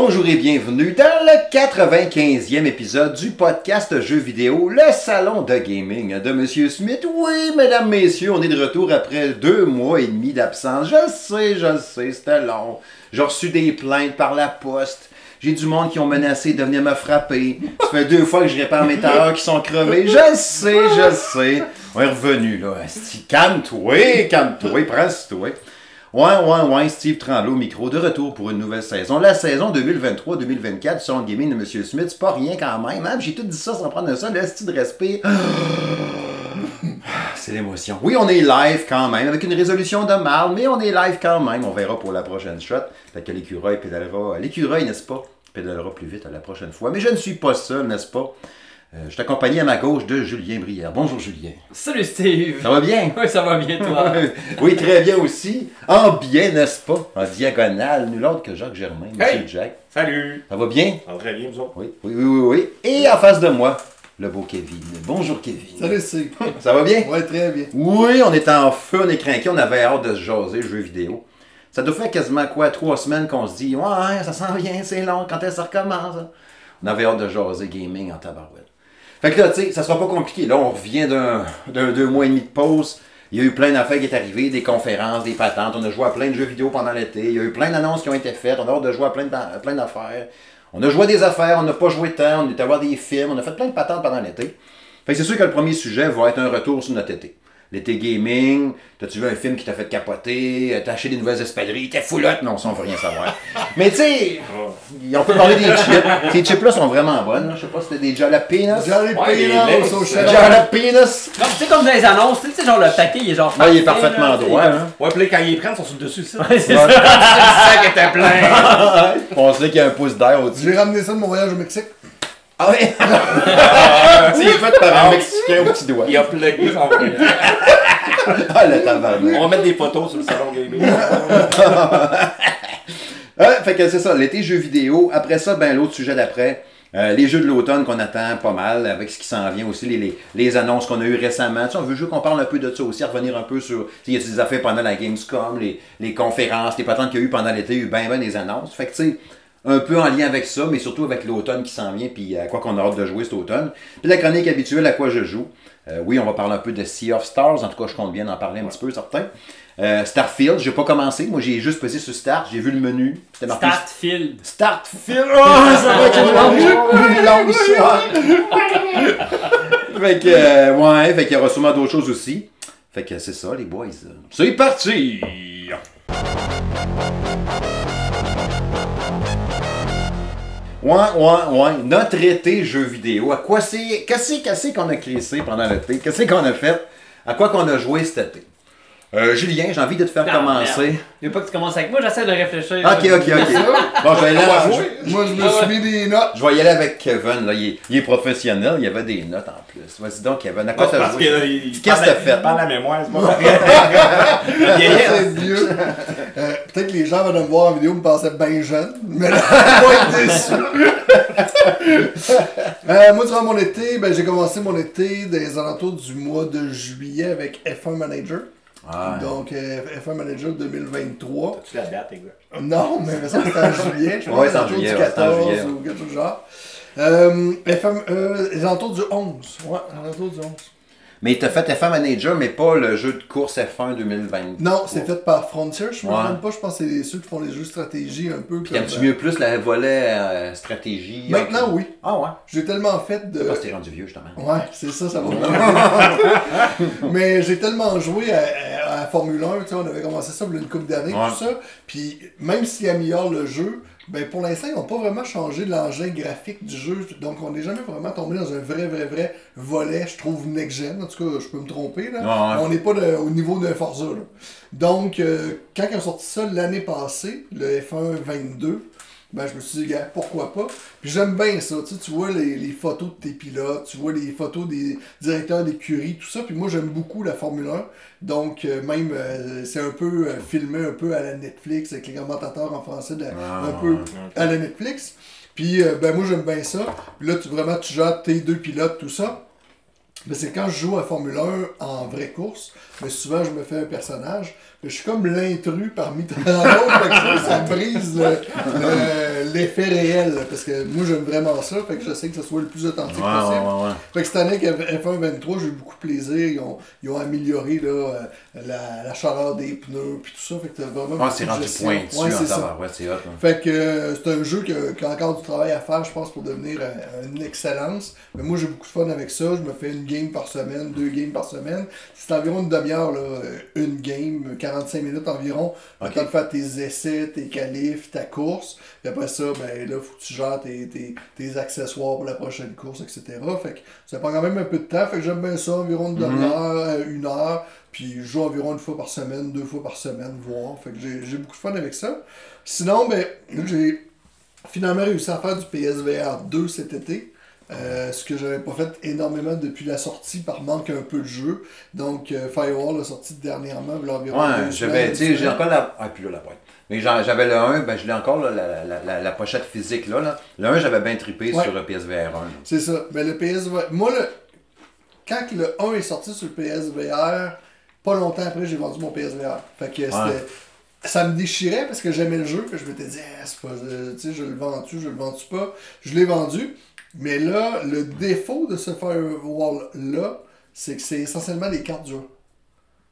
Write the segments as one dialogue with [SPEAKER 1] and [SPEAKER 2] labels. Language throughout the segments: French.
[SPEAKER 1] Bonjour et bienvenue dans le 95e épisode du podcast jeux vidéo, le salon de gaming de Monsieur Smith. Oui, mesdames, messieurs, on est de retour après deux mois et demi d'absence. Je sais, je sais, c'était long. J'ai reçu des plaintes par la poste. J'ai du monde qui ont menacé de venir me frapper. Ça fait deux fois que je répare mes tailleurs qui sont crevés. Je sais, je sais. On est revenu, là. Calme-toi, calme-toi, presse-toi. Ouais, ouais, ouais, Steve Tremblay au micro, de retour pour une nouvelle saison. La saison 2023-2024 du salon de gaming de M. Smith, c'est pas rien quand même. Hein? J'ai tout dit ça sans prendre un seul esti de respect. C'est l'émotion. Oui, on est live quand même, avec une résolution de mal, mais on est live quand même. On verra pour la prochaine shot. Fait que l'écureuil pédalera. L'écureuil, n'est-ce pas? Pédalera plus vite à la prochaine fois. Mais je ne suis pas seul, n'est-ce pas? Euh, je suis accompagné à ma gauche de Julien Brière. Bonjour Julien.
[SPEAKER 2] Salut Steve!
[SPEAKER 1] Ça va bien?
[SPEAKER 2] Oui, ça va bien toi?
[SPEAKER 1] oui, très bien aussi. En bien, n'est-ce pas? En diagonale, nul autre que Jacques Germain. Monsieur
[SPEAKER 3] Hey!
[SPEAKER 1] Jack.
[SPEAKER 3] Salut!
[SPEAKER 1] Ça va bien?
[SPEAKER 3] Ça va très bien, vous autres?
[SPEAKER 1] Oui, oui, oui, oui, oui. Et en face de moi, le beau Kevin. Bonjour Kevin.
[SPEAKER 4] Salut, Steve.
[SPEAKER 1] Ça va bien?
[SPEAKER 4] Ouais, très bien.
[SPEAKER 1] Oui, on est en feu, on est craqué, on avait hâte de se jaser jeux vidéo. Ça doit faire quasiment quoi, trois semaines qu'on se dit Ouais, ça s'en vient, c'est long, quand est-ce que ça recommence? On avait hâte de jaser gaming en tabarouette. Fait que là, tu sais, ça sera pas compliqué. Là, on revient d'un deux mois et demi de pause. Il y a eu plein d'affaires qui est arrivé, des conférences, des patentes. On a joué à plein de jeux vidéo pendant l'été. Il y a eu plein d'annonces qui ont été faites. On a hâte de jouer à plein d'affaires. On a joué à des affaires, on n'a pas joué tant, on est allé voir des films, on a fait plein de patentes pendant l'été. Fait que c'est sûr que le premier sujet va être un retour sur notre été. L'été gaming, t'as-tu vu un film qui t'a fait capoter, euh, t'as acheté des nouvelles espadrilles, t'es foulotte, non, ça on veut rien savoir. Mais tu sais, on peut parler des chips. Ces chips-là sont vraiment bonnes. Je sais pas si c'était des jalapenos.
[SPEAKER 4] J'arrive
[SPEAKER 3] Ouais,
[SPEAKER 4] au.
[SPEAKER 1] Jalapenos.
[SPEAKER 2] Non, tu sais, comme dans les annonces, tu sais, genre le paquet, il est genre.
[SPEAKER 1] Ouais, il est
[SPEAKER 2] parfait,
[SPEAKER 1] parfaitement
[SPEAKER 2] là,
[SPEAKER 1] droit. Hein?
[SPEAKER 3] Ouais, puis là, quand ils les prennent, ils sont sur le dessus, ça.
[SPEAKER 2] Ouais, c'est ça.
[SPEAKER 3] le sac était plein!
[SPEAKER 1] On sait qu'il y a un pouce d'air au-dessus.
[SPEAKER 4] J'ai ramené ça de mon voyage au Mexique.
[SPEAKER 1] Ah oui? C'est fait par un Mexicain au petit doigt.
[SPEAKER 3] Il a plugué son voyage.
[SPEAKER 1] Ah, le tabarnak.
[SPEAKER 3] On va mettre des photos sur le salon gaming.
[SPEAKER 1] Ouais, fait que c'est ça, l'été jeux vidéo. Après ça, ben l'autre sujet d'après, euh, les jeux de l'automne qu'on attend pas mal, avec ce qui s'en vient aussi, les, les, les annonces qu'on a eues récemment. Tu sais, on veut juste qu'on parle un peu de ça aussi, revenir un peu sur. Tu sais, y a des affaires pendant la Gamescom, les, les conférences, les patentes qu'il y a eu pendant l'été, il y a eu ben ben des annonces. Fait que tu sais, un peu en lien avec ça, mais surtout avec l'automne qui s'en vient, puis à quoi qu'on a hâte de jouer cet automne. Puis la chronique habituelle à quoi je joue? Euh, oui, on va parler un peu de Sea of Stars, en tout cas, je compte bien en parler un petit peu, certain. Euh, Starfield, j'ai pas commencé, moi j'ai juste pesé sur Start, j'ai vu le menu,
[SPEAKER 2] Startfield.
[SPEAKER 1] Startfield. Oh, ça va être une longue, fait que, euh, ouais, fait qu'il y aura sûrement d'autres choses aussi. Fait que c'est ça, les boys. C'est parti! Ouais, ouais, ouais. Notre été jeux vidéo. À quoi c'est. Qu'est-ce qu'est-ce qu'on a crissé pendant l'été? Qu'est-ce qu'on a fait? À quoi qu'on a joué cet été? Euh, Julien, j'ai envie de te faire
[SPEAKER 2] Non,
[SPEAKER 1] commencer.
[SPEAKER 2] Je veux pas que tu commences avec moi, j'essaie de réfléchir.
[SPEAKER 1] Ok, ok, ok. Bon, je vais aller là.
[SPEAKER 4] Moi, je me suis mis des notes.
[SPEAKER 1] Je vais y aller avec Kevin, là. Il est, il est professionnel, il y avait des notes en plus. Vas-y donc, Kevin, à quoi joué?
[SPEAKER 3] que.
[SPEAKER 1] Qu'est-ce que t'as fait?
[SPEAKER 3] Pas la mémoire, c'est pas.
[SPEAKER 4] C'est vieux. Euh, Peut-être que les gens vont me voir en vidéo me pensaient bien jeune, mais là, ils vont être déçus. Euh, moi, durant mon été, ben, j'ai commencé mon été des alentours du mois de juillet avec F1 Manager.
[SPEAKER 1] Ah,
[SPEAKER 4] Donc, euh, F1 Manager 2023.
[SPEAKER 3] Tu la date, les gars?
[SPEAKER 4] Non, mais ça c'était en juillet, je.
[SPEAKER 1] Ouais, c'est en
[SPEAKER 4] autour
[SPEAKER 1] juillet,
[SPEAKER 4] du
[SPEAKER 1] ouais, c'est en
[SPEAKER 4] 14
[SPEAKER 1] juillet.
[SPEAKER 4] ou quelque chose du genre. Euh, FM, euh, les alentours du 11. Ouais, les alentours du 11.
[SPEAKER 1] Mais t'as fait F1 Manager, mais pas le jeu de course F1 2020.
[SPEAKER 4] Non, c'est fait par Frontier, je me
[SPEAKER 1] Ouais.
[SPEAKER 4] trompe pas. Je pense que c'est ceux qui font les jeux de stratégie un peu.
[SPEAKER 1] Puis
[SPEAKER 4] comme, euh,
[SPEAKER 1] mieux plus la volet euh, stratégie?
[SPEAKER 4] Maintenant, oui.
[SPEAKER 1] Ah ouais?
[SPEAKER 4] J'ai tellement fait de.
[SPEAKER 1] Parce que t'es rendu vieux, justement.
[SPEAKER 4] Ouais, c'est ça, ça va. Mais j'ai tellement joué à, à- à Formule 1, tu sais, on avait commencé ça il y a une couple d'années,
[SPEAKER 1] Ouais.
[SPEAKER 4] tout ça. Puis même s'ils améliorent le jeu, ben pour l'instant, ils n'ont pas vraiment changé l'engin graphique du jeu. Donc on n'est jamais vraiment tombé dans un vrai, vrai, vrai volet, je trouve, next-gen. En tout cas, je peux me tromper, là.
[SPEAKER 1] Ouais.
[SPEAKER 4] On n'est pas de- au niveau d'un Forza, là. Donc, euh, quand ils ont sorti ça l'année passée, le F1 22, ben, je me suis dit, gars, pourquoi pas? Puis j'aime bien ça, tu sais, tu vois les, les photos de tes pilotes, tu vois les photos des directeurs d'écurie, tout ça. Puis moi, j'aime beaucoup la Formule 1. Donc, euh, même, euh, c'est un peu euh, filmé un peu à la Netflix, avec les commentateurs en français, de-
[SPEAKER 1] Ah,
[SPEAKER 4] un peu à la Netflix. Puis, ben, moi, j'aime bien ça. Puis là, tu, vraiment, tu gères tes deux pilotes, tout ça. Mais c'est quand je joue à Formule 1 en vraie course, mais souvent je me fais un personnage. Je suis comme l'intrus parmi tant d'autres, ça, ça brise le- le- l'effet réel. Parce que moi, j'aime vraiment ça, fait que j'essaie que ça soit le plus authentique
[SPEAKER 1] Ouais,
[SPEAKER 4] possible.
[SPEAKER 1] ouais, ouais, ouais.
[SPEAKER 4] Fait que cette année, avec F1 23, j'ai eu beaucoup de plaisir. Ils ont, ils ont amélioré là, euh, la, la chaleur des pneus, puis tout ça. Fait que vraiment.
[SPEAKER 1] Ah, c'est rendu
[SPEAKER 4] gestion.
[SPEAKER 1] pointu
[SPEAKER 4] Ouais,
[SPEAKER 1] en
[SPEAKER 4] c'est ça.
[SPEAKER 1] tabarouette, c'est hot. là.
[SPEAKER 4] Fait que euh, c'est un jeu qui a, qui a encore du travail à faire, je pense, pour devenir euh, une excellence. Mais moi, j'ai beaucoup de fun avec ça. Je me fais une game par semaine, deux games par semaine. C'est environ une demi-heure, une game, 45 minutes environ. Le
[SPEAKER 1] Ok.
[SPEAKER 4] temps de faire tes essais, tes qualifs, ta course. Puis après ça, ben là, faut que tu gères tes, tes, tes accessoires pour la prochaine course, etc. Fait que ça prend quand même un peu de temps. Fait que j'aime bien ça, environ une
[SPEAKER 1] Mhm.
[SPEAKER 4] demi-heure, euh, une heure. Puis je joue environ une fois par semaine, deux fois par semaine, voire. Fait que j'ai j'ai beaucoup de fun avec ça. Sinon, ben, j'ai finalement réussi à faire du PSVR 2 cet été. Euh, ce que j'avais pas fait énormément depuis la sortie par manque un peu de jeu. Donc euh, Firewall a sorti dernièrement, il environ
[SPEAKER 1] Ouais, j'avais, tu sais, j'ai encore la. Ah, puis là, la boîte. Mais j'avais le 1, ben je l'ai encore, là, la, la, la, la pochette physique, là. là. Le 1, j'avais bien trippé
[SPEAKER 4] Ouais.
[SPEAKER 1] sur le PSVR 1. là.
[SPEAKER 4] C'est ça. Mais le PSVR. Moi, le... quand le 1 est sorti sur le PSVR, pas longtemps après, j'ai vendu mon PSVR. Fait que c'était. Ça me déchirait parce que j'aimais le jeu, que je m'étais dit, Ah, c'est pas. euh, Tu sais, je le vends-tu, je le vends-tu pas? Je l'ai vendu. Mais là, le défaut de ce firewall-là, c'est que c'est essentiellement des cartes dures.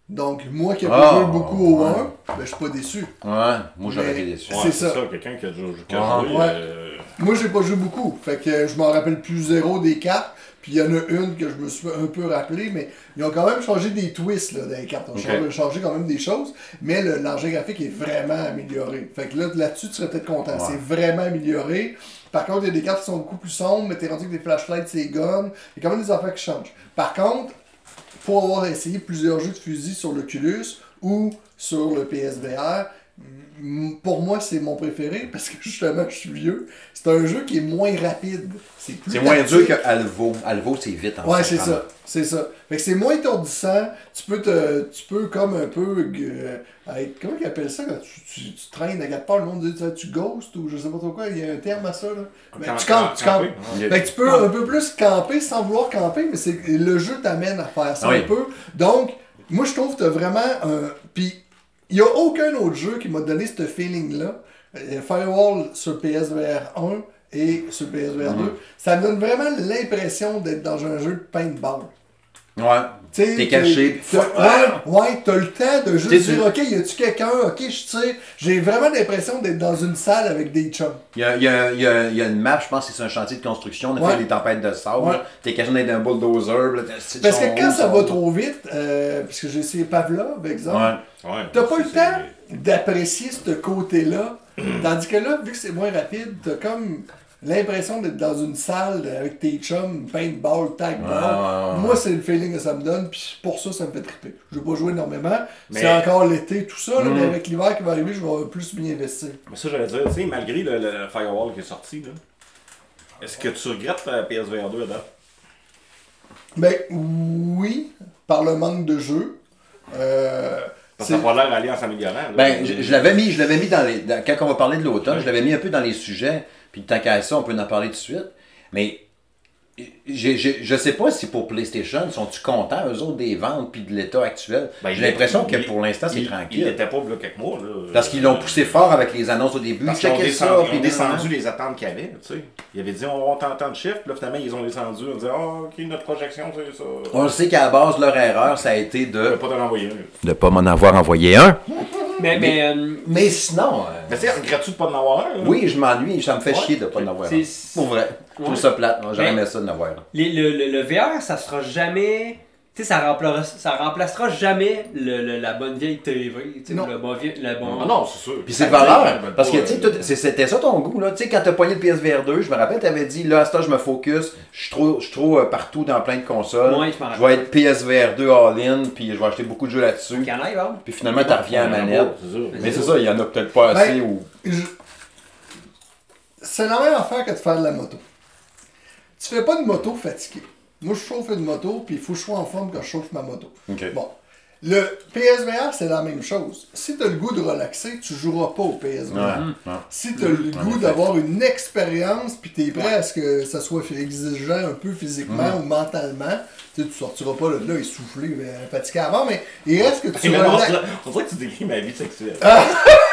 [SPEAKER 4] Donc, moi qui ai pas
[SPEAKER 1] Ah,
[SPEAKER 4] joué beaucoup au
[SPEAKER 1] ouais.
[SPEAKER 4] 1, ben, je suis pas déçu.
[SPEAKER 1] Ouais, moi j'aurais été déçu.
[SPEAKER 3] Ouais,
[SPEAKER 4] C'est ça.
[SPEAKER 3] ça. quelqu'un qui a déjà qui a joué,
[SPEAKER 4] ouais.
[SPEAKER 3] euh,
[SPEAKER 4] Moi, j'ai pas joué beaucoup. Fait que je m'en rappelle plus zéro des cartes. Puis il y en a une que je me suis un peu rappelé, mais ils ont quand même changé des twists là, dans les cartes. Ils ont changé, changé quand même des choses, mais le- graphique est vraiment amélioré. Fait que là, là-dessus, tu serais peut-être content.
[SPEAKER 1] Ouais.
[SPEAKER 4] C'est vraiment amélioré. Par contre, il y a des cartes qui sont beaucoup plus sombres, mais t'es rendu que des flashlights, c'est gun. Il y a quand même des affaires qui changent. Par contre, pour avoir essayé plusieurs jeux de fusil sur l'Oculus ou sur le PSVR, pour moi, c'est mon préféré parce que justement, je suis vieux. C'est un jeu qui est moins rapide. C'est
[SPEAKER 1] moins dur que Alvo. Alvo, c'est vite en
[SPEAKER 4] Ouais,
[SPEAKER 1] fait,
[SPEAKER 4] c'est ça. C'est ça. Fait que c'est moins étourdissant. Tu peux te. Tu peux comme un peu. euh, être- comment ils appellent ça quand tu, tu, tu traînes à quatre pas, le monde dit tu- ghostes ou je sais pas trop quoi. Il y a un terme à ça là. Mais
[SPEAKER 3] Camp-
[SPEAKER 4] tu campes, tu campes. Fait que tu peux un peu plus camper sans vouloir camper, mais c'est le jeu t'amène à faire ça
[SPEAKER 1] Oui.
[SPEAKER 4] un peu. Donc, moi je trouve que t'as vraiment un. Puis, il n'y a aucun autre jeu qui m'a donné ce feeling-là. Euh, Firewall sur PSVR 1 et sur PSVR 2.
[SPEAKER 1] Mhm.
[SPEAKER 4] Ça me donne vraiment l'impression d'être dans un jeu de paintball.
[SPEAKER 1] Ouais. T'es caché,
[SPEAKER 4] t'as-
[SPEAKER 1] puis-
[SPEAKER 4] Ouais, ouais, t'as le temps de juste dire, ok, y a-tu quelqu'un, ok, je tire. J'ai vraiment l'impression d'être dans une salle avec des chums.
[SPEAKER 1] Il y a, il y, a, il y, a, il y a une map, je pense que c'est un chantier de construction. On a
[SPEAKER 4] Ouais.
[SPEAKER 1] fait des tempêtes de sable.
[SPEAKER 4] Ouais.
[SPEAKER 1] T'es caché d'être un bulldozer. là,
[SPEAKER 4] Parce que quand ça va trop vite, euh, parce que j'ai essayé Pavlov, par exemple,
[SPEAKER 1] Ouais.
[SPEAKER 3] Ouais,
[SPEAKER 4] T'as pas le temps d'apprécier ce côté-là. Tandis que là, vu que c'est moins rapide, t'as comme l'impression d'être dans une salle avec tes chums, paintball,
[SPEAKER 1] ouais, ouais.
[SPEAKER 4] Moi, c'est le feeling que ça me donne, puis pour ça, ça me fait triper. Je vais pas jouer énormément.
[SPEAKER 3] Mais-
[SPEAKER 4] C'est encore l'été, tout ça, là,
[SPEAKER 1] Mm.
[SPEAKER 4] mais avec l'hiver qui va arriver, je vais plus m'y investir.
[SPEAKER 3] Mais ça, j'allais dire, tu sais, malgré le, le Firewall qui est sorti, là, est-ce que tu regrettes ta PSVR 2 à date?
[SPEAKER 4] Ben oui, par le manque de jeu. Euh,
[SPEAKER 3] Parce que ça
[SPEAKER 4] c'est-
[SPEAKER 3] n'a pas l'air d'aller en s'améliorant.
[SPEAKER 1] Ben, je, je l'avais mis, je l'avais mis dans les. dans- quand on va parler de l'automne, je l'avais mis un peu dans les sujets. Puis tant qu'à ça, on peut en parler tout de suite. Mais j'ai- j'ai- je sais pas si pour PlayStation, sont-tu contents, eux autres, des ventes puis de l'état actuel?
[SPEAKER 3] Ben,
[SPEAKER 1] J'ai l'impression que pour l'instant, c'est
[SPEAKER 3] il- Il
[SPEAKER 1] tranquille.
[SPEAKER 3] n'était pas bloqué avec moi. Là.
[SPEAKER 1] Parce qu'ils l'ont poussé fort avec les annonces au début.
[SPEAKER 3] Parce qu'ils ont descendu,
[SPEAKER 1] ça,
[SPEAKER 3] ils
[SPEAKER 1] descendu.
[SPEAKER 3] les attentes qu'il y avait. Tu sais. Ils avaient dit on va temps de chiffre, puis là finalement ils ont descendu. On disait ah, ok, notre projection c'est ça.
[SPEAKER 1] On le sait qu'à la base, leur erreur, ça a été de
[SPEAKER 3] pas t'en envoyer un.
[SPEAKER 1] ne pas m'en avoir envoyé un.
[SPEAKER 2] Mais, mais, euh,
[SPEAKER 1] Mais sinon, euh,
[SPEAKER 3] Mais tu sais, regrettes-tu de pas en avoir un? là?
[SPEAKER 1] oui, je m'ennuie, ça me fait
[SPEAKER 3] Ouais.
[SPEAKER 1] chier de pas en avoir un. Pour vrai. Je trouve ça plate. J'aurais
[SPEAKER 2] Mais-
[SPEAKER 1] aimé ça d'en avoir un.
[SPEAKER 2] le, le, le VR, ça sera jamais. Tu sais, ça remplacera, ça remplacera jamais le, le- la bonne vieille TV. Tu sais,
[SPEAKER 4] Non.
[SPEAKER 2] le bon vieux. Le bon...
[SPEAKER 3] Ah non, c'est sûr.
[SPEAKER 1] Puis c'est valeur. Parce que tu sais, c'était ça ton goût. là. Tu sais, quand t'as pogné le PSVR 2, je me rappelle, t'avais dit là, à ce temps, je me focus. Je suis trop, je trop euh, partout dans plein de consoles.
[SPEAKER 2] Ouais, je m'en
[SPEAKER 1] je vais être PSVR 2 all-in, puis je vais acheter beaucoup de jeux là-dessus.
[SPEAKER 2] Bon.
[SPEAKER 1] Puis finalement, t'en reviens à la manette. Mais c'est ça, il y en a peut-être pas assez.
[SPEAKER 4] Ben,
[SPEAKER 1] ou...
[SPEAKER 4] Je- C'est la même affaire que de faire de la moto. Tu fais pas de moto fatigué. Moi, je chauffe une moto, puis il faut que je sois en forme quand je chauffe ma moto. Bon. Le PSVR, c'est la même chose. Si tu as le goût de relaxer, tu joueras pas au PSVR.
[SPEAKER 1] Ouais, ouais.
[SPEAKER 4] Si tu as le goût d'avoir une expérience, puis tu es prêt à ce que ça soit exigeant un peu physiquement ou mentalement, tu tu sortiras pas de là essoufflé, euh, fatigué avant, mais il reste que tu
[SPEAKER 3] on
[SPEAKER 4] relaxes.
[SPEAKER 3] on dirait que tu décris ma vie sexuelle.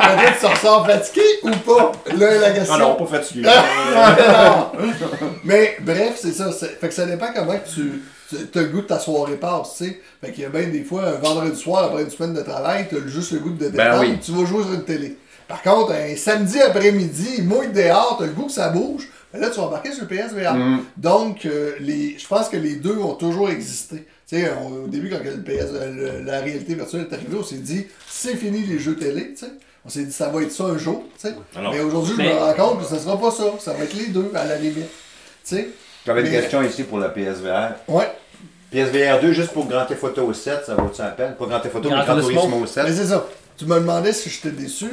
[SPEAKER 4] Peut-être que tu ressors fatigué ou pas? Là, la question.
[SPEAKER 3] Non, non, pas fatigué.
[SPEAKER 4] Non. Mais bref, c'est ça. Fait que ça dépend comment tu, tu as le goût de ta soirée passe, tu sais. Fait qu'il y a bien des fois, un vendredi soir, après une semaine de travail, tu as juste le goût de
[SPEAKER 1] Ben
[SPEAKER 4] détendre,
[SPEAKER 1] oui.
[SPEAKER 4] tu vas jouer sur une télé. Par contre, un samedi après-midi, mouille dehors, tu as le goût que ça bouge, ben là, tu vas embarquer sur le PSVR.
[SPEAKER 1] Mm.
[SPEAKER 4] Donc, euh, les, je pense que les deux ont toujours existé. Tu sais, on- au début, quand le PS, le- la réalité virtuelle est arrivée, on s'est dit, c'est fini les jeux télé, tu sais. On s'est dit, ça va être ça un jour, tu sais.
[SPEAKER 3] Ah.
[SPEAKER 4] Mais aujourd'hui, je me rends compte que ça sera pas ça. Ça va être les deux, à la limite. Tu sais.
[SPEAKER 1] J'avais une question ici pour la PSVR.
[SPEAKER 4] Ouais.
[SPEAKER 1] PSVR 2 juste pour Grand Theft Auto 7, ça vaut-tu la peine? Pas Grand Theft Auto, mais
[SPEAKER 2] Gran
[SPEAKER 1] Grand
[SPEAKER 2] Turismo.
[SPEAKER 1] Turismo
[SPEAKER 4] Mais
[SPEAKER 1] 7.
[SPEAKER 4] c'est ça. Tu me demandais si j'étais déçu.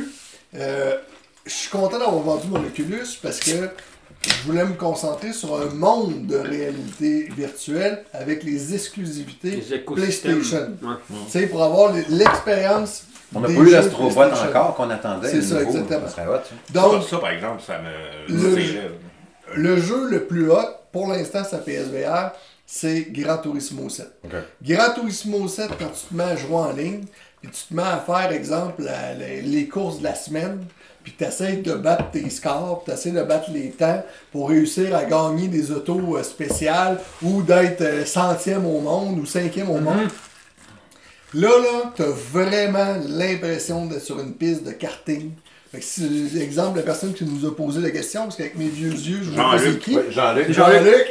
[SPEAKER 4] Euh, je suis content d'avoir vendu mon Oculus parce que je voulais me concentrer sur un monde de réalité virtuelle avec les exclusivités
[SPEAKER 2] Les.
[SPEAKER 4] PlayStation.
[SPEAKER 2] Ouais.
[SPEAKER 4] Tu sais, pour avoir l'expérience.
[SPEAKER 1] On n'a pas eu
[SPEAKER 4] PlayStation.
[SPEAKER 1] encore qu'on attendait.
[SPEAKER 4] C'est ça,
[SPEAKER 1] nouveau.
[SPEAKER 4] exactement.
[SPEAKER 1] Ça serait hot, ça.
[SPEAKER 4] Donc,
[SPEAKER 3] Ça, par exemple, ça me.
[SPEAKER 4] Le- jeu le plus hot, pour l'instant, sa PSVR, c'est Gran Turismo 7.
[SPEAKER 1] Ok.
[SPEAKER 4] Gran Turismo 7, quand tu te mets à jouer en ligne, puis tu te mets à faire, exemple, la- la- les courses de la semaine, puis tu essaies de battre tes scores, tu essaies de battre les temps pour réussir à gagner des autos euh, spéciales ou d'être euh, centième au monde ou cinquième au monde. Là, là, tu as vraiment l'impression d'être sur une piste de karting. Fait que si, exemple, la personne qui nous a posé la question, parce qu'avec mes vieux yeux, je vois pas c'est
[SPEAKER 3] Jean-Luc,
[SPEAKER 4] qui.
[SPEAKER 1] Ouais, Jean-Luc.
[SPEAKER 4] Jean-Luc.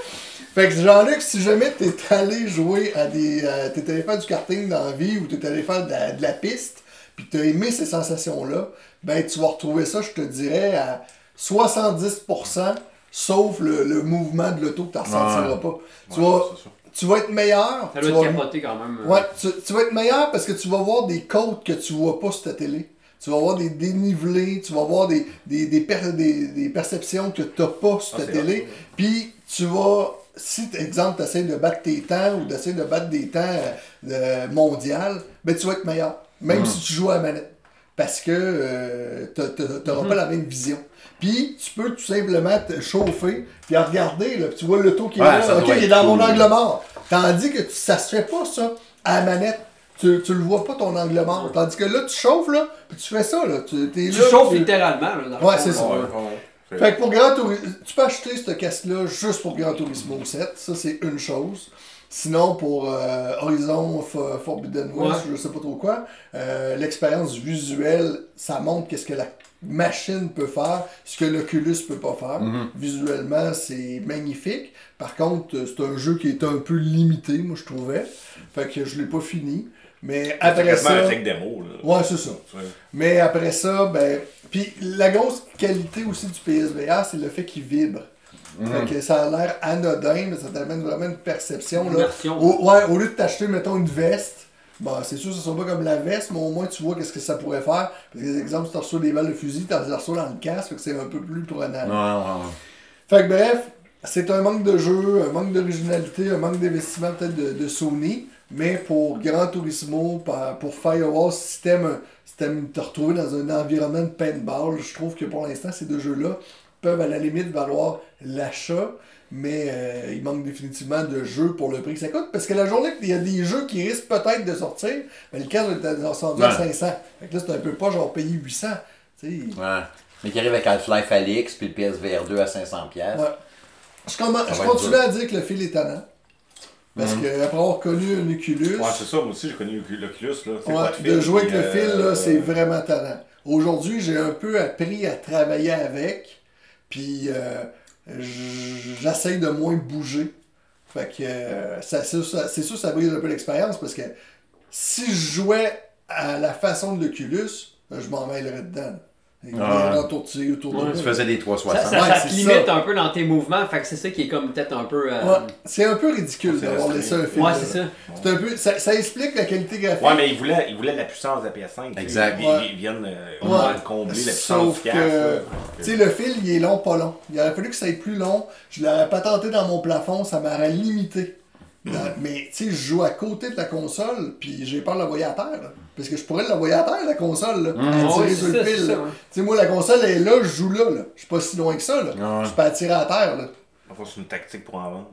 [SPEAKER 4] fait que Jean-Luc, si jamais t'es allé jouer à des. euh, t'es allé faire du karting dans la vie ou t'es allé faire de la, de la piste, puis t'as aimé ces sensations-là, ben tu vas retrouver ça, je te dirais, à 70%, sauf le, le mouvement de l'auto que tu ressentiras
[SPEAKER 1] Ouais.
[SPEAKER 4] pas. Tu,
[SPEAKER 3] Ouais,
[SPEAKER 4] vas, tu vas être meilleur.
[SPEAKER 2] Ça
[SPEAKER 4] tu
[SPEAKER 2] doit
[SPEAKER 4] vas-
[SPEAKER 2] être capoté quand même.
[SPEAKER 4] Ouais, tu, tu vas être meilleur parce que tu vas voir des côtes que tu vois pas sur ta télé. Tu vas voir des dénivelés, tu vas voir des, des, des, per- des, des perceptions que tu n'as pas sur
[SPEAKER 3] Ah,
[SPEAKER 4] ta télé. Puis tu vas, si par exemple tu essaies de battre tes temps ou d'essayer de battre des temps euh, mondial, ben tu vas être meilleur. Même si tu joues à la manette. Parce que euh, tu n'auras pas la même vision. Puis tu peux tout simplement te chauffer, puis regarder, là, puis tu vois l'auto qui est là, ok, il est dans mon angle mort. Tandis que tu- ça se fait pas ça à la manette. Tu, tu le vois pas ton angle mort. Tandis que là, tu chauffes là, puis tu fais ça là. Tu, t'es
[SPEAKER 2] Tu
[SPEAKER 4] là,
[SPEAKER 2] chauffes
[SPEAKER 4] tu-
[SPEAKER 2] littéralement. Là, dans le
[SPEAKER 4] Ouais, c'est ça.
[SPEAKER 3] Ouais, ouais. C'est-
[SPEAKER 4] Fait que pour Gran Turismo, tu peux acheter ce casque-là juste pour Gran Turismo 7. Ça, c'est une chose. Sinon, pour euh, Horizon Fo- Forbidden West,
[SPEAKER 2] Ouais.
[SPEAKER 4] je sais pas trop quoi, euh, l'expérience visuelle, ça montre qu'est-ce que la machine peut faire, ce que l'Oculus peut pas faire. Visuellement, c'est magnifique. Par contre, euh, c'est un jeu qui est un peu limité, moi, je trouvais. Fait que je l'ai pas fini. Mais
[SPEAKER 3] C'est
[SPEAKER 4] après ça...
[SPEAKER 3] un tech démo. Là.
[SPEAKER 4] Ouais, c'est ça. Mais après ça, ben. Puis la grosse qualité aussi du PSVR, c'est le fait qu'il vibre. Fait que ça a l'air anodin, mais ça t'amène vraiment une perception. Là.
[SPEAKER 2] Immersion.
[SPEAKER 4] Au, ouais, au lieu de t'acheter, mettons, une veste, bon, c'est sûr que ce sera pas comme la veste, mais au moins tu vois qu'est-ce que ça pourrait faire. Parce que, exemple, si tu reçois des balles de fusil, tu les reçois dans le casque, fait que c'est un peu plus prenant.
[SPEAKER 1] Ouais, ouais, ouais.
[SPEAKER 4] Fait que bref, c'est un manque de jeu, un manque d'originalité, un manque d'investissement peut-être de, de Sony, mais pour Gran Turismo, pour Firewall, si t'aimes si t'aimes te retrouver dans un environnement de paintball, je trouve que pour l'instant, ces deux jeux-là peuvent à la limite valoir l'achat, mais euh, il manque définitivement de jeux pour le prix que ça coûte, parce que la journée qu'il y a des jeux qui risquent peut-être de sortir, ben, le va être descendu à
[SPEAKER 1] Ouais.
[SPEAKER 4] 500. Fait que là, c'est un peu pas genre payer 800. tu sais.
[SPEAKER 1] Ouais. Mais qui arrive avec Half-Life Alix puis le PSVR 2 à 500$. piastres.
[SPEAKER 4] Ouais. Je, je continue
[SPEAKER 1] dur.
[SPEAKER 4] à dire que le fil est tannant. Parce que après avoir connu un Oculus,
[SPEAKER 3] Ouais, c'est ça. Moi aussi, j'ai connu l'Oculus.
[SPEAKER 4] ouais,
[SPEAKER 3] de
[SPEAKER 4] jouer avec le fil, là,
[SPEAKER 3] euh,
[SPEAKER 4] c'est vraiment tannant. Aujourd'hui, j'ai un peu appris à travailler avec, puis euh, j'essaye de moins bouger. Fait que euh, c'est sûr, sûr ça brise un peu l'expérience parce que si je jouais à la façon de l'Oculus, je m'en mêlerais dedans. Il
[SPEAKER 1] Ah.
[SPEAKER 4] autour de
[SPEAKER 2] Ouais,
[SPEAKER 4] moi.
[SPEAKER 1] Tu faisais des
[SPEAKER 2] Ça,
[SPEAKER 1] 360.
[SPEAKER 2] ça,
[SPEAKER 4] Ouais,
[SPEAKER 2] ça
[SPEAKER 4] c'est
[SPEAKER 2] te limite
[SPEAKER 4] ça.
[SPEAKER 2] un peu dans tes mouvements, fait que c'est ça qui est comme peut-être un peu. euh,
[SPEAKER 4] Ouais, c'est un peu ridicule d'avoir laissé un film.
[SPEAKER 2] Ouais, c'est ça.
[SPEAKER 4] C'est un peu, ça, ça explique la qualité graphique.
[SPEAKER 3] Ouais, mais ils voulaient, ils voulaient la puissance de la PS5. tu sais.
[SPEAKER 1] Exact.
[SPEAKER 3] Ils,
[SPEAKER 4] Ouais.
[SPEAKER 3] ils viennent euh,
[SPEAKER 4] Ouais.
[SPEAKER 3] combler la puissance
[SPEAKER 4] Sauf
[SPEAKER 3] du
[SPEAKER 4] tu sais, le fil, il est long, pas long. Il aurait fallu que ça aille plus long. Je l'aurais pas tenté dans mon plafond, ça m'aurait limité. Dans- Mais, tu sais, je joue à côté de la console, puis j'ai peur de l'envoyer à terre. là. Parce que je pourrais l'envoyer à terre, la console, là, à
[SPEAKER 2] Ouais,
[SPEAKER 4] tirer
[SPEAKER 2] c'est
[SPEAKER 4] sur le fil. Tu sais, moi, la console est là, je joue là. là. Je suis pas si loin que ça. Là.
[SPEAKER 1] Ouais.
[SPEAKER 4] Je peux attirer à terre. Là.
[SPEAKER 3] Enfin, c'est une tactique pour en vendre.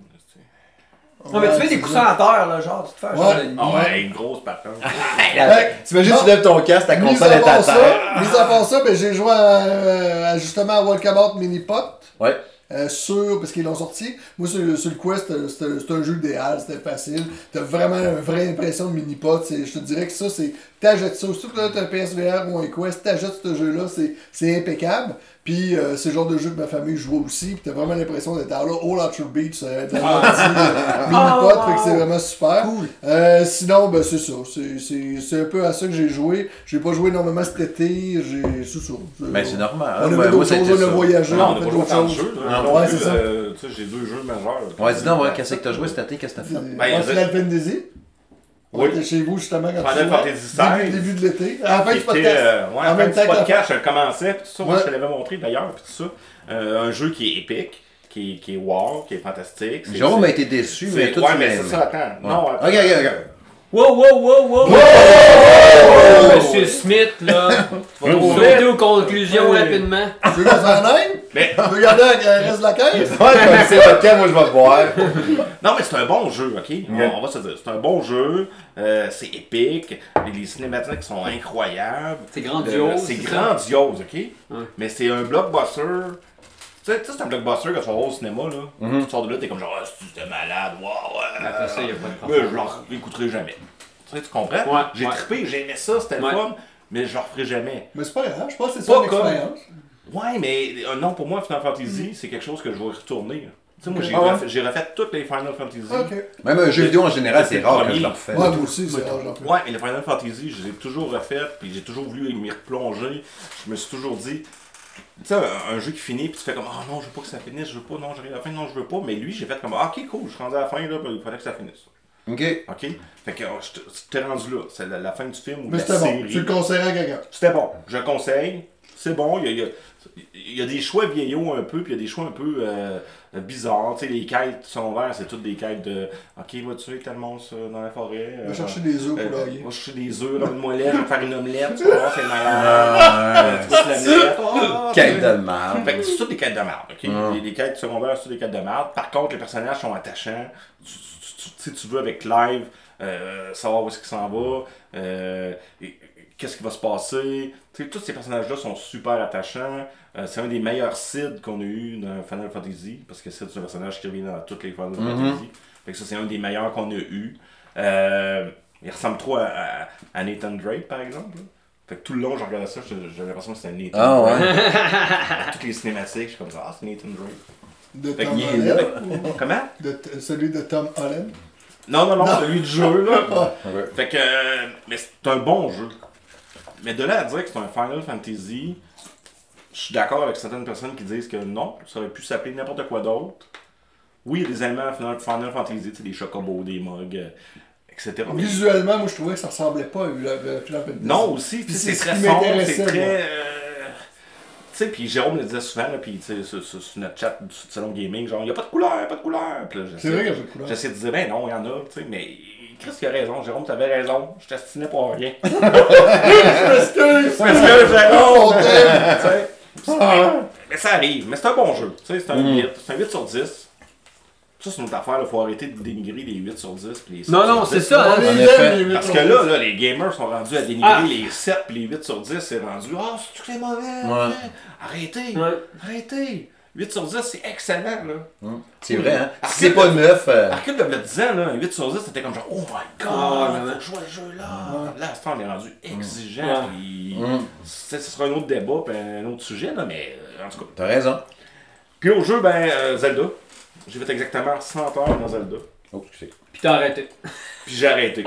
[SPEAKER 2] Non, mais tu mets des coussins à terre, là, genre, tu te fais un
[SPEAKER 4] Ouais.
[SPEAKER 2] genre.
[SPEAKER 3] Ah ouais, une grosse.
[SPEAKER 4] Ouais.
[SPEAKER 1] T'imagines, tu lèves ton casque, ta console
[SPEAKER 4] à
[SPEAKER 1] est à terre.
[SPEAKER 4] mis à part ça, ben, j'ai joué à, euh, à, justement à Walkabout Mini Pot.
[SPEAKER 1] Ouais.
[SPEAKER 4] Euh, sur, parce qu'ils l'ont sorti. Moi, sur, sur le Quest, euh, c'était un jeu idéal, c'était facile. T'as vraiment une vraie impression de mini-pot. c'est- Je te dirais que ça, c'est. T'achètes ça. Surtout que t'as un PSVR ou un Quest, t'achètes ce jeu-là, c'est- c'est impeccable. Puis, euh, c'est le genre de jeu que ma famille joue aussi. Puis, t'as vraiment l'impression d'être là, All Out Your Beach, euh, dans un petit euh, mini-pot.
[SPEAKER 2] Oh,
[SPEAKER 4] fait que c'est vraiment super. Euh, sinon, ben, c'est ça. C'est- C'est c'est un peu à ça que j'ai joué. J'ai pas joué énormément cet été. J'ai. C'est ça.
[SPEAKER 1] Ben, c'est normal.
[SPEAKER 4] On
[SPEAKER 1] Ouais,
[SPEAKER 4] avait
[SPEAKER 1] moi,
[SPEAKER 4] d'autres choses, on a voyagé, on a fait d'autres choses. ouais, c'est ça.
[SPEAKER 3] euh, Tu sais, j'ai deux jeux majeurs.
[SPEAKER 1] Ouais, dis donc, ouais, qu'est-ce que t'as joué cet été, qu'est-ce que t'as fait?
[SPEAKER 4] Ben,
[SPEAKER 3] Ben,
[SPEAKER 4] Final Fantasy.
[SPEAKER 3] Oui.
[SPEAKER 4] Était chez vous justement quand
[SPEAKER 3] Final
[SPEAKER 4] tu
[SPEAKER 3] XVI.
[SPEAKER 4] Début, début de l'été. À la fin du podcast.
[SPEAKER 3] euh, ouais,
[SPEAKER 4] En
[SPEAKER 3] en
[SPEAKER 4] même
[SPEAKER 3] même
[SPEAKER 4] temps que la
[SPEAKER 3] podcast, je commençais, puis tout ça, moi, je te l'avais montré d'ailleurs, puis tout ça. Euh, un jeu qui est épique, qui est, qui est wow, qui est fantastique.
[SPEAKER 1] Jérôme a été déçu, mais tout
[SPEAKER 3] Ouais, mais c'est ça, attends.
[SPEAKER 1] Ouais.
[SPEAKER 3] Non,
[SPEAKER 1] Ok, ok, ok.
[SPEAKER 2] Wow, wow, wow, wow! Monsieur Smith, là,
[SPEAKER 3] trouver.
[SPEAKER 2] sauter aux conclusions rapidement.
[SPEAKER 4] Tu veux qu'on s'en aille?
[SPEAKER 3] Mais,
[SPEAKER 4] Tu veux le reste de la caisse?
[SPEAKER 1] Ouais, comme c'est thème, moi je vais boire.
[SPEAKER 3] non, mais c'est un bon jeu, ok? On, on va se dire. C'est un bon jeu, euh, c'est épique, les, les cinématiques sont incroyables.
[SPEAKER 2] C'est grandiose.
[SPEAKER 3] Euh, c'est
[SPEAKER 2] ça.
[SPEAKER 3] grandiose, ok? Mais c'est un blockbuster. Tu sais, c'est un blockbuster quand tu vas voir au cinéma, là. Tu sors de là, t'es comme genre, ah, c'est malade, waouh, ouais.
[SPEAKER 2] Après ça, y a pas de
[SPEAKER 3] Mais
[SPEAKER 2] problème.
[SPEAKER 3] je leur écouterai jamais. Tu sais, tu comprends?
[SPEAKER 2] Ouais,
[SPEAKER 3] j'ai
[SPEAKER 2] ouais.
[SPEAKER 3] trippé, j'ai aimé ça, c'était le fun, mais je le referai jamais.
[SPEAKER 4] Mais c'est pas grave, je pense que c'est
[SPEAKER 3] Pas
[SPEAKER 4] ça
[SPEAKER 3] comme-
[SPEAKER 4] l'expérience.
[SPEAKER 3] Ouais, mais euh, non, pour moi, Final Fantasy, c'est quelque chose que je vais retourner. Tu sais, moi, j'ai
[SPEAKER 1] Ah ouais?
[SPEAKER 3] refait, j'ai refait toutes les Final Fantasy.
[SPEAKER 1] Même un jeu vidéo en général,
[SPEAKER 3] C'est
[SPEAKER 1] rare que je le refais.
[SPEAKER 4] Ouais, moi aussi, c'est rare.
[SPEAKER 3] Ouais, mais les Final Fantasy, je les ai toujours refaites, puis j'ai toujours voulu m'y replonger. Je me suis toujours dit, tu sais, un, jeu qui finit, puis tu fais comme, ah non, je veux pas que ça finisse, je veux pas, non, j'arrive à la fin, non, je veux pas. Mais lui, j'ai fait comme, ah, ok, cool, je suis rendu à la fin, là, puis il fallait que ça finisse.
[SPEAKER 1] Ok.
[SPEAKER 3] Ok? Fait que oh, je t'es rendu là. C'est la, la fin du film ou
[SPEAKER 4] Mais
[SPEAKER 3] la
[SPEAKER 4] c'était bon. Tu le conseillerais à quelqu'un.
[SPEAKER 3] C'était bon. Je le conseille. C'est bon. Il y, a, il y a- il y a des choix vieillots un peu, puis il y a des choix un peu euh, bizarres. Tu sais, les quêtes secondaires, c'est toutes des quêtes de OK, va tuer tel monstre euh, dans la forêt.
[SPEAKER 4] Va
[SPEAKER 3] euh,
[SPEAKER 4] chercher des œufs
[SPEAKER 3] euh,
[SPEAKER 4] pour l'ailler.
[SPEAKER 3] Va chercher des œufs, ramène-moi l'air, je vais faire une omelette, tu voir, c'est malade. Tu. Ah,
[SPEAKER 1] Quête
[SPEAKER 3] tu-
[SPEAKER 1] de merde.
[SPEAKER 3] fait que c'est toutes des quêtes de merde, ok?
[SPEAKER 1] Mm.
[SPEAKER 3] Les, les quêtes secondaires, c'est toutes des quêtes de merde. Par contre, les personnages sont attachants. Tu, tu, veux avec Clive, euh, savoir où est-ce qu'il s'en va, euh, qu'est-ce qui va se passer. Tous ces personnages-là sont super attachants. Euh, c'est un des meilleurs Sid qu'on a eu dans Final Fantasy, parce que Sid, c'est un personnage qui revient dans toutes les Final
[SPEAKER 1] Mhm.
[SPEAKER 3] Fantasy. Fait que ça, c'est un des meilleurs qu'on a eu. Euh, il ressemble trop à, à- à Nathan Drake, par exemple. Fait que tout le long, je regardais ça, j'avais l'impression que c'était Nathan
[SPEAKER 1] Ah
[SPEAKER 3] Drake.
[SPEAKER 1] ouais.
[SPEAKER 3] Toutes les cinématiques, je suis comme ça, ah, c'est Nathan Drake.
[SPEAKER 4] De
[SPEAKER 3] Fait
[SPEAKER 4] Tom Holland.
[SPEAKER 1] là.
[SPEAKER 3] Comment?
[SPEAKER 4] De t- celui de Tom Holland?
[SPEAKER 3] Non, non, non,
[SPEAKER 4] Non.
[SPEAKER 3] celui du jeu, là.
[SPEAKER 1] Ouais.
[SPEAKER 3] fait que, euh, mais c'est un bon jeu. Mais de là à dire que c'est un Final Fantasy, je suis d'accord avec certaines personnes qui disent que non, ça aurait pu s'appeler n'importe quoi d'autre. Oui, il y a des éléments Final, Final Fantasy, des chocobos, des mugs, euh, etc.
[SPEAKER 4] Visuellement, moi, je trouvais que ça ressemblait pas à Final Fantasy.
[SPEAKER 3] non, aussi,
[SPEAKER 4] c'est
[SPEAKER 3] c'est
[SPEAKER 4] ce
[SPEAKER 3] très sombre, c'est très. euh, Tu sais, puis Jérôme le disait souvent, puis tu sais, sur, sur- notre chat du salon gaming, genre, il n'y a pas de couleur, pas de couleur.
[SPEAKER 4] C'est vrai qu'il y a pas de couleur.
[SPEAKER 3] J'essaie de dire, ben non, il y en a, tu sais, mais Chris, il a raison, Jérôme, t'avais raison, je t'astinais pour rien.
[SPEAKER 4] Excuse!
[SPEAKER 3] Parce que Jérôme, tu sais, mais, ça arrive, mais c'est un bon jeu, tu sais, c'est un,
[SPEAKER 1] Mm.
[SPEAKER 3] 8, c'est un 8 sur 10. Ça, c'est une autre affaire, il faut arrêter de dénigrer les 8 sur 10 puis les 7
[SPEAKER 2] Non,
[SPEAKER 3] sur
[SPEAKER 2] non,
[SPEAKER 3] 10.
[SPEAKER 2] c'est ça,
[SPEAKER 4] On
[SPEAKER 2] hein.
[SPEAKER 4] les
[SPEAKER 1] En
[SPEAKER 4] aime,
[SPEAKER 1] effet.
[SPEAKER 4] les huit
[SPEAKER 3] Parce
[SPEAKER 4] sur
[SPEAKER 3] que là, là, les gamers sont rendus à dénigrer
[SPEAKER 2] Ah.
[SPEAKER 3] les 7 puis les 8 sur 10, c'est rendu Ah, c'est très mauvais?
[SPEAKER 1] Ouais.
[SPEAKER 3] hein. Arrêtez,
[SPEAKER 2] Ouais.
[SPEAKER 3] arrêtez. 8 sur 10, c'est excellent, là.
[SPEAKER 1] Hum, C'est vrai, hein?
[SPEAKER 3] Ah,
[SPEAKER 1] Si c'est pas neuf, euh,
[SPEAKER 3] À recul de le 10 ans, là, un 8 sur 10, c'était comme genre Oh my
[SPEAKER 2] Ah,
[SPEAKER 3] god,
[SPEAKER 2] ouais,
[SPEAKER 3] faut
[SPEAKER 2] ouais.
[SPEAKER 3] que je joue à ce jeu-là. Là, à ce temps, on est rendu exigeant. Puis
[SPEAKER 1] hum,
[SPEAKER 3] c'est- Ce sera un autre débat, puis un autre sujet, là, mais euh, en tout cas.
[SPEAKER 1] t'as raison.
[SPEAKER 3] Puis au jeu, ben, euh, Zelda. J'ai fait exactement 100 heures dans Zelda.
[SPEAKER 1] Oh, excusez.
[SPEAKER 2] Puis t'as arrêté.
[SPEAKER 3] Puis j'ai arrêté.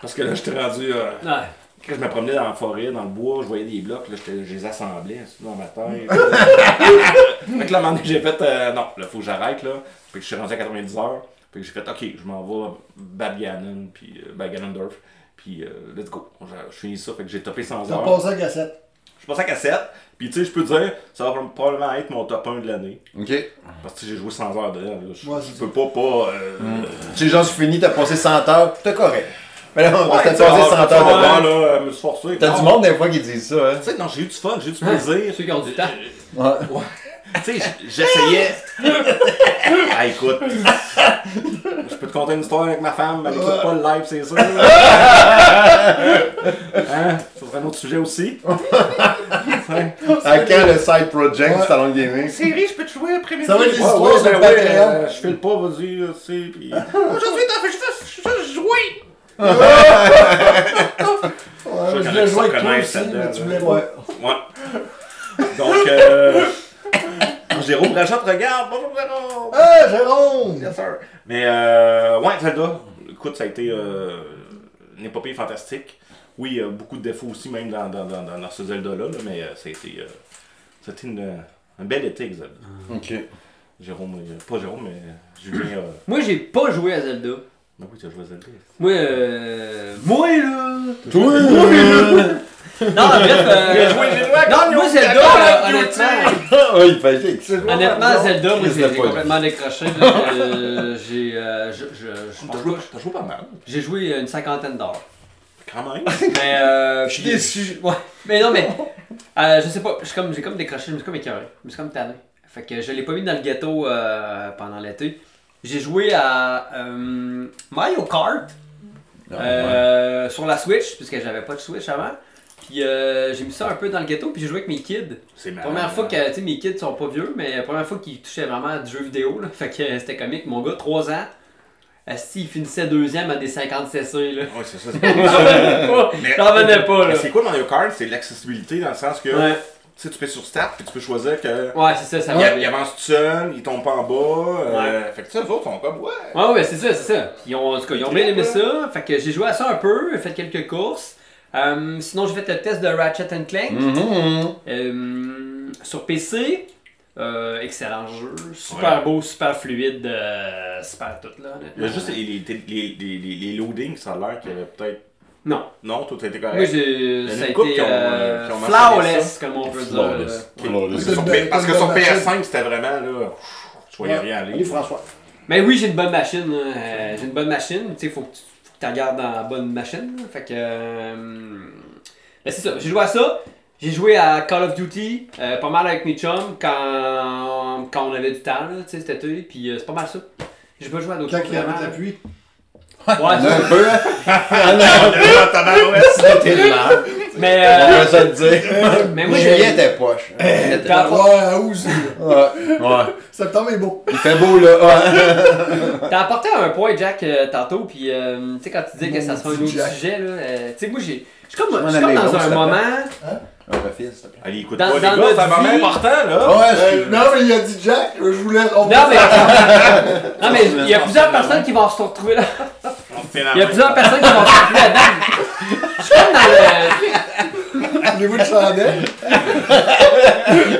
[SPEAKER 3] Parce que là, j'étais rendu. euh,
[SPEAKER 2] Ouais.
[SPEAKER 3] Quand je me promenais dans la forêt, dans le bois, je voyais des blocs, là, j'étais- je les assemblais c'est dans ma tête. fait que là, à un moment donné, j'ai fait, euh, non, là, faut que j'arrête, là. Fait que je suis rendu à 90 heures. Fait que j'ai fait, ok, je m'en vais Bad Gannon, puis euh, Bad Ganondorf, puis euh, let's go. Je, finis ça, fait que j'ai topé 100
[SPEAKER 4] T'as
[SPEAKER 3] heures.
[SPEAKER 4] passé à cassette.
[SPEAKER 3] Je suis passé à cassette, puis tu sais, je peux te dire, ça va probablement être mon top 1 de l'année.
[SPEAKER 1] Ok.
[SPEAKER 3] Parce que j'ai joué 100 heures dedans, là. Je,
[SPEAKER 4] Ouais,
[SPEAKER 3] je peux pas, pas. euh,
[SPEAKER 1] Tu sais, genre, tu finis, t'as passé 100 heures, t'es correct. Mais là, on
[SPEAKER 3] Ouais, sais,
[SPEAKER 1] passé
[SPEAKER 3] ah,
[SPEAKER 1] 100 heures de
[SPEAKER 3] là, me suis forcé.
[SPEAKER 1] T'as du monde des fois qui disent ça, hein.
[SPEAKER 3] Tu sais, non, j'ai eu du fun, j'ai eu du plaisir.
[SPEAKER 2] Ceux qui ont du temps.
[SPEAKER 1] Ouais.
[SPEAKER 3] Tu sais, j'essayais. ah, écoute. Je peux te conter une histoire avec ma femme, mais elle écoute pas le live, c'est sûr. hein? Ça serait un autre sujet aussi. Ouais.
[SPEAKER 1] À quand le side project
[SPEAKER 4] Ouais.
[SPEAKER 1] du salon de gaming?
[SPEAKER 3] Série, je peux te jouer après-midi.
[SPEAKER 4] Ça va être des
[SPEAKER 3] Ouais,
[SPEAKER 4] histoires
[SPEAKER 3] ouais, ben ouais, euh, je fais le pas, vas-y, euh, tu sais. Puis... Aujourd'hui, t'as fait juste, juste jouer.
[SPEAKER 4] Ouais,
[SPEAKER 3] Je
[SPEAKER 4] voulais jouer avec toi aussi, mais tu
[SPEAKER 3] là.
[SPEAKER 4] voulais pas.
[SPEAKER 3] Ouais. Donc, euh. Jérôme Rachot regarde. Bonjour Jérôme.
[SPEAKER 4] Ah, Jérôme!
[SPEAKER 3] Yes, sir. Mais, euh, ouais, Zelda. Écoute, ça a été euh, une épopée fantastique. Oui, il y a beaucoup de défauts aussi, même dans, dans, dans, dans ce Zelda-là, là, mais euh, ça a été, euh, ça a été une, un bel été, Zelda.
[SPEAKER 1] Ok.
[SPEAKER 3] Jérôme, euh, pas Jérôme, mais Julien. Euh,
[SPEAKER 2] Moi, j'ai pas joué à Zelda.
[SPEAKER 3] Ben oui, tu as joué à Zelda.
[SPEAKER 2] Moi, euh. Moi, là!
[SPEAKER 1] Toi!
[SPEAKER 2] Non, bref, euh.
[SPEAKER 3] J'ai joué, j'ai joué à
[SPEAKER 2] Non, moi, Zelda, euh, honnêtement.
[SPEAKER 1] Ouais, il fait fixe.
[SPEAKER 2] Honnêtement, Zelda, moi, j'ai j'ai complètement décroché. là. Euh, J'ai. euh, je- je-
[SPEAKER 3] T'as
[SPEAKER 2] je-
[SPEAKER 3] joué, t'as joué pas mal,
[SPEAKER 2] J'ai joué une cinquantaine d'heures.
[SPEAKER 3] quand même.
[SPEAKER 2] Mais euh,
[SPEAKER 4] Je suis déçu.
[SPEAKER 2] Ouais. Mais non, mais euh, je sais pas, suis comme- j'ai comme décroché, je me suis comme écœuré. Je me suis comme tanné. Fait que je l'ai pas mis dans le ghetto euh, pendant l'été. J'ai joué à euh, Mario Kart
[SPEAKER 1] Ah,
[SPEAKER 2] euh, sur la Switch, puisque j'avais pas de Switch avant. Puis euh, j'ai mis ça un peu dans le ghetto, puis j'ai joué avec mes kids.
[SPEAKER 3] C'est marrant.
[SPEAKER 2] Première fois que, tu sais, mes kids sont pas vieux, mais la première fois qu'ils touchaient vraiment à du jeu vidéo, là. Fait que c'était comique. Mon gars, 3 ans, Asti, il finissait deuxième à des 50 CC, là.
[SPEAKER 3] Ouais, c'est ça. c'est-
[SPEAKER 2] J'en revenais pas. Là.
[SPEAKER 3] C'est quoi Mario Kart? C'est l'accessibilité dans le sens que
[SPEAKER 2] Ouais,
[SPEAKER 3] sais, tu peux sur Start puis tu peux choisir que.
[SPEAKER 2] ouais c'est ça, ça
[SPEAKER 3] Il,
[SPEAKER 2] va
[SPEAKER 3] il avance tout seul, il tombe pas en bas. euh, Fait que tu sais, les autres sont comme, ouais.
[SPEAKER 2] Ouais, ouais, c'est ça, c'est ça. Ils ont, en tout cas, ils ont bien aimé ça. Fait que j'ai joué à ça un peu, j'ai fait quelques courses. Euh, sinon, j'ai fait le test de Ratchet and Clank
[SPEAKER 1] Mhm.
[SPEAKER 2] euh, sur PC. Euh, excellent jeu, super
[SPEAKER 3] Ouais.
[SPEAKER 2] beau, super fluide, euh, super tout là.
[SPEAKER 3] Il y a juste les, les, les, les loadings, ça a l'air qu'il y avait peut-être.
[SPEAKER 2] Non,
[SPEAKER 3] Non, tout a été
[SPEAKER 2] moi
[SPEAKER 3] correct.
[SPEAKER 2] j'ai.
[SPEAKER 3] En a
[SPEAKER 2] Ça a été
[SPEAKER 3] qui ont,
[SPEAKER 2] euh,
[SPEAKER 3] euh, qui ont mentionné
[SPEAKER 2] flawless, comme on peut dire.
[SPEAKER 1] Flawless. Flawless.
[SPEAKER 3] Parce que sur,
[SPEAKER 4] Comme
[SPEAKER 3] parce que
[SPEAKER 4] dans
[SPEAKER 3] sur
[SPEAKER 4] Ratchet.
[SPEAKER 3] PS5, c'était vraiment là. Tu voyais rien aller.
[SPEAKER 4] Allez, François.
[SPEAKER 2] Mais oui, j'ai une bonne machine. Euh, j'ai une bonne machine. Tu sais, faut que tu faut que tu regardes dans la bonne machine. Fait que. euh, ben, c'est ça. J'ai joué à ça. J'ai joué à Call of Duty, euh, pas mal avec mes chums quand, quand on avait du temps, là, tu sais, cet été. Puis euh, c'est pas mal ça. J'ai pas joué à d'autres
[SPEAKER 4] Quand
[SPEAKER 2] choses.
[SPEAKER 4] il y avait
[SPEAKER 2] vraiment,
[SPEAKER 4] de la pluie.
[SPEAKER 2] Ouais,
[SPEAKER 1] a
[SPEAKER 2] c'est
[SPEAKER 1] un peu, hein? C'était de merde.
[SPEAKER 2] Mais,
[SPEAKER 1] On
[SPEAKER 2] euh,
[SPEAKER 1] va se le dire.
[SPEAKER 2] mais moi,
[SPEAKER 1] Julien
[SPEAKER 2] j'ai.
[SPEAKER 1] était poche.
[SPEAKER 4] Ouais.
[SPEAKER 1] Ouais. Ouais.
[SPEAKER 4] Septembre est beau.
[SPEAKER 1] Il fait beau, là. Ouais.
[SPEAKER 2] T'as apporté un point, Jack, euh, tantôt, puis euh, tu sais, quand tu disais que ça serait un autre
[SPEAKER 4] Jack.
[SPEAKER 2] sujet, là, euh, tu sais, moi, j'ai. Je suis comme, dans un moment.
[SPEAKER 1] Un refil, s'il te plaît.
[SPEAKER 3] Allez, écoute
[SPEAKER 2] Dans-
[SPEAKER 3] pas, les
[SPEAKER 2] dans
[SPEAKER 3] gars, c'est un moment important, là.
[SPEAKER 1] Ouais,
[SPEAKER 4] Euh, non, mais il a dit Jack, je voulais. on-
[SPEAKER 2] Non, mais. non, mais il y a plusieurs personnes qui vont se retrouver là. Il y a plusieurs personnes qui vont retrouver là-dedans. Je suis comme dans le.
[SPEAKER 4] Voulez-vous le chandelle?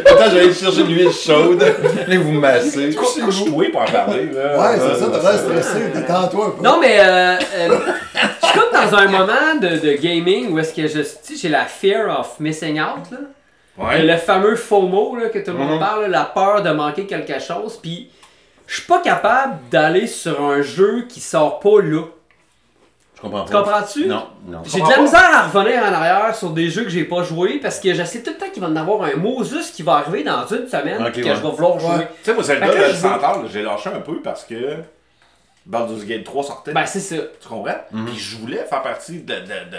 [SPEAKER 1] Attends, j'allais chercher de l'huile chaude. Là, vous me massez.
[SPEAKER 3] Couche-toi pour en parler, là.
[SPEAKER 4] Ouais, c'est ça, t'as l'air stressé. Détends-toi un peu.
[SPEAKER 2] Non, mais. Euh, euh, je suis comme dans un moment de, de gaming où est-ce que je. J'ai la fear of missing out, là.
[SPEAKER 3] Ouais.
[SPEAKER 2] Le fameux FOMO là, que tout le monde
[SPEAKER 1] Mhm.
[SPEAKER 2] parle, là, la peur de manquer quelque chose. Puis, je suis pas capable d'aller sur un jeu qui sort pas là.
[SPEAKER 1] Je comprends
[SPEAKER 2] Tu
[SPEAKER 1] pas.
[SPEAKER 2] comprends-tu?
[SPEAKER 1] Non, non.
[SPEAKER 2] J'ai de la misère à revenir en arrière sur des jeux que j'ai pas joué parce que je sais tout le temps qu'il va y en avoir un Moses qui va arriver dans une semaine
[SPEAKER 1] Ok,
[SPEAKER 2] que
[SPEAKER 1] ouais.
[SPEAKER 2] je vais vouloir jouer.
[SPEAKER 4] Ouais.
[SPEAKER 3] Tu sais, moi, Zelda, le
[SPEAKER 2] je
[SPEAKER 3] Centaure, j'ai lâché un peu parce que Baldur's Gate 3 sortait.
[SPEAKER 2] Ben, c'est ça.
[SPEAKER 3] tu comprends? Puis je voulais faire partie de, de, de,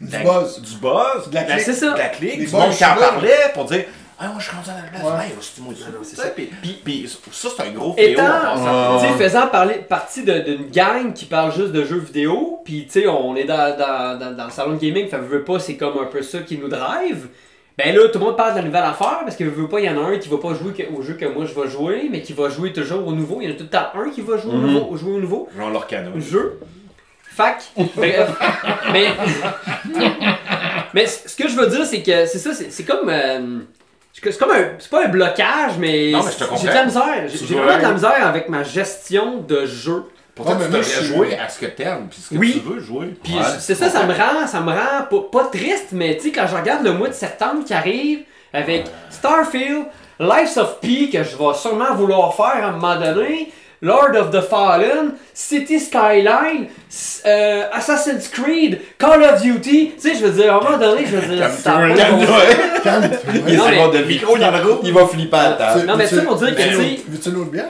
[SPEAKER 4] Du buzz.
[SPEAKER 3] Du buzz.
[SPEAKER 4] De la
[SPEAKER 2] Ben,
[SPEAKER 4] clique.
[SPEAKER 2] c'est ça.
[SPEAKER 3] de la clique,
[SPEAKER 4] Des
[SPEAKER 3] du monde qui en parlait pour dire Ah, moi je suis rendu à la place,
[SPEAKER 4] Ouais.
[SPEAKER 3] c'est moi ça.
[SPEAKER 2] c'est ça.
[SPEAKER 3] Puis,
[SPEAKER 2] Puis-
[SPEAKER 3] puis ça, c'est un gros fléau
[SPEAKER 2] Étant, tu sais, faisant parler, partie de- d'une gang qui parle juste de jeux vidéo, puis tu sais, on est dans, dans, dans, dans le salon de gaming, fait veux pas, c'est comme un peu ça qui nous drive. Ben là, tout le monde parle de la nouvelle affaire parce que veut pas, il y en a un qui va pas jouer que- au jeu que moi je vais jouer, mais qui va jouer toujours au nouveau. Il y en a tout le temps un qui va jouer, au, nouveau, jouer au nouveau.
[SPEAKER 3] Genre leur canon.
[SPEAKER 2] jeu. Fac. Bref. mais. Mais ce que je veux dire, c'est que c'est ça, c'est c'est comme. euh, c'est comme un. C'est pas un blocage, mais.
[SPEAKER 3] Non, mais je te comprends.
[SPEAKER 2] J'ai de la misère. J'ai vraiment de la misère avec ma gestion de jeu.
[SPEAKER 3] Pourtant, tu devrais
[SPEAKER 4] je
[SPEAKER 3] jouer à ce que t'aimes, puis ce que
[SPEAKER 2] Oui.
[SPEAKER 3] tu veux jouer.
[SPEAKER 2] Puis
[SPEAKER 1] Ouais,
[SPEAKER 2] c'est ça, ça me rend, ça me rend pas, pas triste, mais tu sais, quand je regarde le mois de septembre qui arrive avec Starfield, Lives of P que je vais sûrement vouloir faire à un moment donné, Lord of the Fallen, City Skyline, euh, Assassin's Creed, Call of Duty, tu sais, je veux dire, à un moment donné, je veux dire, sens.
[SPEAKER 4] Calme-toi.
[SPEAKER 1] Il est bon de micro dans le groupe. Il va flipper à la table.
[SPEAKER 2] Non, mais ça pour dire que, tu sais,
[SPEAKER 4] Veux-tu une autre bière?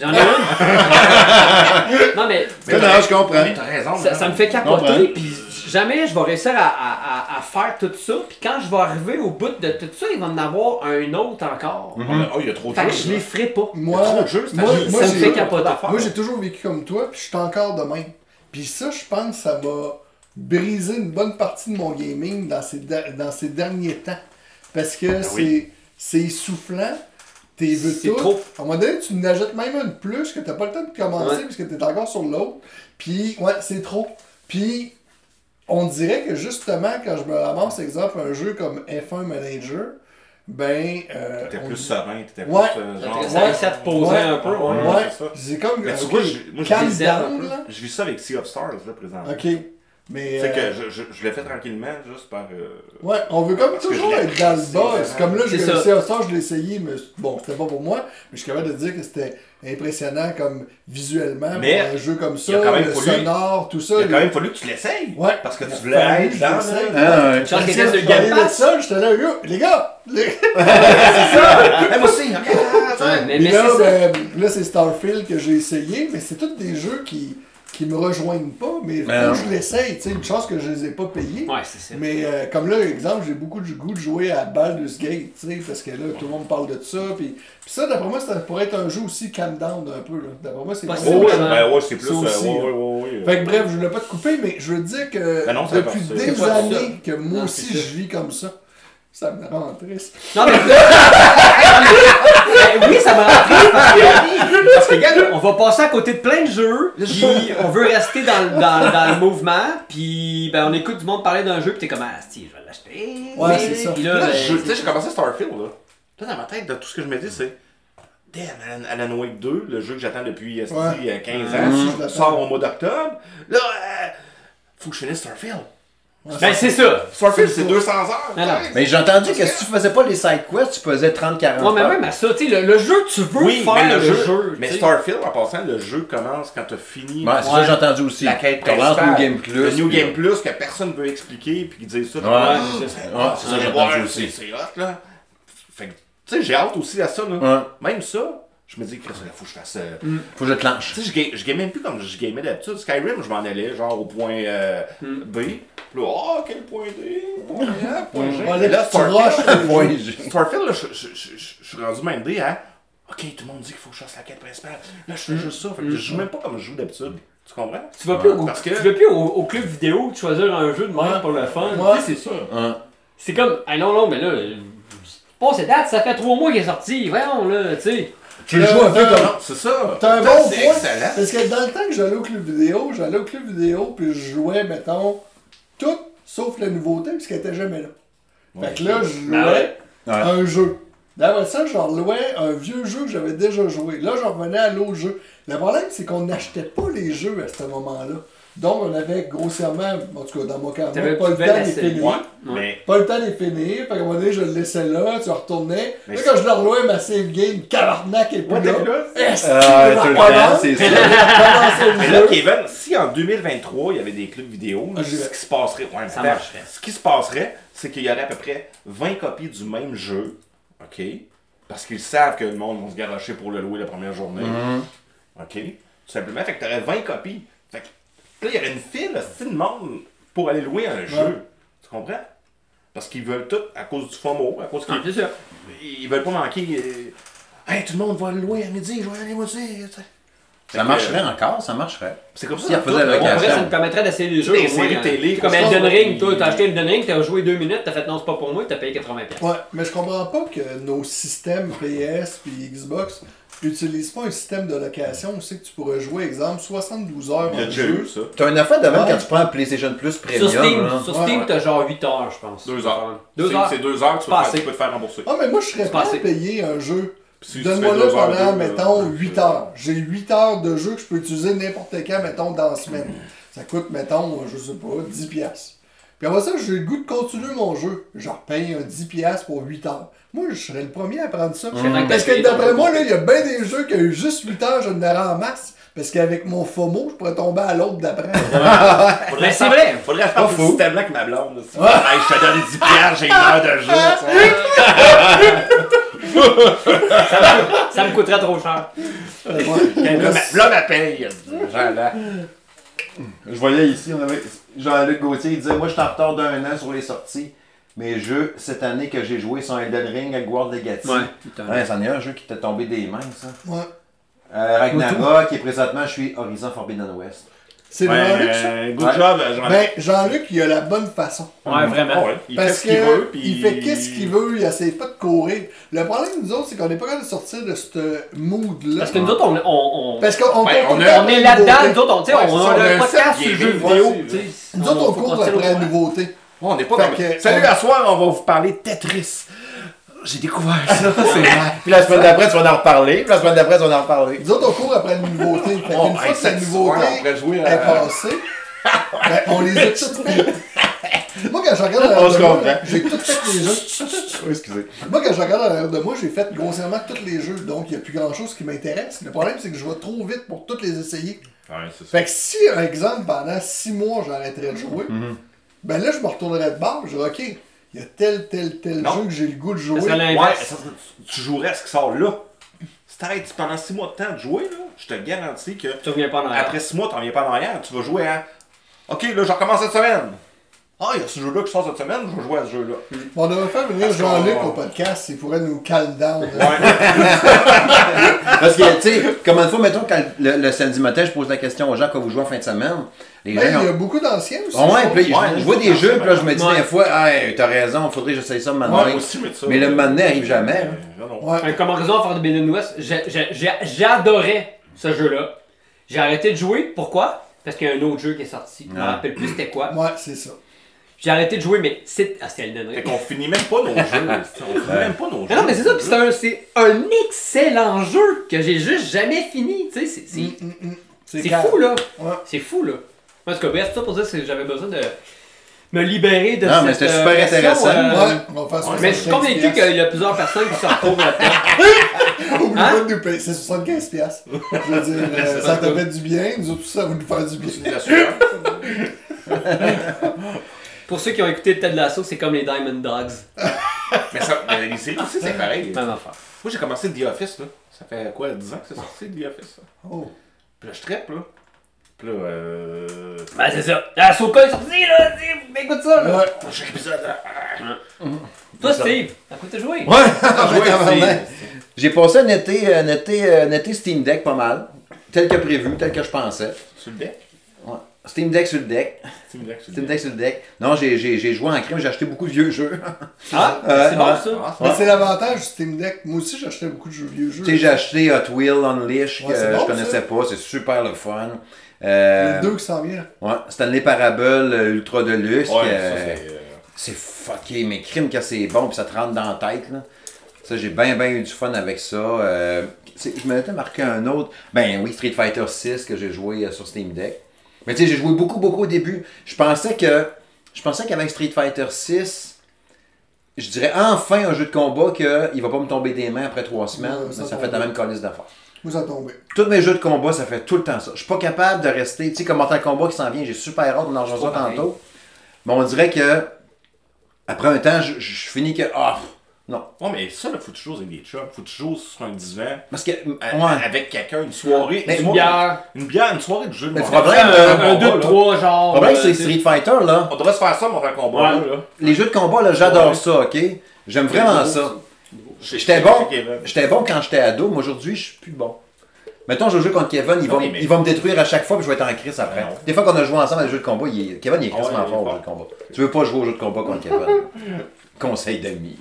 [SPEAKER 2] j'en ai une. non, mais
[SPEAKER 1] Non, non, je comprends.
[SPEAKER 3] Mais t'as raison.
[SPEAKER 2] ça, me fait capoter, puis jamais je vais réussir à, à- à- à faire tout ça, puis quand je vais arriver au bout de tout ça, il va en avoir un autre encore.
[SPEAKER 3] Oh, il y a trop de
[SPEAKER 2] Fait que je les ferai pas.
[SPEAKER 4] Moi,
[SPEAKER 3] trop de jeux, c'est
[SPEAKER 4] moi, moi,
[SPEAKER 2] ça me
[SPEAKER 4] j'ai-
[SPEAKER 2] fait capoter.
[SPEAKER 4] Moi, j'ai toujours vécu comme toi, puis je suis encore de même. Puis ça, je pense que ça m'a brisé une bonne partie de mon gaming dans ces, de- dans ces derniers temps. Parce que c'est
[SPEAKER 3] oui.
[SPEAKER 4] c'est essoufflant, t'es veux tout.
[SPEAKER 2] trop.
[SPEAKER 4] À un moment donné, tu n'achètes même une plus que t'as pas le temps de commencer
[SPEAKER 2] Ouais.
[SPEAKER 4] parce que t'es encore sur l'autre. Puis, ouais, c'est trop. Puis, on dirait que justement, quand je me ramasse, exemple, un jeu comme F1 Manager, ben. euh,
[SPEAKER 3] T'étais plus
[SPEAKER 4] dit-
[SPEAKER 3] serein, t'étais
[SPEAKER 4] Ouais.
[SPEAKER 3] plus. euh, genre-
[SPEAKER 2] Ça réussit à te poser
[SPEAKER 4] Ouais.
[SPEAKER 2] un peu. ouais.
[SPEAKER 3] Ouais.
[SPEAKER 4] Ouais,
[SPEAKER 3] c'est ça.
[SPEAKER 4] c'est comme.
[SPEAKER 3] Mais tu je- moi, je
[SPEAKER 2] peu.
[SPEAKER 4] là.
[SPEAKER 3] Je vis ça avec Sea of Stars, là, présentement.
[SPEAKER 4] Ok. Mais.
[SPEAKER 3] C'est
[SPEAKER 4] euh,
[SPEAKER 3] que je, je, je l'ai fait tranquillement, juste par. euh,
[SPEAKER 4] Ouais, on veut comme
[SPEAKER 3] Parce
[SPEAKER 4] toujours être dans le
[SPEAKER 3] vraiment.
[SPEAKER 4] Comme là, connaissais
[SPEAKER 2] ça.
[SPEAKER 4] ça, je l'ai essayé, mais bon, c'était pas pour moi. Mais je suis capable de dire que c'était impressionnant comme visuellement.
[SPEAKER 3] Mais
[SPEAKER 4] pour un jeu comme ça,
[SPEAKER 3] quand même
[SPEAKER 4] le
[SPEAKER 3] fallu-
[SPEAKER 4] sonore, tout ça.
[SPEAKER 3] Il a quand même fallu que tu l'essayes.
[SPEAKER 4] Ouais.
[SPEAKER 3] Parce que tu voulais
[SPEAKER 4] fallu
[SPEAKER 3] être dans le.
[SPEAKER 1] Ah, ouais.
[SPEAKER 2] Genre,
[SPEAKER 4] je
[SPEAKER 2] Game
[SPEAKER 4] de
[SPEAKER 2] Pass.
[SPEAKER 4] ça, j'étais là, yo, les gars! Les...
[SPEAKER 3] Eh, moi aussi, regarde!
[SPEAKER 2] Ouais, mais,
[SPEAKER 4] là,
[SPEAKER 2] c'est ça.
[SPEAKER 4] ben, là c'est Starfield que j'ai essayé, mais c'est tous des jeux qui, qui me rejoignent pas, mais
[SPEAKER 1] Ben
[SPEAKER 4] je l'essaye. Tu sais, une chance que je les ai pas payés.
[SPEAKER 2] Ouais, c'est ça.
[SPEAKER 4] Mais euh, comme là, exemple, j'ai beaucoup de goût de jouer à Baldur's Gate, tu sais, parce que là, tout le monde parle de ça. Puis, puis ça, d'après moi, ça pourrait être un jeu aussi calm down un peu. là. D'après moi, c'est
[SPEAKER 2] si
[SPEAKER 3] Oh,
[SPEAKER 2] Ouais,
[SPEAKER 3] ouais,
[SPEAKER 2] ouais.
[SPEAKER 3] ben ouais, c'est plus. Euh,
[SPEAKER 4] aussi,
[SPEAKER 3] ouais, ouais, ouais, ouais.
[SPEAKER 4] Fait que bref, je voulais pas te couper, mais je veux dire que
[SPEAKER 3] Ben non,
[SPEAKER 4] depuis des années que moi
[SPEAKER 2] Non,
[SPEAKER 4] aussi je vis comme ça. Ça me rend triste.
[SPEAKER 2] Non, mais. Ben oui, ça m'a appris parce que, parce que, regarde, on va passer à côté de plein de jeux, puis on veut rester dans, le- dans, dans le mouvement, puis ben, on écoute du monde parler d'un jeu, puis t'es comme, ah, si, je vais l'acheter.
[SPEAKER 4] Ouais, c'est ça.
[SPEAKER 2] Puis là,
[SPEAKER 3] Là,
[SPEAKER 2] ben,
[SPEAKER 3] je- tu sais, j'ai commencé Starfield, là. Là, dans ma tête, de tout ce que je me dis, c'est. Damn, Alan, Alan Wake 2, le jeu que j'attends depuis euh,
[SPEAKER 4] Ouais.
[SPEAKER 3] c'est-à-dire, euh, 15
[SPEAKER 4] Ouais,
[SPEAKER 3] ans, sort au mois d'octobre. Là, euh, faut que je finisse Starfield.
[SPEAKER 2] Ben c'est ça.
[SPEAKER 3] Starfield,
[SPEAKER 4] C'est
[SPEAKER 3] c'est
[SPEAKER 4] ça.
[SPEAKER 3] 200 heures.
[SPEAKER 2] Non, non.
[SPEAKER 1] Mais j'ai entendu que si tu faisais pas les side quests, tu faisais 30-40
[SPEAKER 2] Ouais, mais
[SPEAKER 1] heures.
[SPEAKER 2] même à ça, tu sais, le, le jeu, tu veux
[SPEAKER 3] Oui,
[SPEAKER 2] faire
[SPEAKER 3] mais le jeu.
[SPEAKER 2] jeu.
[SPEAKER 3] mais. Starfield, en passant, le jeu commence quand t'as fini
[SPEAKER 1] Ouais, c'est ça que j'ai entendu aussi.
[SPEAKER 3] la quête principale.
[SPEAKER 1] New Game Plus.
[SPEAKER 3] Le New Game Plus que personne veut expliquer, puis qu'ils disent ça.
[SPEAKER 1] Ouais.
[SPEAKER 2] Ouais, c'est ça.
[SPEAKER 1] Que j'ai
[SPEAKER 3] Ouais,
[SPEAKER 1] entendu aussi.
[SPEAKER 3] C'est hot, là. Fait que, tu sais, j'ai hâte aussi à ça, là.
[SPEAKER 1] Ouais.
[SPEAKER 3] Même ça, je me dis que faut que je fasse. euh,
[SPEAKER 1] Faut que je te lâche.
[SPEAKER 3] Tu sais, je, ga- je game même plus comme je gamais d'habitude. Skyrim, je m'en allais, genre au point euh,
[SPEAKER 2] Hmm.
[SPEAKER 3] B. Puis là, oh, quel point D, point A, point G.
[SPEAKER 4] Ouais, là,
[SPEAKER 3] Starfield,
[SPEAKER 4] le
[SPEAKER 1] Ouais,
[SPEAKER 3] Starfield, là, je, je, suis rendu même D à. Ok, tout le monde dit qu'il faut que je fasse la quête principale. Là, je fais juste ça. Fait que je joue même pas comme je joue d'habitude. Tu comprends?
[SPEAKER 2] Tu vas plus, au,
[SPEAKER 3] Parce que-
[SPEAKER 2] tu vas plus au, au club vidéo de choisir un jeu de
[SPEAKER 4] Ouais.
[SPEAKER 2] pour le fun.
[SPEAKER 4] Ouais.
[SPEAKER 2] Tu sais, c'est ça.
[SPEAKER 1] Ouais.
[SPEAKER 2] C'est comme, ah non, non, mais là, euh, pas cette date, ça fait trois mois qu'il est sorti. Voyons, là, tu sais.
[SPEAKER 1] Tu le joues un peu comme.
[SPEAKER 3] Non, c'est ça.
[SPEAKER 4] T'as un bon
[SPEAKER 3] c'est
[SPEAKER 4] point.
[SPEAKER 3] excellent.
[SPEAKER 4] Parce que dans le temps que j'allais au club vidéo, j'allais au club vidéo puis je jouais, mettons, tout sauf la nouveauté parce qu'elle était jamais là. Fait que là, je jouais
[SPEAKER 2] Ben. Ouais.
[SPEAKER 4] un jeu. D'après ça, je relouais un vieux jeu que j'avais déjà joué. Là, je revenais à l'autre jeu. Le problème, c'est qu'on n'achetait pas les jeux à ce moment-là. Donc, on avait grossièrement, en tout cas dans mon cas,
[SPEAKER 2] T'avais
[SPEAKER 4] pas le
[SPEAKER 2] plus
[SPEAKER 4] temps
[SPEAKER 2] laisser.
[SPEAKER 4] finir.
[SPEAKER 3] Ouais,
[SPEAKER 2] Ouais.
[SPEAKER 3] mais.
[SPEAKER 4] Pas le temps les finir. Fait qu'à un moment donné, je le laissais là, tu retournais.
[SPEAKER 3] Mais
[SPEAKER 4] là, quand je le relouais, ma save game, cabarnak et puis
[SPEAKER 3] Ouais,
[SPEAKER 4] là. Est-ce que
[SPEAKER 1] Ah, c'est ça.
[SPEAKER 3] Mais là. Kevin, si en 2023, il y avait des clubs vidéo,
[SPEAKER 4] Ah,
[SPEAKER 3] ce qui se passerait. Ouais, mais
[SPEAKER 2] Ça
[SPEAKER 3] attends,
[SPEAKER 2] marcherait.
[SPEAKER 3] Ce qui se passerait, c'est qu'il y aurait à peu près 20 copies du même jeu. OK? Parce qu'ils savent que le monde va se garocher pour le louer la première journée. OK? Tout simplement. Fait que tu aurais 20 copies. Fait que là, il y aurait une file, aussi de monde pour aller louer un jeu. Tu comprends? Parce qu'ils veulent tout, à cause du FOMO, à cause qu'ils
[SPEAKER 2] Ah, c'est ça.
[SPEAKER 3] ils veulent pas manquer. euh, hey, tout le monde va le louer à midi, je vais aller moi aussi. Fait
[SPEAKER 1] Ça
[SPEAKER 3] que,
[SPEAKER 1] marcherait
[SPEAKER 3] euh,
[SPEAKER 1] encore, ça marcherait.
[SPEAKER 3] C'est comme ça.
[SPEAKER 1] Si elle faisait la location.
[SPEAKER 2] ça nous permettrait d'essayer les jeux. Moins,
[SPEAKER 3] séries
[SPEAKER 2] hein.
[SPEAKER 3] télé,
[SPEAKER 2] Comme Elden Ring, toi, t'as acheté Elden Ring, t'as joué deux minutes, t'as fait non, c'est pas pour moi, t'as payé 80$.
[SPEAKER 4] Ouais, mais je comprends pas que nos systèmes PS puis Xbox utilise pas un système de location où c'est que tu pourrais jouer, exemple, 72 heures
[SPEAKER 3] Il y a
[SPEAKER 4] en jeu.
[SPEAKER 1] T'as un affaire de même
[SPEAKER 4] Ouais.
[SPEAKER 1] quand tu prends un PlayStation Plus Premium.
[SPEAKER 2] Sur Steam, sur
[SPEAKER 4] Ouais,
[SPEAKER 2] Steam t'as genre 8 heures, je pense.
[SPEAKER 3] Deux heures.
[SPEAKER 2] Deux
[SPEAKER 3] C'est-
[SPEAKER 2] heures.
[SPEAKER 3] C'est deux heures, tu peux,
[SPEAKER 2] Pas
[SPEAKER 3] te faire- tu peux te faire rembourser.
[SPEAKER 4] Ah, mais moi, je serais prêt
[SPEAKER 2] passé.
[SPEAKER 4] à payer un jeu.
[SPEAKER 3] Si
[SPEAKER 4] Donne-moi là pendant,
[SPEAKER 3] deux,
[SPEAKER 4] mettons,
[SPEAKER 3] là,
[SPEAKER 4] 8 heures. J'ai 8 heures de jeu que je peux utiliser n'importe quand, mettons, dans la semaine. Ça coûte, mettons, je sais pas, 10 piastres. Puis après ça, j'ai le goût de continuer mon jeu. Je repaye un 10 piastres pour 8 heures. Moi, je serais le premier à prendre ça.
[SPEAKER 2] Mmh.
[SPEAKER 4] Parce que d'après moi, là, il y a bien des jeux qui ont eu juste 8 heures, je ne l'aurais en masse. Parce qu'avec mon FOMO, je pourrais tomber à l'autre d'après.
[SPEAKER 3] Faudrait
[SPEAKER 2] Mais c'est vrai.
[SPEAKER 3] Faudrait faire
[SPEAKER 1] Pas
[SPEAKER 3] ce système-là avec ma blonde. Hey, je te donne 10 piastres, j'ai une heure de jeu. tu sais.
[SPEAKER 2] Ça me coûterait trop cher.
[SPEAKER 3] Là, ma- Là, ma paye. Genre là.
[SPEAKER 1] Je voyais ici, on avait Jean-Luc Gauthier, il disait Moi, je suis en retard d'un an sur les sorties. Mes jeux, cette année que j'ai joué, sont Elden Ring, Hogwarts Legacy.
[SPEAKER 2] putain.
[SPEAKER 1] Ouais, c'en est un jeu qui t'est tombé des mains, ça.
[SPEAKER 4] Ouais.
[SPEAKER 1] Euh, Ragnarok, et présentement, je suis Horizon Forbidden West.
[SPEAKER 4] C'est
[SPEAKER 3] Ouais,
[SPEAKER 4] Jean-Luc, ça?
[SPEAKER 3] euh, good
[SPEAKER 1] Ouais.
[SPEAKER 3] job, Jean-Luc.
[SPEAKER 4] Ben, Jean-Luc, il a la bonne façon.
[SPEAKER 2] Ouais, vraiment.
[SPEAKER 3] Ouais, Il fait
[SPEAKER 4] Parce
[SPEAKER 3] ce qu'il
[SPEAKER 4] que
[SPEAKER 3] veut. puis
[SPEAKER 4] il fait qu'est-ce qu'il veut, il essaie pas de courir. Le problème, nous autres, c'est qu'on n'est pas capable de sortir de ce mood-là.
[SPEAKER 2] Parce que nous autres, on, on, on,
[SPEAKER 4] Parce qu'on
[SPEAKER 3] Ouais,
[SPEAKER 4] court
[SPEAKER 3] on
[SPEAKER 4] le
[SPEAKER 2] est là-dedans, nous autres, on, tu sais,
[SPEAKER 3] Ouais,
[SPEAKER 2] on, a
[SPEAKER 3] on a
[SPEAKER 2] un
[SPEAKER 3] un
[SPEAKER 2] podcast sur jeux vidéo.
[SPEAKER 3] ouais,
[SPEAKER 2] tu sais.
[SPEAKER 4] Nous autres, on court après la nouveauté.
[SPEAKER 3] On n'est pas
[SPEAKER 4] Fait
[SPEAKER 3] comme... Salut, à soir, on va vous parler de Tetris. J'ai découvert ça, c'est vrai.
[SPEAKER 1] Puis la semaine d'après, tu vas en reparler. Puis la semaine d'après, tu vas en reparler.
[SPEAKER 4] Nous autres, on court après la nouveauté. Fait
[SPEAKER 3] Oh,
[SPEAKER 4] qu'une fois que la
[SPEAKER 3] cette
[SPEAKER 4] nouveauté est
[SPEAKER 3] à-
[SPEAKER 4] passée, ben, on les a toutes faites. Moi, quand je regarde l'arrière
[SPEAKER 1] se
[SPEAKER 4] de moi, j'ai tout fait les jeux.
[SPEAKER 1] Oui, excusez.
[SPEAKER 4] Moi, quand je regarde l'arrière de moi, j'ai fait grossièrement tous les jeux. Donc, il n'y a plus grand-chose qui m'intéresse. Le problème, c'est que je vais trop vite pour tous les essayer.
[SPEAKER 3] Ouais, c'est ça.
[SPEAKER 4] Fait que si, par exemple, pendant six mois, j'arrêterais de jouer,
[SPEAKER 1] Mhm.
[SPEAKER 4] ben là, je me retournerais de bord. Je dirais, OK, il y a tel, tel, tel
[SPEAKER 3] Non.
[SPEAKER 4] jeu que j'ai le goût de jouer.
[SPEAKER 2] Ça
[SPEAKER 3] Ouais, ça, tu- tu jouerais à ce qui sort là. Si t'arrêtes pendant 6 mois de temps de jouer, là, je te garantis que
[SPEAKER 2] Tu reviens pas en arrière.
[SPEAKER 3] après 6 mois, t'en viens pas en arrière. Tu vas jouer à. Ok, là, je recommence cette semaine. Ah, il y a ce jeu-là qui sort cette semaine, je vais jouer à ce jeu-là.
[SPEAKER 4] On devrait faire venir Jean-Luc au podcast. Il pourrait nous calm down.
[SPEAKER 3] Ouais.
[SPEAKER 1] Parce que, tu sais, combien de fois, mettons, quand le, le samedi matin, je pose la question aux gens quand vous jouez en fin de semaine, les
[SPEAKER 4] Ben,
[SPEAKER 1] gens.
[SPEAKER 4] il y a beaucoup d'anciens aussi.
[SPEAKER 1] Ah ouais,
[SPEAKER 4] je
[SPEAKER 1] puis là, je, je vois des jeux, puis là, je me dis
[SPEAKER 2] ouais.
[SPEAKER 1] des fois, hey, t'as raison, faudrait que j'essaye ça maintenant.
[SPEAKER 3] Moi aussi, mais ça.
[SPEAKER 1] Mais le moment donné arrive jamais. hein.
[SPEAKER 3] Euh.
[SPEAKER 2] Un Comme Horizon Forbidden West, j'ai- j'ai- j'ai- j'adorais ce jeu-là. J'ai arrêté de jouer. Pourquoi? Parce qu'il y a un autre jeu qui est sorti. Je me rappelle plus c'était quoi.
[SPEAKER 4] Ouais, c'est ça.
[SPEAKER 2] J'ai arrêté de jouer, mais c'est. Ah, c'était Elden
[SPEAKER 3] Fait qu'on finit même pas nos jeux. On finit même pas nos jeux.
[SPEAKER 2] Mais non, mais c'est ça, pis c'est un, c'est un excellent jeu que j'ai juste jamais fini. Tu sais, c'est- c'est
[SPEAKER 4] Mm, mm, mm.
[SPEAKER 2] c'est
[SPEAKER 4] calme.
[SPEAKER 2] fou, là.
[SPEAKER 4] Ouais.
[SPEAKER 2] C'est fou, là. En tout cas, bref, tout ça pour dire que j'avais besoin de me libérer de
[SPEAKER 1] Non, mais
[SPEAKER 2] cette
[SPEAKER 1] c'était
[SPEAKER 2] euh,
[SPEAKER 1] super
[SPEAKER 2] pression,
[SPEAKER 1] intéressant.
[SPEAKER 2] euh,
[SPEAKER 4] Ouais, on va faire ça.
[SPEAKER 2] Mais je suis convaincu qu'il y a plusieurs personnes qui se retrouvent là-dedans.
[SPEAKER 4] Oublie
[SPEAKER 2] Hein?
[SPEAKER 4] pas de nous payer. C'est 75$. piastres. Je veux dire, euh, ça te fait du bien. Nous autres, ça va nous faire du bien.
[SPEAKER 2] Pour ceux qui ont écouté Ted Lasso, c'est comme les Diamond Dogs.
[SPEAKER 3] Mais ça, mais les séries aussi, c'est pareil.
[SPEAKER 2] Même affaire.
[SPEAKER 3] Moi, j'ai commencé The Office, là. Ça fait quoi, 10 ans que c'est sorti, The Office? ça?
[SPEAKER 4] Oh.
[SPEAKER 3] Puis là, je trappe, là. Puis là, euh.
[SPEAKER 2] Ben, c'est ça. La Soka est sortie, là. Écoute ça, là.
[SPEAKER 4] Ouais.
[SPEAKER 3] Chaque épisode, là.
[SPEAKER 2] Toi, Steve, à quoi t'as joué?
[SPEAKER 1] Ouais,
[SPEAKER 3] joué,
[SPEAKER 1] tabarnak. J'ai passé un été, un, été, un été Steam Deck pas mal. Tel que prévu, tel que je pensais.
[SPEAKER 3] Sur le deck?
[SPEAKER 1] Ouais. Steam Deck sur le deck.
[SPEAKER 3] Steam Deck, sur le
[SPEAKER 1] Steam
[SPEAKER 3] deck.
[SPEAKER 1] Deck sur le deck. Non, j'ai j'ai- j'ai joué en crime, j'ai acheté beaucoup de vieux jeux.
[SPEAKER 2] Ah,
[SPEAKER 1] Ouais,
[SPEAKER 2] c'est bon,
[SPEAKER 1] ouais.
[SPEAKER 2] ça.
[SPEAKER 3] Ah,
[SPEAKER 4] Mais c'est l'avantage du Steam Deck. Moi aussi, j'achetais beaucoup de jeux vieux jeux.
[SPEAKER 1] Tu sais, j'ai acheté Hot Wheel Unleashed,
[SPEAKER 4] Ouais,
[SPEAKER 1] que
[SPEAKER 4] bon,
[SPEAKER 1] je connaissais
[SPEAKER 4] ça.
[SPEAKER 1] pas, c'est super le fun. Euh,
[SPEAKER 4] Les deux qui s'en viennent.
[SPEAKER 1] ouais, Stanley Parable euh, Ultra Deluxe.
[SPEAKER 3] Ouais, ça,
[SPEAKER 1] euh,
[SPEAKER 3] c'est. euh,
[SPEAKER 1] fucké, mais crime que c'est bon, puis ça te rentre dans la tête. Là. Ça, j'ai bien, bien eu du fun avec ça. Euh, je m'étais marqué un autre. Ben oui, Street Fighter 6 que j'ai joué euh, sur Steam Deck. Mais tu sais, j'ai joué beaucoup, beaucoup au début. Je pensais que. Je pensais qu'avec Street Fighter 6, je dirais enfin un jeu de combat qu'il va pas me tomber des mains après trois semaines.
[SPEAKER 4] Ouais,
[SPEAKER 1] mais
[SPEAKER 4] ça
[SPEAKER 1] ça fait la même calice d'affaires.
[SPEAKER 4] Vous en tombez.
[SPEAKER 1] Tous mes jeux de combat, ça fait tout le temps ça. Je suis pas capable de rester. Tu sais, comme Mortal Kombat qui s'en vient, j'ai super hâte, on en rejoint tantôt. Mais on dirait que. Après un temps, je, je finis que. Ah, non.
[SPEAKER 3] Ouais, mais ça, là, faut que tu joues avec des chums. Faut que tu joues sur un divan.
[SPEAKER 1] Parce que. Ouais.
[SPEAKER 3] Avec quelqu'un, une soirée.
[SPEAKER 1] Mais
[SPEAKER 3] une
[SPEAKER 2] bière.
[SPEAKER 3] Une bière, une soirée de jeu de
[SPEAKER 1] Mais le problème, euh,
[SPEAKER 2] Un, un,
[SPEAKER 3] Combat,
[SPEAKER 2] deux,
[SPEAKER 3] là.
[SPEAKER 2] trois, genre.
[SPEAKER 1] Le problème, c'est
[SPEAKER 2] euh,
[SPEAKER 1] Street Fighter, là.
[SPEAKER 3] On devrait se faire ça, Mortal Kombat,
[SPEAKER 2] Ouais.
[SPEAKER 3] là.
[SPEAKER 1] Les jeux de combat, là, j'adore
[SPEAKER 3] Ouais.
[SPEAKER 1] ça, ok? J'aime vraiment ça. J'étais bon. J'étais bon quand j'étais ado, mais aujourd'hui, je suis plus bon. Mettons, je joue contre Kevin, il va,
[SPEAKER 3] Oui, mais-
[SPEAKER 1] il va me détruire à chaque fois, puis je vais être en crise après.
[SPEAKER 3] Non.
[SPEAKER 1] Des fois qu'on a joué ensemble à des jeux de combat, il est- Kevin, il est
[SPEAKER 3] Ah
[SPEAKER 1] quasiment
[SPEAKER 3] il est
[SPEAKER 1] fort au jeu de combat. Tu veux pas jouer au jeu de combat contre Kevin. Conseil d'amis.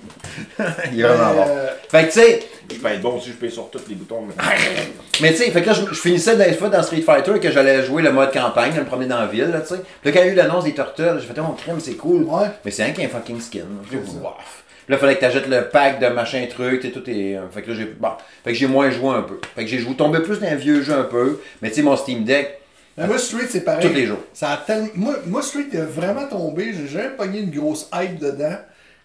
[SPEAKER 1] il est vraiment bon.
[SPEAKER 4] Euh,
[SPEAKER 1] Fait que, tu sais,
[SPEAKER 3] Je peux être bon aussi, je peux sur tous les boutons. mais-
[SPEAKER 1] mais tu sais, fait que là, je, je finissais des fois dans Street Fighter que j'allais jouer le mode campagne, me promener dans la ville, là, tu sais. Puis là, quand il y a eu l'annonce des Turtles, j'ai fait, oh, crème, c'est cool.
[SPEAKER 4] Ouais.
[SPEAKER 1] Mais c'est rien qu'un fucking skin. J'ai Puis là, fallait que t'achètes le pack de machin truc, t'es tout est. Fait que là, j'ai. Bon. Fait que j'ai moins joué un peu. Fait que j'ai joué, tombé plus dans un vieux jeu un peu. Mais tu sais, mon Steam Deck,
[SPEAKER 4] mais moi, Street, c'est pareil.
[SPEAKER 1] tous les jours.
[SPEAKER 4] Ça a tellement... moi, moi, Street est vraiment tombé. J'ai jamais pogné une grosse hype dedans.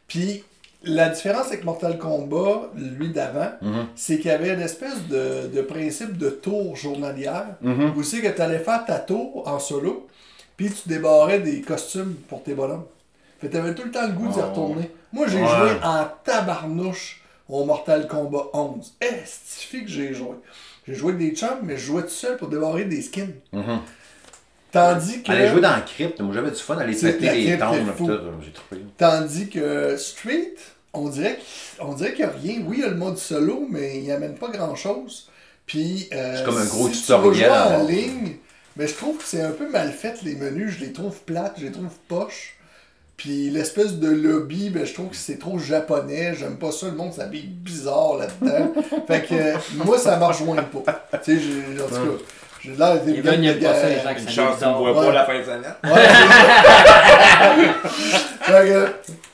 [SPEAKER 4] Puis la différence avec Mortal Kombat, lui d'avant,
[SPEAKER 1] Mhm.
[SPEAKER 4] c'est qu'il y avait une espèce de, de principe de tour journalière. Où c'est que tu allais faire ta tour en solo. Puis tu débarrais des costumes pour tes bonhommes. Fait que t'avais tout le temps le goût d'y
[SPEAKER 3] Oh.
[SPEAKER 4] retourner. Moi, j'ai
[SPEAKER 1] Ouais.
[SPEAKER 4] joué en tabarnouche au Mortal Kombat 11. Est-ce que j'ai joué? J'ai joué avec des chums, mais je jouais tout seul pour débarrer des skins.
[SPEAKER 1] Mhm.
[SPEAKER 4] Tandis que...
[SPEAKER 1] Aller jouer dans la crypte, moi j'avais du fun, aller
[SPEAKER 4] C'est-
[SPEAKER 1] péter les tombes, j'ai trouvé.
[SPEAKER 4] Tandis que Street, on dirait qu'il n'y a rien. Oui, il y a le mode solo, mais il amène pas grand chose. Puis, euh,
[SPEAKER 1] C'est comme un gros
[SPEAKER 4] si
[SPEAKER 1] tutoriel à
[SPEAKER 4] en ligne, mais je trouve que c'est un peu mal fait les menus. Je les trouve plates, je les trouve poches. Puis l'espèce de lobby, ben, je trouve que c'est trop japonais. J'aime pas ça. Le monde s'habille bizarre là-dedans. fait que euh, moi, ça marche moins pas. Tu sais, j'ai- en tout cas, j'ai l'air d'être
[SPEAKER 2] Il gagne pas ça, les gens
[SPEAKER 3] Une
[SPEAKER 2] qui
[SPEAKER 3] chance que tu ne vois
[SPEAKER 4] Ouais.
[SPEAKER 3] pas la fin de semaine.
[SPEAKER 4] Fait que,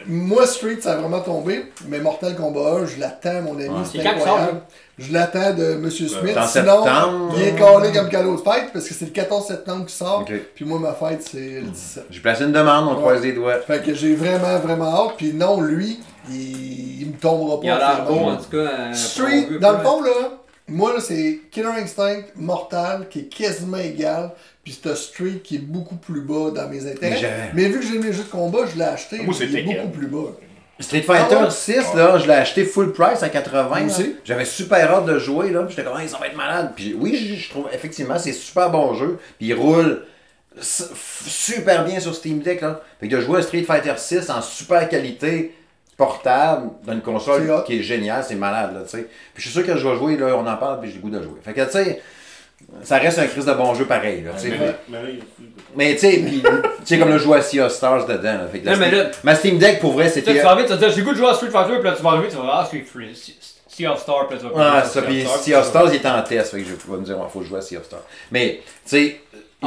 [SPEAKER 4] moi, Street, ça a vraiment tombé. Mais Mortal Kombat 1, je l'attends, mon ami.
[SPEAKER 1] Ouais.
[SPEAKER 4] C'est incroyable. Je l'attends de Monsieur Smith.
[SPEAKER 1] en
[SPEAKER 4] Sinon,
[SPEAKER 1] septembre.
[SPEAKER 4] il est calé comme cadeau de fête parce que c'est le 14 septembre qui sort. Puis moi, ma fête, c'est le 17.
[SPEAKER 1] J'ai placé une demande, on
[SPEAKER 4] Ouais.
[SPEAKER 1] croise les doigts.
[SPEAKER 4] Fait que j'ai vraiment, vraiment hâte. Puis non, lui, il, il me tombera pas.
[SPEAKER 2] Il a l'air
[SPEAKER 4] finalement.
[SPEAKER 2] beau, en tout cas. euh,
[SPEAKER 4] Street,
[SPEAKER 2] un
[SPEAKER 4] dans le fond, là, moi, là, c'est Killer Instinct Mortal qui est quasiment égal. Puis c'est Street qui est beaucoup plus bas dans mes intérêts. Mais vu que j'ai mes jeux de combat, je l'ai acheté.
[SPEAKER 3] Moi, c'est
[SPEAKER 4] il est
[SPEAKER 3] Tekken.
[SPEAKER 4] beaucoup plus bas.
[SPEAKER 1] Street Fighter
[SPEAKER 4] Ah ouais?
[SPEAKER 1] 6, là, je l'ai acheté full price à 80.
[SPEAKER 4] Moi
[SPEAKER 1] là.
[SPEAKER 4] aussi?
[SPEAKER 1] J'avais super hâte de jouer, là. puis J'étais comme, Ah, ça va être malade. Puis oui, je, je trouve, effectivement, c'est super bon jeu. Puis il roule super bien sur Steam Deck, là. Fait que de jouer à Street Fighter 6 en super qualité portable dans une console qui est géniale, c'est malade, là, tu sais. Puis je suis sûr que je vais jouer, là, on en parle, puis j'ai le goût de jouer. Fait que, tu sais, ça reste un crise de bon jeu pareil, là, tu sais.
[SPEAKER 3] Mais-
[SPEAKER 1] tu sais, puis, tu sais, comme le jouer à Sea of Stars dedans, là. Fait que
[SPEAKER 2] Non, mais là-
[SPEAKER 1] ma Steam Deck, pour vrai, c'était.
[SPEAKER 2] tu vas arriver, tu vas dire, j'ai goût de jouer à Street Fighter, puis là, tu vas arriver, tu vas dire, ah, Street Free, Sea of Star, puis là, tu vas
[SPEAKER 1] Ah, ça, puis
[SPEAKER 2] Sea of
[SPEAKER 1] Sea of Stars, il était en test, fait que je vais me dire, il faut jouer à Sea of Stars. Mais, tu sais,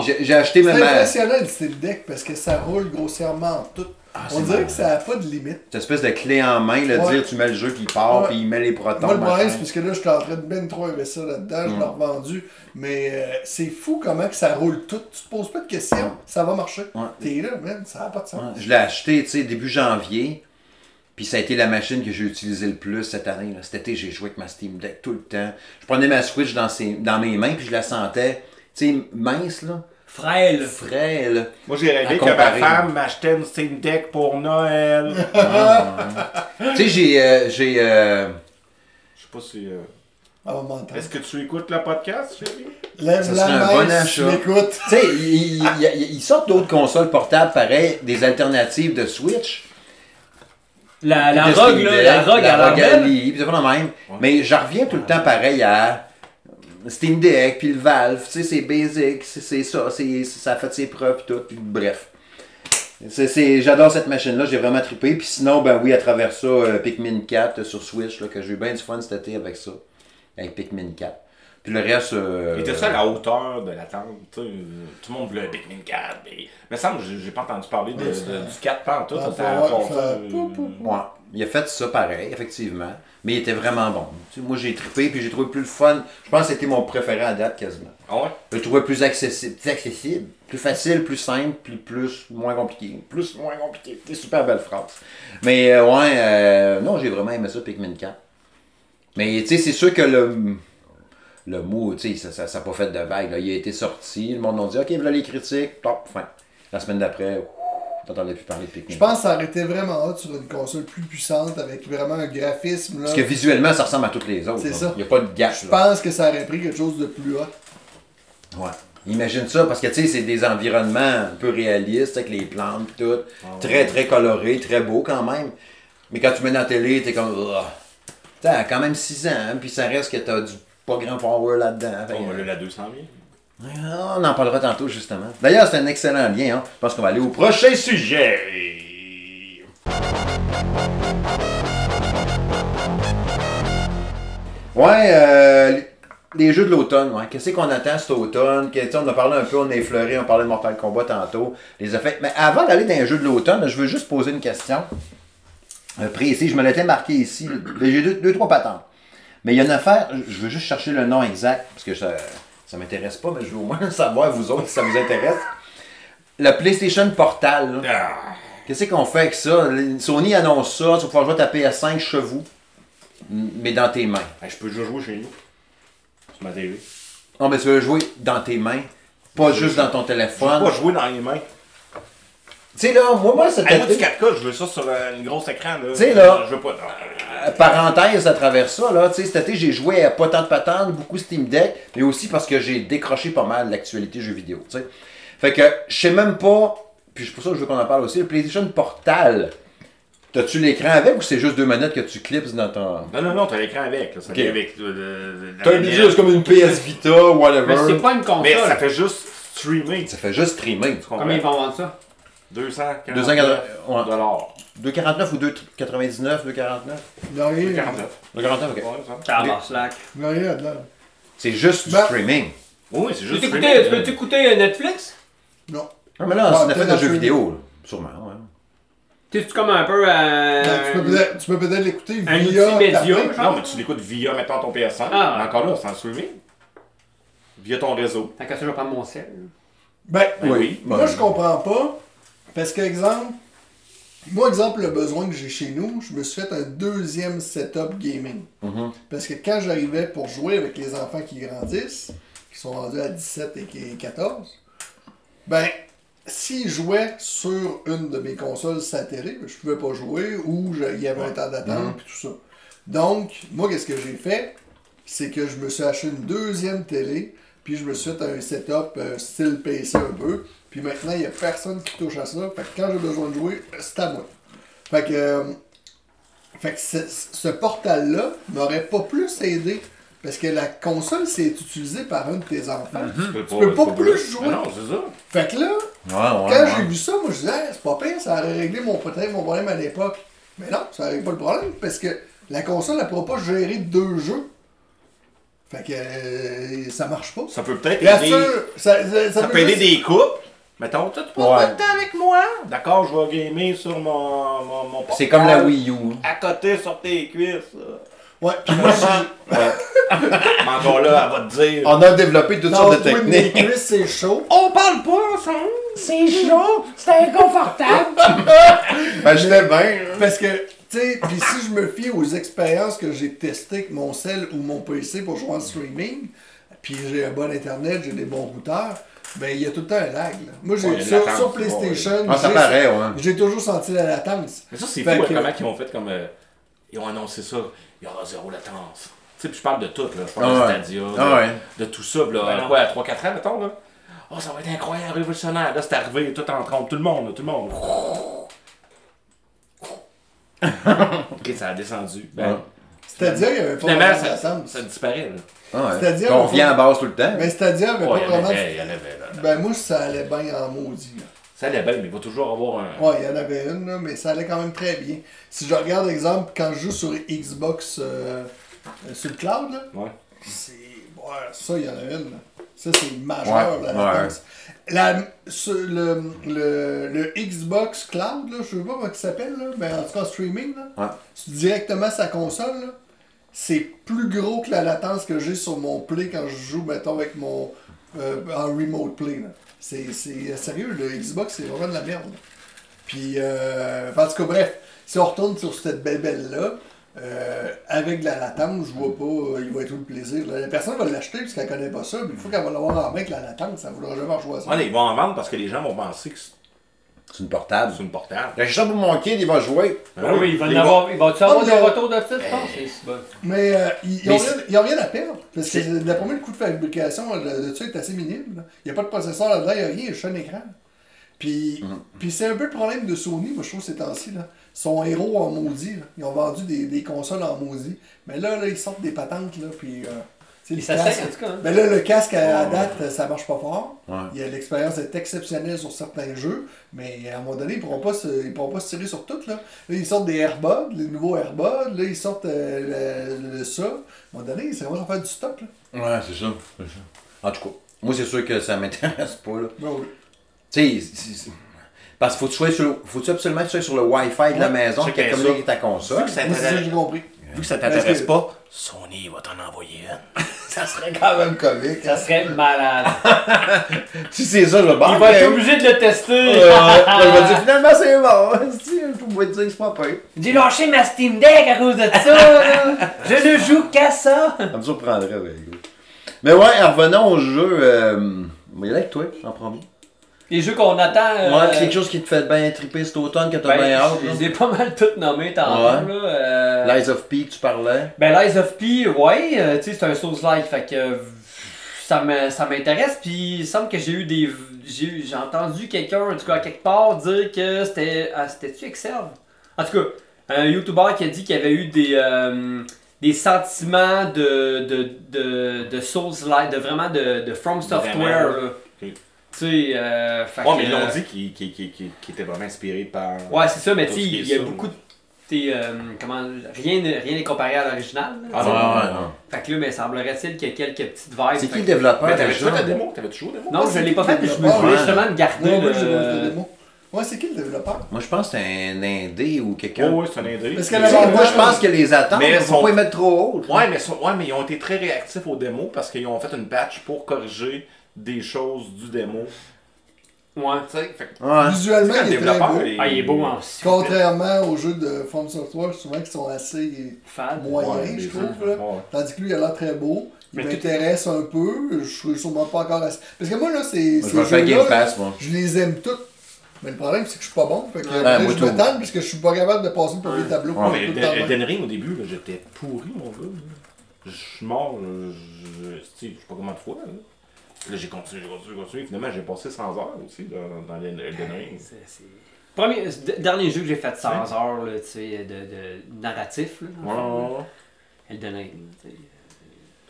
[SPEAKER 1] j'ai j'ai acheté
[SPEAKER 4] C'est
[SPEAKER 1] même ma-
[SPEAKER 4] impressionnant le Steam Deck parce que ça roule grossièrement en tout.
[SPEAKER 1] Ah,
[SPEAKER 4] On dirait que ça n'a pas de limite.
[SPEAKER 1] cette espèce de clé en main, le
[SPEAKER 4] Ouais.
[SPEAKER 1] dire, tu mets le jeu, puis il part,
[SPEAKER 4] Ouais.
[SPEAKER 1] puis il met les protons.
[SPEAKER 4] Moi, le problème, c'est parce que là, je suis en train de ben trop investir là-dedans, je
[SPEAKER 1] Mm.
[SPEAKER 4] l'ai revendu. Mais euh, c'est fou comment que ça roule tout. Tu te poses pas de questions, ça va marcher.
[SPEAKER 1] Ouais.
[SPEAKER 4] T'es là, man, ça n'a pas de sens.
[SPEAKER 1] Ouais, Je l'ai acheté, tu sais, début janvier. Puis ça a été la machine que j'ai utilisée le plus cette année. Là. Cet été, j'ai joué avec ma Steam Deck tout le temps. Je prenais ma Switch dans, ses- dans mes mains, puis je la sentais, tu sais, mince, là.
[SPEAKER 2] Frêle.
[SPEAKER 1] Frêle.
[SPEAKER 3] Moi, j'ai rêvé que ma femme m'achetait une Steam Deck pour Noël.
[SPEAKER 1] tu sais, j'ai. euh, j'ai euh,
[SPEAKER 3] Je sais pas si. euh,
[SPEAKER 4] m'entendre.
[SPEAKER 3] Est-ce que tu écoutes le podcast, chérie?
[SPEAKER 4] Lève
[SPEAKER 1] Ça
[SPEAKER 4] la
[SPEAKER 1] serait un
[SPEAKER 4] main
[SPEAKER 1] bon
[SPEAKER 4] si
[SPEAKER 1] achat.
[SPEAKER 4] tu l'écoutes.
[SPEAKER 1] Tu sais, ils, sortent d'autres consoles portables pareil, des alternatives de Switch.
[SPEAKER 2] La, la
[SPEAKER 1] de
[SPEAKER 2] rogue,
[SPEAKER 1] Steam
[SPEAKER 2] là, la rogue à
[SPEAKER 1] Rogue
[SPEAKER 2] la
[SPEAKER 1] Ali, puis c'est pas le même. Mais je reviens tout le temps pareil à Steam Deck, puis le Valve, tu sais, c'est basic, c'est ça, c'est ça a fait ses preuves, puis tout, puis bref. C'est- c'est- J'adore cette machine-là, j'ai vraiment trippé. Puis sinon, ben oui, à travers ça, euh, Pikmin 4 sur Switch, là, que j'ai eu bien du fun cet été avec ça, avec Pikmin 4. Puis le reste... euh,
[SPEAKER 3] Il était ça à la hauteur de l'attente. tu sais, euh, Tout le monde voulait Pikmin 4. Mais... Mais ça, j'ai j'ai pas entendu parler de,
[SPEAKER 4] Ouais, ça-
[SPEAKER 3] de- du 4 pantoute.
[SPEAKER 4] Ça
[SPEAKER 3] Ça,
[SPEAKER 4] fait-
[SPEAKER 3] a
[SPEAKER 4] ouais,
[SPEAKER 3] euh.
[SPEAKER 1] Ouais, il a fait ça pareil, effectivement. Mais il était vraiment bon. Tu sais, moi, j'ai trippé, puis j'ai trouvé plus le fun. Je pense que c'était mon préféré à date, quasiment.
[SPEAKER 3] Ah ouais?
[SPEAKER 1] Je le trouvais plus accessible, plus accessible, plus facile, plus simple, puis plus, moins compliqué. Plus, moins compliqué. C'est super belle phrase. Mais, euh, ouais, euh, non, j'ai vraiment aimé ça, Pikmin 4. Mais, tu sais, c'est sûr que le, le mot, tu sais, ça n'a pas fait de vague. là. Il a été sorti, le monde a dit, OK, voilà les critiques, top, fin. La semaine d'après, t'entendais plus parler de Pikmin.
[SPEAKER 4] Je pense que ça aurait été vraiment hot sur une console plus puissante avec vraiment un graphisme. Là.
[SPEAKER 1] Parce que visuellement, ça ressemble à toutes les autres.
[SPEAKER 4] C'est ça.
[SPEAKER 1] Il n'y a pas de gap.
[SPEAKER 4] Je
[SPEAKER 1] là.
[SPEAKER 4] pense que ça aurait pris quelque chose de plus hot.
[SPEAKER 1] Ouais. Imagine ça, parce que tu sais, c'est des environnements un peu réalistes avec les plantes pis tout. Très, très colorés, très beaux quand même. Mais quand tu mets dans la télé, t'es comme. Ah. T'as quand même 6 ans, hein, puis ça reste que t'as du pas grand power là-dedans. Fait que,
[SPEAKER 3] On va aller la 200 000.
[SPEAKER 1] On en parlera tantôt, justement. D'ailleurs, c'est un excellent lien. Hein. Je pense qu'on va aller au prochain sujet. Ouais, euh, les jeux de l'automne, ouais. Qu'est-ce qu'on attend cet automne? On a parlé un peu, on a effleuré, on parlait de Mortal Kombat tantôt, les effets. Mais avant d'aller dans les jeux de l'automne, je veux juste poser une question euh, précise. Je me l'étais marqué ici. J'ai deux, trois patentes. Mais il y a une affaire, je veux juste chercher le nom exact, parce que ça ça m'intéresse pas, mais je veux au moins savoir, vous autres, si ça vous intéresse. Le PlayStation Portal, là.
[SPEAKER 3] Ah,
[SPEAKER 1] Qu'est-ce qu'on fait avec ça? Sony annonce ça, tu vas pouvoir jouer à ta PS5 chez vous, mais dans tes mains.
[SPEAKER 3] hey, je peux juste jouer chez nous. Sur ma télé.
[SPEAKER 1] Non, mais tu veux jouer dans tes mains, pas juste dans ton
[SPEAKER 3] Je veux
[SPEAKER 1] téléphone.
[SPEAKER 3] pas jouer dans les mains.
[SPEAKER 1] Tu sais, là, moi, moi, cet
[SPEAKER 3] Hey, moi, du
[SPEAKER 1] été,
[SPEAKER 3] 4K, je veux ça sur un gros écran. Là.
[SPEAKER 1] sais, là-
[SPEAKER 3] Je veux pas.
[SPEAKER 1] euh, parenthèse à travers ça, là, tu sais, cet été, j'ai joué à pas tant de patentes, beaucoup Steam Deck, mais aussi parce que j'ai décroché pas mal de l'actualité jeux vidéo, tu sais. Fait que, je sais même pas, puis c'est pour ça que je veux qu'on en parle aussi, le PlayStation Portal, t'as-tu l'écran avec ou c'est juste deux manettes que tu clips dans ton...
[SPEAKER 3] Non, non, non, t'as l'écran avec. là. Ça
[SPEAKER 1] Ok.
[SPEAKER 3] vient avec euh,
[SPEAKER 1] T'as un c'est comme une PS Vita, whatever.
[SPEAKER 2] Mais c'est pas une console.
[SPEAKER 3] Mais ça fait juste streamer. Tu
[SPEAKER 1] Ça fait juste streaming.
[SPEAKER 3] comprends?
[SPEAKER 2] Combien ils vont vendre ça?
[SPEAKER 3] 200
[SPEAKER 1] 249 ouais.
[SPEAKER 3] dollars.
[SPEAKER 1] 2,49 ou 2,99, 2,49
[SPEAKER 4] Il n'y a rien.
[SPEAKER 3] 49.
[SPEAKER 1] 2,49, ok.
[SPEAKER 3] Ouais, ça.
[SPEAKER 2] Tabar slack.
[SPEAKER 4] Il n'y a rien là-dedans.
[SPEAKER 1] C'est juste du
[SPEAKER 4] Ben-
[SPEAKER 1] streaming.
[SPEAKER 3] Oui, c'est
[SPEAKER 2] Tu
[SPEAKER 3] juste
[SPEAKER 2] peux
[SPEAKER 3] streaming.
[SPEAKER 2] écouter, tu peux écouter Netflix?
[SPEAKER 4] Non.
[SPEAKER 1] Non, mais là,
[SPEAKER 4] Ah,
[SPEAKER 1] c'est une affaire de
[SPEAKER 4] peut-être
[SPEAKER 1] jeux
[SPEAKER 4] un
[SPEAKER 1] vidéo, là. Sûrement, ouais.
[SPEAKER 2] Tu sais, comme un peu. Euh...
[SPEAKER 4] Ben, tu peux peut-être- tu peux peut-être l'écouter
[SPEAKER 2] un
[SPEAKER 4] via.
[SPEAKER 2] outil média, genre.
[SPEAKER 3] Non, mais tu l'écoutes via, mettons, ton PS5.
[SPEAKER 2] Ah.
[SPEAKER 3] Mais encore là, c'est en streaming. Via ton réseau.
[SPEAKER 2] Tant qu'à ça, je vais prendre mon sel.
[SPEAKER 4] Ben,
[SPEAKER 3] Ben oui.
[SPEAKER 4] Moi, je comprends pas. Parce que, exemple, moi, exemple, le besoin que j'ai chez nous, je me suis fait un deuxième setup gaming.
[SPEAKER 1] Mhm.
[SPEAKER 4] Parce que quand j'arrivais pour jouer avec les enfants qui grandissent, qui sont rendus à 17 et qui- 14, ben, s'ils jouaient sur une de mes consoles sa télé, je pouvais pas jouer ou il y avait un temps d'attente et tout ça. Donc, moi, qu'est-ce que j'ai fait? C'est que je me suis acheté une deuxième télé, puis je me suis fait un setup euh, style PC un peu. Puis maintenant, il n'y a personne qui touche à ça. Fait que quand j'ai besoin de jouer, c'est à moi. Fait que, euh, fait que ce, ce portal-là m'aurait pas plus aidé. Parce que la console, c'est utilisée par un de tes enfants.
[SPEAKER 3] Tu peux
[SPEAKER 4] peux pas plus jouer.
[SPEAKER 3] Mais non, c'est ça.
[SPEAKER 4] Fait que là,
[SPEAKER 1] Ouais, ouais.
[SPEAKER 4] quand
[SPEAKER 1] ouais.
[SPEAKER 4] j'ai vu ça, moi je disais, Hey, c'est pas pire, ça aurait réglé mon, mon problème à l'époque. Mais non, ça règle pas le problème parce que la console, elle pourra pas gérer deux jeux. Fait que euh, ça marche pas.
[SPEAKER 3] Ça peut peut-être
[SPEAKER 4] Bien
[SPEAKER 3] aider.
[SPEAKER 4] sûr, ça, ça,
[SPEAKER 3] Ça
[SPEAKER 4] peut
[SPEAKER 3] peut aider
[SPEAKER 4] juste-
[SPEAKER 3] des couples. Mettons, tu peux
[SPEAKER 1] Ouais.
[SPEAKER 3] pas de temps avec moi. D'accord, je vais gamer sur mon, mon, mon
[SPEAKER 1] C'est comme la. Wii U.
[SPEAKER 3] À côté sur tes cuisses.
[SPEAKER 4] Ouais, puis moi,
[SPEAKER 3] Mais encore là, elle va te dire.
[SPEAKER 1] On a développé toutes
[SPEAKER 4] Non,
[SPEAKER 1] sortes de techniques.
[SPEAKER 4] cuisses, c'est chaud.
[SPEAKER 3] On parle pas ensemble.
[SPEAKER 2] C'est chaud, c'est inconfortable.
[SPEAKER 1] Ben, j'étais bien. hein.
[SPEAKER 4] Parce que, tu sais, puis si je me fie aux expériences que j'ai testées avec mon cell ou mon PC pour jouer en streaming, puis j'ai un bon internet, j'ai des bons routeurs, ben il y a tout le temps un lag. là. Moi, j'ai
[SPEAKER 3] Ouais,
[SPEAKER 4] sur,
[SPEAKER 3] latence,
[SPEAKER 4] sur PlayStation,
[SPEAKER 1] Ah, ça
[SPEAKER 4] j'ai-
[SPEAKER 1] paraît, ouais.
[SPEAKER 4] j'ai toujours senti la latence.
[SPEAKER 3] Mais ça, c'est fou,
[SPEAKER 4] que-
[SPEAKER 3] comment ils ont fait comme. euh, ils ont annoncé ça. Il y aura zéro latence. Tu sais, puis je parle de tout, là. Je parle
[SPEAKER 1] Ah
[SPEAKER 3] de
[SPEAKER 1] ouais.
[SPEAKER 3] Stadia, de,
[SPEAKER 1] Ah ouais.
[SPEAKER 3] de tout ça, là.
[SPEAKER 2] Ben
[SPEAKER 3] quoi, à 3-4 ans, mettons, là. Oh, ça va être incroyable, révolutionnaire. Là, c'est arrivé, tout en trompe, tout le monde, là, tout le monde. ok, ça a descendu. Ben,
[SPEAKER 1] Ouais.
[SPEAKER 4] C'est-à-dire, il n'y avait pas vraiment de
[SPEAKER 3] ça,
[SPEAKER 4] latence.
[SPEAKER 3] ça disparaît, là.
[SPEAKER 1] Ah, ouais.
[SPEAKER 4] C'est-à-dire,
[SPEAKER 1] On
[SPEAKER 4] va-
[SPEAKER 1] à base tout le temps.
[SPEAKER 4] Mais c'est-à-dire, il n'y avait
[SPEAKER 3] Ouais,
[SPEAKER 4] pas
[SPEAKER 3] il y en
[SPEAKER 4] vraiment
[SPEAKER 3] avait, il y
[SPEAKER 4] de...
[SPEAKER 3] en avait, là. là.
[SPEAKER 4] Ben moi, ça allait bien en maudit. là.
[SPEAKER 3] Ça allait bien, mais il va toujours avoir un.
[SPEAKER 4] Ouais, il y en avait une, là, mais ça allait quand même très bien. Si je regarde, exemple, quand je joue sur Xbox euh, euh, sur le cloud, là,
[SPEAKER 3] Ouais.
[SPEAKER 4] c'est. Ouais, ça, il y en a une. là. Ça, c'est majeur,
[SPEAKER 1] Ouais,
[SPEAKER 4] la
[SPEAKER 1] ouais.
[SPEAKER 4] latence. La, sur le, le, le Xbox Cloud, là, je sais pas comment il s'appelle, mais en tout cas, streaming, là,
[SPEAKER 1] Ouais.
[SPEAKER 4] directement sa console, là, c'est plus gros que la latence que j'ai sur mon Play quand je joue, mettons, avec mon. euh, en remote play, là. C'est, c'est sérieux, le Xbox, c'est vraiment de la merde. là. Puis, euh, en tout cas, bref, si on retourne sur cette belle-belle-là, euh, avec de la latence, je vois pas, euh, il va être où le plaisir. là. La personne va l'acheter parce qu'elle connaît pas ça, mais il faut qu'elle va l'avoir en main avec la latence, ça ne voudra jamais ça.
[SPEAKER 3] Ouais, ils vont en vendre parce que les gens vont penser que c'est
[SPEAKER 1] C'est une portable.
[SPEAKER 3] une portable.
[SPEAKER 1] J'ai ça pour mon kid, il va jouer.
[SPEAKER 2] Ah oui, il va avoir. Il va tu avoir
[SPEAKER 4] Ah,
[SPEAKER 2] des retours de ça, je pense? C'est bon.
[SPEAKER 4] Mais euh, ils n'ont
[SPEAKER 1] c'est-
[SPEAKER 4] rien, à perdre. Parce que
[SPEAKER 1] C'est-
[SPEAKER 4] d'après moi, le coût de fabrication de, de ça est assez minime. là. Il n'y a pas de processeur là-dedans, il n'y a rien, il y a juste un écran. Puis, puis c'est un peu le problème de Sony, moi je trouve, ces temps-ci. là. Son héros en maudit. là. Ils ont vendu des, des consoles en maudit. Mais là, là, ils sortent des patentes, là, puis... euh, le casque-
[SPEAKER 2] en tout cas. hein.
[SPEAKER 4] Ben là, le casque à, à date, ça marche pas fort.
[SPEAKER 1] Ouais.
[SPEAKER 4] Il y a- L'expérience est exceptionnelle sur certains jeux, mais à un moment donné, ils pourront pas se, ils pourront pas se tirer sur tout. Là. là, ils sortent des Airbuds, les nouveaux Airbuds, là, ils sortent euh, le, le- ça. À un moment donné, ça va faire du stock. Là.
[SPEAKER 1] Ouais, c'est ça. c'est ça. En tout cas, moi, c'est sûr que ça m'intéresse pas, là.
[SPEAKER 4] Ben oui.
[SPEAKER 1] Tu sais, parce qu'il faut que tu sur le- faut-tu absolument que tu sois sur le Wi-Fi de la maison qui a
[SPEAKER 3] bien
[SPEAKER 1] communiqué ta console.
[SPEAKER 3] que
[SPEAKER 4] que
[SPEAKER 3] vu que ça t'intéresse
[SPEAKER 4] que-
[SPEAKER 3] pas, Sony va t'en envoyer une.
[SPEAKER 1] Ça serait quand même comique.
[SPEAKER 2] Ça serait malade.
[SPEAKER 1] Si c'est ça, je vais
[SPEAKER 2] Il va être obligé de le tester.
[SPEAKER 1] Euh, vais dire finalement c'est bon. Pouvais te dire c'est pas pire.
[SPEAKER 2] J'ai lâché ma Steam Deck à cause de ça. là. Je ne joue qu'à ça.
[SPEAKER 1] Ça me surprendrait, ouais, gros. Mais ouais, revenons au jeu. Euh... On va y aller avec toi en premier.
[SPEAKER 2] Les jeux qu'on attend. euh,
[SPEAKER 1] Ouais, quelque chose qui te fait bien triper cet automne que t'as
[SPEAKER 2] ben,
[SPEAKER 1] bien hâte.
[SPEAKER 2] je
[SPEAKER 1] là.
[SPEAKER 2] les ai pas mal toutes nommées tantôt.
[SPEAKER 1] Ouais.
[SPEAKER 2] Là, euh,
[SPEAKER 1] Lies of P que tu parlais.
[SPEAKER 2] Ben, Lies of P, ouais, euh, tu sais, c'est un Souls-like, fait que ça me- ça m'intéresse, puis il semble que j'ai eu des. J'ai eu- j'ai entendu quelqu'un, en tout cas, à quelque part, dire que c'était. Ah, c'était-tu Exerve En tout cas, un YouTuber qui a dit qu'il y avait eu des. euh, des sentiments de, de, de, de Souls-like, de vraiment de, de From Software,
[SPEAKER 3] Vraiment,
[SPEAKER 2] là. Tu sais, euh, fait
[SPEAKER 3] Ouais,
[SPEAKER 2] que,
[SPEAKER 3] mais ils l'ont
[SPEAKER 2] euh,
[SPEAKER 3] dit qu'ils- qu'ils étaient vraiment inspirés par.
[SPEAKER 2] Ouais, c'est ça, mais tu sais, il y a beaucoup de. euh, comment, rien n'est rien comparé à l'original.
[SPEAKER 3] Ah non,
[SPEAKER 1] Ouais,
[SPEAKER 3] non,
[SPEAKER 1] ouais,
[SPEAKER 3] non.
[SPEAKER 1] non.
[SPEAKER 2] Fait que là, mais semblerait-il qu'il y a quelques petites vibes.
[SPEAKER 1] C'est qui le développeur déjà?
[SPEAKER 3] fait la démo? T'avais-tu joué au démo
[SPEAKER 2] Non, je
[SPEAKER 4] c'est
[SPEAKER 2] l'ai pas fait, mais je me voulais
[SPEAKER 1] Ouais.
[SPEAKER 2] justement le garder.
[SPEAKER 4] Moi,
[SPEAKER 2] le-.
[SPEAKER 4] Ouais, c'est qui le développeur?
[SPEAKER 1] Moi, je pense que c'est un indé ou quelqu'un.
[SPEAKER 3] Oh, oui, c'est un indé.
[SPEAKER 4] Parce que
[SPEAKER 1] Moi, je pense que les attentes,
[SPEAKER 3] Mais
[SPEAKER 1] faut
[SPEAKER 3] sont-
[SPEAKER 1] pas y mettre trop haut.
[SPEAKER 3] Ouais, mais, sont- ouais, mais ils ont été très réactifs aux démos parce qu'ils ont fait une patch pour corriger des choses du démo.
[SPEAKER 2] Ouais.
[SPEAKER 3] Tu sais, fait que-
[SPEAKER 1] Ouais.
[SPEAKER 4] Visuellement, il est très beau.
[SPEAKER 3] est-
[SPEAKER 2] Ah, il est beau en aussi.
[SPEAKER 4] Contrairement aux jeux de From Software, souvent qui sont assez
[SPEAKER 2] Fade.
[SPEAKER 4] moyens,
[SPEAKER 3] Ouais,
[SPEAKER 4] je trouve.
[SPEAKER 3] jeux.
[SPEAKER 4] Là.
[SPEAKER 3] Ouais.
[SPEAKER 4] Tandis que lui, il a l'air très beau. Il m'intéresse un peu. Je suis sûrement pas encore assez. Parce que moi, là, c'est.
[SPEAKER 1] Je
[SPEAKER 4] jeux-là,
[SPEAKER 1] Game Pass, moi.
[SPEAKER 4] Je les aime toutes. Mais le problème, c'est que je suis pas bon. Fait que
[SPEAKER 1] Ouais,
[SPEAKER 4] là,
[SPEAKER 1] moi,
[SPEAKER 4] je me tanne parce que je suis pas capable de passer le premier tableau.
[SPEAKER 1] Ouais,
[SPEAKER 3] mais
[SPEAKER 4] tout
[SPEAKER 3] le Ring, au début, j'étais pourri, mon gars. Je suis mort, je, je, sais pas combien de fois. Là, Là, j'ai continué, j'ai continué, j'ai continué. Finalement, j'ai passé 100 heures aussi dans, dans Elden Ring.
[SPEAKER 2] C'est- c'est- Premier, d- dernier jeu que j'ai fait 100 heures, là, tu sais, de, de narratif, là.
[SPEAKER 3] Ouais, ouais, ouais.
[SPEAKER 2] Elden Ring, tu sais.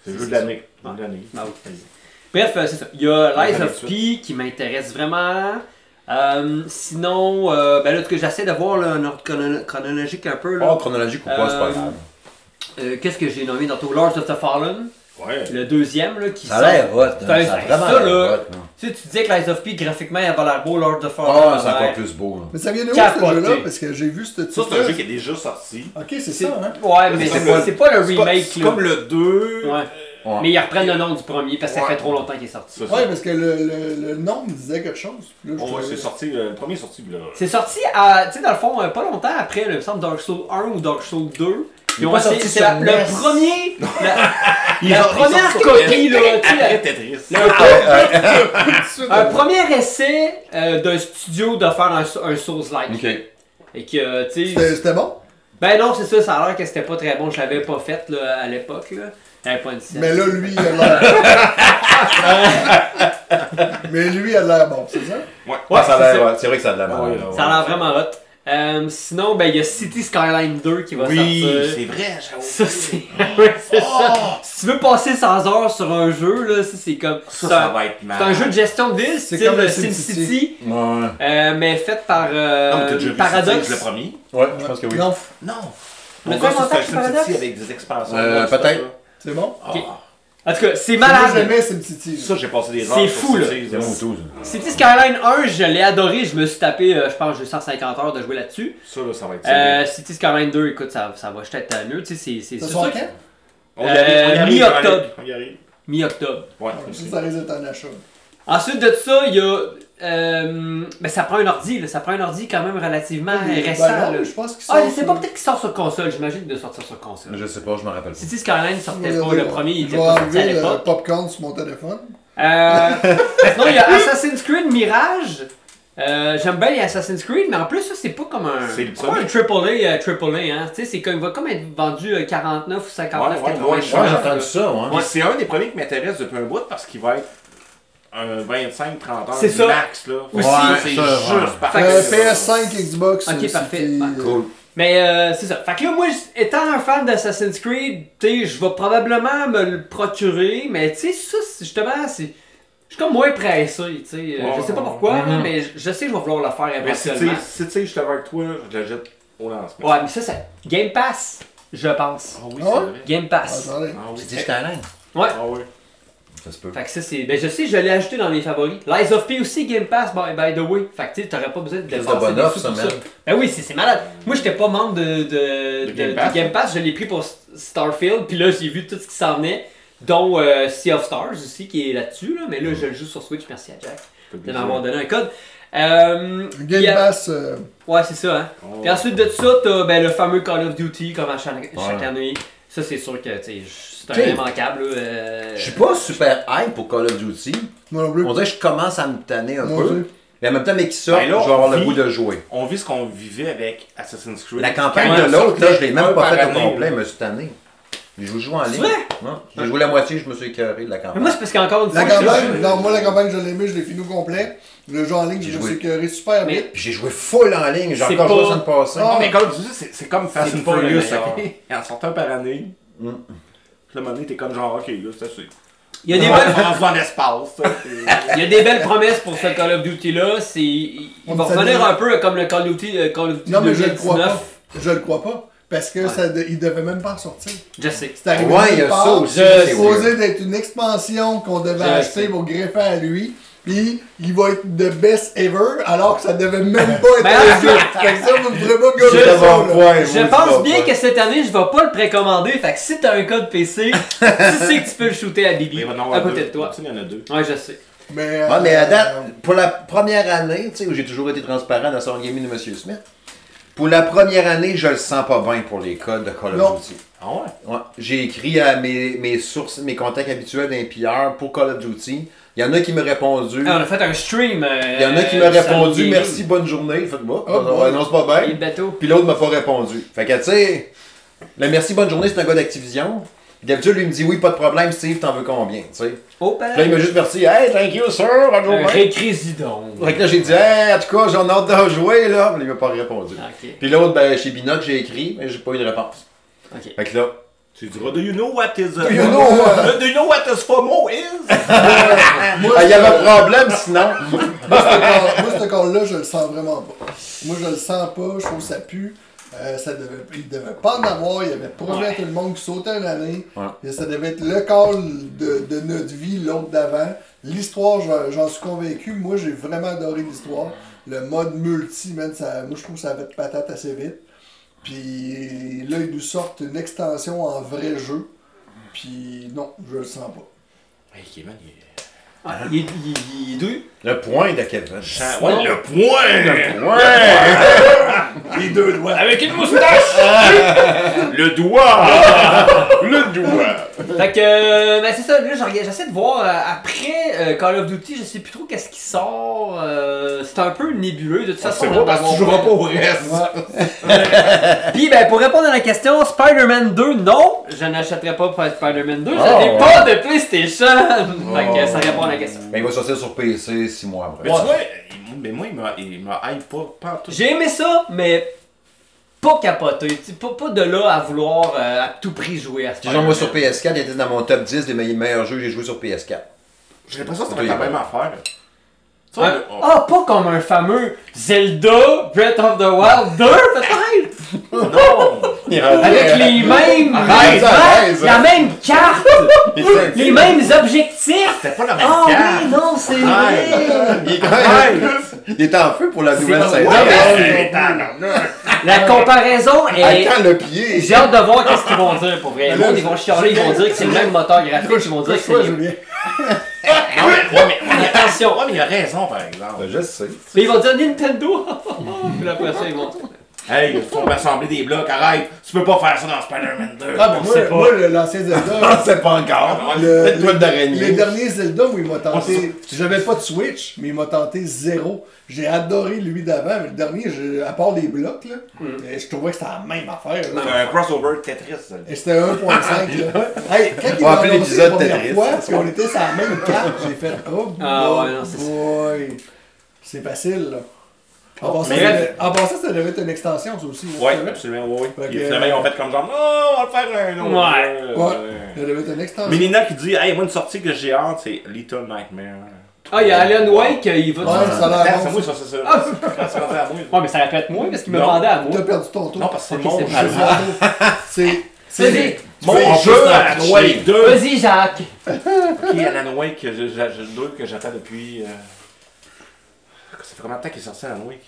[SPEAKER 3] C'est le jeu de l'année.
[SPEAKER 2] Ah oui. Bref, euh, c'est ça. Il y a Lies of. P qui m'intéresse vraiment. Euh, sinon, euh, ben là, tout cas, j'essaie d'avoir là, un ordre chrono- chronologique un peu. Là.
[SPEAKER 1] Oh, chronologique ou pas, c'est pas
[SPEAKER 2] Euh,
[SPEAKER 1] grave.
[SPEAKER 2] Euh, Qu'est-ce que j'ai nommé tantôt? Lords of the Fallen,
[SPEAKER 3] Ouais.
[SPEAKER 2] le deuxième là, qui
[SPEAKER 1] Ça a l'air hot, hein. Ça vraiment
[SPEAKER 2] ça, là.
[SPEAKER 1] hot. hein.
[SPEAKER 2] Tu sais, tu disais que Lies of P, graphiquement, il avait l'air beau, Lords of the Fallen.
[SPEAKER 1] Ah, c'est encore
[SPEAKER 2] l'air-
[SPEAKER 1] plus beau. là.
[SPEAKER 4] Mais ça vient de où
[SPEAKER 2] Capoté.
[SPEAKER 4] ce jeu-là? Parce que j'ai vu ce
[SPEAKER 3] Ça,
[SPEAKER 4] titre.
[SPEAKER 3] c'est un jeu qui est déjà sorti.
[SPEAKER 4] Ok, c'est ça, hein.
[SPEAKER 2] Ouais, mais
[SPEAKER 3] C'est
[SPEAKER 2] pas,
[SPEAKER 3] le-
[SPEAKER 2] c'est pas le remake.
[SPEAKER 3] C'est comme le 2.
[SPEAKER 2] Ouais.
[SPEAKER 1] Ouais.
[SPEAKER 2] Mais ils reprennent le nom du premier parce que ça
[SPEAKER 3] Ouais.
[SPEAKER 2] fait trop longtemps qu'il est sorti.
[SPEAKER 3] C'est ça.
[SPEAKER 4] Ouais, parce que le, le, le nom me disait quelque chose. Là,
[SPEAKER 3] Oh, ouais, c'est sorti. euh, Le premier est sorti.
[SPEAKER 2] C'est sorti à, tu sais, dans le fond, euh, pas longtemps après, il me semble Dark Souls 1 ou Dark Souls 2. Ils ont essayé- c'est la- le premier, la, première copie, là,
[SPEAKER 3] Après Tetris.
[SPEAKER 2] le-
[SPEAKER 1] Ah,
[SPEAKER 2] un
[SPEAKER 4] euh,
[SPEAKER 2] premier essai euh, d'un studio de faire un, un Souls-like.
[SPEAKER 1] Ok.
[SPEAKER 2] Et que, tu sais,
[SPEAKER 4] C'était c'était bon?
[SPEAKER 2] ben non, c'est ça, ça a l'air que c'était pas très bon, je l'avais pas fait là, à l'époque, là. J'avais pas une scène.
[SPEAKER 4] Mais là, lui, il a l'air. Mais lui, il a l'air bon, c'est ça?
[SPEAKER 3] Ouais.
[SPEAKER 2] Ouais,
[SPEAKER 1] Ah, ça a
[SPEAKER 2] c'est
[SPEAKER 1] l'air-
[SPEAKER 2] ça.
[SPEAKER 1] ouais, c'est vrai que ça a de la
[SPEAKER 3] ouais.
[SPEAKER 2] Ça a l'air vraiment hot. Euh, sinon, ben, il y a City Skyline 2 qui va
[SPEAKER 3] Oui,
[SPEAKER 2] sortir.
[SPEAKER 3] c'est vrai, j'avoue.
[SPEAKER 2] Ça, c'est. oui, c'est ça. Si tu veux passer 100 heures sur un jeu, là, ça, c'est comme.
[SPEAKER 3] Ça, va être mal.
[SPEAKER 2] c'est un jeu de gestion de ville,
[SPEAKER 4] C'est comme le
[SPEAKER 2] SimCity.
[SPEAKER 1] Ouais.
[SPEAKER 2] euh, mais fait par euh,
[SPEAKER 3] Non, mais t'as déjà vu
[SPEAKER 2] Paradox.
[SPEAKER 3] Le premier?
[SPEAKER 1] Ouais, je pense que oui.
[SPEAKER 4] Non,
[SPEAKER 3] Non. Un
[SPEAKER 2] Paradox?
[SPEAKER 3] SimCity avec des expansions.
[SPEAKER 1] Euh, peut-être.
[SPEAKER 4] c'est bon?
[SPEAKER 3] Ah.
[SPEAKER 2] En tout cas, c'est
[SPEAKER 4] Moi,
[SPEAKER 2] malade.
[SPEAKER 4] j'aimais SimCity. là.
[SPEAKER 3] Ça, j'ai passé des heures.
[SPEAKER 2] C'est fou, là. City Skyline 1, je l'ai adoré. Je me suis tapé, euh, je pense, j'ai 150 heures de jouer là-dessus.
[SPEAKER 3] Ça, là, ça va être
[SPEAKER 2] Euh, City Skyline 2, écoute, ça, ça va peut-être à mieux. Tu sais, c'est- c'est
[SPEAKER 4] Ça
[SPEAKER 2] c'est
[SPEAKER 4] sort
[SPEAKER 2] sûr
[SPEAKER 4] quand?
[SPEAKER 2] euh, mi-octobre. Mi-octobre.
[SPEAKER 3] Ouais,
[SPEAKER 4] ça risque d'être un achat.
[SPEAKER 2] Ensuite de ça, il y a. Euh, ben, ça prend un ordi, là. ça prend un ordi quand même relativement
[SPEAKER 4] Ben
[SPEAKER 2] récent.
[SPEAKER 4] non,
[SPEAKER 2] là.
[SPEAKER 4] je pense qu'il
[SPEAKER 2] Ah,
[SPEAKER 4] sort
[SPEAKER 2] je sais
[SPEAKER 4] sur-
[SPEAKER 2] pas, peut-être qu'il sort sur console, j'imagine qu'il doit sortir sur console.
[SPEAKER 1] Je sais pas, je me rappelle pas.
[SPEAKER 2] City Skyline sortait pas, le premier il
[SPEAKER 4] je
[SPEAKER 2] était pas sorti à l'époque.
[SPEAKER 4] popcorn sur mon téléphone.
[SPEAKER 2] Euh, sinon, il y a Assassin's Creed Mirage. Euh, J'aime bien les Assassin's Creed, mais en plus, ça, c'est pas comme un.
[SPEAKER 3] C'est le
[SPEAKER 2] pas un triple A, euh, triple A, hein. Tu sais, c'est comme, il va comme être vendu euh, 49 ou 59,
[SPEAKER 3] Ouais, ouais,
[SPEAKER 2] 99.
[SPEAKER 3] ouais,
[SPEAKER 1] Ouais, j'ai entendu ça, ouais.
[SPEAKER 3] C'est un des premiers qui m'intéresse depuis un bout parce qu'il va être un 25-30 heures
[SPEAKER 2] C'est ça.
[SPEAKER 3] max. Là.
[SPEAKER 2] Aussi.
[SPEAKER 3] c'est
[SPEAKER 1] ça, ouais.
[SPEAKER 3] juste parfait.
[SPEAKER 2] Fait
[SPEAKER 4] Euh,
[SPEAKER 2] que-
[SPEAKER 4] PS5, Xbox.
[SPEAKER 2] Ok,
[SPEAKER 4] euh,
[SPEAKER 2] parfait. Ouais.
[SPEAKER 4] euh,
[SPEAKER 1] Cool.
[SPEAKER 2] Mais euh, c'est ça. Fait que là, moi, étant un fan d'Assassin's Creed, tu sais, je vais probablement me le procurer, mais tu sais, ça, c'est- justement, c'est. Je suis comme moins pressé, tu sais. euh,
[SPEAKER 3] Ouais,
[SPEAKER 2] je sais pas pourquoi,
[SPEAKER 1] Mhm.
[SPEAKER 2] là, mais je- je sais que je vais vouloir le faire
[SPEAKER 3] Mais si tu
[SPEAKER 2] éventuellement.
[SPEAKER 3] sais, si tu sais, je suis avec toi, je le jette au lancement.
[SPEAKER 2] Ouais, mais ça, c'est Game Pass, je pense.
[SPEAKER 3] Ah oui,
[SPEAKER 4] Ah
[SPEAKER 3] c'est vrai.
[SPEAKER 2] Game Pass.
[SPEAKER 4] Attendez.
[SPEAKER 3] Ah oui.
[SPEAKER 1] Dit ligne.
[SPEAKER 2] Ouais.
[SPEAKER 3] Ah oui.
[SPEAKER 1] Ça se peut.
[SPEAKER 2] Fait que ça, c'est. Ben, je sais, je l'ai ajouté dans mes favoris. Lies of P aussi, Game Pass, by, by the way. Fait que tu sais, t'aurais pas besoin de
[SPEAKER 1] de
[SPEAKER 2] dépenser
[SPEAKER 1] bon
[SPEAKER 2] des
[SPEAKER 1] offre, ça, man.
[SPEAKER 2] Ben oui, c'est c'est malade. Moi, j'étais pas membre de, de,
[SPEAKER 3] De
[SPEAKER 2] de-
[SPEAKER 3] Game Pass?
[SPEAKER 2] Game Pass. Je l'ai pris pour Starfield. Puis là, j'ai vu tout ce qui s'en venait. Dont euh, Sea of Stars aussi, qui est là-dessus. Là. Mais là, je le joue sur Switch. Merci à Jack de m'avoir donné un code. Euh,
[SPEAKER 4] Game
[SPEAKER 2] a-
[SPEAKER 4] Pass, euh,
[SPEAKER 2] Ouais, c'est ça. Hein.
[SPEAKER 3] Oh.
[SPEAKER 2] Puis ensuite de ça, t'as ben, le fameux Call of Duty, comme à chaque, chaque année. Ça, c'est sûr que tu sais, c'est un immanquable. euh,
[SPEAKER 1] Je suis pas super hype pour Call of Duty.
[SPEAKER 4] moi non plus.
[SPEAKER 1] On dirait que je commence à me tanner un
[SPEAKER 4] Moi
[SPEAKER 1] peu.
[SPEAKER 4] aussi.
[SPEAKER 1] Et en même temps, mais qui sort,
[SPEAKER 3] Ben là,
[SPEAKER 1] je vais avoir le goût de jouer.
[SPEAKER 3] On vit ce qu'on vivait avec Assassin's Creed.
[SPEAKER 1] La campagne
[SPEAKER 3] Quand
[SPEAKER 1] de l'autre, là, je l'ai même pas
[SPEAKER 3] par
[SPEAKER 1] faite au complet,
[SPEAKER 3] là.
[SPEAKER 1] mais cette année. Je joue en ligne. J'ai joué la moitié, je me suis écœuré de la
[SPEAKER 2] Mais
[SPEAKER 1] campagne.
[SPEAKER 2] moi, c'est parce qu'encore une
[SPEAKER 4] La
[SPEAKER 2] fois, je-
[SPEAKER 4] campagne, non, moi la campagne, je l'ai aimé, je l'ai fini au complet. Le jeu en ligne, je me suis écœuré super
[SPEAKER 2] Mais-
[SPEAKER 4] vite.
[SPEAKER 1] Puis J'ai joué full en ligne, j'ai
[SPEAKER 2] C'est
[SPEAKER 1] encore joué
[SPEAKER 2] pas-
[SPEAKER 1] la semaine passée.
[SPEAKER 4] Ah.
[SPEAKER 3] Non, mais Call of Duty, c'est- c'est comme Fast
[SPEAKER 2] C'est
[SPEAKER 3] and Furious. ok? Il en sort un par année. Puis moment donné, t'es comme genre, ok, là, c'est assez.
[SPEAKER 2] il y a des
[SPEAKER 3] On
[SPEAKER 2] bonnes
[SPEAKER 3] va dans l'espace. ça, c'est-
[SPEAKER 2] Il y a des belles promesses pour ce Call of Duty là. C'est, il va revenir un peu comme le Call of Duty, euh, Call of Duty
[SPEAKER 4] Non, mais je le crois
[SPEAKER 2] 2019.
[SPEAKER 4] pas. Je le crois pas. Parce que
[SPEAKER 2] Ouais.
[SPEAKER 4] ça, il devait même pas en sortir.
[SPEAKER 2] Je sais.
[SPEAKER 4] C'est arrivé
[SPEAKER 1] Ouais, il y a
[SPEAKER 4] part.
[SPEAKER 1] ça aussi. C'est
[SPEAKER 4] supposé d'être une expansion qu'on devait
[SPEAKER 2] Je
[SPEAKER 4] acheter
[SPEAKER 2] sais.
[SPEAKER 4] pour greffer à lui. Puis il va être the best ever alors que ça devait même pas être
[SPEAKER 2] Ben,
[SPEAKER 4] un jeu. Fait que ça, vous vraiment
[SPEAKER 2] Je-
[SPEAKER 4] gagner.
[SPEAKER 1] Bon point,
[SPEAKER 2] Je pense bien que cette année, je vais pas le précommander. Fait que si t'as un code PC, tu sais que tu peux le shooter à Bibi. À côté
[SPEAKER 3] deux.
[SPEAKER 2] de toi.
[SPEAKER 3] Il y en a deux.
[SPEAKER 2] Ouais, je sais.
[SPEAKER 4] Mais,
[SPEAKER 1] Ouais, mais à
[SPEAKER 4] euh,
[SPEAKER 1] date, pour la première année, tu sais, où j'ai toujours été transparent dans salon gaming de M. Smith, pour la première année, je le sens pas bien pour les codes de Call of
[SPEAKER 4] Non.
[SPEAKER 1] Duty.
[SPEAKER 3] Ah ouais?
[SPEAKER 1] Ouais. J'ai écrit à mes, mes sources, mes contacts habituels d'un PR pour Call of Duty. Il y en a qui m'ont répondu.
[SPEAKER 2] Ah, on a fait un stream. euh,
[SPEAKER 1] Il y en a qui m'ont répondu
[SPEAKER 2] samedi.
[SPEAKER 1] merci, bonne journée. Faites-moi.
[SPEAKER 4] Oh, boy.
[SPEAKER 1] non, c'est pas
[SPEAKER 2] Et le
[SPEAKER 1] bien. Puis l'autre m'a pas répondu. Fait que tu sais, le merci, bonne journée, c'est un gars d'Activision. Puis D'habitude, lui il me dit oui, pas de problème, Steve, t'en veux combien, tu sais?
[SPEAKER 2] Oh,
[SPEAKER 1] Puis là, il m'a juste merci, hey, thank you, sir, bonne
[SPEAKER 2] Un
[SPEAKER 1] journée.
[SPEAKER 2] récrésident.
[SPEAKER 1] Fait que là, j'ai dit, hey, en tout cas, j'en ai hâte de jouer, là. Puis il m'a pas répondu.
[SPEAKER 2] Ok.
[SPEAKER 1] Puis l'autre, ben, chez Binoc, j'ai écrit, mais j'ai pas eu de réponse.
[SPEAKER 2] Ok.
[SPEAKER 1] Fait que là,
[SPEAKER 3] Tu diras, do you know what is. uh,
[SPEAKER 4] You know
[SPEAKER 3] do you know what is FOMO is?
[SPEAKER 4] moi,
[SPEAKER 1] ah, il y avait un problème sinon.
[SPEAKER 4] moi, ce corps- corps-là, je le sens vraiment pas. Moi, je le sens pas, je trouve que ça pue. Euh, ça devait, il devait pas en avoir, il avait promis à tout le monde qu'il sautait une année.
[SPEAKER 1] Ouais.
[SPEAKER 4] Et ça devait être le call de, de notre vie, l'autre d'avant. L'histoire, j'en- j'en suis convaincu. Moi, j'ai vraiment adoré l'histoire. Le mode multi, man, ça, moi, je trouve que ça avait de patate assez vite. Puis là, ils nous sortent une extension en vrai jeu. Puis non, je le sens pas.
[SPEAKER 2] Ah, il, est- il, il est deux.
[SPEAKER 1] Le point de Kevin.
[SPEAKER 3] Ah, Ouais, le point!
[SPEAKER 4] Les deux doigts.
[SPEAKER 2] Avec une moustache!
[SPEAKER 3] Le doigt! le doigt!
[SPEAKER 2] Fait que, euh, ben c'est ça, là, j'essaie de voir, euh, après euh, Call of Duty, je sais plus trop qu'est-ce qui sort, euh, c'est un peu nébuleux, de toute façon.
[SPEAKER 3] C'est parce que tu joueras pas au reste.
[SPEAKER 2] Puis, ben, pour répondre à la question, Spider-Man 2, non, je n'achèterai pas pour Spider-Man 2, je
[SPEAKER 1] Oh,
[SPEAKER 2] n'ai
[SPEAKER 1] ouais.
[SPEAKER 2] pas de PlayStation! fait que ça répond à la question.
[SPEAKER 1] Mais il va sortir sur PC 6 mois après.
[SPEAKER 3] Mais tu vois, il- mais moi, il m'a- il m'a hype pas, pas en tout.
[SPEAKER 2] J'ai aimé ça, mais pas capoté, tu sais, pas, pas de là à vouloir euh, à tout prix jouer à
[SPEAKER 1] Si
[SPEAKER 2] Spider-Man.
[SPEAKER 1] genre moi sur PS4, il était dans mon top 10 des me- meilleurs jeux que j'ai joué sur PS4.
[SPEAKER 3] J'ai l'impression que ça va être la même affaire. Tu vois,
[SPEAKER 2] Ah,
[SPEAKER 3] le- oh.
[SPEAKER 2] ah, pas comme un fameux Zelda Breath of the Wild 2, peut-être!
[SPEAKER 3] Non!
[SPEAKER 2] Avec les mêmes.
[SPEAKER 1] Arrête,
[SPEAKER 2] les
[SPEAKER 1] arrête,
[SPEAKER 2] mêmes- la même carte! les mêmes objectifs!
[SPEAKER 3] C'était pas la même
[SPEAKER 2] Ah
[SPEAKER 3] carte!
[SPEAKER 2] oui, non, c'est vrai!
[SPEAKER 1] Il est quand même- il est en feu pour la nouvelle saison.
[SPEAKER 2] Ouais. La comparaison est.
[SPEAKER 1] Attends le pied?
[SPEAKER 2] J'ai hâte de voir qu'est-ce qu'ils vont dire pour vrai. Le monde, ils vont chialer, ils vont dire que c'est le même moteur graphique, ils vont dire que c'est.
[SPEAKER 3] Non, mais, ouais, mais,
[SPEAKER 2] Mais attention!
[SPEAKER 3] ouais, mais il a raison, par exemple.
[SPEAKER 1] Ben, Je sais.
[SPEAKER 2] Mais ils vont dire Nintendo! Puis après ça, ils vont.
[SPEAKER 3] Hey, ils sont assembler des blocs, arrête! Tu peux pas faire ça dans Spider-Man 2!
[SPEAKER 4] Ah, mais
[SPEAKER 2] On
[SPEAKER 4] moi,
[SPEAKER 2] pas.
[SPEAKER 4] moi, le- l'ancien Zelda.
[SPEAKER 1] On sait pas encore.
[SPEAKER 4] Le-
[SPEAKER 1] Peut-être toile
[SPEAKER 4] Les
[SPEAKER 1] d'araignée.
[SPEAKER 4] derniers Zelda où il m'a tenté. J'avais pas de Switch, mais il m'a tenté zéro. J'ai adoré lui d'avant, mais le dernier, je- à part les blocs, là, euh, je trouvais que c'était la même affaire. là.
[SPEAKER 3] Un crossover Tetris.
[SPEAKER 4] Et c'était 1.5 là. Hey, quand il
[SPEAKER 1] On va
[SPEAKER 4] m'a
[SPEAKER 1] appeler
[SPEAKER 4] annoncé
[SPEAKER 1] l'épisode
[SPEAKER 4] la première
[SPEAKER 1] Tetris.
[SPEAKER 4] fois, parce qu'on était sur la même carte, j'ai fait oh
[SPEAKER 2] Ah
[SPEAKER 4] boy,
[SPEAKER 2] ouais, non, c'est.
[SPEAKER 4] C'est facile là. En passant,
[SPEAKER 3] mais
[SPEAKER 4] ça devait- en passant, ça devait être une extension, ça aussi. hein, savais?
[SPEAKER 3] absolument, oui. oui.
[SPEAKER 4] Que-
[SPEAKER 3] finalement, ils ont fait comme genre, non, on va le faire un autre.
[SPEAKER 2] Ouais.
[SPEAKER 4] Ouais, ça devait être une extension.
[SPEAKER 3] Mélina qui dit, hey, moi, une sortie que j'ai hâte, c'est Little Nightmare.
[SPEAKER 2] Ah, il y a Alan Wake, il va
[SPEAKER 4] Ouais, ça a l'air
[SPEAKER 3] Attends,
[SPEAKER 4] bon,
[SPEAKER 3] c'est moi,
[SPEAKER 4] ça.
[SPEAKER 3] ça, c'est ça. Moi.
[SPEAKER 2] Ouais, mais ça répète moi parce qu'il me demandait à moi.
[SPEAKER 4] T'as perdu ton tour.
[SPEAKER 3] Non, parce que c'est mon
[SPEAKER 2] c'est
[SPEAKER 3] jeu.
[SPEAKER 4] C'est.
[SPEAKER 2] Vas-y.
[SPEAKER 4] C'est.
[SPEAKER 3] Mon jeu
[SPEAKER 1] t'en
[SPEAKER 3] Wake 2.
[SPEAKER 2] Vas-y, Jacques.
[SPEAKER 3] Ok, Alan Wake, je- je- je- le 2 que j'attends depuis. Euh, Ça fait combien de temps qu'il est sorti Alan Wake?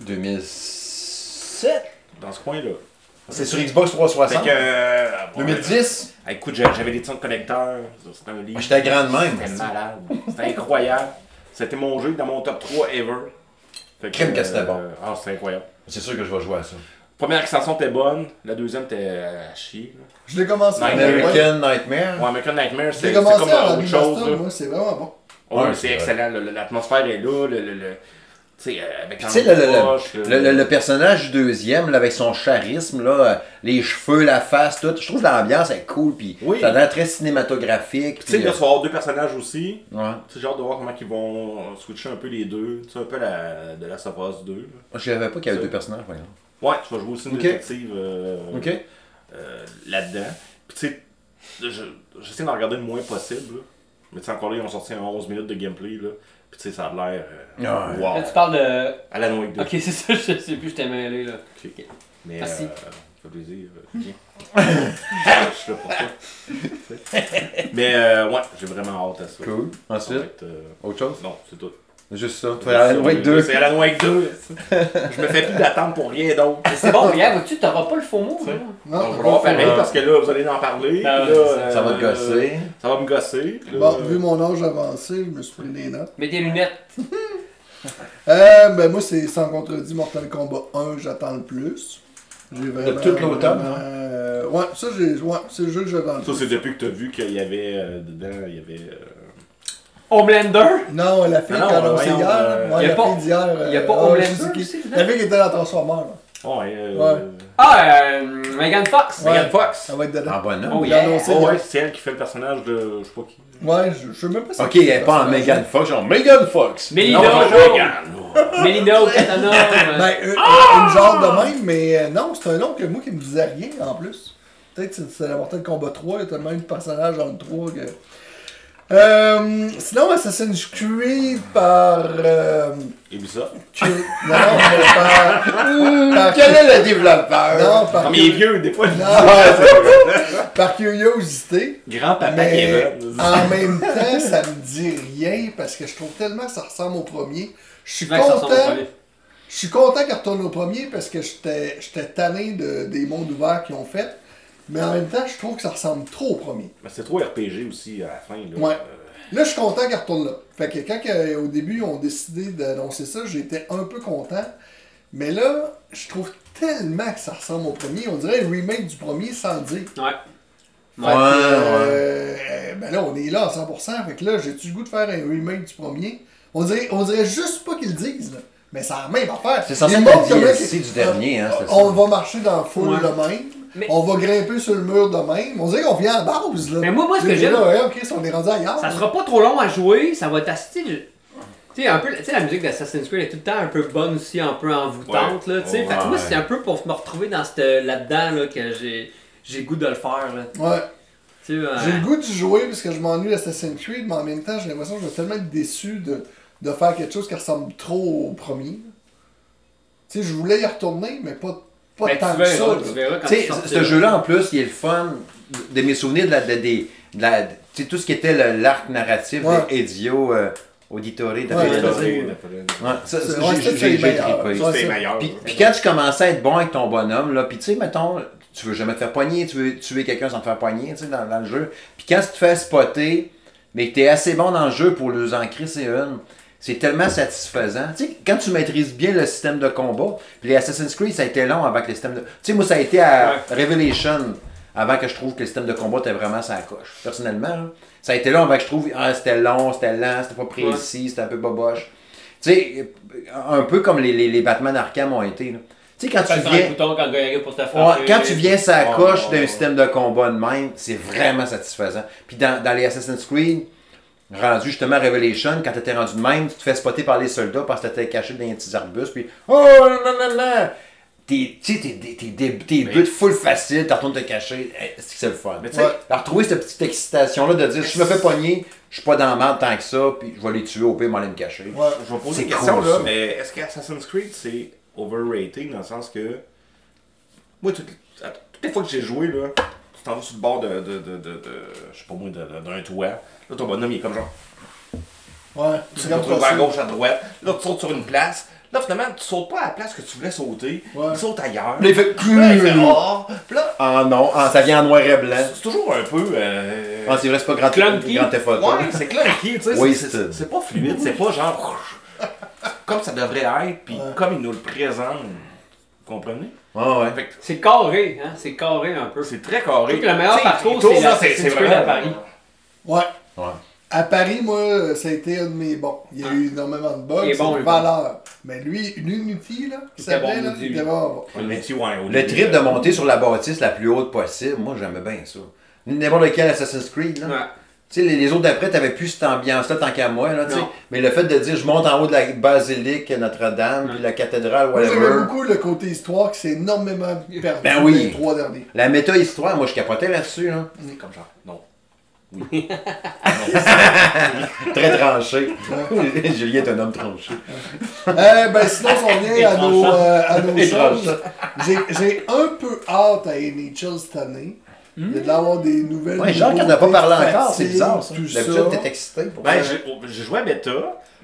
[SPEAKER 1] 2007.
[SPEAKER 3] Dans ce coin-là.
[SPEAKER 1] C'est sur Xbox
[SPEAKER 3] Fait
[SPEAKER 1] 360.
[SPEAKER 3] que. euh, bon,
[SPEAKER 1] 2010.
[SPEAKER 3] euh, Écoute, j'a- j'avais des titres collecteurs. C'était un livre.
[SPEAKER 1] J'étais grand de même.
[SPEAKER 3] C'était malade. C'était incroyable. C'était mon jeu dans mon top 3 ever. Fait
[SPEAKER 1] Crime que c'était bon.
[SPEAKER 3] Ah, c'était incroyable.
[SPEAKER 1] C'est sûr que je vais jouer à ça.
[SPEAKER 3] Première extension était bonne, la deuxième était à chier. là.
[SPEAKER 4] Je l'ai commencé.
[SPEAKER 3] Nightmare.
[SPEAKER 1] American Nightmare.
[SPEAKER 3] Ouais, American Nightmare, c'est comme
[SPEAKER 4] à
[SPEAKER 3] autre chose.
[SPEAKER 4] c'est vraiment bon.
[SPEAKER 3] Ouais,
[SPEAKER 1] Ouais,
[SPEAKER 3] c'est
[SPEAKER 1] c'est
[SPEAKER 3] excellent. le- le- L'atmosphère est là. Le, le, le- tu sais, euh, avec
[SPEAKER 1] Puis tu sais, le, le-
[SPEAKER 3] proche,
[SPEAKER 1] le, le- le personnage du deuxième, là, avec son charisme, là, euh, les cheveux, la face, tout, je trouve que l'ambiance est cool, puis
[SPEAKER 3] Oui.
[SPEAKER 1] ça a l'air très cinématographique.
[SPEAKER 3] Tu sais, tu vas avoir deux personnages aussi.
[SPEAKER 1] ouais.
[SPEAKER 3] Tu sais, j'ai hâte de voir comment ils vont euh, switcher un peu les deux. Tu sais, un peu la, de la Us 2. là.
[SPEAKER 1] Je savais pas qu'il y avait deux personnages, voyons.
[SPEAKER 3] Ouais, tu vas jouer aussi une
[SPEAKER 1] Ok.
[SPEAKER 3] détective euh,
[SPEAKER 1] Ok.
[SPEAKER 3] euh, là-dedans. Puis tu sais, je- j'essaie d'en regarder le moins possible. là. Mais tu sais, encore là, ils ont sorti un 11 minutes de gameplay. Là. Puis tu sais, ça a l'air. euh,
[SPEAKER 1] Ouais.
[SPEAKER 3] wow.
[SPEAKER 2] Là, tu parles de.
[SPEAKER 3] Alan Wake 2.
[SPEAKER 2] Ok, c'est ça, je sais plus, je t'ai mêlé là.
[SPEAKER 3] Ok. Mais
[SPEAKER 2] Merci.
[SPEAKER 3] euh, ça fait plaisir. euh, je suis là pour ça. Mais euh, ouais, j'ai vraiment hâte à ça.
[SPEAKER 1] Cool. Ensuite,
[SPEAKER 3] être, euh,
[SPEAKER 1] autre chose?
[SPEAKER 3] Non, c'est tout.
[SPEAKER 1] Juste ça. Tu fais Alan Wake 2.
[SPEAKER 3] C'est Alan Wake 2. je me fais plus d'attente pour rien d'autre.
[SPEAKER 2] Mais C'est bon, regarde, vois-tu, t'auras pas le faux mot. là.
[SPEAKER 4] Non,
[SPEAKER 3] Donc, je vais pareil parce que là, vous allez en parler. Là,
[SPEAKER 2] ça-
[SPEAKER 1] Ça va te
[SPEAKER 3] euh,
[SPEAKER 1] gosser.
[SPEAKER 3] Ça va me gosser. là,
[SPEAKER 4] Bon,
[SPEAKER 3] euh,
[SPEAKER 4] vu mon âge avancé, je me suis pris des notes.
[SPEAKER 2] Mets tes lunettes.
[SPEAKER 4] Euh, ben moi, c'est sans contredit Mortal Kombat 1, j'attends le plus. J'ai vraiment.
[SPEAKER 1] tout l'automne,
[SPEAKER 4] vraiment,
[SPEAKER 1] hein?
[SPEAKER 4] euh, ouais, ça, j'ai, ouais, c'est le jeu que j'attends le
[SPEAKER 3] Ça, c'est depuis que tu as vu qu'il y avait euh, dedans, il y avait. Euh,
[SPEAKER 2] Homelander?
[SPEAKER 4] Non, la fille
[SPEAKER 3] Ah non,
[SPEAKER 4] qui a annoncé
[SPEAKER 3] voyons,
[SPEAKER 4] hier.
[SPEAKER 3] euh,
[SPEAKER 4] ouais,
[SPEAKER 2] y a
[SPEAKER 4] la
[SPEAKER 2] pas-
[SPEAKER 4] fille d'hier.
[SPEAKER 2] y a
[SPEAKER 4] euh,
[SPEAKER 2] pas
[SPEAKER 4] ah,
[SPEAKER 2] Homelander
[SPEAKER 4] je sais qui.
[SPEAKER 2] aussi, dedans?
[SPEAKER 4] La fille qui était dans Transformers. là.
[SPEAKER 3] Ouais, euh,
[SPEAKER 4] Ouais.
[SPEAKER 2] Ah, euh, Megan Fox.
[SPEAKER 4] Ouais.
[SPEAKER 3] Megan Fox.
[SPEAKER 4] Ça va être dedans.
[SPEAKER 1] En bonhomme.
[SPEAKER 2] Oh
[SPEAKER 4] Il a
[SPEAKER 2] yeah.
[SPEAKER 4] annoncé.
[SPEAKER 3] Oh, ouais, c'est elle qui fait le personnage de. Je sais pas qui.
[SPEAKER 4] Ouais, je, je sais même pas si
[SPEAKER 1] Ok,
[SPEAKER 4] c'est
[SPEAKER 1] elle est pas en. Megan Fox, genre Megan Fox.
[SPEAKER 2] Melina.
[SPEAKER 3] Non.
[SPEAKER 2] Melina au katana. euh,
[SPEAKER 4] Ben, euh, une genre de même, mais euh, non, c'est un nom que moi qui me disait rien en plus. Peut-être que c'est la Mortal Kombat 3, il y a tellement de personnages dans le 3 que. Euh, sinon, Assassin's Creed par. Euh,
[SPEAKER 3] Ubisoft?
[SPEAKER 4] que- non, non, mais par. par
[SPEAKER 1] Quel est le développeur?
[SPEAKER 4] non, par,
[SPEAKER 3] Comme il est vieux, des fois.
[SPEAKER 4] Non.
[SPEAKER 3] Ouais,
[SPEAKER 4] par curiosité.
[SPEAKER 3] Grand-papa
[SPEAKER 4] Mais en même temps, ça me dit rien parce que je trouve tellement que ça ressemble au premier. Je suis content. Je suis content qu'elle retourne au premier parce que j'étais j'étais tanné de, des mondes ouverts qu'ils ont fait. Mais en même temps, je trouve que ça ressemble trop au premier.
[SPEAKER 3] Mais c'est trop RPG aussi à la fin. Là.
[SPEAKER 4] Ouais.
[SPEAKER 3] Euh,
[SPEAKER 4] Là, je suis content qu'elle retourne là. Fait que quand euh, au début, ont décidé d'annoncer ça, j'étais un peu content. Mais là, je trouve tellement que ça ressemble au premier. On dirait un remake du premier sans le dire.
[SPEAKER 2] Ouais.
[SPEAKER 4] Fait
[SPEAKER 1] Ouais,
[SPEAKER 4] que, euh, ben là, on est là à 100%. Fait que là, j'ai-tu le goût de faire un remake du premier? On dirait, on dirait juste pas qu'ils le disent, là. Mais c'est la même affaire.
[SPEAKER 1] C'est censé être le DLC du dernier, hein, c'était
[SPEAKER 4] On
[SPEAKER 1] ça.
[SPEAKER 4] va marcher dans le full
[SPEAKER 2] Ouais.
[SPEAKER 4] de même.
[SPEAKER 2] Mais-
[SPEAKER 4] On va grimper sur le mur de même. On dirait qu'on vient à base, là.
[SPEAKER 2] Mais moi, moi, ce que j'aime-
[SPEAKER 4] Là, ouais, ok, on est rendu ailleurs.
[SPEAKER 2] Ça sera pas trop long à jouer, ça va être assez. Tu sais, un peu, tu sais, la musique d'Assassin's Creed est tout le temps un peu bonne aussi, un peu envoûtante, là, tu sais.
[SPEAKER 3] Ouais.
[SPEAKER 2] Fait que moi, c'est un peu pour me retrouver dans cette, là-dedans, là, que j'ai, j'ai le goût de le faire, là.
[SPEAKER 4] Ouais.
[SPEAKER 2] Euh,
[SPEAKER 4] J'ai le goût de jouer parce que je m'ennuie d'Assassin's Creed, mais en même temps, j'ai l'impression que je vais tellement être déçu de, de faire quelque chose qui ressemble trop au premier. Tu sais, je voulais y retourner, mais pas, pas
[SPEAKER 2] ben,
[SPEAKER 4] tant
[SPEAKER 2] tu
[SPEAKER 4] que ça.
[SPEAKER 2] verras,
[SPEAKER 4] là.
[SPEAKER 2] tu verras quand
[SPEAKER 1] Tu ce jeu-là, en plus, il est le fun de mes souvenirs de la. De, des- de la tu sais, tout ce qui était le- l'arc narratif
[SPEAKER 4] Ouais.
[SPEAKER 1] de Ezio euh, Auditore,
[SPEAKER 4] Ouais,
[SPEAKER 1] j'ai- trippé. Puis, puis quand tu commençais à être bon avec ton bonhomme, là, puis tu sais, mettons, tu veux jamais te faire poigner, tu veux tuer quelqu'un sans te faire poigner, tu sais, dans, dans le jeu. Puis quand tu te fais spotter, mais que t'es assez bon dans le jeu pour les en crisser une, c'est tellement satisfaisant. Tu sais, quand tu maîtrises bien le système de combat, puis les Assassin's Creed, ça a été long avant que le système de. Tu sais, moi, ça a été à Revelation avant que je trouve que le système de combat était vraiment sa coche. Personnellement, là. ça a été long avant que je trouve ah, c'était long, c'était lent, c'était pas précis, c'était un peu boboche. Tu sais, un peu comme les, les, les Batman Arkham ont été. là. Tu sais, quand tu viens.
[SPEAKER 2] bouton quand pour te
[SPEAKER 1] Ouais,
[SPEAKER 2] frapper.
[SPEAKER 1] quand tu viens sa coche d'un système de combat de même, c'est vraiment satisfaisant. Puis dans, dans les Assassin's Creed, rendu justement à Revelation, quand t'étais rendu de même, tu te fais spotter par les soldats parce que t'étais caché dans les petits arbustes, puis oh non non non T'es, t'es, t'es, t'es, t'es, t'es
[SPEAKER 3] Mais-
[SPEAKER 1] buts full facile, t'as retournes te cacher, Eh, c'est que c'est le fun.
[SPEAKER 3] Mais tu sais,
[SPEAKER 4] Ouais.
[SPEAKER 1] Retrouver cette petite excitation-là de dire, si je me fais pogner, je suis pas dans la merde tant que ça, puis je vais les tuer au pire, m'aller me cacher.
[SPEAKER 4] Ouais.
[SPEAKER 3] Je vais poser une question
[SPEAKER 1] cool,
[SPEAKER 3] là,
[SPEAKER 1] ça.
[SPEAKER 3] mais est-ce que Assassin's Creed c'est overrated dans le sens que. Moi, toutes, toutes les fois que j'ai joué, là, tu t'en vas sur le bord de. de, de, de, de- je sais pas moi, d'un toit. Là, ton bonhomme, il est comme genre.
[SPEAKER 4] Ouais,
[SPEAKER 3] Tu
[SPEAKER 4] comme
[SPEAKER 3] trouver à gauche, à droite. Là, tu sautes sur une place. Là, finalement, tu sautes pas à la place que tu voulais sauter.
[SPEAKER 4] Ouais.
[SPEAKER 3] Tu sautes ailleurs.
[SPEAKER 1] Là, il fait
[SPEAKER 3] là, il fait oh! Puis là,
[SPEAKER 1] Ah non, ah, ça vient en noir et blanc.
[SPEAKER 3] c'est toujours un peu. euh,
[SPEAKER 1] Ah, c'est vrai, c'est pas grand,
[SPEAKER 2] Clunky.
[SPEAKER 1] grand effort.
[SPEAKER 3] Ouais, c'est clunky, tu sais. c'est-
[SPEAKER 1] Wasted.
[SPEAKER 3] c'est- C'est pas fluide, c'est pas genre. Comme ça devrait être, puis
[SPEAKER 4] Ouais.
[SPEAKER 3] comme il nous le présente. Vous comprenez?
[SPEAKER 1] Ah ouais.
[SPEAKER 2] C'est carré, hein? C'est carré un peu.
[SPEAKER 3] c'est très carré.
[SPEAKER 2] Je que le meilleur parcours,
[SPEAKER 3] il
[SPEAKER 2] c'est
[SPEAKER 3] là,
[SPEAKER 2] l'Assassin's Creed à Paris.
[SPEAKER 4] Ouais.
[SPEAKER 1] Ouais.
[SPEAKER 4] À Paris, moi, ça a été un de mes bons. Il y a eu énormément de bugs, c'est
[SPEAKER 2] bon,
[SPEAKER 4] valeur. Mais lui, l'Unity, là, qui s'appelait,
[SPEAKER 2] bon,
[SPEAKER 4] là,
[SPEAKER 2] Unity,
[SPEAKER 4] il était bon.
[SPEAKER 3] On le
[SPEAKER 1] trip de
[SPEAKER 3] euh,
[SPEAKER 1] monter sur la bâtisse la plus haute possible, moi j'aimais bien ça. N'importe quel Assassin's Creed, là.
[SPEAKER 2] Ouais.
[SPEAKER 1] Tu sais, les, les autres d'après, t'avais plus cette ambiance-là tant qu'à moi, là, tu sais.
[SPEAKER 2] Non.
[SPEAKER 1] Mais le fait de dire, je monte en haut de la basilique Notre-Dame, puis la cathédrale,
[SPEAKER 4] Moi, j'aimais
[SPEAKER 1] whatever.
[SPEAKER 4] beaucoup le côté histoire qui s'est énormément perdu
[SPEAKER 1] Ben oui.
[SPEAKER 4] dans les trois derniers.
[SPEAKER 1] La méta-histoire, moi je capotais là-dessus, là.
[SPEAKER 3] C'est comme genre, non.
[SPEAKER 1] Très tranché. Julien est un homme tranché.
[SPEAKER 4] Euh, ben, sinon, si on vient à nos, euh, à nos choses, j'ai j'ai un peu hâte à NHL cette année. Il y a de l'avoir des nouvelles.
[SPEAKER 1] Ouais, Jacques, on n'a pas parlé encore, c'est bizarre ça.
[SPEAKER 4] Tout
[SPEAKER 1] D'habitude, t'es excité pour
[SPEAKER 3] Ben,
[SPEAKER 1] ça.
[SPEAKER 3] j'ai joué à bêta.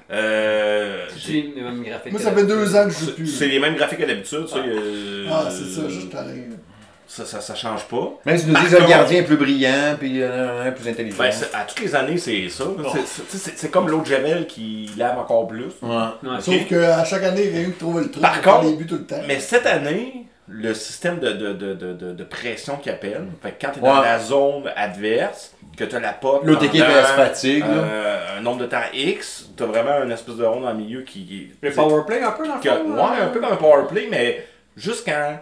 [SPEAKER 3] Euh,
[SPEAKER 2] J'ai
[SPEAKER 3] j'ai-
[SPEAKER 2] le même graphique.
[SPEAKER 4] Moi, ça fait deux ans que je joue
[SPEAKER 3] c'est
[SPEAKER 4] plus.
[SPEAKER 3] c'est les mêmes graphiques que d'habitude. ça, euh,
[SPEAKER 4] Ah, c'est ça, juste rien.
[SPEAKER 3] Ça, ça, ça change pas.
[SPEAKER 1] Même si tu nous
[SPEAKER 3] Par
[SPEAKER 1] dis que le
[SPEAKER 3] contre-
[SPEAKER 1] gardien est plus brillant, puis euh, plus intelligent.
[SPEAKER 3] Ben, à toutes les années, c'est ça. C'est- comme l'autre Javel qui lave encore plus.
[SPEAKER 1] Ouais.
[SPEAKER 2] Ouais.
[SPEAKER 4] Sauf qu'à chaque année, il y a qui trouve le truc
[SPEAKER 3] Par contre,
[SPEAKER 4] les buts tout le temps.
[SPEAKER 3] Mais cette année, le système de, de, de, de, de, de pression qu'il appelle, fait que quand tu es dans la zone adverse, que tu as la pote,
[SPEAKER 1] L'autre équipe elle se fatigue, là.
[SPEAKER 3] euh, un nombre de temps X, tu as vraiment une espèce de ronde dans le milieu qui.
[SPEAKER 2] Le powerplay un peu dans le
[SPEAKER 3] que-
[SPEAKER 2] fond.
[SPEAKER 3] ouais, un peu comme un powerplay, mais juste quand.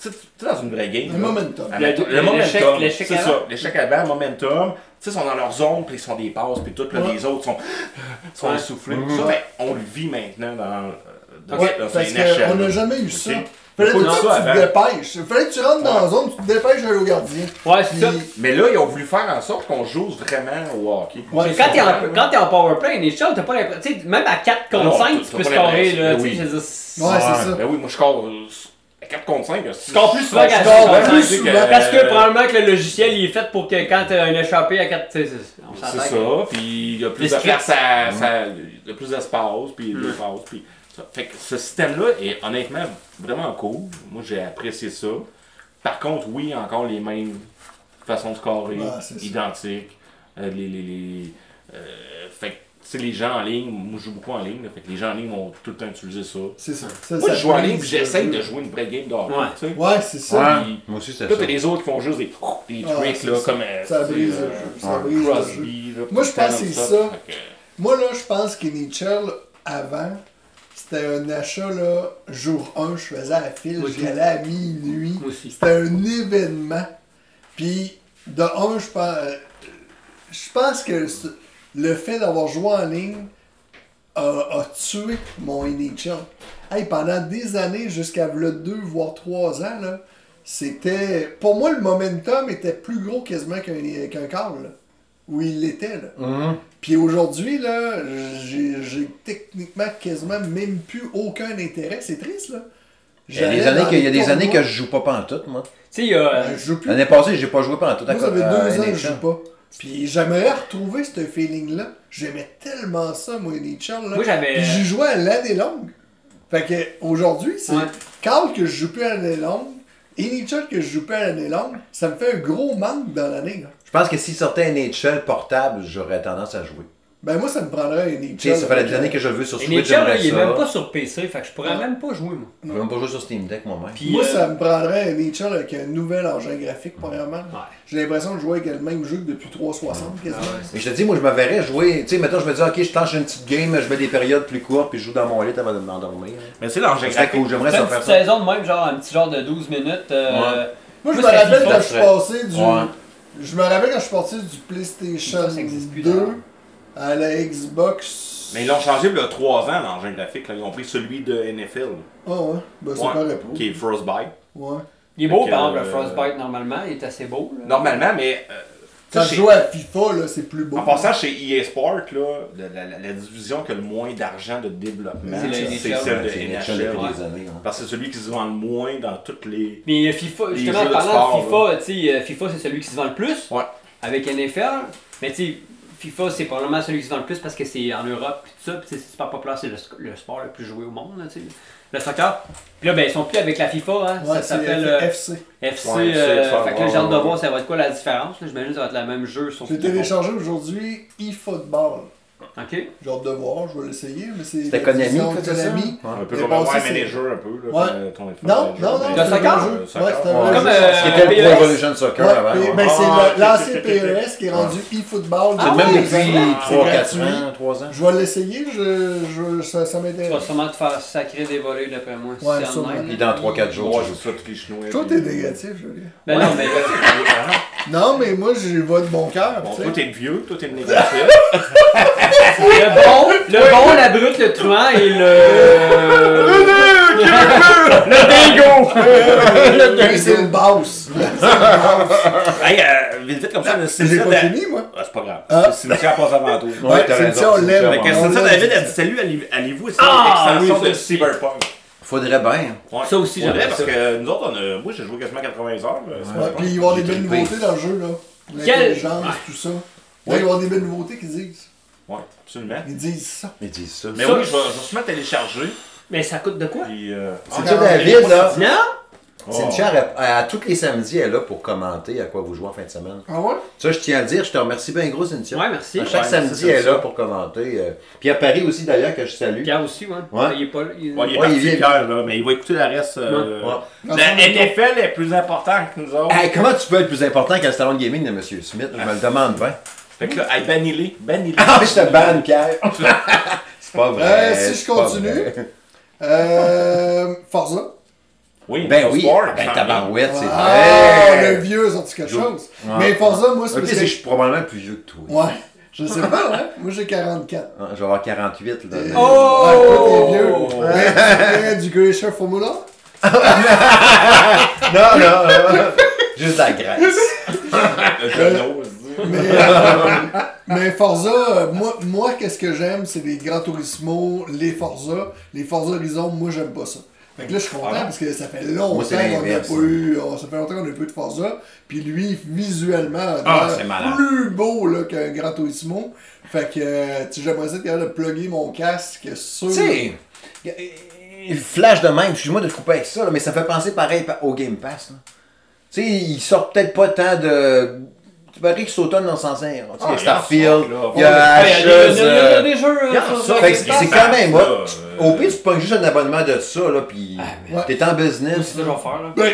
[SPEAKER 3] Tu sais, dans une vraie game.
[SPEAKER 4] Le
[SPEAKER 3] là,
[SPEAKER 4] momentum.
[SPEAKER 2] Le- le-
[SPEAKER 3] le momentum.
[SPEAKER 2] l'échec-
[SPEAKER 3] C'est
[SPEAKER 2] avant.
[SPEAKER 3] ça, l'échec avant, momentum. Tu sais, ils sont dans leur zone, puis ils se font des passes, puis tout, puis là,
[SPEAKER 4] Ouais.
[SPEAKER 3] les autres sont, sont
[SPEAKER 2] Ouais.
[SPEAKER 3] essoufflés.
[SPEAKER 1] Mhm.
[SPEAKER 3] Ça, ben, on le vit maintenant dans, dans,
[SPEAKER 4] Ouais,
[SPEAKER 3] dans
[SPEAKER 4] parce
[SPEAKER 3] une échelle,
[SPEAKER 4] qu'on n'a jamais eu ça. Fallait
[SPEAKER 3] ça
[SPEAKER 4] que tu te dépêches. Fallait que tu rentres dans la zone, tu te dépêches d'aller au gardien.
[SPEAKER 2] Ouais, c'est ça.
[SPEAKER 3] Mais là, ils ont voulu faire en sorte qu'on joue vraiment au hockey.
[SPEAKER 4] Ouais,
[SPEAKER 2] Quand t'es en,
[SPEAKER 3] Ouais.
[SPEAKER 2] quand t'es en powerplay, NHL, t'as pas l'impression. Tu sais, même à 4 contre
[SPEAKER 3] Non,
[SPEAKER 2] 5,
[SPEAKER 3] t'as-
[SPEAKER 2] tu peux scorer, là.
[SPEAKER 3] Ben
[SPEAKER 2] Tu sais,
[SPEAKER 3] oui.
[SPEAKER 2] je veux dire,
[SPEAKER 4] Ouais, c'est ça.
[SPEAKER 3] Ben oui, moi je score euh, 4 contre 5.
[SPEAKER 2] Tu scores plus souvent qu'à
[SPEAKER 4] Je score
[SPEAKER 2] 4 contre
[SPEAKER 4] plus
[SPEAKER 2] 5.
[SPEAKER 4] souvent.
[SPEAKER 2] Parce que probablement que le logiciel il est fait pour que quand t'as un échappé à 4. tu sais, c'est-
[SPEAKER 3] C'est ça, puis il y a plus de place à, ça- il y a plus d'espace, puis
[SPEAKER 2] Mm.
[SPEAKER 3] l'espace, puis ça. Fait que ce système-là est honnêtement vraiment cool. Moi j'ai apprécié ça. Par contre, oui, encore les mêmes façons de scorer,
[SPEAKER 4] c'est
[SPEAKER 3] identiques. Euh, les, les, les, euh, fait que, tu sais, les gens en ligne, moi je joue beaucoup en ligne, là, fait que les gens en ligne vont tout le temps utiliser ça.
[SPEAKER 4] C'est ça. Ça,
[SPEAKER 3] Moi
[SPEAKER 4] ça
[SPEAKER 3] je joue en ligne, j'essaye de jouer une vraie game de hockey,
[SPEAKER 2] Ouais.
[SPEAKER 3] tu sais.
[SPEAKER 4] Ouais, c'est ça.
[SPEAKER 1] Ouais.
[SPEAKER 3] Puis-
[SPEAKER 1] Moi aussi,
[SPEAKER 3] Là,
[SPEAKER 1] ça.
[SPEAKER 3] t'as les autres qui font juste des, des
[SPEAKER 4] Ah,
[SPEAKER 3] tricks,
[SPEAKER 4] c'est
[SPEAKER 3] là,
[SPEAKER 4] ça.
[SPEAKER 3] comme euh,
[SPEAKER 4] Ça brise
[SPEAKER 3] euh,
[SPEAKER 4] jeu. Ça
[SPEAKER 1] ouais.
[SPEAKER 4] brise le jeu.
[SPEAKER 3] Crosby, là,
[SPEAKER 4] Moi, je pense que c'est ça.
[SPEAKER 3] Que-
[SPEAKER 4] Moi, là, je pense qu'NHL, avant, c'était un achat, là, jour 1, je faisais à la file,
[SPEAKER 2] Moi
[SPEAKER 4] j'y
[SPEAKER 2] aussi.
[SPEAKER 4] allais à minuit. C'était un événement. Puis, de un, je pense, euh, je pense que le fait d'avoir joué en ligne a, a tué mon NHL. Hey, pendant des années, jusqu'à v'là deux, voire trois ans, là, c'était. Pour moi, le momentum était plus gros quasiment qu'un qu'un câble, là, où il l'était. là.
[SPEAKER 1] Mhm.
[SPEAKER 4] Puis aujourd'hui, là, j'ai techniquement quasiment même plus aucun intérêt. C'est triste, là.
[SPEAKER 1] Il y a des années que, y a des années que je joue pas pantoute, moi.
[SPEAKER 2] Tu sais, il y a.
[SPEAKER 4] Ben, je joue plus.
[SPEAKER 1] L'année passée, j'ai pas joué pantoute.
[SPEAKER 4] Moi, ça fait deux ans que je joue pas. Puis j'aimerais retrouver ce feeling-là. J'aimais tellement ça, moi, NHL. Là.
[SPEAKER 2] Moi, j'avais-
[SPEAKER 4] Puis j'y jouais à l'année longue. Fait que aujourd'hui, c'est
[SPEAKER 2] Ouais.
[SPEAKER 4] Carl que je joue plus à l'année longue, NHL que je joue plus à l'année longue, ça me fait un gros manque dans l'année. là.
[SPEAKER 1] Je pense que s'il sortait un NHL portable, j'aurais tendance à jouer.
[SPEAKER 4] Ben moi, ça me prendrait un Nature.
[SPEAKER 1] Tu sais, ça fait
[SPEAKER 4] avec,
[SPEAKER 1] des années
[SPEAKER 4] euh,
[SPEAKER 1] que je le veux sur
[SPEAKER 2] Et
[SPEAKER 1] Switch,
[SPEAKER 2] Nature, là, il est même pas sur PC, fait que je pourrais
[SPEAKER 4] Ouais.
[SPEAKER 2] même pas jouer, moi.
[SPEAKER 1] Je veux même pas jouer sur Steam Deck moi-même.
[SPEAKER 2] Puis,
[SPEAKER 4] Moi,
[SPEAKER 2] euh,
[SPEAKER 4] ça me prendrait un Nature avec un nouvel engin graphique, premièrement.
[SPEAKER 2] Ouais.
[SPEAKER 4] J'ai l'impression de jouer avec le même jeu que depuis 360 quasiment.
[SPEAKER 2] Ah ouais,
[SPEAKER 1] Mais je te dis, moi, je me verrais jouer. Tu sais, maintenant, je me dis, ok, je tâche une petite game, je mets des périodes plus courtes, puis je joue dans mon lit avant de m'endormir.
[SPEAKER 3] Mais c'est l'engin graphique.
[SPEAKER 1] j'aimerais ça
[SPEAKER 2] une
[SPEAKER 1] faire
[SPEAKER 2] saison de même, genre un petit genre de 12 minutes. euh,
[SPEAKER 1] Ouais.
[SPEAKER 4] Moi, je me rappelle quand je suis passé du. Je me rappelle quand je suis parti du PlayStation
[SPEAKER 2] FIFA, ça existe plus,
[SPEAKER 4] 2
[SPEAKER 2] d'ailleurs.
[SPEAKER 4] À la Xbox.
[SPEAKER 3] Mais ils l'ont changé il y a 3 ans, l'engin graphique. là. Ils ont pris celui de NFL,
[SPEAKER 4] Ah ouais, ben ça
[SPEAKER 3] Ouais.
[SPEAKER 4] paraît pas.
[SPEAKER 3] qui est Frostbite.
[SPEAKER 4] Ouais.
[SPEAKER 2] Il est beau, par exemple, le
[SPEAKER 3] euh,
[SPEAKER 2] Frostbite, normalement. Il est assez beau. là.
[SPEAKER 3] Normalement, mais. euh,
[SPEAKER 4] Quand je joue à FIFA, là, c'est plus beau.
[SPEAKER 3] En passant chez EA Sport, là, la, la- la division qui a le moins d'argent de développement,
[SPEAKER 2] C'est
[SPEAKER 3] celle de NHL.
[SPEAKER 2] ouais.
[SPEAKER 1] des années. hein.
[SPEAKER 3] Parce que c'est celui qui se vend le moins dans toutes les.
[SPEAKER 2] Mais euh, FIFA,
[SPEAKER 3] Les
[SPEAKER 2] justement,
[SPEAKER 3] de
[SPEAKER 2] parlant
[SPEAKER 3] sport,
[SPEAKER 2] de FIFA, tu sais, euh, FIFA c'est celui qui se vend le plus.
[SPEAKER 3] Ouais.
[SPEAKER 2] Avec NFL. Mais tu sais, FIFA c'est probablement celui qui se vend le plus parce que c'est en Europe et tout ça. Puis c'est super populaire, c'est le, le sport le plus joué au monde, là, tu sais. Le soccer. Puis là, ben, ils sont plus avec la FIFA, hein.
[SPEAKER 4] Ouais,
[SPEAKER 2] ça s'appelle
[SPEAKER 4] F-
[SPEAKER 2] euh,
[SPEAKER 4] FC.
[SPEAKER 2] FC.
[SPEAKER 3] Ouais, FC,
[SPEAKER 2] euh,
[SPEAKER 3] ça,
[SPEAKER 2] fait que là, j'ai hâte de voir ça va être quoi la différence. J'imagine que ça va être le même jeu sur
[SPEAKER 4] J'ai téléchargé aujourd'hui eFootball.
[SPEAKER 2] Ok.
[SPEAKER 4] J'ai hâte de voir, je vais l'essayer, mais c'est.
[SPEAKER 1] C'était
[SPEAKER 4] la
[SPEAKER 1] Konami ça?
[SPEAKER 4] Konami.
[SPEAKER 3] Un peu
[SPEAKER 4] Mais
[SPEAKER 3] comme
[SPEAKER 4] bon,
[SPEAKER 3] un
[SPEAKER 4] c'est-
[SPEAKER 3] Manager, un peu. Là,
[SPEAKER 4] Ouais.
[SPEAKER 3] quand- quand on est
[SPEAKER 4] Non, non, non,
[SPEAKER 3] mais-
[SPEAKER 2] Le soccer?
[SPEAKER 4] Ouais, c'était un
[SPEAKER 3] Ouais.
[SPEAKER 4] jeu.
[SPEAKER 2] Comme, euh,
[SPEAKER 1] qui était le
[SPEAKER 2] PES.
[SPEAKER 1] Pro Evolution Soccer
[SPEAKER 4] Ouais,
[SPEAKER 1] avant.
[SPEAKER 4] puis-
[SPEAKER 1] ouais.
[SPEAKER 4] ben, c'est
[SPEAKER 3] Ah,
[SPEAKER 4] l'ancien. PES qui est rendu eFootball.
[SPEAKER 1] C'est
[SPEAKER 2] Ah
[SPEAKER 1] même depuis
[SPEAKER 2] c'est
[SPEAKER 1] 3-4
[SPEAKER 4] gratuit.
[SPEAKER 1] ans, 3 ans.
[SPEAKER 4] Je vais l'essayer, je, je, ça, ça
[SPEAKER 2] Tu vas
[SPEAKER 4] m'intéresse.
[SPEAKER 2] sûrement te faire sacrer des volets d'après moi. si
[SPEAKER 4] Ouais,
[SPEAKER 2] c'est
[SPEAKER 4] sûrement.
[SPEAKER 2] là.
[SPEAKER 1] dans 3-4 jours, tu joues.
[SPEAKER 3] c'est ça, tous les Chinois.
[SPEAKER 4] Toi,
[SPEAKER 3] puis-
[SPEAKER 4] t'es négatif, Julien.
[SPEAKER 2] Ben non, mais
[SPEAKER 4] Non, mais moi, j'y vais de bon cœur.
[SPEAKER 3] Bon, toi, t'es le vieux, toi, t'es le négatif.
[SPEAKER 2] le bon, le bon, la brute, le truand et le. le dingo!
[SPEAKER 4] Ben, c'est une basse.
[SPEAKER 3] hey, euh, vite, vite comme ça, le
[SPEAKER 4] J'ai pas fini, moi.
[SPEAKER 3] Ah, c'est pas grave.
[SPEAKER 4] Ah.
[SPEAKER 3] Cynthia passe avant toi.
[SPEAKER 1] Ouais, t'as raison,
[SPEAKER 4] on l'aime.
[SPEAKER 3] Fait que
[SPEAKER 4] on
[SPEAKER 3] Cynthia. David a dit salut, allez- allez-vous essayer
[SPEAKER 2] Ah,
[SPEAKER 3] l'extension
[SPEAKER 2] oui,
[SPEAKER 3] de Cyberpunk?
[SPEAKER 1] Faudrait bien.
[SPEAKER 3] Ouais.
[SPEAKER 2] Ça aussi, j'aimerais
[SPEAKER 3] parce que nous autres, on a... moi j'ai joué quasiment 80 heures.
[SPEAKER 4] Ouais, puis il va y avoir des belles nouveautés dans le jeu, là.
[SPEAKER 2] Quel-
[SPEAKER 4] L'intelligence, tout ça. Là, il va y avoir des belles nouveautés qu'ils disent.
[SPEAKER 3] Ouais, absolument.
[SPEAKER 4] Ils disent ça.
[SPEAKER 1] Ils disent ça.
[SPEAKER 3] Mais
[SPEAKER 2] Ça-
[SPEAKER 3] oui, je vais, je vais sûrement télécharger.
[SPEAKER 2] Mais ça coûte de quoi?
[SPEAKER 3] Puis, euh...
[SPEAKER 1] Cynthia
[SPEAKER 3] ah,
[SPEAKER 1] David,
[SPEAKER 3] non,
[SPEAKER 1] là.
[SPEAKER 2] Non?
[SPEAKER 3] Oh.
[SPEAKER 1] Cynthia, elle- elle- à tous les samedis, elle est là pour commenter à quoi vous jouez en fin de semaine.
[SPEAKER 4] Ah ouais?
[SPEAKER 1] Ça, je tiens à le dire, je te remercie bien gros, Cynthia.
[SPEAKER 2] Ouais, merci.
[SPEAKER 1] À chaque
[SPEAKER 3] Ouais,
[SPEAKER 1] samedi,
[SPEAKER 3] c'est
[SPEAKER 1] elle est là pour commenter. euh. Puis à Paris aussi, d'ailleurs, que je salue.
[SPEAKER 2] Pierre aussi, ouais.
[SPEAKER 1] Ouais.
[SPEAKER 2] Il est pas là. il-
[SPEAKER 3] Ouais, il est
[SPEAKER 1] Ouais,
[SPEAKER 3] parti,
[SPEAKER 1] il vient-
[SPEAKER 3] Pierre, là, mais il va écouter la reste. euh, La. NFL est plus important que nous autres.
[SPEAKER 1] Hey, comment tu peux être plus important qu'un salon de gaming de M. Smith? Je me le demande bien.
[SPEAKER 3] Fait que là, hey, bannis-les. Bannis-les.
[SPEAKER 1] Ah, je te banne, Pierre! c'est pas vrai.
[SPEAKER 4] Euh, si je continue. Euh, Forza.
[SPEAKER 3] Oui,
[SPEAKER 1] Ben oui,
[SPEAKER 3] Sport,
[SPEAKER 1] ben tabarouette, c'est
[SPEAKER 4] Ah,
[SPEAKER 1] vrai.
[SPEAKER 4] le vieux a sorti quelque chose.
[SPEAKER 1] Ouais.
[SPEAKER 4] Mais Forza, moi, c'est
[SPEAKER 1] Ok,
[SPEAKER 4] parce
[SPEAKER 1] c'est que je suis probablement plus vieux que toi.
[SPEAKER 4] Ouais. Je sais pas, ouais. Moi, j'ai 44.
[SPEAKER 1] Ah, Je vais avoir 48. Là.
[SPEAKER 2] Oh!
[SPEAKER 4] Toi, t'es vieux. Tu viens du Glacier Formula?
[SPEAKER 1] Non, non, non. Juste la graisse.
[SPEAKER 3] Le.
[SPEAKER 4] Mais, euh, mais Forza, moi, moi qu'est-ce que j'aime, c'est les Gran Turismo, les Forza. Les Forza Horizon, moi, j'aime pas ça. Fait que là, je suis content
[SPEAKER 3] Ah
[SPEAKER 4] parce que ça fait longtemps qu'on n'a pas eu, oh, ça fait longtemps qu'on n'a pas eu de Forza. Puis lui, visuellement,
[SPEAKER 3] Ah,
[SPEAKER 4] plus beau là, qu'un Gran Turismo. Fait que, euh, tu sais, j'aimerais ça de plugger mon casque sur...
[SPEAKER 1] Tu sais, il flash de même, excuse-moi de te couper avec ça, là, mais ça fait penser pareil pa- au Game Pass. là. Tu sais, il sort peut-être pas tant de. Tu verrais qu'il s'automne dans le sens Il y
[SPEAKER 3] Ah,
[SPEAKER 1] a Starfield,
[SPEAKER 3] il y
[SPEAKER 1] a
[SPEAKER 2] Ouais, il y a des- il y a-
[SPEAKER 1] Ashes.
[SPEAKER 2] il y a
[SPEAKER 1] euh,
[SPEAKER 2] des jeux.
[SPEAKER 1] c'est quand même,
[SPEAKER 3] euh,
[SPEAKER 1] au pire, tu pognes juste un abonnement de ça, là, pis
[SPEAKER 2] Ah,
[SPEAKER 1] t'es en business.
[SPEAKER 2] C'est ça que je vais faire, là.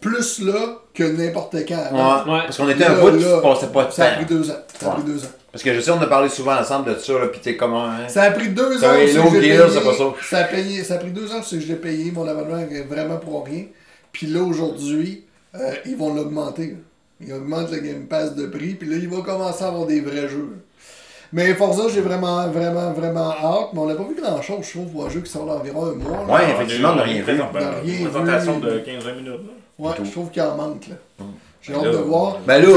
[SPEAKER 4] Plus là que n'importe quand. avant.
[SPEAKER 1] Ouais,
[SPEAKER 2] Ouais.
[SPEAKER 1] Parce qu'on était un
[SPEAKER 4] Là,
[SPEAKER 1] bout, tu
[SPEAKER 4] là,
[SPEAKER 1] passais pas de
[SPEAKER 4] Ça a
[SPEAKER 1] temps.
[SPEAKER 4] pris deux ans. Ça a
[SPEAKER 1] Ouais.
[SPEAKER 4] pris deux ans.
[SPEAKER 1] Parce que je sais, on a parlé souvent ensemble de ça, là, pis t'es comment. Hein?
[SPEAKER 4] Ça a pris deux ans. payé-
[SPEAKER 1] pas ça.
[SPEAKER 4] Ça a, payé, ça a pris deux ans c'est que j'ai payé mon abonnement vraiment pour rien. Puis là, aujourd'hui, euh, ils vont l'augmenter. Là. Ils augmentent le Game Pass de prix. Puis là, il va commencer à avoir des vrais jeux. Mais Forza, j'ai vraiment, vraiment, vraiment hâte. Mais on n'a pas vu grand-chose, je trouve, pour un jeu qui sort d'environ un mois. là.
[SPEAKER 1] Ouais, effectivement, on n'a rien vu.
[SPEAKER 3] Une présentation de 15-20 minutes. là.
[SPEAKER 4] Ouais, je trouve qu'il en manque. là. J'ai hâte de voir.
[SPEAKER 1] Ben là,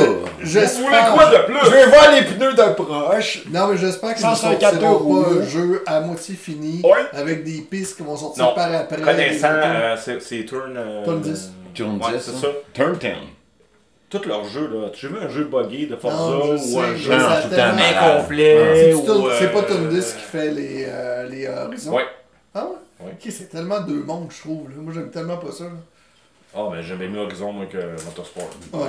[SPEAKER 4] J'espère.
[SPEAKER 3] de plus?
[SPEAKER 1] vais voir les pneus de proche.
[SPEAKER 4] Non, mais j'espère qu'ils ne
[SPEAKER 1] 154
[SPEAKER 4] sortiront
[SPEAKER 1] euros.
[SPEAKER 4] pas un jeu à moitié fini
[SPEAKER 3] Ouais.
[SPEAKER 4] avec des pistes qui vont sortir
[SPEAKER 3] Non.
[SPEAKER 4] par après.
[SPEAKER 3] Connaissant, euh, c'est Turn. euh,
[SPEAKER 4] Turn 10.
[SPEAKER 1] Turn
[SPEAKER 3] Ouais,
[SPEAKER 1] 10,
[SPEAKER 3] c'est
[SPEAKER 1] hein.
[SPEAKER 3] ça.
[SPEAKER 1] Turn 10.
[SPEAKER 3] Tous leurs jeux, là. Tu vu un jeu buggé de Forza
[SPEAKER 4] Non, je
[SPEAKER 3] ou
[SPEAKER 4] sais,
[SPEAKER 3] un
[SPEAKER 4] je
[SPEAKER 3] jeu
[SPEAKER 4] sais,
[SPEAKER 1] Non,
[SPEAKER 4] ça a
[SPEAKER 1] tout le temps
[SPEAKER 3] incomplet?
[SPEAKER 4] C'est
[SPEAKER 3] ou,
[SPEAKER 4] tout- c'est pas
[SPEAKER 3] euh,
[SPEAKER 4] Tundis qui fait les, euh, les horizons.
[SPEAKER 3] Ouais.
[SPEAKER 4] Ah ouais?
[SPEAKER 3] Ouais.
[SPEAKER 4] Ok, c'est tellement deux mondes, je trouve. là. Moi, j'aime tellement pas ça. là.
[SPEAKER 3] Ah, ben j'avais mis Horizon moi que Motorsport.
[SPEAKER 4] Ouais,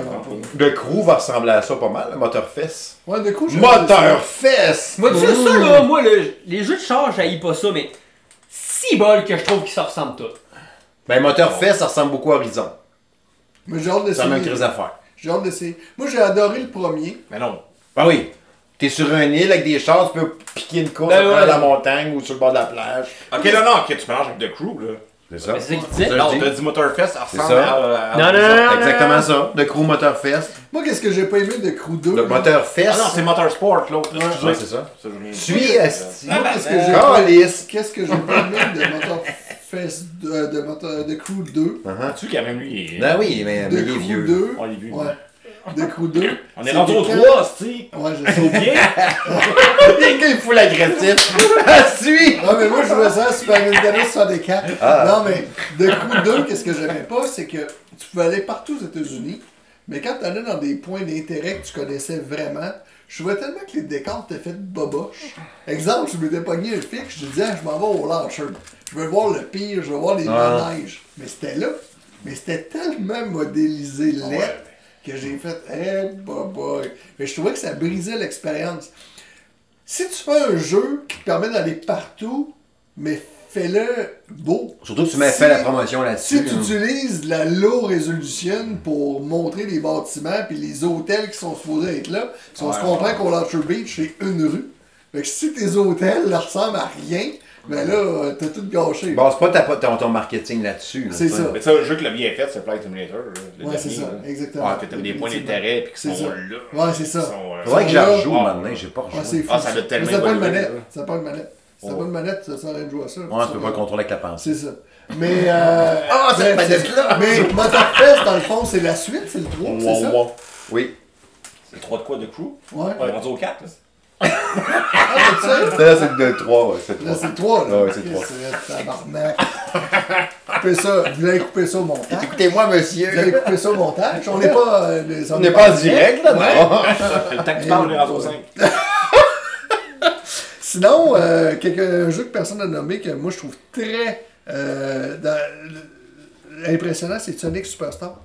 [SPEAKER 1] Le crew va ressembler à ça pas mal, le Motorfest.
[SPEAKER 4] Ouais, de coup, j'ai-
[SPEAKER 1] Motorfest!
[SPEAKER 2] Moi, tu sais, ça, là, moi, le- les jeux de char, j'haïs pas ça, mais si bol que je trouve qu'ils se ressemblent tous.
[SPEAKER 1] Ben, Motorfest, ça ressemble beaucoup à Horizon.
[SPEAKER 4] Mais j'ai hâte
[SPEAKER 1] C'est la même
[SPEAKER 4] d'essayer.
[SPEAKER 1] crise à faire.
[SPEAKER 4] J'ai hâte d'essayer. Moi, j'ai adoré le premier.
[SPEAKER 3] Mais non.
[SPEAKER 1] Ah oui. T'es sur un île avec des chars, tu peux piquer une course
[SPEAKER 2] Ben ouais.
[SPEAKER 1] la montagne ou sur le bord de la plage.
[SPEAKER 3] Ok, là, non, ok, tu mélanges avec The Crew, là.
[SPEAKER 1] C'est ça.
[SPEAKER 2] Mais c'est ça qu'il
[SPEAKER 1] ça,
[SPEAKER 3] Non, t'as dit Motorfest, ça ressemble
[SPEAKER 1] ça.
[SPEAKER 3] à. à-
[SPEAKER 2] Non, non, non, non.
[SPEAKER 1] Exactement ça. Le crew Motorfest.
[SPEAKER 4] Moi, qu'est-ce que j'ai pas aimé de Crew 2?
[SPEAKER 1] Le? Motorfest.
[SPEAKER 3] Ah non, c'est Motorsport, l'autre.
[SPEAKER 4] Ouais.
[SPEAKER 1] C'est ça.
[SPEAKER 3] De-
[SPEAKER 1] Suis, esti.
[SPEAKER 4] Moi, qu'est-ce que
[SPEAKER 2] ben,
[SPEAKER 4] j'ai pas
[SPEAKER 1] Calice.
[SPEAKER 4] Qu'est-ce que j'ai pas aimé de Motorfest? De, de, Motor- de Crew 2?
[SPEAKER 1] Uh-huh.
[SPEAKER 3] Tu quand même, lui, il est.
[SPEAKER 1] Ben oui, mais,
[SPEAKER 4] De
[SPEAKER 1] mais il est
[SPEAKER 4] Crew
[SPEAKER 1] vieux.
[SPEAKER 4] 2.
[SPEAKER 3] On l'a vu.
[SPEAKER 4] Ouais. De Crew 2.
[SPEAKER 3] On est rendu au
[SPEAKER 4] quand-
[SPEAKER 3] 3, Steve.
[SPEAKER 4] Ouais, je sais.
[SPEAKER 3] Au pied.
[SPEAKER 1] Les gars, il fout l'agressif. Ah, suis!
[SPEAKER 4] Ah, mais moi, je jouais ça à Super Nintendo 64.
[SPEAKER 1] Ah.
[SPEAKER 4] Non, mais de coup 2, qu'est-ce que j'aimais pas, c'est que tu pouvais aller partout aux États-Unis, mais quand tu allais dans des points d'intérêt que tu connaissais vraiment, je trouvais tellement que les décors étaient faits de boboche. Exemple, je m'étais pogné un fixe, je disais, ah, je m'en vais au Launcher. Je veux voir le pire, je veux voir les
[SPEAKER 1] Ah.
[SPEAKER 4] manèges. Mais c'était là. Mais c'était tellement modélisé laid
[SPEAKER 3] Ouais.
[SPEAKER 4] que j'ai fait, eh, boy. Mais je trouvais que ça brisait l'expérience. Si tu fais un jeu qui te permet d'aller partout, mais fais-le beau.
[SPEAKER 1] Surtout que tu m'as
[SPEAKER 4] Si-
[SPEAKER 1] fait la promotion là-dessus.
[SPEAKER 4] Si tu
[SPEAKER 1] hein.
[SPEAKER 4] utilises de la low résolution pour montrer les bâtiments puis les hôtels qui sont supposés être là, si on
[SPEAKER 3] Ouais,
[SPEAKER 4] se comprend
[SPEAKER 3] ouais.
[SPEAKER 4] qu'au Launcher Beach, c'est une rue. Fait que si tes hôtels leur ressemblent à rien, ben là, t'as tout gâché.
[SPEAKER 1] Bon, c'est pas ta- ton, ton marketing là-dessus. là,
[SPEAKER 4] C'est ça.
[SPEAKER 3] Mais ça, le jeu que le bien fait, c'est Flight Simulator. là, le
[SPEAKER 4] Ouais, c'est ça,
[SPEAKER 3] là.
[SPEAKER 4] exactement.
[SPEAKER 3] Ah, que t'as des points d'intérêt puis qui
[SPEAKER 4] C'est
[SPEAKER 3] sont
[SPEAKER 4] ça.
[SPEAKER 3] là.
[SPEAKER 4] Ouais, c'est ça.
[SPEAKER 3] Euh,
[SPEAKER 1] Faudrait que j'en rejoue
[SPEAKER 3] ah,
[SPEAKER 1] maintenant, j'ai pas
[SPEAKER 4] Ouais,
[SPEAKER 1] rejoué.
[SPEAKER 4] c'est fou.
[SPEAKER 3] Ah, ça doit tellement
[SPEAKER 4] ça pas manette. Ça n'a pas manette.
[SPEAKER 3] Oh.
[SPEAKER 4] pas de manette, ça sert à rien de jouer à ça.
[SPEAKER 1] Ouais, tu peux pas contrôler avec la pensée.
[SPEAKER 4] C'est ça. Mais. Euh,
[SPEAKER 1] Ah, cette manette-là!
[SPEAKER 4] Mais Motorfest, dans le fond, c'est la suite, c'est le 3, c'est ça?
[SPEAKER 1] Oui.
[SPEAKER 3] C'est le 3 de quoi de crew?
[SPEAKER 4] Ouais.
[SPEAKER 3] On est rendu au 4. là.
[SPEAKER 4] Ah, c'est ça?
[SPEAKER 1] Là, c'est le 3, ouais, c'est le
[SPEAKER 4] Là,
[SPEAKER 1] 3.
[SPEAKER 4] c'est le 3, là.
[SPEAKER 1] Ouais, c'est le
[SPEAKER 4] Ok,
[SPEAKER 1] 3.
[SPEAKER 4] c'est tabarnak. Coupez ça. Vous allez couper ça au montage.
[SPEAKER 1] Écoutez-moi,
[SPEAKER 4] Vous allez
[SPEAKER 1] monsieur.
[SPEAKER 4] couper ça au montage. On n'est pas. euh, les-
[SPEAKER 1] On n'est pas en direct, là, non?
[SPEAKER 3] Le temps que tu parles, on est rendu au 5.
[SPEAKER 4] Sinon, euh, un jeu que personne n'a nommé, que moi je trouve très euh, impressionnant, c'est Sonic Superstar.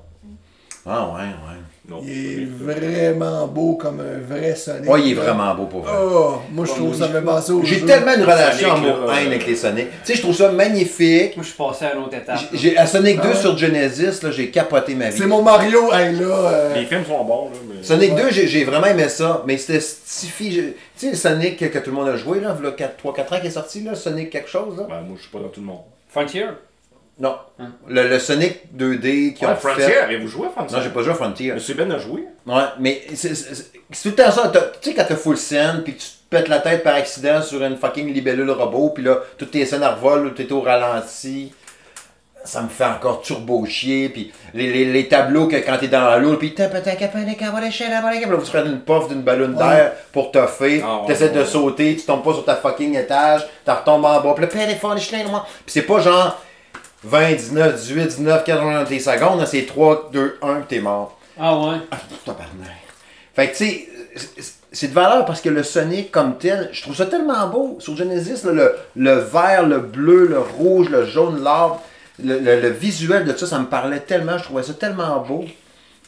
[SPEAKER 1] Ah, ouais, ouais.
[SPEAKER 3] Non.
[SPEAKER 4] Il est vraiment beau comme un vrai Sonic.
[SPEAKER 1] Ouais, il est vraiment beau pour vrai.
[SPEAKER 4] Oh, moi je trouve ça me penser au
[SPEAKER 1] J'ai tellement une relation amour-haine avec les Sonic. Tu sais, je trouve ça magnifique.
[SPEAKER 2] Moi, je suis passé à une autre étape.
[SPEAKER 1] J'ai- à Sonic 2
[SPEAKER 4] Ah ouais.
[SPEAKER 1] sur Genesis, là, j'ai capoté ma vie.
[SPEAKER 4] C'est mon Mario, hey là. euh,
[SPEAKER 3] Les films sont bons, là. Mais...
[SPEAKER 1] Sonic
[SPEAKER 4] Ouais.
[SPEAKER 1] 2, j'ai, j'ai vraiment aimé ça, mais c'était stifi. je- Tu sais, le Sonic que, que tout le monde a joué, là, il y a 3-4 ans qui est sorti, là, Sonic quelque chose, là?
[SPEAKER 3] Ben, moi, je suis pas dans tout le monde.
[SPEAKER 2] Frontier.
[SPEAKER 1] Non.
[SPEAKER 2] Hein?
[SPEAKER 1] Le, le Sonic 2D qui
[SPEAKER 3] Ouais,
[SPEAKER 1] ont
[SPEAKER 3] Frontier,
[SPEAKER 1] fait.
[SPEAKER 3] avez-vous joué à Frontier?
[SPEAKER 1] Non, j'ai pas joué à Frontier.
[SPEAKER 3] Monsieur Ben a joué.
[SPEAKER 1] Ouais, mais c'est, tout le temps ça. T'as- Tu sais, quand t'as full scène, puis que tu te pètes la tête par accident sur une fucking libellule robot, puis là, toutes tes scènes revolent ou t'es au ralenti, ça me fait encore turbo chier. Puis les, les, les tableaux que quand t'es dans l'eau, puis t'as peut-être tu prends une puff d'une ballonne d'air pour toffer,
[SPEAKER 3] Ah, ouais,
[SPEAKER 1] t'essaies de sauter, tu tombes pas sur ta fucking étage, t'en retombes en bas, puis l'échelle, moi. Puis c'est pas genre 20, 19, 18, 19, 80 des secondes, là, c'est 3, 2, 1, puis t'es mort.
[SPEAKER 2] Ah ouais.
[SPEAKER 1] Ah, tabarnak. Fait que, tu sais, c'est- de valeur parce que le Sonic comme tel, je trouve ça tellement beau. Sur Genesis, là, le, le vert, le bleu, le rouge, le jaune, l'arbre, le, le- le visuel de ça, ça me parlait tellement, je trouvais ça tellement beau.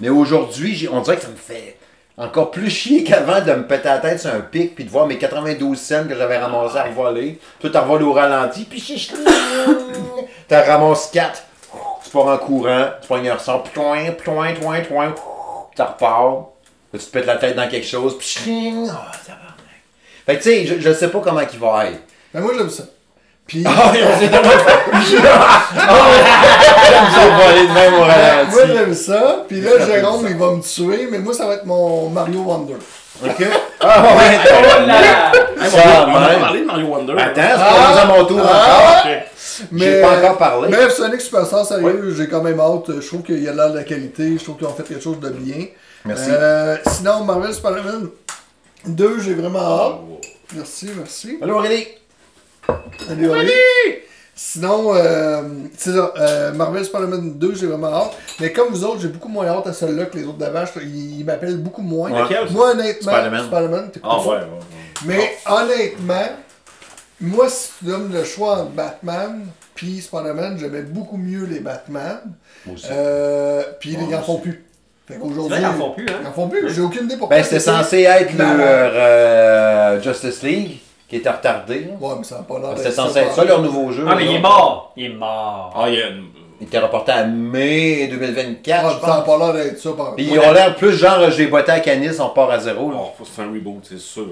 [SPEAKER 1] Mais aujourd'hui, on dirait que ça me fait encore plus chier qu'avant de me péter la tête sur un pic puis de voir mes 92 cents que j'avais ramassés à revoler. Toi, t'as revolé au ralenti, puis chiche, t'as ramassé 4. Tu pars en courant, tu prends un ressort, ploin, ploin, ploin, ploin, tu repars. Tu te pètes la tête dans quelque chose, puis chling, oh, tabarnak. Fait que tu sais, je, je sais pas comment il va être.
[SPEAKER 4] Ben moi j'aime ça. Puis.
[SPEAKER 1] Ah, tellement. J'aime ça voler de
[SPEAKER 4] moi j'aime ça. Puis là, Jérôme, il va me tuer, mais moi ça va être mon Mario Wonder.
[SPEAKER 1] Ok? Ah ouais,
[SPEAKER 2] Oh
[SPEAKER 3] on a parlé de Mario Wonder.
[SPEAKER 1] Attends, c'est
[SPEAKER 3] là.
[SPEAKER 1] pas à mon tour
[SPEAKER 4] Ah!
[SPEAKER 1] encore.
[SPEAKER 3] Ok.
[SPEAKER 1] J'ai pas encore parlé.
[SPEAKER 4] Bref, Sonic Superstar, sérieux, j'ai quand même hâte. Je trouve qu'il y a l'air de la qualité. Je trouve qu'ils ont fait quelque chose de bien.
[SPEAKER 1] Merci.
[SPEAKER 4] Euh, sinon, Marvel Spider-Man 2, j'ai vraiment hâte. Merci, merci.
[SPEAKER 1] Allô, Aurélie?
[SPEAKER 4] Allez, allez. Sinon, euh, c'est ça, euh, Marvel Spider-Man 2, j'ai vraiment hâte. Mais comme vous autres, j'ai beaucoup moins hâte à celui-là que les autres d'avant. Je- Ils, ils m'appellent beaucoup moins.
[SPEAKER 1] Ouais.
[SPEAKER 3] Lequel, ça?
[SPEAKER 4] Moi, honnêtement,
[SPEAKER 1] Spider-Man.
[SPEAKER 4] Spider-Man, t'écoutes
[SPEAKER 3] Ah
[SPEAKER 4] ça?
[SPEAKER 3] ouais, ouais. ouais.
[SPEAKER 4] Mais honnêtement, moi, si tu donnes le choix entre Batman puis Spider-Man, j'aimais beaucoup mieux les Batman.
[SPEAKER 1] Moi aussi.
[SPEAKER 4] Euh, puis
[SPEAKER 1] Ouais,
[SPEAKER 4] ils en font plus. Fait
[SPEAKER 2] C'est
[SPEAKER 4] qu'aujourd'hui.
[SPEAKER 2] vrai, ils en font plus,
[SPEAKER 4] Ils
[SPEAKER 2] hein?
[SPEAKER 4] en font plus. J'ai aucune idée pourquoi.
[SPEAKER 1] Ben, c'était censé être le euh, Justice League qui était retardé. là.
[SPEAKER 4] Ouais, mais ça n'a pas l'air
[SPEAKER 1] C'était
[SPEAKER 4] d'être
[SPEAKER 1] censé être ça, leur nouveau jeu.
[SPEAKER 2] Ah, mais
[SPEAKER 1] là.
[SPEAKER 2] il est mort! Il est mort!
[SPEAKER 3] Ah, il y a une-
[SPEAKER 1] Il était reporté à mai 2024,
[SPEAKER 4] Ouais,
[SPEAKER 1] je
[SPEAKER 4] ça n'a
[SPEAKER 1] pense.
[SPEAKER 4] pas l'air d'être ça. Par...
[SPEAKER 1] Puis ils ont l'air plus genre, j'ai botté à Canis, on part à zéro. là.
[SPEAKER 3] Oh, faut c'est un reboot, c'est sûr.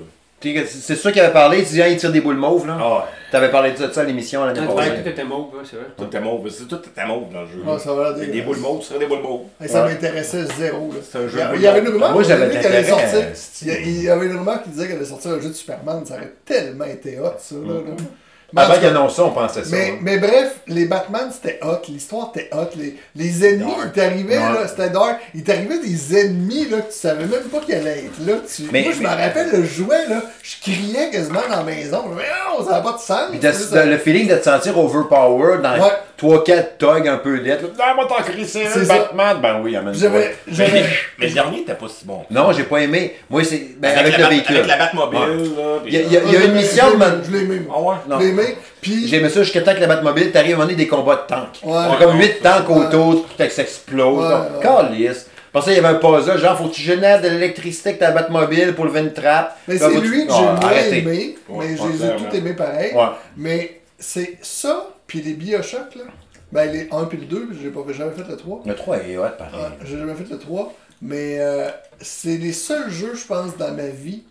[SPEAKER 1] C'est ça qui avait parlé, tu dis, ah, il tire des boules mauves, là.
[SPEAKER 3] Ah,
[SPEAKER 1] T'avais parlé de ça à l'émission l'année
[SPEAKER 2] Ah,
[SPEAKER 1] passée.
[SPEAKER 2] que tout était mauve, ouais, c'est vrai.
[SPEAKER 3] tout était mauve. C'est tout était mauve dans le jeu.
[SPEAKER 4] Ouais, ça a l'air
[SPEAKER 3] Des- boules mauves, ce serait des boules mauves.
[SPEAKER 4] Hey, ça
[SPEAKER 1] Ouais.
[SPEAKER 4] m'intéressait zéro. Là.
[SPEAKER 3] C'est un jeu
[SPEAKER 4] Il y a-
[SPEAKER 3] de
[SPEAKER 4] il y avait une rumeur,
[SPEAKER 1] Moi, j'avais
[SPEAKER 4] qu'il allait sortir.
[SPEAKER 1] euh,
[SPEAKER 4] Il y il avait une rumeur qui disait qu'elle allait sortir un jeu de Superman. Ça aurait tellement été hot, ça. Là, là. Mais en
[SPEAKER 1] Avant
[SPEAKER 4] tout
[SPEAKER 1] qu'ils
[SPEAKER 4] cas,
[SPEAKER 1] annoncent ça, on pensait ça.
[SPEAKER 4] mais,
[SPEAKER 1] hein.
[SPEAKER 4] mais bref, les Batman c'était hot, l'histoire était hot, les, les ennemis, ils t'arrivaient là, c'était dark, il t'arrivait des ennemis là, que tu savais même pas qu'ils allaient être là. Tu...
[SPEAKER 1] Mais-
[SPEAKER 4] Moi je me rappelle le jouet là, je criais quasiment dans la maison, je me disais, non, ça n'a pas de sens.
[SPEAKER 1] De- de- le feeling de te sentir overpowered dans
[SPEAKER 4] Ouais.
[SPEAKER 1] 3-4 thugs un peu lettres. Ah, moi t'en crisser
[SPEAKER 4] C'est
[SPEAKER 1] un
[SPEAKER 4] ça.
[SPEAKER 1] Batman. Ben oui, amène
[SPEAKER 3] Mais,
[SPEAKER 4] j'avais,
[SPEAKER 3] mais le dernier était pas si bon.
[SPEAKER 1] Non, j'ai pas aimé. Moi, c'est. Ben, avec,
[SPEAKER 3] la
[SPEAKER 1] le
[SPEAKER 3] Bat-
[SPEAKER 1] véhicule.
[SPEAKER 3] Avec la Batmobile,
[SPEAKER 1] Ouais.
[SPEAKER 3] là. puis-
[SPEAKER 1] Il y a- il y a- il y a
[SPEAKER 4] Ah,
[SPEAKER 1] une
[SPEAKER 4] je l'ai-
[SPEAKER 1] mission
[SPEAKER 4] je
[SPEAKER 1] de
[SPEAKER 4] l'ai-
[SPEAKER 1] man-
[SPEAKER 4] Je l'ai aimé.
[SPEAKER 3] Ah ouais?
[SPEAKER 1] Non.
[SPEAKER 4] Je l'ai aimé, puis
[SPEAKER 1] J'aimais ça jusqu'à temps que la Batmobile t'arrive à donné des combats de tanks.
[SPEAKER 4] Ouais.
[SPEAKER 1] A comme 8 tanks
[SPEAKER 4] Ouais.
[SPEAKER 1] autour, tout s'explose.
[SPEAKER 4] Ouais,
[SPEAKER 1] là.
[SPEAKER 4] ouais.
[SPEAKER 1] Calice. Pour ça, il y avait un puzzle, genre, faut que tu génères de l'électricité avec ta Batmobile pour lever une trappe.
[SPEAKER 4] Mais c'est lui que
[SPEAKER 1] Ah,
[SPEAKER 4] j'ai moins aimé, mais je
[SPEAKER 3] ouais,
[SPEAKER 4] les ai
[SPEAKER 3] clairement.
[SPEAKER 4] tous aimés pareil.
[SPEAKER 1] Ouais.
[SPEAKER 4] Mais c'est ça, puis les Bioshock, là? Ben, les 1 puis le 2, j'ai pas jamais fait le 3.
[SPEAKER 1] Le 3 est hot, pareil.
[SPEAKER 4] Ouais, j'ai jamais fait le 3. Mais euh, c'est les seuls jeux, je pense, dans ma vie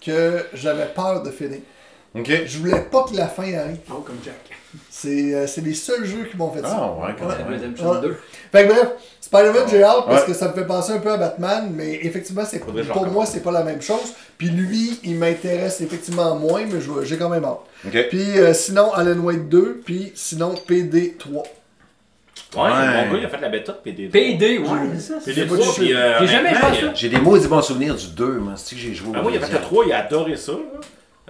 [SPEAKER 4] que j'avais peur de finir.
[SPEAKER 1] Ok.
[SPEAKER 4] Je voulais pas que la fin arrive.
[SPEAKER 2] Oh, comme Jack.
[SPEAKER 4] C'est euh, c'est les seuls jeux qui m'ont fait ça.
[SPEAKER 1] Ah, ouais, quand
[SPEAKER 4] Ouais.
[SPEAKER 1] même.
[SPEAKER 4] Ouais.
[SPEAKER 2] 2.
[SPEAKER 4] Fait que bref, Spider-Man, j'ai hâte parce
[SPEAKER 1] Ouais.
[SPEAKER 4] que ça me fait penser un peu à Batman, mais effectivement, c'est pour moi, c'est pas la même chose. Puis lui, il m'intéresse effectivement moins, mais j'ai quand même hâte.
[SPEAKER 1] Ok.
[SPEAKER 4] Puis euh, sinon, Alan Wake 2, puis sinon PD3.
[SPEAKER 3] Ouais,
[SPEAKER 1] Ouais.
[SPEAKER 3] mon gars, il a fait la bêta de PD.
[SPEAKER 2] PD, ouais, c'est ça.
[SPEAKER 3] PD
[SPEAKER 4] C'est pas
[SPEAKER 3] 3,
[SPEAKER 4] du
[SPEAKER 3] puis.
[SPEAKER 4] jeu.
[SPEAKER 3] euh,
[SPEAKER 2] J'ai jamais joué ça.
[SPEAKER 1] J'ai des maudits bons souvenirs du 2, moi. C'est que j'ai joué.
[SPEAKER 3] Ah,
[SPEAKER 1] au
[SPEAKER 3] moi, il a fait le 3, il a adoré ça. là.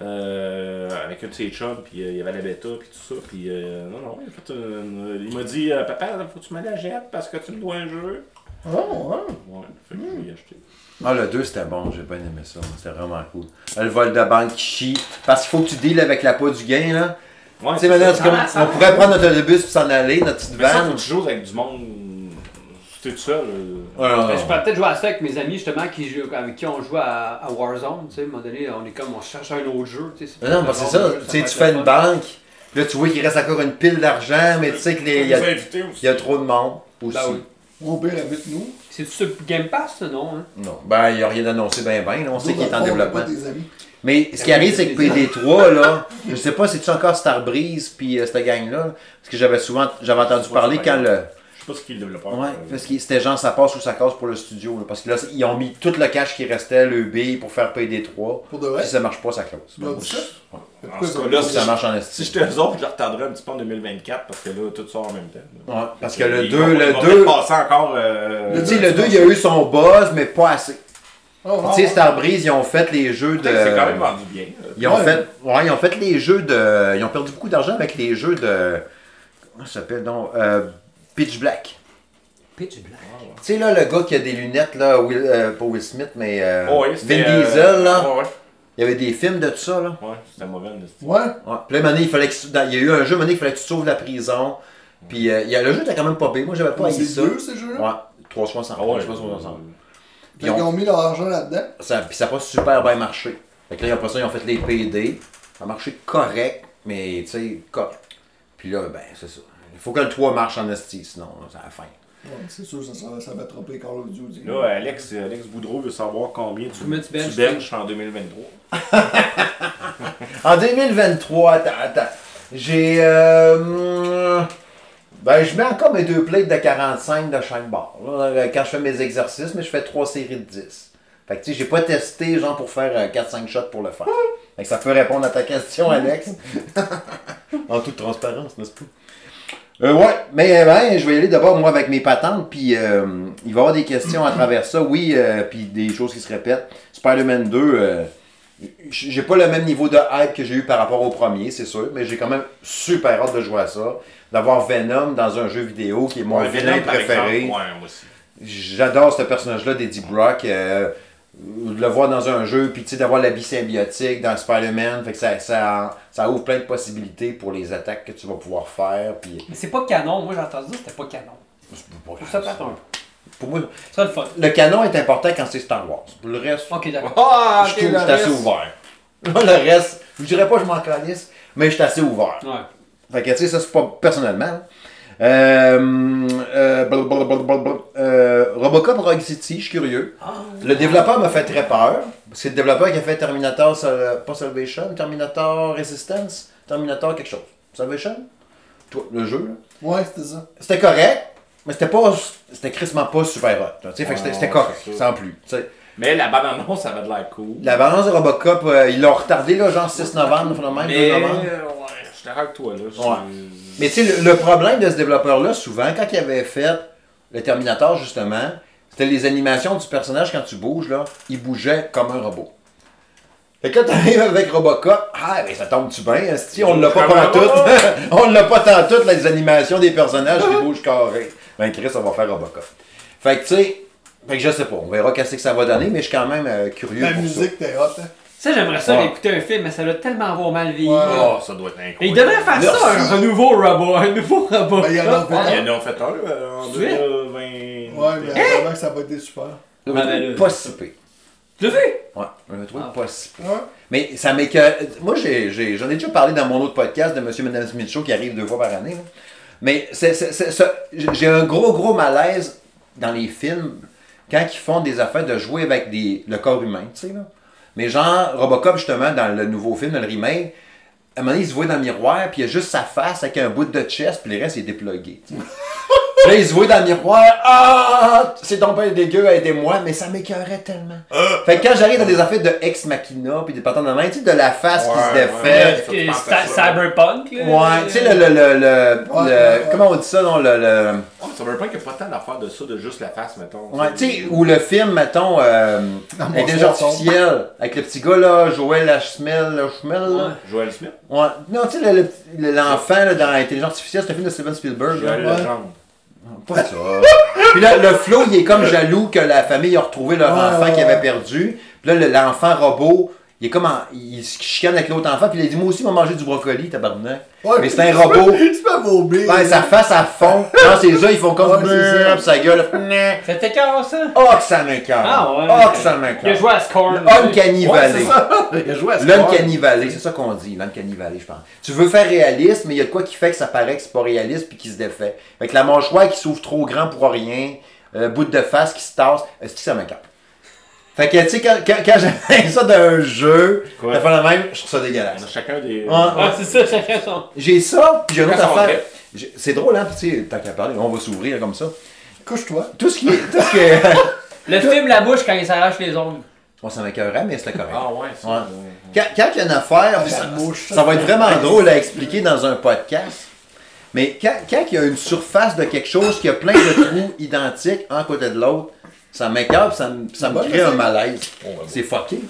[SPEAKER 3] Euh, avec un de ses chums, puis euh, il y avait la bêta, puis tout ça. Puis euh, non, non, il a fait une- Il m'a dit euh, Papa, faut que tu me la jettes parce que tu me dois un jeu.
[SPEAKER 4] Oh, ouais.
[SPEAKER 3] Ouais, fait que je l'ai acheté.
[SPEAKER 1] Ah, le 2, c'était bon. J'ai bien aimé ça. C'était vraiment cool. Le vol de banque qui chie. Parce qu'il faut que tu deals avec la peau du gain, là.
[SPEAKER 3] Ouais,
[SPEAKER 1] Tu sais, maintenant, c'est
[SPEAKER 2] ça.
[SPEAKER 1] comme-
[SPEAKER 2] Ah,
[SPEAKER 1] on pourrait prendre notre autobus pour s'en aller, notre petite
[SPEAKER 3] Mais ça, faut
[SPEAKER 1] van.
[SPEAKER 3] que tu joues avec du monde. Si tout seul. euh,
[SPEAKER 2] Ben, je pourrais peut-être jouer à ça avec mes amis justement qui jouent, avec qui on joue à, à Warzone. Tu sais, à un moment donné, on est comme on cherche un autre jeu. Tu sais,
[SPEAKER 1] Mais non, parce que c'est ça. Tu tu fais une banque. Là, tu vois qu'il reste encore une pile d'argent, mais tu sais qu'il y, y a trop de monde aussi.
[SPEAKER 2] Ben oui.
[SPEAKER 4] Mon père habite nous.
[SPEAKER 2] C'est sur Game Pass, non? Hein?
[SPEAKER 1] Non. Ben, il n'y a rien d'annoncé ben ben. là. On sait qu'il est en développement.
[SPEAKER 4] Pas des amis.
[SPEAKER 1] Mais ce qui arrive, c'est que PD3, là, je sais pas, c'est-tu encore Starbreeze puis euh, cette gang-là? Parce que j'avais souvent, j'avais entendu parler quand le.
[SPEAKER 3] Je sais pas ce qu'il développeur.
[SPEAKER 1] Ouais,
[SPEAKER 3] euh,
[SPEAKER 1] parce que c'était genre ça passe ou ça casse pour le studio. là. parce que là, ils ont mis tout le cash qui restait, le B, pour faire
[SPEAKER 4] Pour
[SPEAKER 1] PD3.
[SPEAKER 4] de vrai?
[SPEAKER 1] Si ça marche pas, ça?
[SPEAKER 3] En
[SPEAKER 4] Pourquoi
[SPEAKER 3] ce cas-là,
[SPEAKER 1] Si
[SPEAKER 3] si
[SPEAKER 1] ça
[SPEAKER 3] je-
[SPEAKER 1] marche en
[SPEAKER 3] Si
[SPEAKER 1] esti.
[SPEAKER 3] j'étais eux autres, je le retarderais un petit peu en 2024 parce que là, tout sort en même temps.
[SPEAKER 1] Ouais, parce que le
[SPEAKER 3] Ils
[SPEAKER 1] 2,
[SPEAKER 3] vont- ils
[SPEAKER 1] le
[SPEAKER 3] vont
[SPEAKER 1] 2.
[SPEAKER 3] peut-être passer encore. euh,
[SPEAKER 4] Le
[SPEAKER 1] Tu sais,
[SPEAKER 4] deux,
[SPEAKER 1] le 2, il y a eu son buzz, mais pas assez.
[SPEAKER 4] Oh,
[SPEAKER 1] Tu sais, Starbreeze, ils ont fait les jeux de.
[SPEAKER 3] C'est quand même vendu bien.
[SPEAKER 1] Ils ont
[SPEAKER 4] Ouais.
[SPEAKER 1] fait. Ouais, ils ont fait les jeux de. Ils ont perdu beaucoup d'argent avec les jeux de. Comment ça s'appelle donc euh, Pitch Black.
[SPEAKER 2] Pitch Black.
[SPEAKER 1] Tu sais, là, le gars qui a des lunettes, là, Will, euh, pas Will Smith, mais euh,
[SPEAKER 3] Oh,
[SPEAKER 1] Vin
[SPEAKER 3] euh,
[SPEAKER 1] Diesel, là.
[SPEAKER 3] Ouais, ouais.
[SPEAKER 1] Il y avait des films de tout ça, là.
[SPEAKER 3] Ouais, c'était mauvais. le style.
[SPEAKER 4] Ouais.
[SPEAKER 1] Ouais. Puis là, il fallait que tu- dans- il y a eu un jeu, donné, il fallait que tu sauves la prison. Puis euh, il y a, le jeu était quand même pas payé. Moi, j'avais pas haï
[SPEAKER 4] C'est
[SPEAKER 1] ça.
[SPEAKER 4] deux, ces jeux-là?
[SPEAKER 1] Ouais, 360.
[SPEAKER 3] Ah ouais.
[SPEAKER 1] 360.
[SPEAKER 4] Fait qu'ils ont mis leur argent là-dedans.
[SPEAKER 1] Ça, puis ça n'a pas super bien marché. Fait que là, après ça, ils ont fait les PD. Ça a marché correct, mais tu sais, correct. Puis là, ben, c'est ça. Il faut que le 3 marche en esti, sinon, c'est la fin.
[SPEAKER 4] Ouais, c'est sûr, ça, ça, ça va tromper Call of Duty.
[SPEAKER 3] Là, Alex, Alex Boudreau veut savoir combien tu,
[SPEAKER 2] Combien tu benches,
[SPEAKER 3] benches en 2023.
[SPEAKER 1] En 2023, attends, attends. J'ai. Euh, ben, je mets encore mes deux plates de 45 de chaque barre. là, quand je fais mes exercices, mais je fais trois séries de 10. Fait que, tu sais, j'ai pas testé, genre, pour faire euh, 4-5 shots pour le faire. Fait que ça peut répondre à ta question, Alex. en toute transparence, n'est-ce pas? Euh, ouais, mais ben, je vais y aller d'abord, moi, avec mes patentes, puis euh, il va y avoir des questions à travers ça, oui, euh, puis des choses qui se répètent. Spider-Man 2, euh, j'ai pas le même niveau de hype que j'ai eu par rapport au premier, c'est sûr, mais j'ai quand même super hâte de jouer à ça. D'avoir Venom dans un jeu vidéo qui est mon
[SPEAKER 3] Ouais,
[SPEAKER 1] vilain
[SPEAKER 3] Venom,
[SPEAKER 1] préféré.
[SPEAKER 3] Ouais.
[SPEAKER 1] J'adore ce personnage-là d'Eddie Brock. De le voir dans un jeu, puis tu sais, d'avoir la vie symbiotique dans Spider-Man, fait que ça, ça, ça ouvre plein de possibilités pour les attaques que tu vas pouvoir faire, puis...
[SPEAKER 2] Mais c'est pas canon. Moi, j'ai entendu dire que c'était pas canon.
[SPEAKER 1] c'est pas grave,
[SPEAKER 2] ça.
[SPEAKER 1] Pour moi,
[SPEAKER 2] C'est le fun.
[SPEAKER 1] le canon est important quand c'est Star Wars. Pour le reste,
[SPEAKER 2] d'accord.
[SPEAKER 3] Ah,
[SPEAKER 1] je trouve que c'est assez ouvert. le reste, je dirais pas que je m'en calisse, mais je suis assez ouvert.
[SPEAKER 2] Ouais.
[SPEAKER 1] Fait que, tu sais, ça, c'est pas personnellement. Euh, euh, euh, Robocop Rogue City, je suis curieux. Le développeur m'a fait très peur. C'est le développeur qui a fait Terminator, Sal- pas Salvation, Terminator Resistance, Terminator quelque chose. Salvation? Toi, le jeu, là.
[SPEAKER 4] Ouais, c'était ça.
[SPEAKER 1] C'était correct, mais c'était pas. C'était crissement pas super hot. là. Tu sais, fait que c'était- correct, sans plus. Tu sais.
[SPEAKER 3] Mais la bande-annonce, ça avait de l'air cool.
[SPEAKER 1] La balance de Robocop, euh, ils l'ont retardé, là, genre 6 novembre, phénomène, 2
[SPEAKER 3] Mais,
[SPEAKER 1] novembre.
[SPEAKER 3] ouais, je suis d'accord avec toi, là.
[SPEAKER 1] Ouais. Mais tu sais, le, le problème de ce développeur-là, souvent, quand il avait fait le Terminator, justement, c'était les animations du personnage quand tu bouges, là, il bougeait comme un robot. Fait que quand t'arrives avec Robocop, ah, mais ça tombe-tu bien, esti, on l'a pas tant tout. on l'a pas tant toutes, les animations des personnages qui bougent carré. Ben, Chris, on va faire Robocop. Fait que, tu sais, fait que je sais pas, on verra qu'est-ce que ça va donner, mais je suis quand même euh, curieux
[SPEAKER 4] La
[SPEAKER 1] pour
[SPEAKER 4] musique, t'es hot, hein?
[SPEAKER 2] Ça, j'aimerais ça
[SPEAKER 1] Ouais.
[SPEAKER 2] écouter un film, mais ça doit tellement avoir mal vieilli.
[SPEAKER 4] Ouais.
[SPEAKER 3] Oh, ça doit être incroyable.
[SPEAKER 2] Et il devrait faire ça, un, un nouveau robot. Un nouveau robot.
[SPEAKER 4] Ben, il y en a fait
[SPEAKER 3] Il
[SPEAKER 4] un.
[SPEAKER 3] y en a fait un euh, en
[SPEAKER 2] Tu es?
[SPEAKER 3] 2020.
[SPEAKER 4] Ouais, mais apparemment que ça va être super.
[SPEAKER 2] Ah,
[SPEAKER 1] le
[SPEAKER 2] ben là.
[SPEAKER 1] pas si pire.
[SPEAKER 2] Tu l'as vu?
[SPEAKER 1] Ouais, je le trouve
[SPEAKER 2] Ah.
[SPEAKER 1] pas si pire.
[SPEAKER 4] Ouais.
[SPEAKER 1] Mais ça m'écoeure. Moi, j'ai, j'ai- j'en ai déjà parlé dans mon autre podcast de Monsieur et Madame Smith Show qui arrive deux fois par année. là. Mais c'est, c'est- c'est- ça- j'ai un gros, gros malaise dans les films quand ils font des affaires de jouer avec des, le corps humain, tu sais. Là. Mais genre, Robocop, justement, dans le nouveau film, le remake, à un moment donné, il se voit dans le miroir, puis il y a juste sa face avec un bout de chest, puis le reste, il est déplugué. là, il se voit dans le miroir, ah, c'est donc pas dégueu, aidez-moi, mais ça m'écœurait tellement. Fait que quand j'arrive dans des affaires de ex machina, puis des patins de main, tu sais, de la face qui se défait.
[SPEAKER 2] Euh. Cyberpunk, là.
[SPEAKER 1] Ouais, tu sais, le, le, le, le-
[SPEAKER 4] Ouais,
[SPEAKER 1] le-
[SPEAKER 4] ouais, ouais.
[SPEAKER 1] comment on dit ça, non, le, le-
[SPEAKER 3] Oh, pas qu'il n'y a pas tant d'affaires de ça, de juste la face, mettons.
[SPEAKER 1] ouais, tu sais, ou le film, mettons, euh, Intelligence
[SPEAKER 4] soir
[SPEAKER 1] artificielle, avec le petit gars, là, Joël Lachmel, là.
[SPEAKER 3] Joël Smith.
[SPEAKER 1] Ouais, non, tu sais, le- le- l'enfant, là, dans Intelligence artificielle, c'est un film de Steven Spielberg.
[SPEAKER 3] Joël.
[SPEAKER 1] Pas ça. Puis là, le Flo, il est comme jaloux que la famille a retrouvé leur
[SPEAKER 4] Ouais,
[SPEAKER 1] enfant
[SPEAKER 4] ouais,
[SPEAKER 1] qu'il avait
[SPEAKER 4] ouais.
[SPEAKER 1] perdu. Puis là, le- l'enfant robot, il est comme en, il se chicane avec l'autre enfant, puis il a dit Moi aussi, m'a mangé du brocoli, tabarnak.
[SPEAKER 4] Ouais,
[SPEAKER 1] Mais c'est un robot.
[SPEAKER 4] C'est pas vomir.
[SPEAKER 1] Ouais, sa face à fond. Non, ses yeux, ils font comme.
[SPEAKER 4] Ouais, c'est ça.
[SPEAKER 1] Puis sa gueule.
[SPEAKER 2] C'était quand ça?
[SPEAKER 1] Oh, que ça m'écoeure.
[SPEAKER 2] Ah ouais.
[SPEAKER 1] Oh, que ça
[SPEAKER 2] Il a joué à Scorn.
[SPEAKER 1] Uncanny
[SPEAKER 3] Ouais,
[SPEAKER 1] Valley.
[SPEAKER 3] c'est ça. Il a joué à.
[SPEAKER 1] Canny Valley, c'est ça qu'on dit, l'Uncanny Valley, je pense. Tu veux faire réaliste, mais il y a de quoi qui fait que ça paraît que c'est pas réaliste puis qui se défait. Avec la mâchoire qui s'ouvre trop grand pour rien, euh, bout de face qui se tasse, est-ce que ça m'écarte? Fait que, tu sais, quand, quand, quand j'ai ça d'un jeu,
[SPEAKER 3] Quoi?
[SPEAKER 1] de faire la même, je trouve ça
[SPEAKER 3] On
[SPEAKER 1] dégueulasse.
[SPEAKER 3] a chacun des.
[SPEAKER 1] Ouais.
[SPEAKER 2] Ouais, c'est ça, chacun son.
[SPEAKER 1] J'ai ça, puis j'ai une autre affaire. J'ai- C'est drôle, hein, puis tu sais, tant qu'à parler, on va s'ouvrir comme ça.
[SPEAKER 4] Couche-toi.
[SPEAKER 1] Tout ce qui est. Tout ce qui est.
[SPEAKER 2] Le film La bouche quand il s'arrache les ongles.
[SPEAKER 1] bon, ça m'écœurait, mais c'était correct.
[SPEAKER 3] Ah ouais, ça.
[SPEAKER 1] Ouais.
[SPEAKER 3] ouais.
[SPEAKER 1] Quand, quand il y a une affaire, puis ça,
[SPEAKER 4] mouche,
[SPEAKER 1] ça va être vraiment drôle à expliquer dans un podcast. Mais quand, quand il y a une surface de quelque chose qui a plein de trous identiques un côté de l'autre, ça m'écœure, ça, me- ça me crée un malaise. C'est fucké.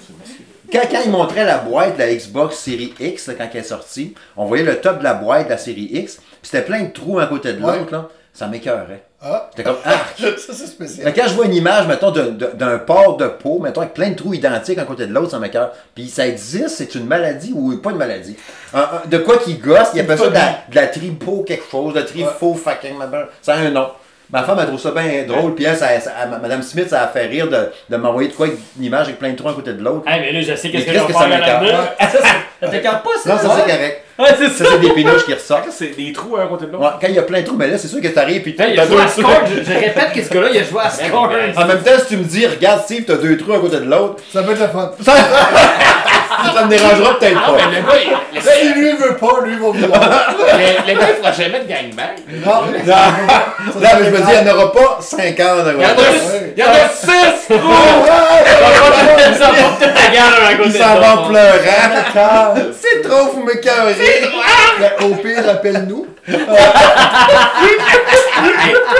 [SPEAKER 1] Quand, quand ils montraient la boîte de la Xbox série X, là, quand elle est sortie, on voyait le top de la boîte de la série X, puis c'était plein de trous un côté de l'autre, là. Ça m'écœurait.
[SPEAKER 4] Ah,
[SPEAKER 1] comme, ah,
[SPEAKER 4] ça c'est spécial.
[SPEAKER 1] Que quand je vois une image, mettons, d'un- port de peau, mettons, avec plein de trous identiques un côté de l'autre, ça m'écoeure. Puis ça existe, c'est une maladie ou pas une maladie. Un- un- de quoi qui gosse, il appelle ça de la, de la tripo quelque chose, de trifo fucking, ma belle- ça a un nom. Ma femme, elle trouve ça bien drôle, puis elle, ça, ça- Madame Smith, ça a fait rire de, de m'envoyer de quoi, une image avec plein de trous un côté de l'autre.
[SPEAKER 2] Ah, mais là, je sais qu'est-ce que
[SPEAKER 1] qu'est-ce que
[SPEAKER 2] faire
[SPEAKER 1] ça m'écarte?
[SPEAKER 2] Ça, t'écarte pas, ça?
[SPEAKER 1] Non, ça
[SPEAKER 2] Ouais.
[SPEAKER 1] c'est correct.
[SPEAKER 2] Ouais, c'est
[SPEAKER 1] Ça,
[SPEAKER 2] ça.
[SPEAKER 1] c'est des pinouches qui ressortent.
[SPEAKER 3] C'est des trous un côté de l'autre.
[SPEAKER 1] Ouais, quand il y a plein de trous, mais là, c'est sûr que t'arrives, puis
[SPEAKER 2] Putain, il
[SPEAKER 1] t'as
[SPEAKER 2] a joué à. Je, je répète que ce gars-là, il a joué à Scorn.
[SPEAKER 1] En même temps, si tu me dis, regarde Steve, t'as deux trous un côté de l'autre,
[SPEAKER 4] Ça peut être le fun.
[SPEAKER 1] ça, ça me dérangera peut-être
[SPEAKER 3] Ah,
[SPEAKER 1] pas.
[SPEAKER 3] mais le gars, il- le
[SPEAKER 4] Si lui veut pas, lui va vouloir.
[SPEAKER 3] le- le gars, il fera jamais de gangbang.
[SPEAKER 4] Non,
[SPEAKER 1] Non, mais je me dis, il n'y en aura pas 50.
[SPEAKER 3] Il y en a,
[SPEAKER 4] Ouais.
[SPEAKER 3] il y en a six trous!
[SPEAKER 2] Ça
[SPEAKER 1] Il s'en va pleurant. C'est trop, vous me cœurez.
[SPEAKER 4] Au pire, appelle-nous.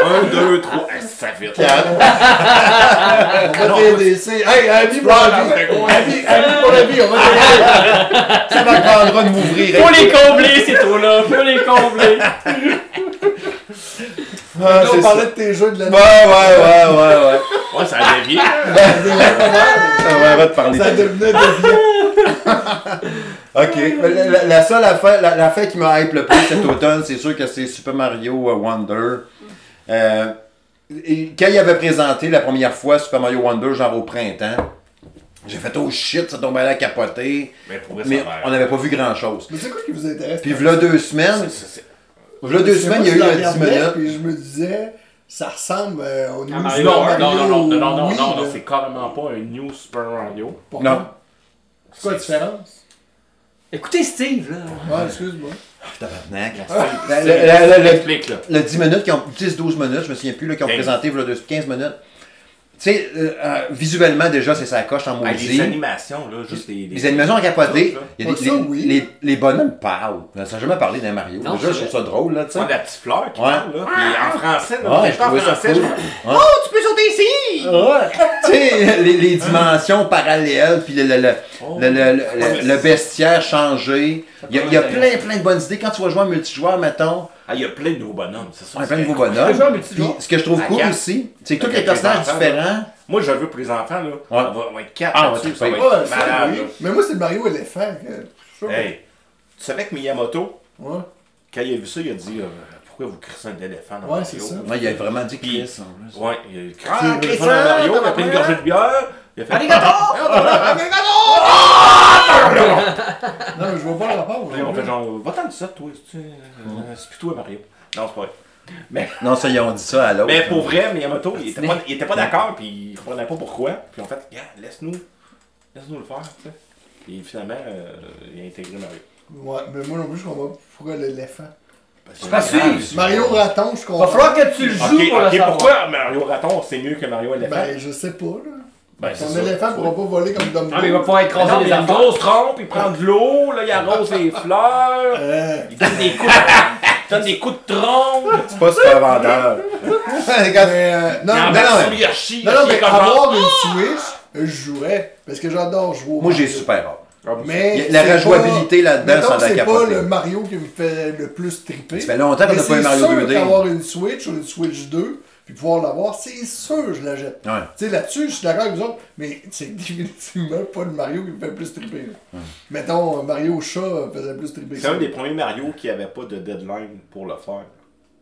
[SPEAKER 3] Un, deux, trois. Ah, Ça fait
[SPEAKER 4] On va t'aider. C'est. Hey, ami pour la vie. Ami, ami pour la vie, on va t'aider.
[SPEAKER 1] Ça m'apprendra de m'ouvrir.
[SPEAKER 2] Faut les combler, ces trous-là. Faut les combler.
[SPEAKER 1] Ah,
[SPEAKER 4] on parlait
[SPEAKER 1] ça.
[SPEAKER 4] de tes jeux de
[SPEAKER 1] Ouais,
[SPEAKER 4] l'année.
[SPEAKER 1] ouais, ouais, ouais, ouais.
[SPEAKER 3] Ouais, ça a dévié.
[SPEAKER 1] Ça va arrête de parler.
[SPEAKER 4] Ça devenait déviant.
[SPEAKER 1] Ok. La, la- la seule affaire, la, l'affaire qui m'a hype le plus cet automne, c'est sûr que c'est Super Mario euh, Wonder. Euh, et quand il avait présenté la première fois Super Mario Wonder, genre au printemps, j'ai fait oh shit, ça tombait à capoter.
[SPEAKER 3] Mais pour vrai,
[SPEAKER 1] Mais on n'avait pas vu grand chose.
[SPEAKER 4] Mais c'est quoi qui vous intéresse?
[SPEAKER 1] Puis voilà deux semaines, voilà deux semaines, il y a eu
[SPEAKER 4] je
[SPEAKER 1] le
[SPEAKER 4] le
[SPEAKER 1] 10
[SPEAKER 4] regardais,
[SPEAKER 1] minutes.
[SPEAKER 4] Puis je me disais, ça ressemble euh, au New
[SPEAKER 2] Mario
[SPEAKER 4] Super
[SPEAKER 2] World.
[SPEAKER 3] Non, non, non, non, non, non, non, c'est carrément pas un New Super Mario.
[SPEAKER 4] Pourquoi?
[SPEAKER 1] Non.
[SPEAKER 4] C'est quoi la différence?
[SPEAKER 2] Écoutez Steve, là.
[SPEAKER 4] Excuse-moi.
[SPEAKER 1] Tabarnak.
[SPEAKER 3] C'est-
[SPEAKER 1] Le- le- le- le-
[SPEAKER 3] Explique, là.
[SPEAKER 1] le 10 minutes, qui ont, 10-12 minutes, je me souviens plus, là, qui ont
[SPEAKER 3] 15.
[SPEAKER 1] présenté voilà, deux- 15 minutes. Tu sais, euh, euh, visuellement déjà, c'est sa coche en
[SPEAKER 3] les
[SPEAKER 1] maudit.
[SPEAKER 3] animations, là, juste les...
[SPEAKER 1] Les animations ont capoté. Il y a des,
[SPEAKER 4] ça,
[SPEAKER 1] les,
[SPEAKER 4] oui.
[SPEAKER 1] les, les bonhommes parlent. Ça n'a jamais parlé d'un Mario.
[SPEAKER 2] Non,
[SPEAKER 1] Déjà,
[SPEAKER 2] c'est
[SPEAKER 1] je trouve ça drôle, là, tu sais.
[SPEAKER 3] Ouais, la petite fleur qui
[SPEAKER 1] Ouais.
[SPEAKER 3] parle, là. Puis en français, là,
[SPEAKER 1] Ouais, je
[SPEAKER 3] en français,
[SPEAKER 1] cool.
[SPEAKER 3] je
[SPEAKER 1] Ouais.
[SPEAKER 3] Oh, tu peux sauter ici!
[SPEAKER 1] tu sais, les, les dimensions parallèles, puis le, le, le,
[SPEAKER 3] Oh.
[SPEAKER 1] le, le- le- le bestiaire changé. Il y a, il y a plein, plein de bonnes idées. Quand tu vas jouer en multijoueur, mettons,
[SPEAKER 3] Ah, il y a plein de nouveaux bonhommes, c'est ça.
[SPEAKER 1] a plein de nouveaux bonhommes. Puis, ce que je trouve
[SPEAKER 3] À
[SPEAKER 1] cool
[SPEAKER 3] quatre.
[SPEAKER 1] aussi, c'est que tous les personnages
[SPEAKER 3] enfants,
[SPEAKER 1] différents.
[SPEAKER 3] Moi, je veux pour les enfants, là.
[SPEAKER 1] Ouais.
[SPEAKER 3] On va, on va être quatre
[SPEAKER 1] Ah, on va
[SPEAKER 3] là-dessus, ça
[SPEAKER 1] triper.
[SPEAKER 3] va
[SPEAKER 4] Ouais,
[SPEAKER 3] être
[SPEAKER 4] ça,
[SPEAKER 3] malade,
[SPEAKER 4] oui.
[SPEAKER 3] là.
[SPEAKER 4] Mais moi, c'est le Mario éléphant. que-.
[SPEAKER 3] Hey, tu savais que Miyamoto,
[SPEAKER 4] Ouais.
[SPEAKER 3] quand il a vu ça, il a dit euh, Pourquoi vous crissez un éléphant dans
[SPEAKER 4] Ouais,
[SPEAKER 3] Mario?
[SPEAKER 4] c'est ça.
[SPEAKER 1] Ouais, il a vraiment dit Chris.
[SPEAKER 3] Ouais, il a
[SPEAKER 1] Ah,
[SPEAKER 3] un éléphant dans Mario, il a pris une gorgée de bière. Il a fait
[SPEAKER 2] Arigato!
[SPEAKER 4] Non, mais je vois pas le rapport.
[SPEAKER 3] Puis on fait genre, va-t'en de ça, toi. C'est euh, c'est plutôt Mario. Non, c'est pas vrai.
[SPEAKER 1] Non, ça, ils ont dit ça à l'autre.
[SPEAKER 3] Mais pour vrai, Miyamoto, il était pas, il était pas d'accord, puis il comprenait pas pourquoi. Puis en fait, Gars, laisse-nous, laisse-nous le faire, tu sais. Puis finalement, euh, il a intégré Mario.
[SPEAKER 4] Ouais, mais moi non plus, je comprends pas pourquoi l'éléphant.
[SPEAKER 2] C'est pas sûr.
[SPEAKER 4] Mario Raton, je
[SPEAKER 2] Va
[SPEAKER 4] comprends.
[SPEAKER 2] falloir que tu le joues
[SPEAKER 3] Ok,
[SPEAKER 2] pour le
[SPEAKER 3] ok,
[SPEAKER 2] savoir.
[SPEAKER 3] pourquoi Mario Raton c'est mieux que Mario éléphant?
[SPEAKER 4] Ben, je sais pas, là.
[SPEAKER 3] Ben, ça.
[SPEAKER 4] éléphant pourra pas voler comme Dumbo.
[SPEAKER 2] Ah, mais il va pouvoir écraser
[SPEAKER 3] mais
[SPEAKER 2] les
[SPEAKER 3] il a une
[SPEAKER 2] enfants.
[SPEAKER 3] grosse trompe, il prend de l'eau, là, il arrose les fleurs,
[SPEAKER 4] Euh,
[SPEAKER 3] il donne des coups de, il donne des coups de trompe,
[SPEAKER 1] C'est pas super vendeur.
[SPEAKER 4] Euh, non,
[SPEAKER 3] il
[SPEAKER 4] non,
[SPEAKER 1] non,
[SPEAKER 4] non, mais avoir une Switch, je jouerais. Parce que j'adore jouer au
[SPEAKER 1] Moi, j'ai super hâte.
[SPEAKER 3] Ah,
[SPEAKER 4] Mais
[SPEAKER 1] Il la
[SPEAKER 4] c'est
[SPEAKER 1] rejouabilité là-dedans, ça va
[SPEAKER 4] c'est pas le Mario qui me fait le plus triper.
[SPEAKER 1] Ça fait longtemps qu'on n'a pas eu
[SPEAKER 4] c'est
[SPEAKER 1] Mario
[SPEAKER 4] sûr
[SPEAKER 1] 2D.
[SPEAKER 4] qu'avoir une Switch ou une Switch 2, puis pouvoir l'avoir, c'est sûr je la jette.
[SPEAKER 1] Ouais.
[SPEAKER 4] Tu sais, là-dessus, je suis d'accord avec vous autres, mais c'est définitivement pas le Mario qui me fait le plus triper. là. Mettons, euh, Mario Chat faisait plus triper.
[SPEAKER 3] C'est
[SPEAKER 4] ça.
[SPEAKER 3] un des premiers Mario qui avait pas de deadline pour le faire.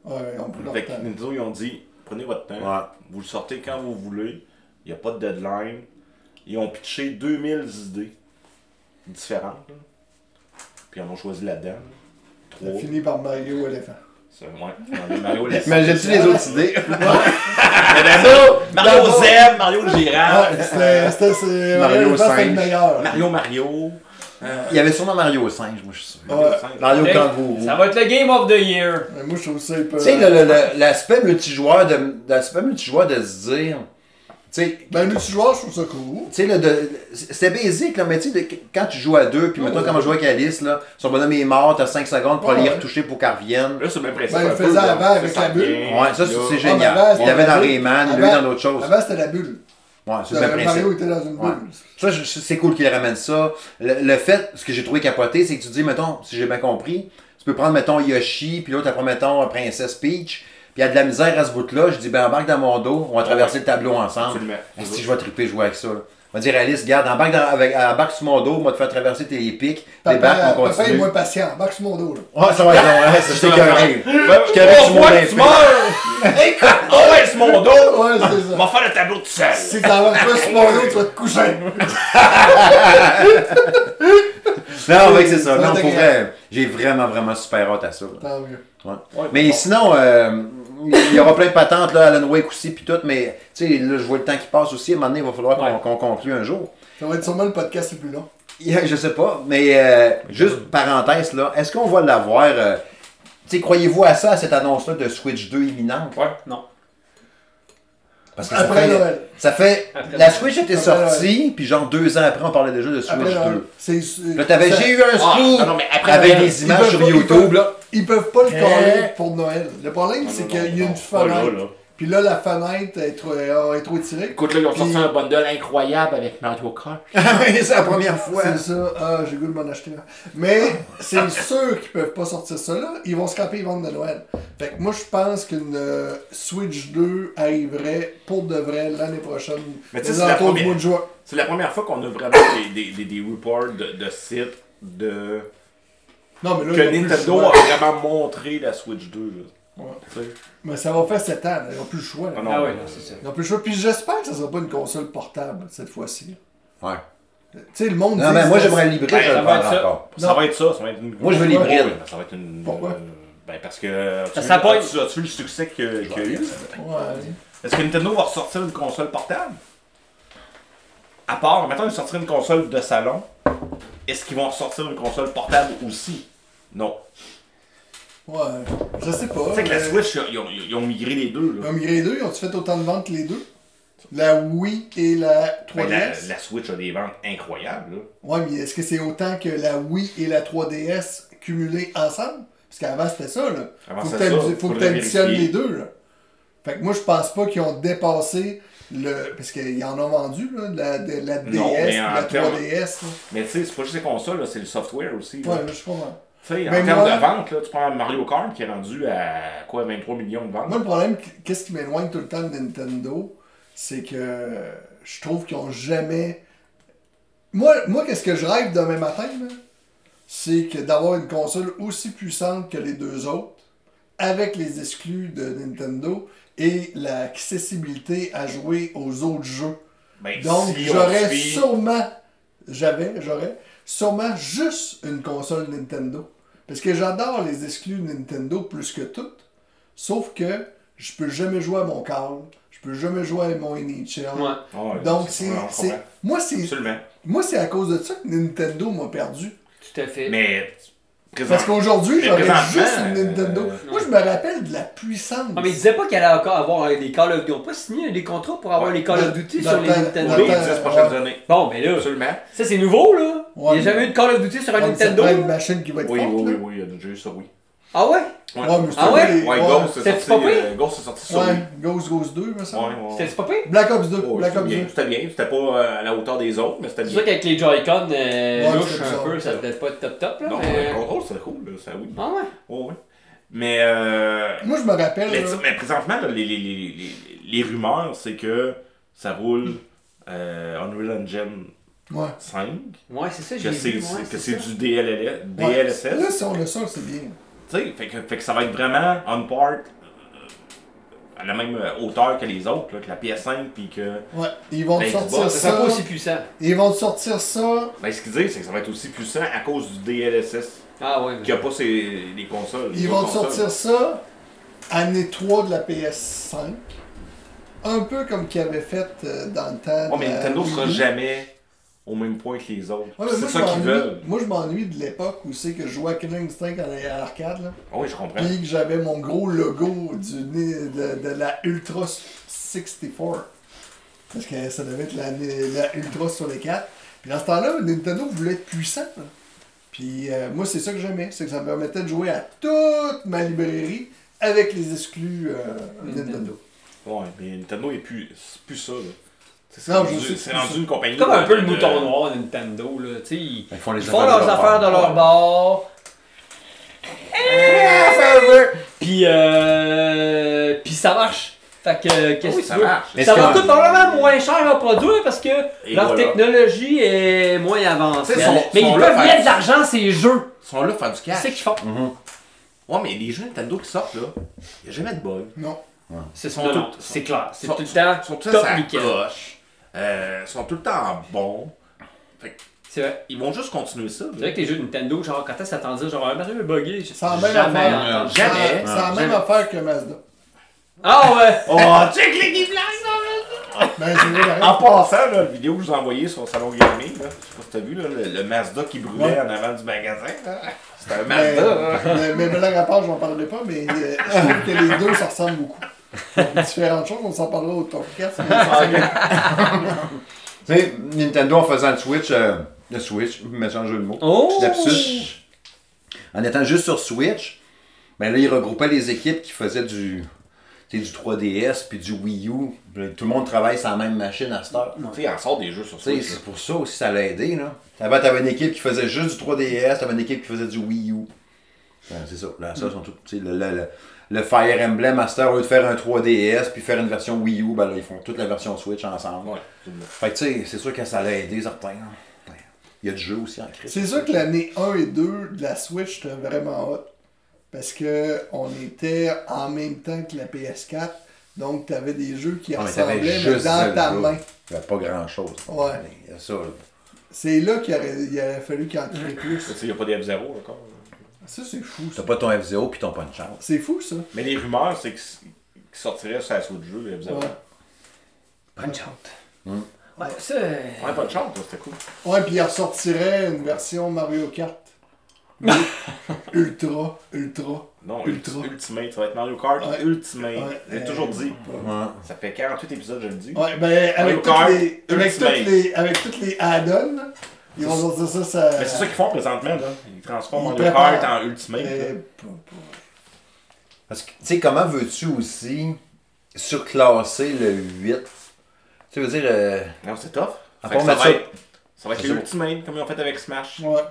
[SPEAKER 4] Ouais, on peut
[SPEAKER 3] Fait que ils ont dit, prenez votre temps,
[SPEAKER 1] Ouais.
[SPEAKER 3] vous le sortez quand vous voulez, il n'y a pas de deadline. Ils ont pitché 2000 idées différentes, puis ils en ont choisi là-dedans.
[SPEAKER 4] Ça
[SPEAKER 3] Trois.
[SPEAKER 4] finit par Mario éléphant.
[SPEAKER 3] C'est- les Mario les
[SPEAKER 1] Imagine-tu les autres idées?
[SPEAKER 3] Mario Zeb, Mario le girafe,
[SPEAKER 4] Ouais, c'était.
[SPEAKER 1] Mario
[SPEAKER 4] le
[SPEAKER 1] singe.
[SPEAKER 4] meilleur.
[SPEAKER 3] Mario Mario.
[SPEAKER 1] Il y avait sûrement Mario 5, moi, je suis sûr.
[SPEAKER 3] Mario
[SPEAKER 1] Kangourou.
[SPEAKER 2] Ça va être le Game of the Year.
[SPEAKER 4] Mais moi, je trouve ça.
[SPEAKER 1] Tu sais, le- l'aspect multijoueur de, l'aspect multijoueur de se dire, sais,
[SPEAKER 4] Ben, multijoueur, je trouve ça cool.
[SPEAKER 1] Tu sais, là, de- c'était basique, là, mais tu sais, quand tu joues à deux, puis
[SPEAKER 4] Ouais.
[SPEAKER 1] quand on joue avec Alice, là, son bonhomme est mort, t'as 5 secondes pour aller
[SPEAKER 4] ouais.
[SPEAKER 1] retoucher pour qu'elle revienne.
[SPEAKER 3] Là, c'est le même principe.
[SPEAKER 4] Ben, il faisait avant avec la bulle.
[SPEAKER 1] Ouais, ça, c'est
[SPEAKER 4] Ah,
[SPEAKER 1] génial. il l'avait dans Rayman, il l'avait dans d'autres choses.
[SPEAKER 4] Avant, c'était la bulle.
[SPEAKER 1] Ouais, c'est le même principe.
[SPEAKER 4] Mario était dans une
[SPEAKER 1] Ouais.
[SPEAKER 4] bulle.
[SPEAKER 1] Ça, je- c'est cool qu'il ramène ça. Le, le fait, ce que j'ai trouvé capoté, c'est que tu dis, mettons, si j'ai bien compris, tu peux prendre, mettons, Yoshi, puis l'autre après, mettons, Princesse Peach, puis il y a de la misère à ce bout-là. Je dis, ben, embarque dans mon dos, on va traverser le tableau ensemble.
[SPEAKER 3] Absolument.
[SPEAKER 1] Si je vais triper jouer avec ça. là? On va dire, Alice, garde, embarque, dans, avec, embarque sur mon dos, on va te faire traverser tes pics, débarque,
[SPEAKER 4] Papa,
[SPEAKER 1] on
[SPEAKER 4] papa est
[SPEAKER 1] continue.
[SPEAKER 4] moins patient. Embarque sur mon dos, là.
[SPEAKER 1] Ouais, ça va être long, hein, ça, je t'écœurerai.
[SPEAKER 3] Je
[SPEAKER 1] carré sur mon
[SPEAKER 3] tu
[SPEAKER 1] impec.
[SPEAKER 3] meurs! Écoute, oh ouais, c'est mon dos!
[SPEAKER 4] Ouais, c'est
[SPEAKER 3] On
[SPEAKER 4] ça.
[SPEAKER 3] va faire le tableau tout seul!
[SPEAKER 4] Si t'embarques pas sur mon dos, tu vas te coucher.
[SPEAKER 1] Non, mec, c'est ça. Non, pour vrai, j'ai vraiment, vraiment super hâte à ça.
[SPEAKER 4] Tant mieux.
[SPEAKER 1] Ouais.
[SPEAKER 3] Ouais,
[SPEAKER 1] Mais
[SPEAKER 3] bon.
[SPEAKER 1] sinon, euh, il y aura plein de patentes, là, Alan Wake aussi, puis tout, mais tu sais, là, je vois le temps qui passe aussi. À un moment donné, il va falloir qu'on
[SPEAKER 2] Ouais.
[SPEAKER 1] qu'on conclue un jour.
[SPEAKER 4] Ça va être sûrement le podcast le plus long.
[SPEAKER 1] Je sais pas, mais euh, juste parenthèse, là, est-ce qu'on va l'avoir. euh, tu sais, croyez-vous à ça, à cette annonce-là de Switch 2 imminente?
[SPEAKER 2] Ouais, non.
[SPEAKER 1] Parce que ça
[SPEAKER 4] Après
[SPEAKER 1] fait,
[SPEAKER 4] Noël.
[SPEAKER 1] ça fait.
[SPEAKER 2] Après
[SPEAKER 1] la
[SPEAKER 2] Noël.
[SPEAKER 1] Switch était sortie, puis genre deux ans après, on parlait déjà de Switch
[SPEAKER 4] Après Noël.
[SPEAKER 1] 2.
[SPEAKER 4] C'est. c'est-
[SPEAKER 1] Là, t'avais,
[SPEAKER 4] ça-
[SPEAKER 1] j'ai eu un
[SPEAKER 3] Ah,
[SPEAKER 1] scoop
[SPEAKER 3] non, non, mais après
[SPEAKER 1] avec
[SPEAKER 3] Noël,
[SPEAKER 1] des images sur
[SPEAKER 4] pas- ils
[SPEAKER 1] YouTube,
[SPEAKER 4] peuvent-
[SPEAKER 1] là.
[SPEAKER 4] Ils peuvent pas le
[SPEAKER 1] Eh.
[SPEAKER 4] coller pour Noël. Le problème,
[SPEAKER 3] Non,
[SPEAKER 4] c'est
[SPEAKER 3] non,
[SPEAKER 4] qu'il y a une fenêtre. Puis là, la fenêtre est trop, euh, est trop étirée.
[SPEAKER 3] Écoute, là, ils ont sorti un bundle incroyable avec Mario Kart.
[SPEAKER 1] c'est la première fois.
[SPEAKER 4] C'est ça. Ah, j'ai goût de m'en acheter un. Mais c'est sûr qu'ils peuvent pas sortir ça là. Ils vont scraper les ventes de Noël. Fait que moi, je pense qu'une euh, Switch 2 arriverait pour de vrai l'année prochaine.
[SPEAKER 3] Mais tu sais, c'est la première-. C'est la première fois qu'on a vraiment des, des, des, des reports de, de sites de.
[SPEAKER 4] Non, mais là,
[SPEAKER 3] que Nintendo a vraiment montré la Switch 2. Là.
[SPEAKER 4] Ouais. Mais ça va faire 7 ans. là. Ils n'ont plus le choix. là.
[SPEAKER 3] Ah non.
[SPEAKER 2] Ah ouais, non, c'est ça.
[SPEAKER 4] Ils n'ont plus le choix. Puis j'espère que ça sera pas une console portable cette fois-ci.
[SPEAKER 1] Ouais.
[SPEAKER 4] Tu sais, le monde.
[SPEAKER 1] Non,
[SPEAKER 4] dit
[SPEAKER 1] mais moi, j'aimerais le hybride,
[SPEAKER 3] Ben,
[SPEAKER 1] je
[SPEAKER 2] ça
[SPEAKER 1] le
[SPEAKER 2] va être ça.
[SPEAKER 1] encore.
[SPEAKER 3] Ça va être ça, ça va être une.
[SPEAKER 1] Moi, je veux l'hybride.
[SPEAKER 3] ouais, ça va être une.
[SPEAKER 4] Pourquoi?
[SPEAKER 3] euh, ben parce que.
[SPEAKER 2] Ça sera pas-
[SPEAKER 3] as-tu, as-tu vu le succès que- qu'il y a eu?
[SPEAKER 4] Ouais.
[SPEAKER 3] Est-ce que Nintendo va ressortir une console portable? À part, maintenant ils sortiraient une console de salon, est-ce qu'ils vont ressortir une console portable aussi? Non.
[SPEAKER 4] Ouais. Je sais pas.
[SPEAKER 3] Tu sais que la Switch, ils ont, ils ont migré les deux.
[SPEAKER 4] Ils
[SPEAKER 3] Là.
[SPEAKER 4] ont migré les deux. Ils ont-tu fait autant de ventes que les deux La Wii et la 3DS
[SPEAKER 3] Ben, la, la Switch a des ventes incroyables. Là.
[SPEAKER 4] Ouais, mais est-ce que c'est autant que la Wii et la 3DS cumulées ensemble? Parce qu'avant, c'était ça, là.
[SPEAKER 3] Avant,
[SPEAKER 4] faut que
[SPEAKER 3] ça.
[SPEAKER 4] faut que
[SPEAKER 3] vérifier.
[SPEAKER 4] les deux, là. Fait que moi, je pense pas qu'ils ont dépassé le... Parce qu'ils en ont vendu, là, de la, de la DS,
[SPEAKER 3] Non, mais
[SPEAKER 4] la
[SPEAKER 3] termes-
[SPEAKER 4] 3DS. là.
[SPEAKER 3] Mais tu sais, c'est pas juste les consoles, c'est le software aussi. là.
[SPEAKER 4] Ouais, je comprends.
[SPEAKER 3] Sais, en termes
[SPEAKER 4] moi-
[SPEAKER 3] de vente, là, tu prends Mario Kart qui est rendu à quoi, 23 millions de ventes?
[SPEAKER 4] Moi, le problème, qu'est-ce qui m'éloigne tout le temps de Nintendo, c'est que je trouve qu'ils ont jamais. Moi, moi qu'est-ce que je rêve demain matin, là, c'est que d'avoir une console aussi puissante que les deux autres, avec les exclus de Nintendo et l'accessibilité à jouer aux autres jeux.
[SPEAKER 3] Ben,
[SPEAKER 4] Donc,
[SPEAKER 3] si
[SPEAKER 4] j'aurais sûrement, j'avais, j'aurais sûrement juste une console Nintendo. Parce que j'adore les exclus Nintendo plus que toutes. Sauf que je peux jamais jouer à mon Carl, je peux jamais jouer à mon NHL.
[SPEAKER 2] Ouais.
[SPEAKER 3] Ah
[SPEAKER 4] Donc,
[SPEAKER 3] c'est-
[SPEAKER 4] moi, c'est,
[SPEAKER 3] Absolument.
[SPEAKER 4] moi, c'est à cause de ça que Nintendo m'a perdu.
[SPEAKER 2] Tout à fait.
[SPEAKER 3] Mais,
[SPEAKER 4] Parce qu'aujourd'hui, j'aurais juste une
[SPEAKER 3] euh,
[SPEAKER 4] Nintendo.
[SPEAKER 3] euh,
[SPEAKER 4] moi, je me rappelle de la puissance.
[SPEAKER 2] Ah, mais ils disaient pas qu'il allait encore avoir des Call of Duty. Ils ont pas signé des contrats pour avoir
[SPEAKER 3] Ouais.
[SPEAKER 2] les Call of Duty
[SPEAKER 4] dans
[SPEAKER 2] sur
[SPEAKER 4] le
[SPEAKER 2] les Nintendo.
[SPEAKER 4] le
[SPEAKER 3] les
[SPEAKER 4] temps-
[SPEAKER 3] 10 prochaines années.
[SPEAKER 2] Bon, mais là,
[SPEAKER 3] Absolument.
[SPEAKER 2] ça c'est nouveau là.
[SPEAKER 4] Ouais,
[SPEAKER 2] Il n'y a jamais eu de Call of Duty sur un Nintendo.
[SPEAKER 4] prend une machine qui va être
[SPEAKER 3] Oui,
[SPEAKER 4] forte.
[SPEAKER 3] oui, oui, oui, il y a déjà eu ça, oui.
[SPEAKER 2] Ah ouais?
[SPEAKER 3] Ouais.
[SPEAKER 4] Ouais, mais c'est
[SPEAKER 2] Ah ouais?
[SPEAKER 3] Ouais,
[SPEAKER 4] ouais.
[SPEAKER 3] Ghost, c'est
[SPEAKER 2] C'était
[SPEAKER 3] sorti. euh, Ghost, c'est sorti sur
[SPEAKER 4] Ouais. Ghost Ghost 2, me semble.
[SPEAKER 3] Ouais, ouais.
[SPEAKER 2] C'était pas pire?
[SPEAKER 4] Black Ops 2,
[SPEAKER 3] Oh,
[SPEAKER 4] Black Ops 2.
[SPEAKER 3] bien, c'était bien. C'était pas euh, à la hauteur des autres, mais c'était
[SPEAKER 2] C'est
[SPEAKER 3] bien.
[SPEAKER 2] sûr qu'avec les Joy-Con euh,
[SPEAKER 4] Ouais,
[SPEAKER 2] louches
[SPEAKER 4] c'est
[SPEAKER 2] un peu, ça devait pas être top top là.
[SPEAKER 3] Non,
[SPEAKER 2] mais...
[SPEAKER 3] le contrôle, c'était cool, là, ça oui.
[SPEAKER 2] Ah ouais?
[SPEAKER 3] Oh, ouais. Mais, euh,
[SPEAKER 4] Moi, je me rappelle.
[SPEAKER 3] mais, mais présentement, là, les, les, les, les, les rumeurs, c'est que ça roule euh, Unreal Engine
[SPEAKER 4] Ouais.
[SPEAKER 3] 5,
[SPEAKER 2] Ouais, c'est ça,
[SPEAKER 3] que
[SPEAKER 2] j'ai
[SPEAKER 3] c'est
[SPEAKER 2] vu. ouais,
[SPEAKER 3] que c'est
[SPEAKER 2] ça.
[SPEAKER 3] du DLL,
[SPEAKER 4] Ouais.
[SPEAKER 3] DLSS.
[SPEAKER 4] Là, si on le sort, c'est bien.
[SPEAKER 3] Tu sais, fait que, fait que ça va être vraiment on part euh, à la même hauteur que les autres, là, que la PS5, puis que.
[SPEAKER 4] Ouais. Ils vont te sortir
[SPEAKER 2] Ça pas aussi puissant.
[SPEAKER 4] Ils vont te sortir ça.
[SPEAKER 3] Ben, ce qu'ils disent, c'est que ça va être aussi puissant à cause du DLSS,
[SPEAKER 2] Ah ouais.
[SPEAKER 3] qu'il n'y a pas ces, les consoles. les
[SPEAKER 4] Ils vont te sortir ça année 3 de la PS5. Un peu comme qu'ils avaient fait euh, dans le temps.
[SPEAKER 3] Ouais, mais Nintendo sera jamais au même point que les autres.
[SPEAKER 4] Ouais,
[SPEAKER 3] c'est
[SPEAKER 4] moi,
[SPEAKER 3] ça
[SPEAKER 4] je
[SPEAKER 3] qu'ils
[SPEAKER 4] m'ennuie-
[SPEAKER 3] veulent.
[SPEAKER 4] Moi, je m'ennuie de l'époque où c'est que je jouais à Killing Instinct à l'arcade.
[SPEAKER 3] oui, je comprends.
[SPEAKER 4] Puis que j'avais mon gros logo du, de, de la Ultra 64. Parce que ça devait être la, la Ultra sur les 4. Puis dans ce temps-là, Nintendo voulait être puissant. là. Puis euh, moi, c'est ça que j'aimais. C'est que ça me permettait de jouer à toute ma librairie avec les exclus euh, Nintendo.
[SPEAKER 3] Ouais, mais Nintendo est plus, ça, là. C'est rendu, c'est
[SPEAKER 4] c'est
[SPEAKER 3] une compagnie.
[SPEAKER 2] Comme un
[SPEAKER 3] de-
[SPEAKER 2] peu le
[SPEAKER 3] de-
[SPEAKER 2] mouton noir Nintendo, là. Tu sais, ils
[SPEAKER 1] Ils font les
[SPEAKER 2] ils font leurs affaires de
[SPEAKER 1] bord.
[SPEAKER 2] leur bord. Puis, euh, puis ça marche. Fait que, qu'est-ce
[SPEAKER 3] Oui,
[SPEAKER 2] que
[SPEAKER 3] ça
[SPEAKER 2] tu veux?
[SPEAKER 3] marche.
[SPEAKER 1] Mais
[SPEAKER 2] Ça
[SPEAKER 1] c'est
[SPEAKER 2] va coûter probablement moins cher à produire parce que
[SPEAKER 3] Et
[SPEAKER 2] leur
[SPEAKER 3] voilà.
[SPEAKER 2] technologie est moins avancée.
[SPEAKER 3] Sont-
[SPEAKER 2] Mais
[SPEAKER 3] sont
[SPEAKER 2] ils peuvent mettre de l'argent ces jeux.
[SPEAKER 3] Ils sont là pour faire du
[SPEAKER 2] C'est
[SPEAKER 3] cash.
[SPEAKER 2] ça qu'ils font.
[SPEAKER 1] Mhm.
[SPEAKER 3] Ouais, mais les jeux Nintendo qui sortent, là, il n'y a jamais de bug.
[SPEAKER 4] Non.
[SPEAKER 2] C'est
[SPEAKER 3] tout-
[SPEAKER 2] non, c'est clair. C'est tout le temps
[SPEAKER 3] Ils sont tous
[SPEAKER 2] top nickel.
[SPEAKER 3] coche. Euh, ils sont tout le temps bons.
[SPEAKER 2] C'est vrai.
[SPEAKER 3] Ils vont juste continuer ça.
[SPEAKER 2] C'est vrai que les jeux de Nintendo, genre, quand est-ce que t'attends dire, genre, un Mario est buggé, j'ai
[SPEAKER 4] C'est la même
[SPEAKER 2] jamais
[SPEAKER 4] affaire.
[SPEAKER 3] Jamais.
[SPEAKER 4] C'est la même affaire que Mazda.
[SPEAKER 2] Ah ouais!
[SPEAKER 3] Oh, check les blagues!
[SPEAKER 4] Ben, c'est vrai, pareil.
[SPEAKER 3] En passant, là, la vidéo que je vous ai envoyée sur le salon gaming, là, je sais pas si t'as vu, là, le, le Mazda qui brûlait
[SPEAKER 4] Ouais.
[SPEAKER 3] en avant du magasin. C'était un
[SPEAKER 4] Mais,
[SPEAKER 3] Mazda. hein.
[SPEAKER 4] mais, mais blague à part, je n'en parlerai pas, mais euh, je trouve que les deux, ça ressemble beaucoup. Différentes choses, on s'en parlera au podcast. ressemble
[SPEAKER 1] Tu sais, Nintendo en faisant le Switch, euh, le Switch, méchant jeu de mots.
[SPEAKER 2] Oh!
[SPEAKER 1] Lapsus. En étant juste sur Switch, ben là, ils regroupaient les équipes qui faisaient du, du 3DS puis du Wii U. Tout le monde travaille sur la même machine à cette heure.
[SPEAKER 3] Tu sais, il en sort des jeux sur Switch.
[SPEAKER 1] c'est pour ça aussi ça l'a aidé. Là. Avant, t'avais une équipe qui faisait juste du 3DS, t'avais une équipe qui faisait du Wii U. Ben, c'est ça. Là, ça, sont tout, tu sais, le, le- le- le Fire Emblem Master, au lieu de faire un 3DS puis faire une version Wii U, ben là, ils font toute la version Switch ensemble.
[SPEAKER 3] Ouais.
[SPEAKER 1] Fait que tu sais, c'est sûr que ça l'a aidé certains. Ouais. Il y a du jeu aussi en crise.
[SPEAKER 4] C'est sûr que l'année 1 et 2 de la Switch était vraiment hot. Parce que on était en même temps que la PS4. Donc tu avais des jeux qui
[SPEAKER 1] t'avais
[SPEAKER 4] ressemblaient mais
[SPEAKER 1] juste
[SPEAKER 4] dans ta main.
[SPEAKER 1] Il n'y a pas grand chose.
[SPEAKER 4] Ouais.
[SPEAKER 1] Il y a ça. là.
[SPEAKER 4] C'est là qu'il aurait, il aurait fallu qu'il en crée plus.
[SPEAKER 3] Il n'y a pas de F0 encore.
[SPEAKER 4] Ça, c'est fou,
[SPEAKER 1] T'as pas ton F0 puis ton punch out.
[SPEAKER 4] C'est fou, ça.
[SPEAKER 3] Mais les rumeurs, c'est qu'il sortirait sur la Switch jeu, le F0.
[SPEAKER 4] Ouais.
[SPEAKER 2] Punch out.
[SPEAKER 1] Hmm.
[SPEAKER 2] Ouais, ça. euh,
[SPEAKER 3] Ouais, de ça, c'était cool.
[SPEAKER 4] Ouais, puis il ressortirait une version Mario Kart. ultra, ultra.
[SPEAKER 3] Non,
[SPEAKER 4] Ultra.
[SPEAKER 3] Ultimate, ça va être Mario Kart
[SPEAKER 4] Ouais.
[SPEAKER 3] Ultimate.
[SPEAKER 4] Ouais.
[SPEAKER 3] J'ai
[SPEAKER 4] Euh,
[SPEAKER 3] toujours dit.
[SPEAKER 1] Ouais.
[SPEAKER 3] Ça fait 48 épisodes, je le dis.
[SPEAKER 4] Ouais, ben, avec, toutes les, avec, toutes les, avec toutes les add-ons, ils vont sortir ça, ça.
[SPEAKER 3] Mais c'est ça qu'ils font présentement, là. Ils transforment Mario. Kart en Ultimate.
[SPEAKER 4] Euh,
[SPEAKER 1] Parce que, tu sais, comment veux-tu aussi surclasser le 8 Tu veux dire, euh,
[SPEAKER 3] Non, c'est tough.
[SPEAKER 1] À
[SPEAKER 3] Fait
[SPEAKER 1] part
[SPEAKER 3] ça,
[SPEAKER 1] mettre
[SPEAKER 3] va
[SPEAKER 1] ça-
[SPEAKER 3] être, ça va être l'Ultimate, comme ils ont fait avec Smash.
[SPEAKER 4] ouais.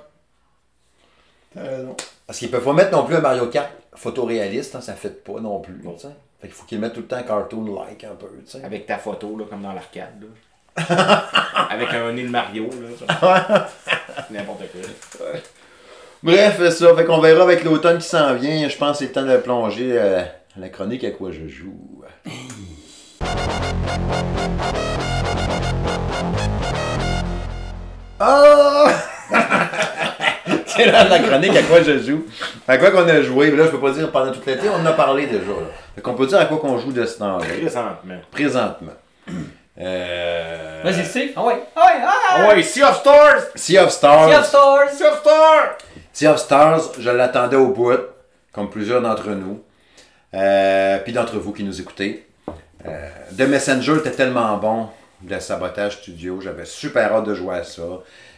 [SPEAKER 4] T'as raison.
[SPEAKER 1] parce qu'ils peuvent pas mettre non plus un Mario Kart photoréaliste, hein, ça fait pas non plus. tu sais. Fait qu'il faut qu'ils mettent tout le temps cartoon-like un peu. tu sais.
[SPEAKER 3] Avec ta photo, là, comme dans l'arcade. Avec un nez de Mario, là. N'importe quoi.
[SPEAKER 1] Bref, ça. Fait qu'on verra avec l'automne qui s'en vient. Je pense que c'est le temps de plonger euh, à la chronique à quoi je joue. Ah! c'est là la chronique à quoi je joue. À quoi qu'on a joué. Mais là, je peux pas dire pendant toute l'été, on en a parlé déjà. Là. Fait qu'on peut dire à quoi qu'on joue de ce temps-là.
[SPEAKER 3] Présentement.
[SPEAKER 1] Présentement. Euh...
[SPEAKER 2] Vas-y, Steve. Ah ouais. Ah ouais. Ah
[SPEAKER 3] Ah ouais, Sea of Stars!
[SPEAKER 1] Sea of Stars.
[SPEAKER 2] Sea of Stars.
[SPEAKER 3] Sea of Stars!
[SPEAKER 1] Sea of Stars, je l'attendais au bout, comme plusieurs d'entre nous, euh, puis d'entre vous qui nous écoutez. Euh, The Messenger était tellement bon, le Sabotage Studio, j'avais super hâte de jouer à ça.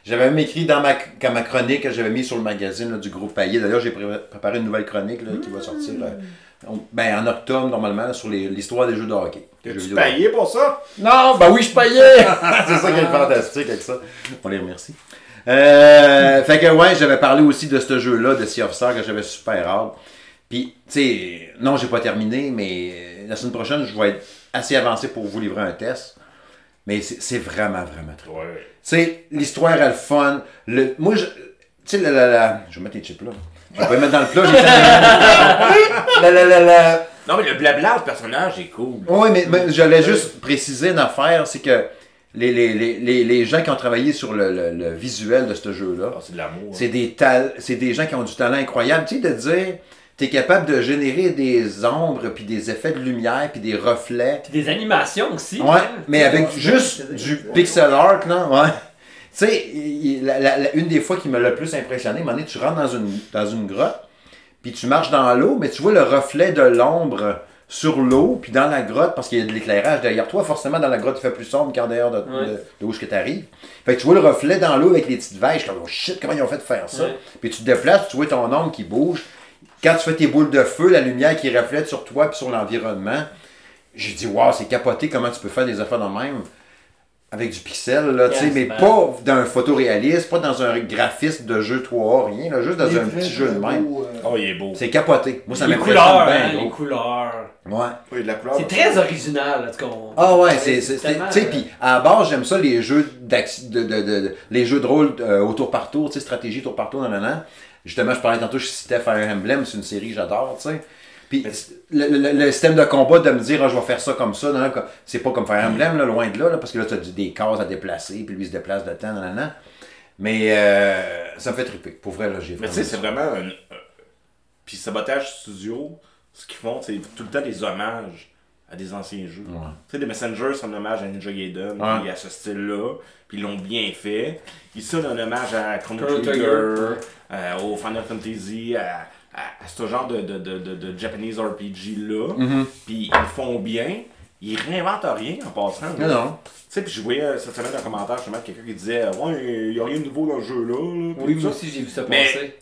[SPEAKER 1] J'avais même écrit dans ma, dans ma chronique que j'avais mis sur le magazine là, du groupe Payet. D'ailleurs, j'ai pré- préparé une nouvelle chronique là, qui va sortir euh, on- ben, en octobre, normalement, là, sur les- l'histoire des jeux de hockey. Jeux
[SPEAKER 3] T'es-tu
[SPEAKER 1] vidéo.
[SPEAKER 3] payé pour ça?
[SPEAKER 1] Non, bah oui, je payais! c'est ça qui est fantastique avec ça. On les remercie. Euh, fait que ouais, j'avais parlé aussi de ce jeu-là, de Sea of Stars, que j'avais super hâte. Puis, tu sais, non, j'ai pas terminé, mais la semaine prochaine, je vais être assez avancé pour vous livrer un test. Mais c'est c'est vraiment, vraiment très
[SPEAKER 3] Ouais.
[SPEAKER 1] Tu sais, l'histoire est le fun. Le, moi, je. Tu sais, la, la, la- Je vais mettre les chips là. Je vais pas les mettre dans le plat, j'ai fait- la, la, la, la-
[SPEAKER 3] Non, mais le blabla du personnage est cool.
[SPEAKER 1] oui, mais, mais j'allais juste préciser une affaire, c'est que les, les, les, les, les gens qui ont travaillé sur le, le- le visuel de ce jeu-là,
[SPEAKER 3] Ah, c'est de l'amour.
[SPEAKER 1] c'est des, tal- c'est des gens qui ont du talent incroyable. Tu sais, de dire, tu es capable de générer des ombres, puis des effets de lumière, puis des reflets.
[SPEAKER 2] Puis des animations aussi.
[SPEAKER 1] Ouais,
[SPEAKER 2] hein.
[SPEAKER 1] mais avec juste du pixel art, là, ouais. Tu sais, la- la- la- une des fois qui m'a le plus impressionné, à tu rentres dans une, dans une grotte, puis tu marches dans l'eau, mais tu vois le reflet de l'ombre sur l'eau, puis dans la grotte, parce qu'il y a de l'éclairage derrière toi, forcément dans la grotte il fait plus sombre qu'en dehors de,
[SPEAKER 2] Ouais.
[SPEAKER 1] de, de où est-ce que tu arrives. Fait que tu vois le reflet dans l'eau avec les petites suis comme, oh shit, comment ils ont fait de faire ça?
[SPEAKER 2] Ouais.
[SPEAKER 1] Puis tu te déplaces, tu vois ton ombre qui bouge. Quand tu fais tes boules de feu, la lumière qui reflète sur toi puis sur l'environnement, j'ai dit, waouh, c'est capoté comment tu peux faire des affaires de même avec du pixel, là, tu sais,
[SPEAKER 2] Yeah,
[SPEAKER 1] mais pas d'un photoréaliste, pas dans un graphisme de jeu 3A, rien, là, juste dans
[SPEAKER 4] Il
[SPEAKER 1] un petit jeu de même.
[SPEAKER 4] beau, euh,
[SPEAKER 3] Oh, il est beau.
[SPEAKER 1] C'est capoté. Moi, ça
[SPEAKER 2] les
[SPEAKER 1] m'impressionne
[SPEAKER 2] couleurs,
[SPEAKER 1] bien,
[SPEAKER 2] hein, les couleurs.
[SPEAKER 1] Ouais.
[SPEAKER 3] Oui, de la couleur.
[SPEAKER 2] C'est très original, en tout cas. on-
[SPEAKER 1] Ah ouais, c'est c'est- c'est-
[SPEAKER 2] tellement,
[SPEAKER 1] tu sais puis à la base, j'aime ça les jeux d'acti- de, de, de, de- les jeux de rôle euh, au tour par tour, tu sais stratégie tour par tour nan, nan, nan. Justement, je parlais tantôt, je citais Fire Emblem, c'est une série que j'adore, tu sais. Puis le, le- le système de combat de me dire, Ah, je vais faire ça comme ça, c'est pas comme Fire Emblem, là, loin de là, là, parce que là, tu as des cases à déplacer, puis lui il se déplace de temps, nan, nan. Mais euh, ça me fait triper. Pour vrai, là, j'ai
[SPEAKER 3] Mais tu sais, c'est vraiment un. Puis Sabotage Studio, ce qu'ils font, c'est tout le temps des hommages à des anciens jeux.
[SPEAKER 1] Ouais.
[SPEAKER 3] Tu sais, les Messengers, c'est un hommage à Ninja Gaiden,
[SPEAKER 1] Ouais.
[SPEAKER 3] puis à ce style-là, puis ils l'ont bien fait. Ici, on a un hommage à Chrono Trigger. euh, au Final Fantasy, à, à- à ce genre de, de, de, de, Japanese RPG-là.
[SPEAKER 1] Mhm.
[SPEAKER 3] Puis ils font bien. Ils réinventent rien en passant.
[SPEAKER 1] Non, non.
[SPEAKER 3] Tu sais, puis je voyais euh, cette semaine un commentaire justement de quelqu'un qui disait Ouais, il n'y a rien de nouveau dans le jeu là.
[SPEAKER 2] Oui, moi aussi, j'ai vu ça
[SPEAKER 3] Mais-
[SPEAKER 2] passer.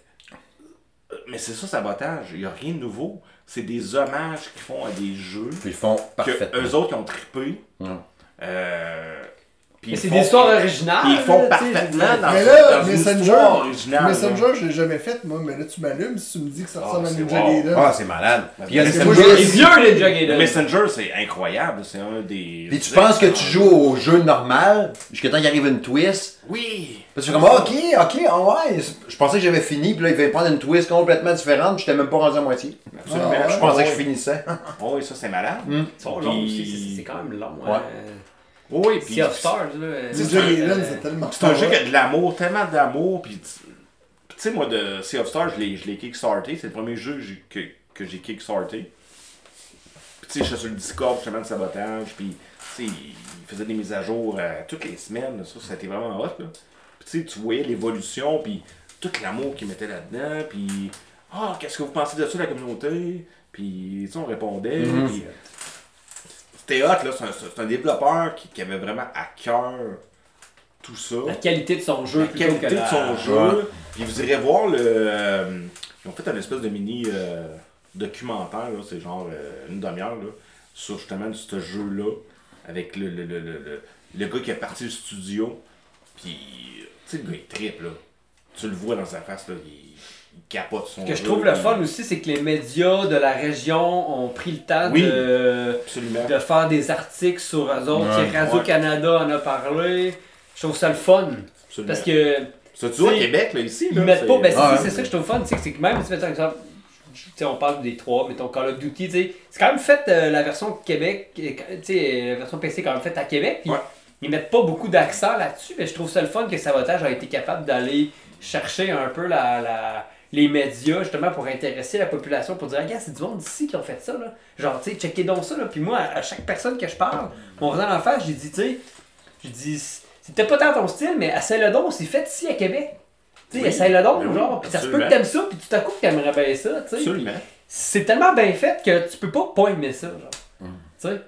[SPEAKER 3] mais c'est ça, sabotage. Il n'y a rien de nouveau. C'est des hommages qu'ils font à des jeux
[SPEAKER 1] Puis ils font
[SPEAKER 3] que
[SPEAKER 1] parfaitement.
[SPEAKER 3] eux autres ils ont trippé. Euh, puis
[SPEAKER 2] c'est des histoires originales.
[SPEAKER 3] Puis ils font
[SPEAKER 2] là,
[SPEAKER 3] parfaitement
[SPEAKER 2] je
[SPEAKER 3] dans,
[SPEAKER 4] Mais là,
[SPEAKER 3] dans
[SPEAKER 4] Messenger,
[SPEAKER 3] originale.
[SPEAKER 4] Messenger, je l'ai jamais fait, moi, mais là, tu m'allumes si tu me dis que ça
[SPEAKER 3] Ah,
[SPEAKER 4] ressemble à Ninja
[SPEAKER 3] wow.
[SPEAKER 4] Gaiden.
[SPEAKER 1] Ah, c'est malade. Puis il y a
[SPEAKER 3] Mais
[SPEAKER 1] des
[SPEAKER 3] c'est
[SPEAKER 4] moi,
[SPEAKER 1] jeux-
[SPEAKER 4] j'ai-
[SPEAKER 2] Les vieux Ninja Gaiden.
[SPEAKER 3] Messenger, c'est incroyable. C'est un des.
[SPEAKER 1] Puis tu penses que tu joues au jeu normal jusqu'à temps qu'il arrive une twist?
[SPEAKER 3] Oui!
[SPEAKER 1] Tu fais comme, ok, ok, ah ouais. Je pensais que j'avais fini, puis là, il va prendre une twist complètement différente, puis j'étais même pas rendu à moitié.
[SPEAKER 3] Absolument.
[SPEAKER 4] Ah, ouais.
[SPEAKER 1] Je pensais que
[SPEAKER 3] Oh,
[SPEAKER 1] je finissais.
[SPEAKER 3] Oh, oui, ça, c'est malade.
[SPEAKER 2] C'est quand même long.
[SPEAKER 1] Ouais.
[SPEAKER 2] hein.
[SPEAKER 3] Oh, oui, puis
[SPEAKER 2] Sea of Stars, là.
[SPEAKER 4] Ninja
[SPEAKER 2] euh,
[SPEAKER 4] c'est tellement
[SPEAKER 3] c'est un jeu qui a de l'amour, tellement d'amour. Puis tu tu sais, moi, de Sea of Stars, je l'ai je l'ai kickstarté. C'est le premier jeu que j'ai- que, que j'ai kickstarté. Puis tu sais, je suis sur le Discord, justement, de sabotage. Puis tu sais, il faisait des mises à jour euh, toutes les semaines. Ça, ça a été vraiment hot. Là. Puis tu sais, tu voyais l'évolution, puis tout l'amour qu'il mettait là-dedans. Puis, ah, qu'est-ce que vous pensez de ça, la communauté? Puis, tu sais, on répondait.
[SPEAKER 1] Mhm.
[SPEAKER 3] puis, c'était hot, là. C'est un, c'est un développeur qui, qui avait vraiment à cœur tout ça.
[SPEAKER 2] La qualité de son jeu
[SPEAKER 3] La
[SPEAKER 2] plutôt
[SPEAKER 3] qualité
[SPEAKER 2] que la...
[SPEAKER 3] de son jeu. Puis vous irez voir le. euh, ils ont fait un espèce de mini euh, documentaire, là, c'est genre euh, une demi-heure, là, sur justement ce jeu-là, avec le, le, le, le, le- le gars qui est parti du studio. Puis, tu sais, le gars, il triple, là. Tu le vois dans sa face, là, il, il capote son
[SPEAKER 2] Ce que je trouve le fun aussi, c'est que les médias de la région ont pris le temps
[SPEAKER 3] Oui.
[SPEAKER 2] de, de faire des articles sur eux autres.
[SPEAKER 1] Ouais.
[SPEAKER 2] Radio-Canada en a parlé. Je trouve ça le fun.
[SPEAKER 3] absolument.
[SPEAKER 2] Parce que
[SPEAKER 3] Ça, tu vois, au
[SPEAKER 2] t'sais,
[SPEAKER 3] Québec, là, ici,
[SPEAKER 2] ils
[SPEAKER 3] là.
[SPEAKER 2] mettent
[SPEAKER 3] c'est-
[SPEAKER 2] pas. Ben, c'est
[SPEAKER 1] Ouais.
[SPEAKER 2] c'est ça que je trouve fun. C'est que même si, mettons, exemple, tu sais, on parle des trois, mettons Call of Duty, c'est quand même fait euh, la version Québec, euh, tu sais, la version PC est quand même faite à Québec. puis
[SPEAKER 3] Ouais.
[SPEAKER 2] Ils mettent pas beaucoup d'accent là-dessus, mais je trouve ça le fun que Sabotage a été capable d'aller chercher un peu la, la- les médias justement pour intéresser la population, pour dire, regarde, c'est du monde ici qui ont fait ça, là. Genre, tu sais, checkez donc ça, là. Puis moi, à à chaque personne que je parle, mon voisin en face, j'ai dit, tu sais, j'ai dit, c'est peut-être pas tant ton style, mais essaye-le donc, c'est fait ici à Québec. Tu sais,
[SPEAKER 3] Oui.
[SPEAKER 2] essaye-le donc,
[SPEAKER 3] Ben oui,
[SPEAKER 2] genre, puis ça se peut que t'aimes ça, puis tout à coup t'aimerais bien ça, tu sais.
[SPEAKER 3] Absolument.
[SPEAKER 2] C'est tellement bien fait que tu peux pas pas aimer ça, genre.
[SPEAKER 3] Mm.
[SPEAKER 2] Tu sais.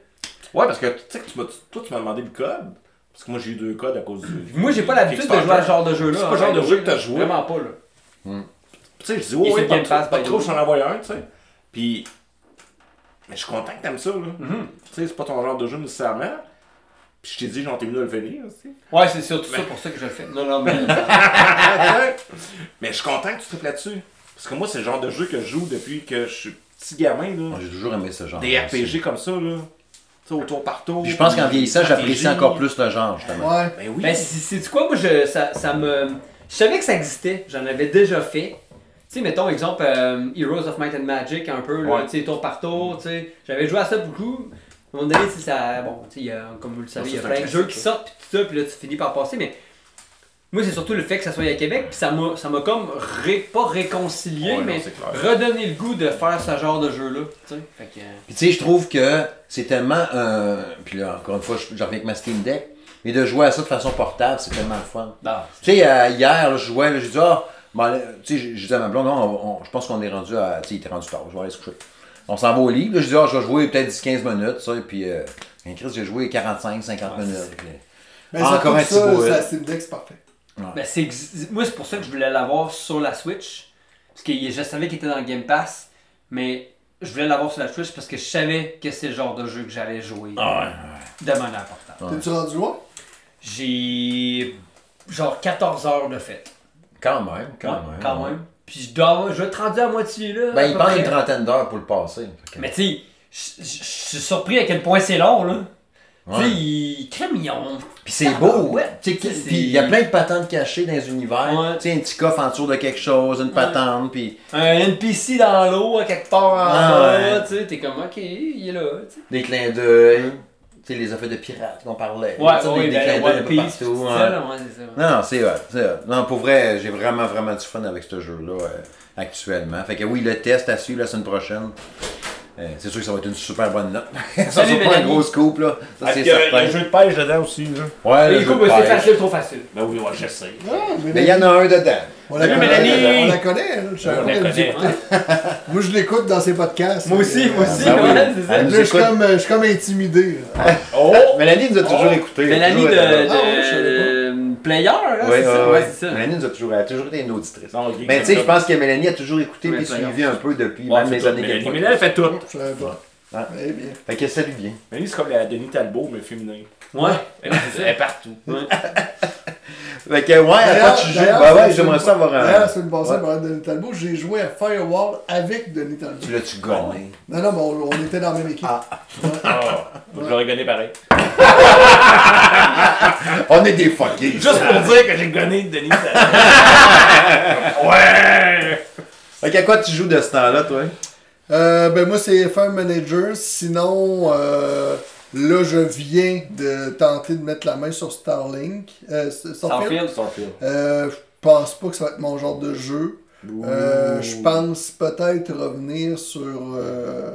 [SPEAKER 3] Ouais, parce que tu sais toi, tu m'as demandé le code. Parce que moi, j'ai eu deux codes à cause du.
[SPEAKER 2] Moi, j'ai pas l'habitude de jouer à ce genre de jeu-là.
[SPEAKER 3] C'est pas le genre de
[SPEAKER 2] Ouais,
[SPEAKER 3] jeu que t'as joué.
[SPEAKER 2] Vraiment pas, là.
[SPEAKER 3] Tu sais, je dis, ouais, ouais, pas, pas trop, je t'en envoie un, tu sais. Puis, mais je suis content que t'aimes ça, là.
[SPEAKER 2] Mhm.
[SPEAKER 3] Tu sais, c'est pas ton genre de jeu nécessairement. Puis je t'ai dit, j'en t'ai venu de le finir aussi.
[SPEAKER 2] Ouais, c'est surtout ça pour ça que je le fais. Non, non, mais.
[SPEAKER 3] mais je suis content que tu tripes là-dessus. Parce que moi, c'est le genre de jeu que je joue depuis que je suis petit gamin, là.
[SPEAKER 1] J'ai toujours aimé ce genre.
[SPEAKER 3] Des RPG comme ça, là. Tu sais, au tour par tour.
[SPEAKER 1] Puis je pense qu'en vieillissant, j'apprécie encore plus le genre, justement.
[SPEAKER 4] Ouais.
[SPEAKER 3] Ben oui.
[SPEAKER 2] Ben, c'est c'est quoi, moi, je, ça, ça me. Je savais que ça existait, j'en avais déjà fait. Tu sais, mettons, exemple, euh, Heroes of Might and Magic, un peu, là, tu sais, tour par tour, tu sais. J'avais joué à ça beaucoup. À un moment donné, ça. Bon, tu sais, il y a- comme vous le savez,
[SPEAKER 3] Ah,
[SPEAKER 2] il y a plein de jeux qui sortent, puis tout ça, puis là, tu finis par passer, mais. Moi, c'est surtout le fait que ça soit à Québec, puis ça m'a ça m'a comme ré- pas réconcilié,
[SPEAKER 3] Ouais,
[SPEAKER 2] mais redonné le goût de faire ce genre de jeu-là. Tu sais, fait que.
[SPEAKER 1] Puis tu sais, je trouve que c'est tellement un. Puis là, encore une fois, je, je reviens avec ma Steam Deck. Mais de jouer à ça de façon portable, c'est tellement le fun.
[SPEAKER 2] Non.
[SPEAKER 1] Tu sais, euh, hier, je jouais, là, j'ai dit, ah, bon, tu sais, j'ai- j'ai dit à ma blonde, non, on- on- je pense qu'on est rendu à. Tu sais, il était rendu tard, je vais aller se coucher. On s'en va au lit, là, je dis, ah, je vais jouer peut-être 10-15 minutes, ça, et puis, euh, un Chris, j'ai joué 45-50
[SPEAKER 2] Ouais,
[SPEAKER 1] minutes.
[SPEAKER 2] c'est-
[SPEAKER 1] puis-
[SPEAKER 4] Mais
[SPEAKER 1] Encore un petit
[SPEAKER 4] ça,
[SPEAKER 1] bout.
[SPEAKER 4] Steam Deck, c'est parfait.
[SPEAKER 2] Ben, c'est ex- moi, c'est pour ça que je voulais l'avoir sur la Switch. Parce que je savais qu'il était dans le Game Pass. Mais je voulais l'avoir sur la Switch parce que je savais que c'est le genre de jeu que j'allais jouer
[SPEAKER 1] Ah,
[SPEAKER 2] de manière importante.
[SPEAKER 1] Ouais.
[SPEAKER 4] T'es-tu rendu loin?
[SPEAKER 2] J'ai genre 14 heures de fête.
[SPEAKER 1] Quand même, quand
[SPEAKER 2] Ouais,
[SPEAKER 1] même.
[SPEAKER 2] quand même. Puis je dois, je vais être rendu à moitié là.
[SPEAKER 1] Ben, il prend une trentaine d'heures pour le passer.
[SPEAKER 2] Mais tu sais, je- suis surpris à quel point c'est long là. Tu sais, ils crème, ils ont.
[SPEAKER 1] Puis c'est beau.
[SPEAKER 2] Ouais,
[SPEAKER 1] Puis il y a plein de patentes cachées dans les univers.
[SPEAKER 2] Ouais.
[SPEAKER 1] Tu sais, un petit coffre en dessous de quelque chose, une patente, puis
[SPEAKER 2] Un NPC dans l'eau à quelque part en
[SPEAKER 1] Ah,
[SPEAKER 2] bas, tu sais, t'es comme ok, il est là,
[SPEAKER 1] des clins d'œil. Sais, les affaires de pirates qu'on parlait.
[SPEAKER 2] Ouais,
[SPEAKER 1] des,
[SPEAKER 2] ben,
[SPEAKER 1] clins d'œil un
[SPEAKER 2] One
[SPEAKER 1] peu
[SPEAKER 2] Piece,
[SPEAKER 1] partout.
[SPEAKER 2] tout
[SPEAKER 1] ouais.
[SPEAKER 2] ça, là, ouais, c'est ça.
[SPEAKER 1] Non, non, c'est hot. Non, pour vrai, j'ai vraiment, vraiment du fun avec ce jeu-là euh, actuellement. Fait que oui, le test à suivre la semaine prochaine. Euh, c'est sûr que ça va être une super bonne note. ça sera pas un
[SPEAKER 2] Mélanie.
[SPEAKER 1] gros scoop, là. Ça, c'est
[SPEAKER 3] euh, Il y a un
[SPEAKER 1] certain.
[SPEAKER 3] jeu de pêche dedans aussi, là.
[SPEAKER 1] Ouais, le jeu
[SPEAKER 2] écoute,
[SPEAKER 1] de
[SPEAKER 2] c'est facile, trop facile.
[SPEAKER 3] Ben oui, ouais, je sais.
[SPEAKER 4] Ah,
[SPEAKER 1] Mais il y en a un dedans.
[SPEAKER 4] On la, connaît,
[SPEAKER 3] Mélanie!
[SPEAKER 4] on la connaît, savais
[SPEAKER 3] On la connaît.
[SPEAKER 4] Moi, je l'écoute dans ses podcasts.
[SPEAKER 2] Moi aussi, moi aussi,
[SPEAKER 1] Ben oui.
[SPEAKER 2] ouais, c'est ça.
[SPEAKER 1] Elle
[SPEAKER 4] Là,
[SPEAKER 1] nous
[SPEAKER 4] je suis comme, je suis comme intimidé.
[SPEAKER 3] Oh!
[SPEAKER 1] Mélanie nous a toujours écouté.
[SPEAKER 2] Mélanie de,
[SPEAKER 4] Ah
[SPEAKER 2] player, là,
[SPEAKER 1] Ouais,
[SPEAKER 2] c'est ça.
[SPEAKER 1] ouais,
[SPEAKER 2] Ouais, c'est ça.
[SPEAKER 1] Mélanie nous a toujours, elle a toujours été une auditrice. Mais tu sais, je pense que Mélanie a toujours écouté et suivi un peu depuis même
[SPEAKER 3] fait
[SPEAKER 1] les
[SPEAKER 3] tout.
[SPEAKER 1] années
[SPEAKER 3] Mélanie,
[SPEAKER 1] 80.
[SPEAKER 3] Mélanie, elle fait tout.
[SPEAKER 4] Eh bien.
[SPEAKER 1] Fait que ça lui vient.
[SPEAKER 3] Mélanie, c'est comme la Denis Talbot, mais féminin.
[SPEAKER 2] Ouais.
[SPEAKER 3] Elle, elle est partout.
[SPEAKER 1] Fait que, ouais, à quoi tu joues? Bah ouais, j'aimerais ça avoir
[SPEAKER 4] D'ailleurs, la
[SPEAKER 1] un.
[SPEAKER 4] semaine passée, à de Denis Talbot, j'ai joué à Firewall avec Denis Talbot.
[SPEAKER 1] Tu l'as-tu gagné?
[SPEAKER 4] Non, non, mais on, on était dans la même équipe.
[SPEAKER 1] Ah.
[SPEAKER 3] Ah, je l'aurais gagné pareil.
[SPEAKER 1] On est des fuckés.
[SPEAKER 3] Juste pour dire que j'ai gagné Denis Talbot. ouais!
[SPEAKER 1] Fait qu'à quoi tu joues de ce temps-là, toi?
[SPEAKER 4] Euh, ben moi, c'est Fire Manager. Sinon, euh, là, je viens de tenter de mettre la main sur Starlink. Euh, Starfield.
[SPEAKER 2] Starfield.
[SPEAKER 3] Starfield.
[SPEAKER 4] Euh, je pense pas que ça va être mon genre de jeu. Euh, je pense peut-être revenir sur euh,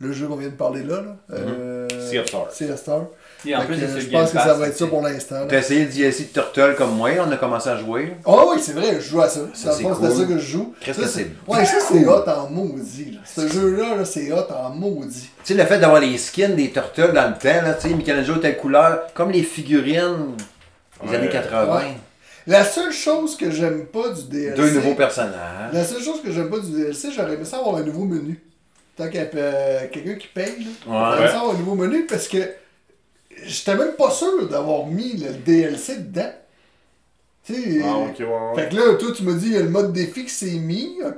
[SPEAKER 4] le jeu qu'on vient de parler là. là.
[SPEAKER 3] Sea of Stars.
[SPEAKER 4] Sea of Stars.
[SPEAKER 2] Puis en
[SPEAKER 4] Fait
[SPEAKER 2] plus,
[SPEAKER 4] que je pense que ça va être ça pour l'instant.
[SPEAKER 1] T'as essayé le DLC de Turtle comme moi, on a commencé à jouer.
[SPEAKER 4] Oh oui, c'est vrai, je joue à ça.
[SPEAKER 1] Ça, c'est cool.
[SPEAKER 4] ça que je joue.
[SPEAKER 1] Qu'est-ce
[SPEAKER 4] Ça,
[SPEAKER 1] que c'est
[SPEAKER 4] Ouais, ça c'est hot en maudit. Là. Ce jeu-là, là, c'est hot en maudit.
[SPEAKER 1] Tu sais, le fait d'avoir les skins des Turtles dans le temps, là, tu sais, Michelangelo telle couleur, comme les figurines des
[SPEAKER 3] Ouais.
[SPEAKER 1] années 80.
[SPEAKER 4] Ouais. La seule chose que j'aime pas du DLC.
[SPEAKER 1] Deux nouveaux personnages.
[SPEAKER 4] La seule chose que j'aime pas du DLC, j'aurais aimé ça avoir un nouveau menu. Tant qu'il y a euh, quelqu'un qui paye, là. J'aurais aimé ça avoir un nouveau menu parce que j'étais même pas sûr d'avoir mis le DLC dedans. Tu sais.
[SPEAKER 3] Ah,
[SPEAKER 4] euh,
[SPEAKER 3] ok, ouais, ouais.
[SPEAKER 4] Fait que là, toi, tu m'as dit, il y a le mode défi qui s'est mis, ok.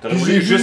[SPEAKER 3] T'aurais
[SPEAKER 4] Puis
[SPEAKER 3] voulu
[SPEAKER 4] j'ai vu-
[SPEAKER 3] euh,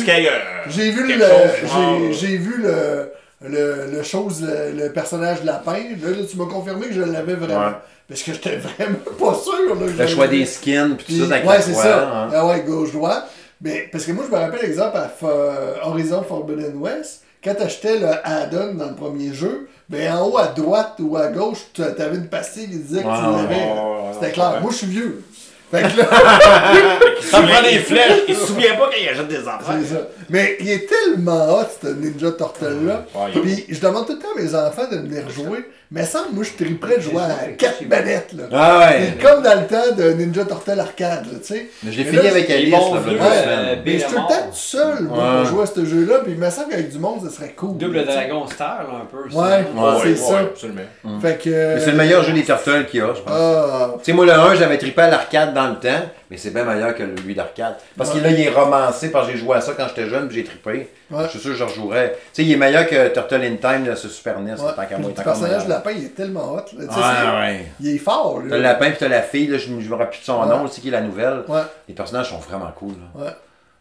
[SPEAKER 4] le, j'ai, vu le, le, le chose, le, le personnage de lapin. Là, là, tu m'as confirmé que je l'avais vraiment.
[SPEAKER 1] Ouais.
[SPEAKER 4] Parce que j'étais vraiment pas sûr. Là,
[SPEAKER 1] Le choix des skins, puis tout ça,
[SPEAKER 4] ouais, c'est ça.
[SPEAKER 1] hein.
[SPEAKER 4] Ah ouais, gauche-droite. Mais, parce que moi, je me rappelle, exemple, à Fo- Horizon Forbidden West, quand t'achetais le add-on dans le premier jeu, ben en haut à droite ou à gauche, tu avais une pastille qui disait que
[SPEAKER 1] Ouais,
[SPEAKER 4] tu l'avais.
[SPEAKER 3] ouais, ouais,
[SPEAKER 4] C'était clair. Moi, je suis vieux. Fait que là,
[SPEAKER 3] Ça prend des flèches. Il se souvient pas qu'il achète des enfants.
[SPEAKER 4] c'est ça. Mais il est tellement hot, ce Ninja Turtle-là.
[SPEAKER 3] Ouais, il-
[SPEAKER 4] Puis je demande tout le temps à mes enfants de venir jouer. Mais ça, moi, je triperais de jouer à quatre manettes, là.
[SPEAKER 1] Ah ouais.
[SPEAKER 4] C'est comme dans le temps de Ninja Turtle arcade, là, tu sais.
[SPEAKER 1] Mais je l'ai
[SPEAKER 4] Mais
[SPEAKER 1] fini
[SPEAKER 4] là,
[SPEAKER 1] avec Alice, là,
[SPEAKER 4] Ouais.
[SPEAKER 1] semaines.
[SPEAKER 4] Mais je suis tout le temps tout seul, moi,
[SPEAKER 1] Ouais.
[SPEAKER 4] pour jouer à ce jeu-là. Puis il me semble qu'avec du monde, ça serait cool.
[SPEAKER 2] Double. Dragon Star, là, un peu.
[SPEAKER 4] Ouais.
[SPEAKER 2] ça.
[SPEAKER 4] c'est ça.
[SPEAKER 3] absolument.
[SPEAKER 4] Fait que.
[SPEAKER 1] Mais c'est le meilleur jeu des Turtles qu'il y a, je pense.
[SPEAKER 4] Ah.
[SPEAKER 1] Tu sais, moi, le 1, j'avais trippé à l'arcade dans le temps, mais c'est bien meilleur que lui d'arcade. Parce que là, il est romancé, parce que j'ai joué à ça quand j'étais jeune, puis j'ai trippé.
[SPEAKER 4] Ouais.
[SPEAKER 1] Je suis sûr que je rejouerais. Tu sais, il est meilleur que Turtle in Time, là, sur Super NES,
[SPEAKER 4] Ouais.
[SPEAKER 1] tant qu'à moi,
[SPEAKER 4] le personnage de lapin, il est tellement hot. Là. C'est-
[SPEAKER 1] ouais.
[SPEAKER 4] Il est fort,
[SPEAKER 1] T'as le lapin, puis t'as la fille, là, je me je me rappelle plus de son nom aussi, qui est la nouvelle. Les personnages sont vraiment cool, là.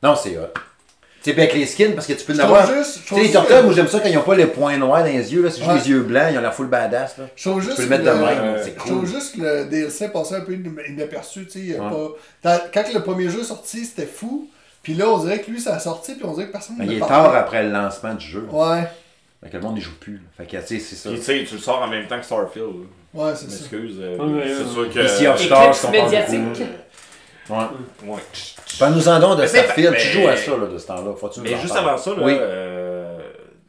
[SPEAKER 1] Non, c'est hot. Tu sais, avec les skins, parce que tu peux
[SPEAKER 4] Je
[SPEAKER 1] en
[SPEAKER 4] trouve
[SPEAKER 1] avoir.
[SPEAKER 4] juste- je
[SPEAKER 1] Tu sais, les
[SPEAKER 4] que-
[SPEAKER 1] moi, j'aime ça quand ils n'ont pas les points noirs dans les yeux, là. C'est juste
[SPEAKER 4] Ouais.
[SPEAKER 1] les yeux blancs, ils ont l'air full badass, là.
[SPEAKER 4] Je trouve juste
[SPEAKER 1] peux le mettre de
[SPEAKER 4] que-
[SPEAKER 1] même,
[SPEAKER 3] euh,
[SPEAKER 1] c'est
[SPEAKER 4] Je trouve
[SPEAKER 1] cool.
[SPEAKER 4] juste que le DLC passait un peu inaperçu, tu sais, il y a
[SPEAKER 1] Ouais.
[SPEAKER 4] pas... Quand le premier jeu est sorti, c'était fou, puis là, on dirait que lui, ça a sorti, puis on dirait que personne
[SPEAKER 1] Ben,
[SPEAKER 4] ne
[SPEAKER 1] il est tard après le lancement du jeu.
[SPEAKER 4] Ouais,
[SPEAKER 1] Fait que le monde n'y joue plus. là. Fait que, tu sais, c'est ça.
[SPEAKER 3] Puis tu sais, tu le sors en même temps que Starfield.
[SPEAKER 4] ouais, c'est ça.
[SPEAKER 3] m'excuse. euh,
[SPEAKER 2] Ouais,
[SPEAKER 3] c'est
[SPEAKER 2] ouais,
[SPEAKER 3] sûr que.
[SPEAKER 1] Ici, parle
[SPEAKER 2] médiatique.
[SPEAKER 1] Ouais.
[SPEAKER 3] Ouais.
[SPEAKER 1] Parle-nous-en donc de
[SPEAKER 3] Mais c'est
[SPEAKER 1] Starfield.
[SPEAKER 3] pas-
[SPEAKER 1] Tu joues à ça, là, de ce temps-là. Faut-tu nous
[SPEAKER 3] Mais
[SPEAKER 1] en
[SPEAKER 3] juste
[SPEAKER 1] parler?
[SPEAKER 3] avant ça, là,
[SPEAKER 1] Oui.
[SPEAKER 3] euh,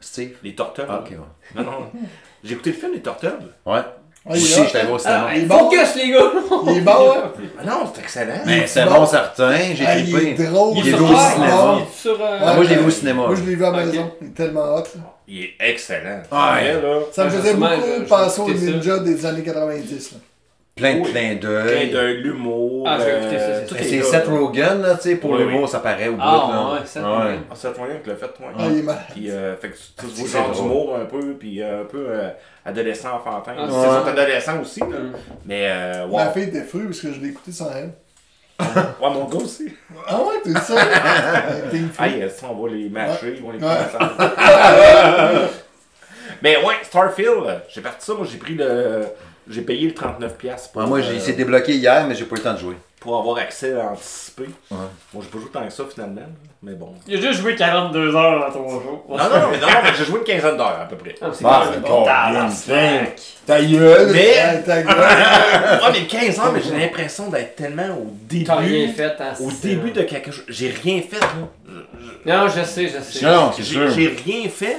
[SPEAKER 1] Steve?
[SPEAKER 3] les Turtles.
[SPEAKER 1] Ah, ok, ouais.
[SPEAKER 3] Non, non. J'ai écouté le film des Turtles.
[SPEAKER 1] Ouais.
[SPEAKER 4] Ah, il est
[SPEAKER 1] Aussi,
[SPEAKER 4] hein?
[SPEAKER 1] au cinéma.
[SPEAKER 2] Ah,
[SPEAKER 4] Il est bon.
[SPEAKER 2] focus, les gars!
[SPEAKER 4] Il est bon, hein?
[SPEAKER 3] Ah non, c'est excellent.
[SPEAKER 1] Mais c'est
[SPEAKER 4] bon.
[SPEAKER 1] certain. J'ai
[SPEAKER 4] Ah, il
[SPEAKER 1] trippé.
[SPEAKER 4] est drôle.
[SPEAKER 2] Il
[SPEAKER 1] est au
[SPEAKER 2] ah,
[SPEAKER 1] cinéma.
[SPEAKER 2] il est sur. euh,
[SPEAKER 1] Ah, moi, je l'ai vu au cinéma.
[SPEAKER 4] Moi, je l'ai vu à la maison. Il est tellement hot.
[SPEAKER 3] Il est excellent. Là.
[SPEAKER 4] Ça me faisait beaucoup penser aux ninjas des années 90.
[SPEAKER 1] Plein de clins
[SPEAKER 3] Plein
[SPEAKER 1] d'œil.
[SPEAKER 3] l'humour.
[SPEAKER 2] Ah,
[SPEAKER 3] euh,
[SPEAKER 2] ça, c'est
[SPEAKER 1] C'est
[SPEAKER 3] là,
[SPEAKER 1] Seth. Rogen, là, tu sais, pour
[SPEAKER 3] Oui,
[SPEAKER 1] l'humour,
[SPEAKER 3] oui.
[SPEAKER 1] ça paraît au bout.
[SPEAKER 2] Ah,
[SPEAKER 1] là.
[SPEAKER 2] ouais, Seth
[SPEAKER 1] Ouais.
[SPEAKER 2] Rogen.
[SPEAKER 3] Ah, Seth Rogen qui l'a fait, toi.
[SPEAKER 4] Ah, il est malade.
[SPEAKER 3] Puis, euh, fait que tu,
[SPEAKER 1] c'est
[SPEAKER 3] vois le genre d'humour un peu, puis euh, un peu euh, adolescent, enfantin.
[SPEAKER 2] Ah,
[SPEAKER 3] c'est
[SPEAKER 1] ouais.
[SPEAKER 3] sont adolescents aussi, là.
[SPEAKER 2] Mm.
[SPEAKER 3] Mais, euh, wow.
[SPEAKER 4] Ma fille était fruit parce que je l'ai écouté sans elle.
[SPEAKER 3] Ouais, mon gars aussi.
[SPEAKER 4] Ah ouais, t'es ça? Team Fruit.
[SPEAKER 3] Aïe, ça, on va les mâcher, ils vont les
[SPEAKER 4] Ouais.
[SPEAKER 3] prendre ensemble. Mais ouais, Starfield, j'ai parti ça, moi j'ai pris le. J'ai payé le 39$ piastres pour,
[SPEAKER 1] Ouais, moi,
[SPEAKER 3] euh,
[SPEAKER 1] j'ai essayé de débloquer hier, mais j'ai pas eu le temps de jouer.
[SPEAKER 3] pour avoir accès à anticiper.
[SPEAKER 1] Ouais.
[SPEAKER 3] Bon, j'ai pas joué tant que ça finalement, mais bon.
[SPEAKER 2] Il a juste joué 42 heures dans ton jours.
[SPEAKER 3] Non, non, non, mais, non, mais j'ai joué une quinzaine d'heures à peu près.
[SPEAKER 2] Ah, c'est
[SPEAKER 1] Ah,
[SPEAKER 2] bon.
[SPEAKER 1] Ta gueule!
[SPEAKER 3] Mais,
[SPEAKER 4] ta gueule.
[SPEAKER 3] ouais, mais 15 heures, mais j'ai l'impression d'être tellement au début.
[SPEAKER 2] T'as rien fait, hein,
[SPEAKER 3] Au début de quelque chose. J'ai rien fait, là.
[SPEAKER 2] Non, je sais, je sais.
[SPEAKER 1] Non, c'est
[SPEAKER 3] J'ai
[SPEAKER 1] sûr.
[SPEAKER 3] j'ai rien fait.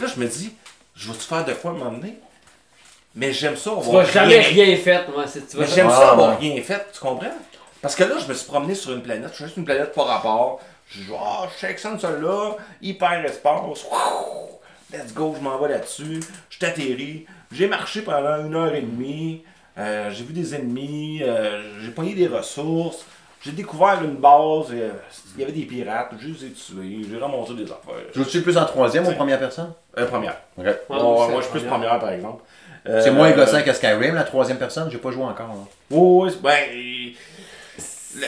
[SPEAKER 3] Là, je me dis, je vais-tu faire de quoi à un moment donné? Mais j'aime ça
[SPEAKER 2] Tu
[SPEAKER 3] avoir
[SPEAKER 2] vas jamais
[SPEAKER 3] rien
[SPEAKER 2] rien fait, moi. c'est- Tu vas
[SPEAKER 3] j'aime
[SPEAKER 1] Ah,
[SPEAKER 3] ça avoir
[SPEAKER 1] ouais.
[SPEAKER 3] rien fait, tu comprends? Parce que là, je me suis promené sur une planète, je suis juste une planète par rapport. Je dis, ah, je sélectionne celle-là, hyper espace, let's go, je m'en vais là-dessus, je t'atterris. J'ai marché pendant une heure et demie, euh, j'ai vu des ennemis, euh, j'ai pogné des ressources, j'ai découvert une base, euh, il y avait des pirates, je les ai tués, j'ai ramassé des affaires.
[SPEAKER 1] Joues-tu plus en troisième ou
[SPEAKER 3] C'est-
[SPEAKER 1] première personne?
[SPEAKER 3] Euh, première.
[SPEAKER 2] Ouais,
[SPEAKER 3] moi, je suis plus
[SPEAKER 2] première.
[SPEAKER 3] première, par exemple.
[SPEAKER 1] C'est
[SPEAKER 3] Euh,
[SPEAKER 1] moins gossant que Skyrim, la troisième personne. J'ai pas joué encore. là.
[SPEAKER 3] Oui, oui, ben.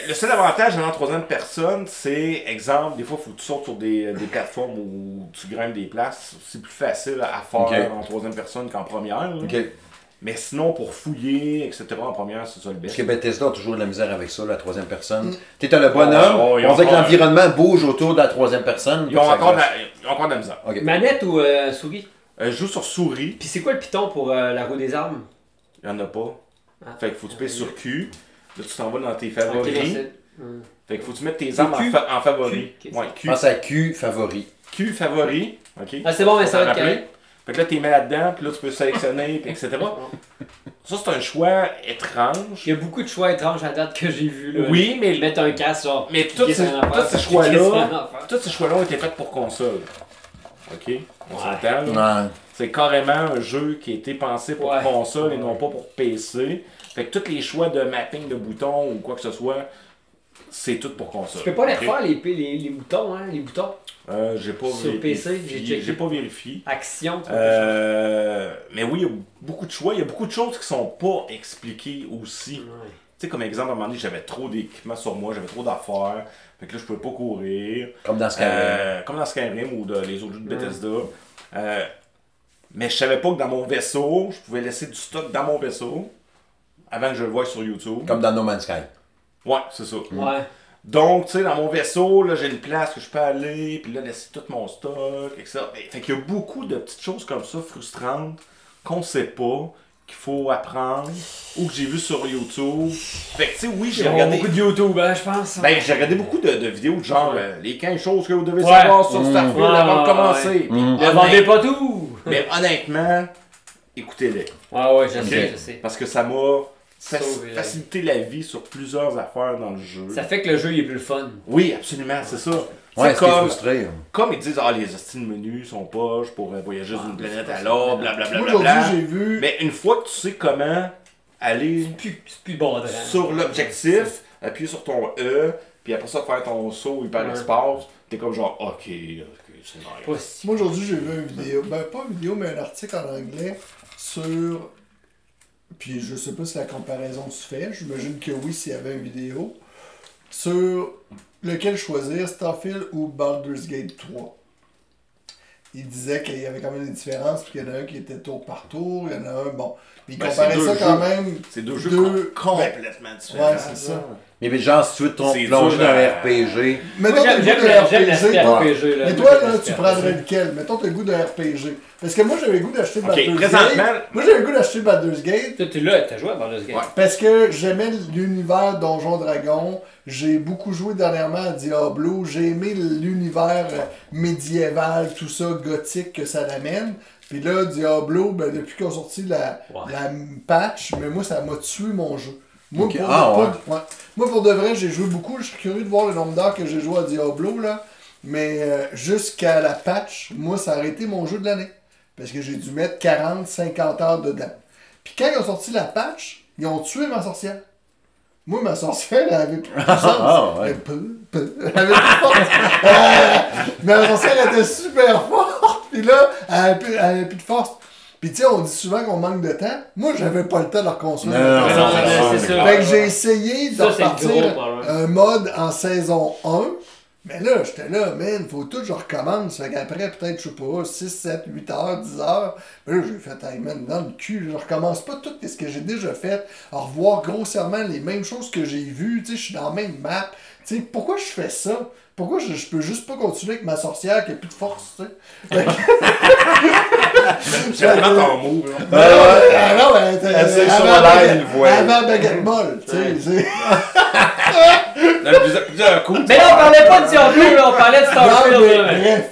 [SPEAKER 3] Le, seul avantage en troisième personne, c'est, exemple, des fois, il faut que tu sautes sur des, des plateformes où tu grimpes des places. C'est plus facile à faire en troisième personne qu'en première. là.
[SPEAKER 1] Ok.
[SPEAKER 3] Mais sinon, pour fouiller, etc., en première, c'est ça le
[SPEAKER 1] Parce
[SPEAKER 3] best.
[SPEAKER 1] que Bethesda a toujours de la misère avec ça, la troisième personne. T'es le bonhomme,
[SPEAKER 3] Oh, oh,
[SPEAKER 1] on dirait que l'environnement bouge autour de la troisième personne.
[SPEAKER 3] Ils ont, encore de la, ils ont encore de la misère.
[SPEAKER 2] Manette ou euh, souris
[SPEAKER 3] Euh, je joue sur souris,
[SPEAKER 2] Puis c'est quoi le piton pour euh, la roue des armes?
[SPEAKER 3] Il n'y en a pas.
[SPEAKER 2] Ah.
[SPEAKER 3] Fait qu'il faut que tu payes sur Q. Là, tu t'en vas dans tes favoris.
[SPEAKER 2] Hum.
[SPEAKER 3] fait qu'il faut que tu mettes tes armes en, fa- en favoris.
[SPEAKER 2] Q, ok.
[SPEAKER 3] Ouais, Q.
[SPEAKER 1] Pense à Q favori.
[SPEAKER 3] Q favori. OK.
[SPEAKER 2] Ah, c'est bon, mais ça va être.
[SPEAKER 3] Fait que là, t'es mis là-dedans, puis là, tu peux sélectionner, puis etc. Ça, c'est un choix étrange.
[SPEAKER 2] Il y a beaucoup de choix étranges à date que j'ai vu là.
[SPEAKER 3] Oui, mais,
[SPEAKER 2] Mettre un casque, genre.
[SPEAKER 3] mais tous ces, choix-là, tous ces choix-là ont été faits pour console. OK? On s'entend?
[SPEAKER 1] Ouais.
[SPEAKER 3] C'est carrément un jeu qui a été pensé pour
[SPEAKER 2] Ouais.
[SPEAKER 3] console et non pas pour PC. Fait que tous les choix de mapping de boutons ou quoi que ce soit, c'est tout pour console.
[SPEAKER 2] Tu peux pas les refaire, les, les, les boutons, hein, les boutons?
[SPEAKER 3] Euh, j'ai pas
[SPEAKER 2] Sur
[SPEAKER 3] vérifié.
[SPEAKER 2] PC, j'ai
[SPEAKER 3] pas vérifié.
[SPEAKER 2] Action,
[SPEAKER 3] Euh, mais oui, il y a beaucoup de choix. Il y a beaucoup de choses qui sont pas expliquées aussi.
[SPEAKER 2] Ouais.
[SPEAKER 3] Sais, comme exemple, à un moment donné, j'avais trop d'équipements sur moi, j'avais trop d'affaires. Fait que là, je pouvais pas courir.
[SPEAKER 1] Comme dans Skyrim.
[SPEAKER 3] Euh, comme dans Skyrim ou de, les autres jeux de Bethesda. Euh, mais je savais pas que dans mon vaisseau, je pouvais laisser du stock dans mon vaisseau avant que je le voie sur YouTube.
[SPEAKER 1] Comme dans No Man's Sky.
[SPEAKER 3] Ouais, c'est ça.
[SPEAKER 2] Ouais.
[SPEAKER 3] Donc, tu sais, dans mon vaisseau, là, j'ai une place que je peux aller, puis là, laisser tout mon stock, etc. Et- Fait qu'il y a beaucoup de petites choses comme ça, frustrantes, qu'on sait pas, qu'il faut apprendre, ou que j'ai vu sur YouTube. Fait que, tu sais, oui, j'ai regardé...
[SPEAKER 2] beaucoup de YouTube, hein, je pense.
[SPEAKER 3] Ben, j'ai regardé beaucoup de, de vidéos de genre euh, les 15 choses que vous devez
[SPEAKER 2] Ouais.
[SPEAKER 3] savoir sur
[SPEAKER 1] Mmh.
[SPEAKER 3] Starfield
[SPEAKER 2] Ouais,
[SPEAKER 3] avant de commencer.
[SPEAKER 1] Mmh.
[SPEAKER 2] Ne vendez pas tout!
[SPEAKER 3] Mais honnêtement, écoutez-les.
[SPEAKER 2] Ouais, ouais, je sais, je sais.
[SPEAKER 3] Parce que ça m'a facilité la vie sur plusieurs affaires dans le jeu.
[SPEAKER 2] Ça fait que le jeu il est plus fun.
[SPEAKER 3] Oui, absolument, c'est ça.
[SPEAKER 1] Ouais,
[SPEAKER 3] comme,
[SPEAKER 1] frustré. hein.
[SPEAKER 3] comme ils disent, ah, les hosties de menus sont poches pour euh, voyager d'une planète à l'autre, blablabla.
[SPEAKER 4] Moi, aujourd'hui, j'ai vu.
[SPEAKER 3] Mais une fois que tu sais comment aller
[SPEAKER 2] Plus, c'est plus bon
[SPEAKER 3] sur l'objectif, appuyer sur ton E, puis après ça faire ton saut hyperespace, t'es comme genre, ok, ok, c'est nice.
[SPEAKER 2] Pas si-
[SPEAKER 4] Moi, aujourd'hui, j'ai vu une vidéo. Ben, pas une vidéo, mais un article en anglais sur. Puis, je sais pas si la comparaison se fait. J'imagine que oui, s'il y avait une vidéo. Sur lequel choisir, Starfield ou Baldur's Gate 3. Il disait qu'il y avait quand même des différences, puis qu'il y en a un qui était tour par tour, il y en a un, bon. Puis il
[SPEAKER 3] Ben,
[SPEAKER 4] comparait ça quand
[SPEAKER 3] jeux.
[SPEAKER 4] même.
[SPEAKER 3] C'est deux jeux
[SPEAKER 4] Deux-
[SPEAKER 3] complètement différents.
[SPEAKER 4] Ouais, c'est ça.
[SPEAKER 1] Mais genre, si tu veux te plonger dans un RPG,
[SPEAKER 4] Mettons, t'as le goût
[SPEAKER 2] l'aspect
[SPEAKER 4] RPG.
[SPEAKER 2] RPG. Là.
[SPEAKER 4] Mais toi, là, tu prendrais lequel? Mettons, t'as le goût de RPG. Parce que moi, j'avais le goût d'acheter Baldur's
[SPEAKER 3] présentement-
[SPEAKER 4] Gate. Moi, j'avais le goût d'acheter Baldur's Gate.
[SPEAKER 2] Toi, tu l'as, t'as joué à Baldur's Gate.
[SPEAKER 3] Ouais.
[SPEAKER 4] Parce que j'aimais l'univers Donjon Dragon. J'ai beaucoup joué dernièrement à Diablo. J'ai aimé l'univers médiéval, tout ça, gothique que ça l'amène. Puis là, Diablo, ben, depuis qu'ils ont sorti la,
[SPEAKER 2] Ouais.
[SPEAKER 4] la patch, mais moi, ça m'a tué mon jeu. Moi, pour,
[SPEAKER 1] Ah, ouais.
[SPEAKER 4] ouais. moi, pour de vrai, j'ai joué beaucoup. Je suis curieux de voir le nombre d'heures que j'ai joué à Diablo. là. Mais euh, jusqu'à la patch, moi, ça a arrêté mon jeu de l'année. Parce que j'ai dû mettre 40, 50 heures dedans. Puis quand ils ont sorti la patch, ils ont tué ma sorcière. Moi, ma sorcière, elle avait plus de puissance.
[SPEAKER 1] Ah, ouais.
[SPEAKER 4] Elle, peu- peu- elle avait plus de force. Euh, mais ma sorcière était super forte. Puis là, elle avait plus, elle avait plus de force. Puis tu sais, on dit souvent qu'on manque de temps. Moi, j'avais pas le temps de reconstruire.
[SPEAKER 1] Non, non,
[SPEAKER 2] non, c'est ça.
[SPEAKER 4] Fait que j'ai essayé de repartir un mode en saison 1. Mais là, j'étais là, man, faut tout que je recommence. Fait qu'après, peut-être, je sais pas, 6, 7, 8 heures, 10 heures. Mais là, j'ai fait, hey, man, dans le cul, je recommence pas tout ce que j'ai déjà fait. À revoir grossièrement les mêmes choses que j'ai vues. Tu sais, je suis dans la même map. Tu sais, pourquoi je fais ça? Pourquoi je, je peux juste pas continuer avec ma sorcière qui a plus de force, tu sais?
[SPEAKER 3] J'ai vraiment ton mot, là.
[SPEAKER 4] Ah non, elle était-
[SPEAKER 1] Elle que sur l'air, il voit.
[SPEAKER 4] Avant baguette molle, tu sais.
[SPEAKER 3] Plusieurs, coups.
[SPEAKER 2] Mais là, on parlait pas de Diablo, là, on parlait de Starfield.
[SPEAKER 4] bref.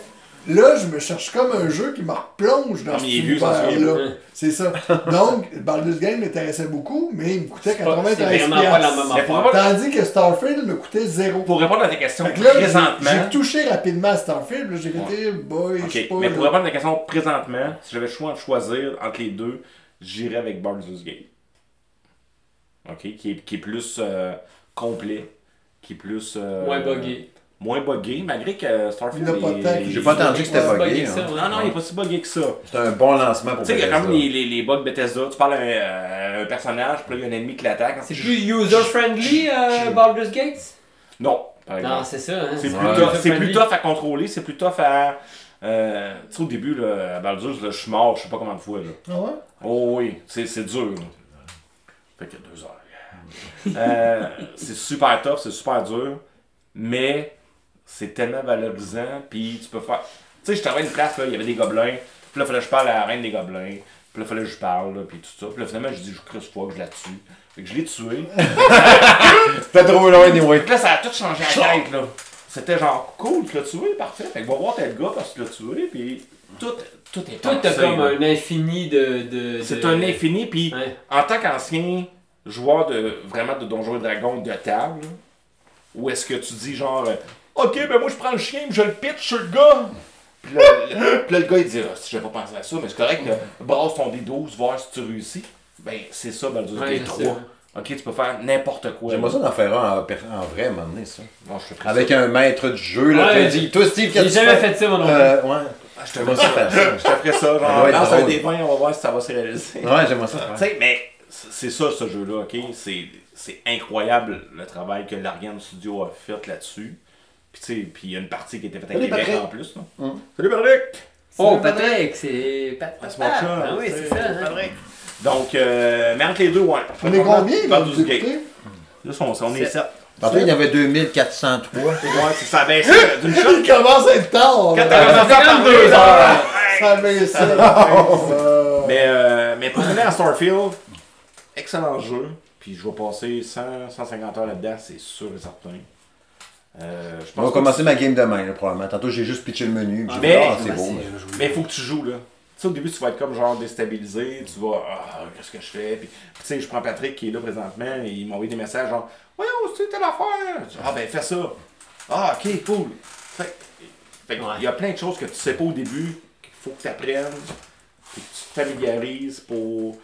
[SPEAKER 4] Là, je me cherche comme un jeu qui me replonge dans
[SPEAKER 3] Ah,
[SPEAKER 4] cet
[SPEAKER 3] c'est
[SPEAKER 4] univers-là. C'est ça. Donc, Baldur's Gate m'intéressait beaucoup, mais il me coûtait
[SPEAKER 2] C'est
[SPEAKER 4] 93
[SPEAKER 2] vraiment pas la même affaire.
[SPEAKER 4] Tandis que Starfield me coûtait zéro.
[SPEAKER 3] pour répondre à ta question
[SPEAKER 4] là,
[SPEAKER 3] présentement.
[SPEAKER 4] j'ai touché rapidement à Starfield, j'ai fait, eh boy, je
[SPEAKER 3] Ok,
[SPEAKER 4] sais pas.
[SPEAKER 3] mais
[SPEAKER 4] là.
[SPEAKER 3] pour répondre à ta question présentement, si j'avais le choix de choisir entre les deux, j'irais avec Baldur's Gate. ok, qui, est, qui est plus euh, complet, qui est plus. euh,
[SPEAKER 2] Moins buggé.
[SPEAKER 3] Moins buggé, malgré que Starfield.
[SPEAKER 4] Il pas
[SPEAKER 1] J'ai pas entendu que c'était buggé. hein.
[SPEAKER 3] Non, non, il n'est pas si buggé que ça.
[SPEAKER 1] C'est un bon lancement pour
[SPEAKER 3] Tu sais, il y a
[SPEAKER 1] Bethesda.
[SPEAKER 3] comme les, les, les bugs Bethesda. Tu parles à un, euh, un personnage, puis là, il y a un ennemi qui l'attaque.
[SPEAKER 2] C'est plus user-friendly, euh, Baldur's Gate?
[SPEAKER 3] Non.
[SPEAKER 2] Non, c'est ça. Hein?
[SPEAKER 3] C'est plus,
[SPEAKER 1] Ouais.
[SPEAKER 3] plus tough à contrôler, c'est plus tough à. Euh, tu sais, au début, là, à Baldur's, là, je suis mort, je sais pas combien de fois. Là.
[SPEAKER 4] Ah ouais?
[SPEAKER 3] Oh oui, c'est, c'est dur. Là. Fait que deux heures. Euh, c'est super tough, c'est super dur, mais c'est tellement valorisant, puis tu peux faire. Tu sais, je travaillais une place, là, il y avait des gobelins, puis là, il fallait que je parle à la reine des gobelins, puis là, il fallait que je parle, là, puis tout ça. Puis là, finalement, je dis, je creuse fois que je la tue. Fait que je l'ai tué.
[SPEAKER 1] C'était trop loin, anyway.
[SPEAKER 3] Puis là, ça a tout changé la tête, là. C'était genre, cool, tu l'as tué, parfait. Fait que va voir tel gars parce que tu l'as tué, puis tout, tout est
[SPEAKER 2] Toi, t'as
[SPEAKER 3] pensé,
[SPEAKER 2] comme
[SPEAKER 3] là.
[SPEAKER 2] un infini de. de
[SPEAKER 3] C'est
[SPEAKER 2] de-
[SPEAKER 3] un infini, puis
[SPEAKER 2] Ouais.
[SPEAKER 3] en tant qu'ancien joueur de vraiment de Donjons et Dragons de table, où est-ce que tu dis genre, euh, ok, ben moi je prends le chien, puis je le pitch sur le gars. Puis là, le, puis là, le gars il dit, ah, si j'avais pas pensé à ça, mais c'est correct, là, brasse ton D12, voir si tu réussis. Ben c'est ça, Baldur's
[SPEAKER 2] Ouais,
[SPEAKER 3] Gate
[SPEAKER 2] c'est
[SPEAKER 3] 3.
[SPEAKER 2] ça.
[SPEAKER 3] Ok, tu peux faire n'importe quoi.
[SPEAKER 1] J'aimerais ça d'en faire un en, per- en vrai, à un moment donné, ça.
[SPEAKER 3] Bon, je te ferai
[SPEAKER 1] Avec
[SPEAKER 3] ça.
[SPEAKER 1] un maître du jeu, là.
[SPEAKER 2] Ouais,
[SPEAKER 1] tu dis, toi, Steve, qu'est-ce
[SPEAKER 2] J'ai
[SPEAKER 1] que tu
[SPEAKER 2] jamais
[SPEAKER 1] fais?
[SPEAKER 2] fait ça, mon nom.
[SPEAKER 1] Euh, ouais.
[SPEAKER 3] Ah, je te
[SPEAKER 1] J'aimerais ça
[SPEAKER 3] ça.
[SPEAKER 1] faire ça.
[SPEAKER 3] Je te ferai ça, genre,
[SPEAKER 1] doit être
[SPEAKER 3] lance un
[SPEAKER 1] drôle.
[SPEAKER 3] des 20, on va voir si ça va se réaliser.
[SPEAKER 1] Ouais, j'aimerais ça
[SPEAKER 3] Tu
[SPEAKER 1] faire.
[SPEAKER 3] sais, mais c'est ça, ce jeu-là, ok? C'est, c'est incroyable le travail que l'Ariane Studio a fait là-dessus. Puis, tu sais, puis il y a une partie qui était faite à
[SPEAKER 1] Salut,
[SPEAKER 3] Québec
[SPEAKER 1] Patrick.
[SPEAKER 3] en plus. Là.
[SPEAKER 1] Hum.
[SPEAKER 3] Salut, Patrick!
[SPEAKER 2] Oh, Patrick, c'est. Pat-
[SPEAKER 3] Ah, c'est mon chum.
[SPEAKER 2] Ah oui, c'est ça. hein.
[SPEAKER 3] Donc, euh, mais entre les deux, ouais.
[SPEAKER 4] On est combien, là,
[SPEAKER 3] Baldur's
[SPEAKER 4] vous
[SPEAKER 3] Gate.
[SPEAKER 4] écoutez?
[SPEAKER 3] Là, on, on est
[SPEAKER 2] Sept.
[SPEAKER 3] 7.
[SPEAKER 1] Tantôt, il y avait 2403.
[SPEAKER 3] Ouais, c'est ça baisse d'une shot.
[SPEAKER 4] Il commence à être tard!
[SPEAKER 3] Quand t'as commencé à
[SPEAKER 2] comme
[SPEAKER 3] parler,
[SPEAKER 2] deux heures.
[SPEAKER 4] Ça baisse ça. Euh,
[SPEAKER 3] Mais, euh, mais pour revenir à Starfield, excellent jeu. Puis je vais passer 100, 150 heures là-dedans, c'est sûr et certain. Euh, je
[SPEAKER 1] On va
[SPEAKER 3] pense
[SPEAKER 1] commencer ma game demain, là, probablement. Tantôt, j'ai juste pitché le menu. j'ai
[SPEAKER 3] Mais-
[SPEAKER 1] dit, ah, c'est beau. mais-
[SPEAKER 3] Mais il faut que tu joues, là. Tu sais, au début, tu vas être comme genre déstabilisé, tu vas, ah, qu'est-ce que je fais? Puis, tu sais, je prends Patrick qui est là présentement, et il m'a envoyé des messages genre, voyons, c'est telle affaire. Je dis, ah, ben, fais ça. Ah, ok, cool. Fait,
[SPEAKER 2] Ouais.
[SPEAKER 3] y a plein de choses que tu sais pas au début, qu'il faut que tu apprennes, et que tu te familiarises pour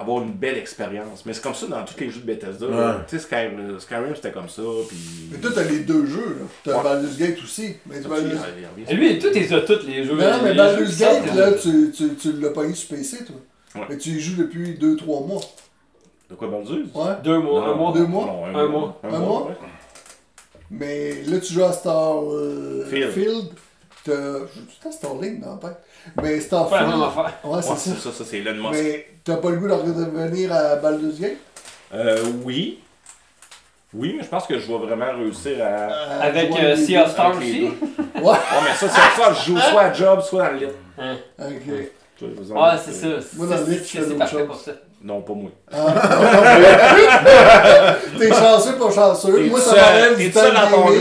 [SPEAKER 3] avoir une belle expérience. Mais c'est comme ça dans tous les jeux de Bethesda.
[SPEAKER 1] Ouais.
[SPEAKER 3] Tu sais, Skyrim, Skyrim, c'était comme ça, puis.
[SPEAKER 4] Mais toi, t'as les deux jeux, là. T'as
[SPEAKER 3] Ouais.
[SPEAKER 4] Baldur's Gate aussi. Mais tu Baldur's...
[SPEAKER 2] Et lui, tout est ça, tous les jeux.
[SPEAKER 4] Non, mais Baldur's
[SPEAKER 2] sortent,
[SPEAKER 4] Gate,
[SPEAKER 2] là.
[SPEAKER 4] là, tu, tu, tu l'as pogné sur PC, toi.
[SPEAKER 3] Ouais.
[SPEAKER 4] Mais tu y joues depuis 2-3 mois.
[SPEAKER 3] De quoi, Baldur's?
[SPEAKER 4] Ouais.
[SPEAKER 2] Deux mois, un mois.
[SPEAKER 4] Deux mois?
[SPEAKER 3] Non,
[SPEAKER 2] Un mois.
[SPEAKER 4] Un mois?
[SPEAKER 3] ouais.
[SPEAKER 4] Mais là, tu joues à Star... euh,
[SPEAKER 3] Field.
[SPEAKER 4] Field. T'as... Starlink dans la tête. Mais
[SPEAKER 2] Pas la
[SPEAKER 4] Starfield... Ouais,
[SPEAKER 3] Ouais,
[SPEAKER 4] c'est
[SPEAKER 3] c'est
[SPEAKER 4] ça.
[SPEAKER 3] ça, ça c'est Elon Musk.
[SPEAKER 4] Mais t'as pas le goût de revenir à Baldur's Gate?
[SPEAKER 3] Euh, oui. Oui, mais je pense que je vais vraiment réussir à.
[SPEAKER 4] À
[SPEAKER 2] Avec euh, Sea of. Stars aussi?
[SPEAKER 4] Ouais.
[SPEAKER 3] Ouais, mais ça, c'est ça, je joue soit à job, soit dans le lit.
[SPEAKER 2] Hein.
[SPEAKER 4] Ok.
[SPEAKER 3] Dites,
[SPEAKER 2] c'est
[SPEAKER 3] euh,
[SPEAKER 2] ça.
[SPEAKER 4] Moi, dans le
[SPEAKER 2] C'est-
[SPEAKER 4] lit, je
[SPEAKER 2] c'est-
[SPEAKER 4] fais
[SPEAKER 2] parfait
[SPEAKER 4] choses.
[SPEAKER 2] pour ça.
[SPEAKER 3] Non, pas moi.
[SPEAKER 4] T'es chanceux, pas chanceux. Moi, ça m'enlève
[SPEAKER 3] t'es
[SPEAKER 4] du temps
[SPEAKER 3] seul dans ton
[SPEAKER 4] de.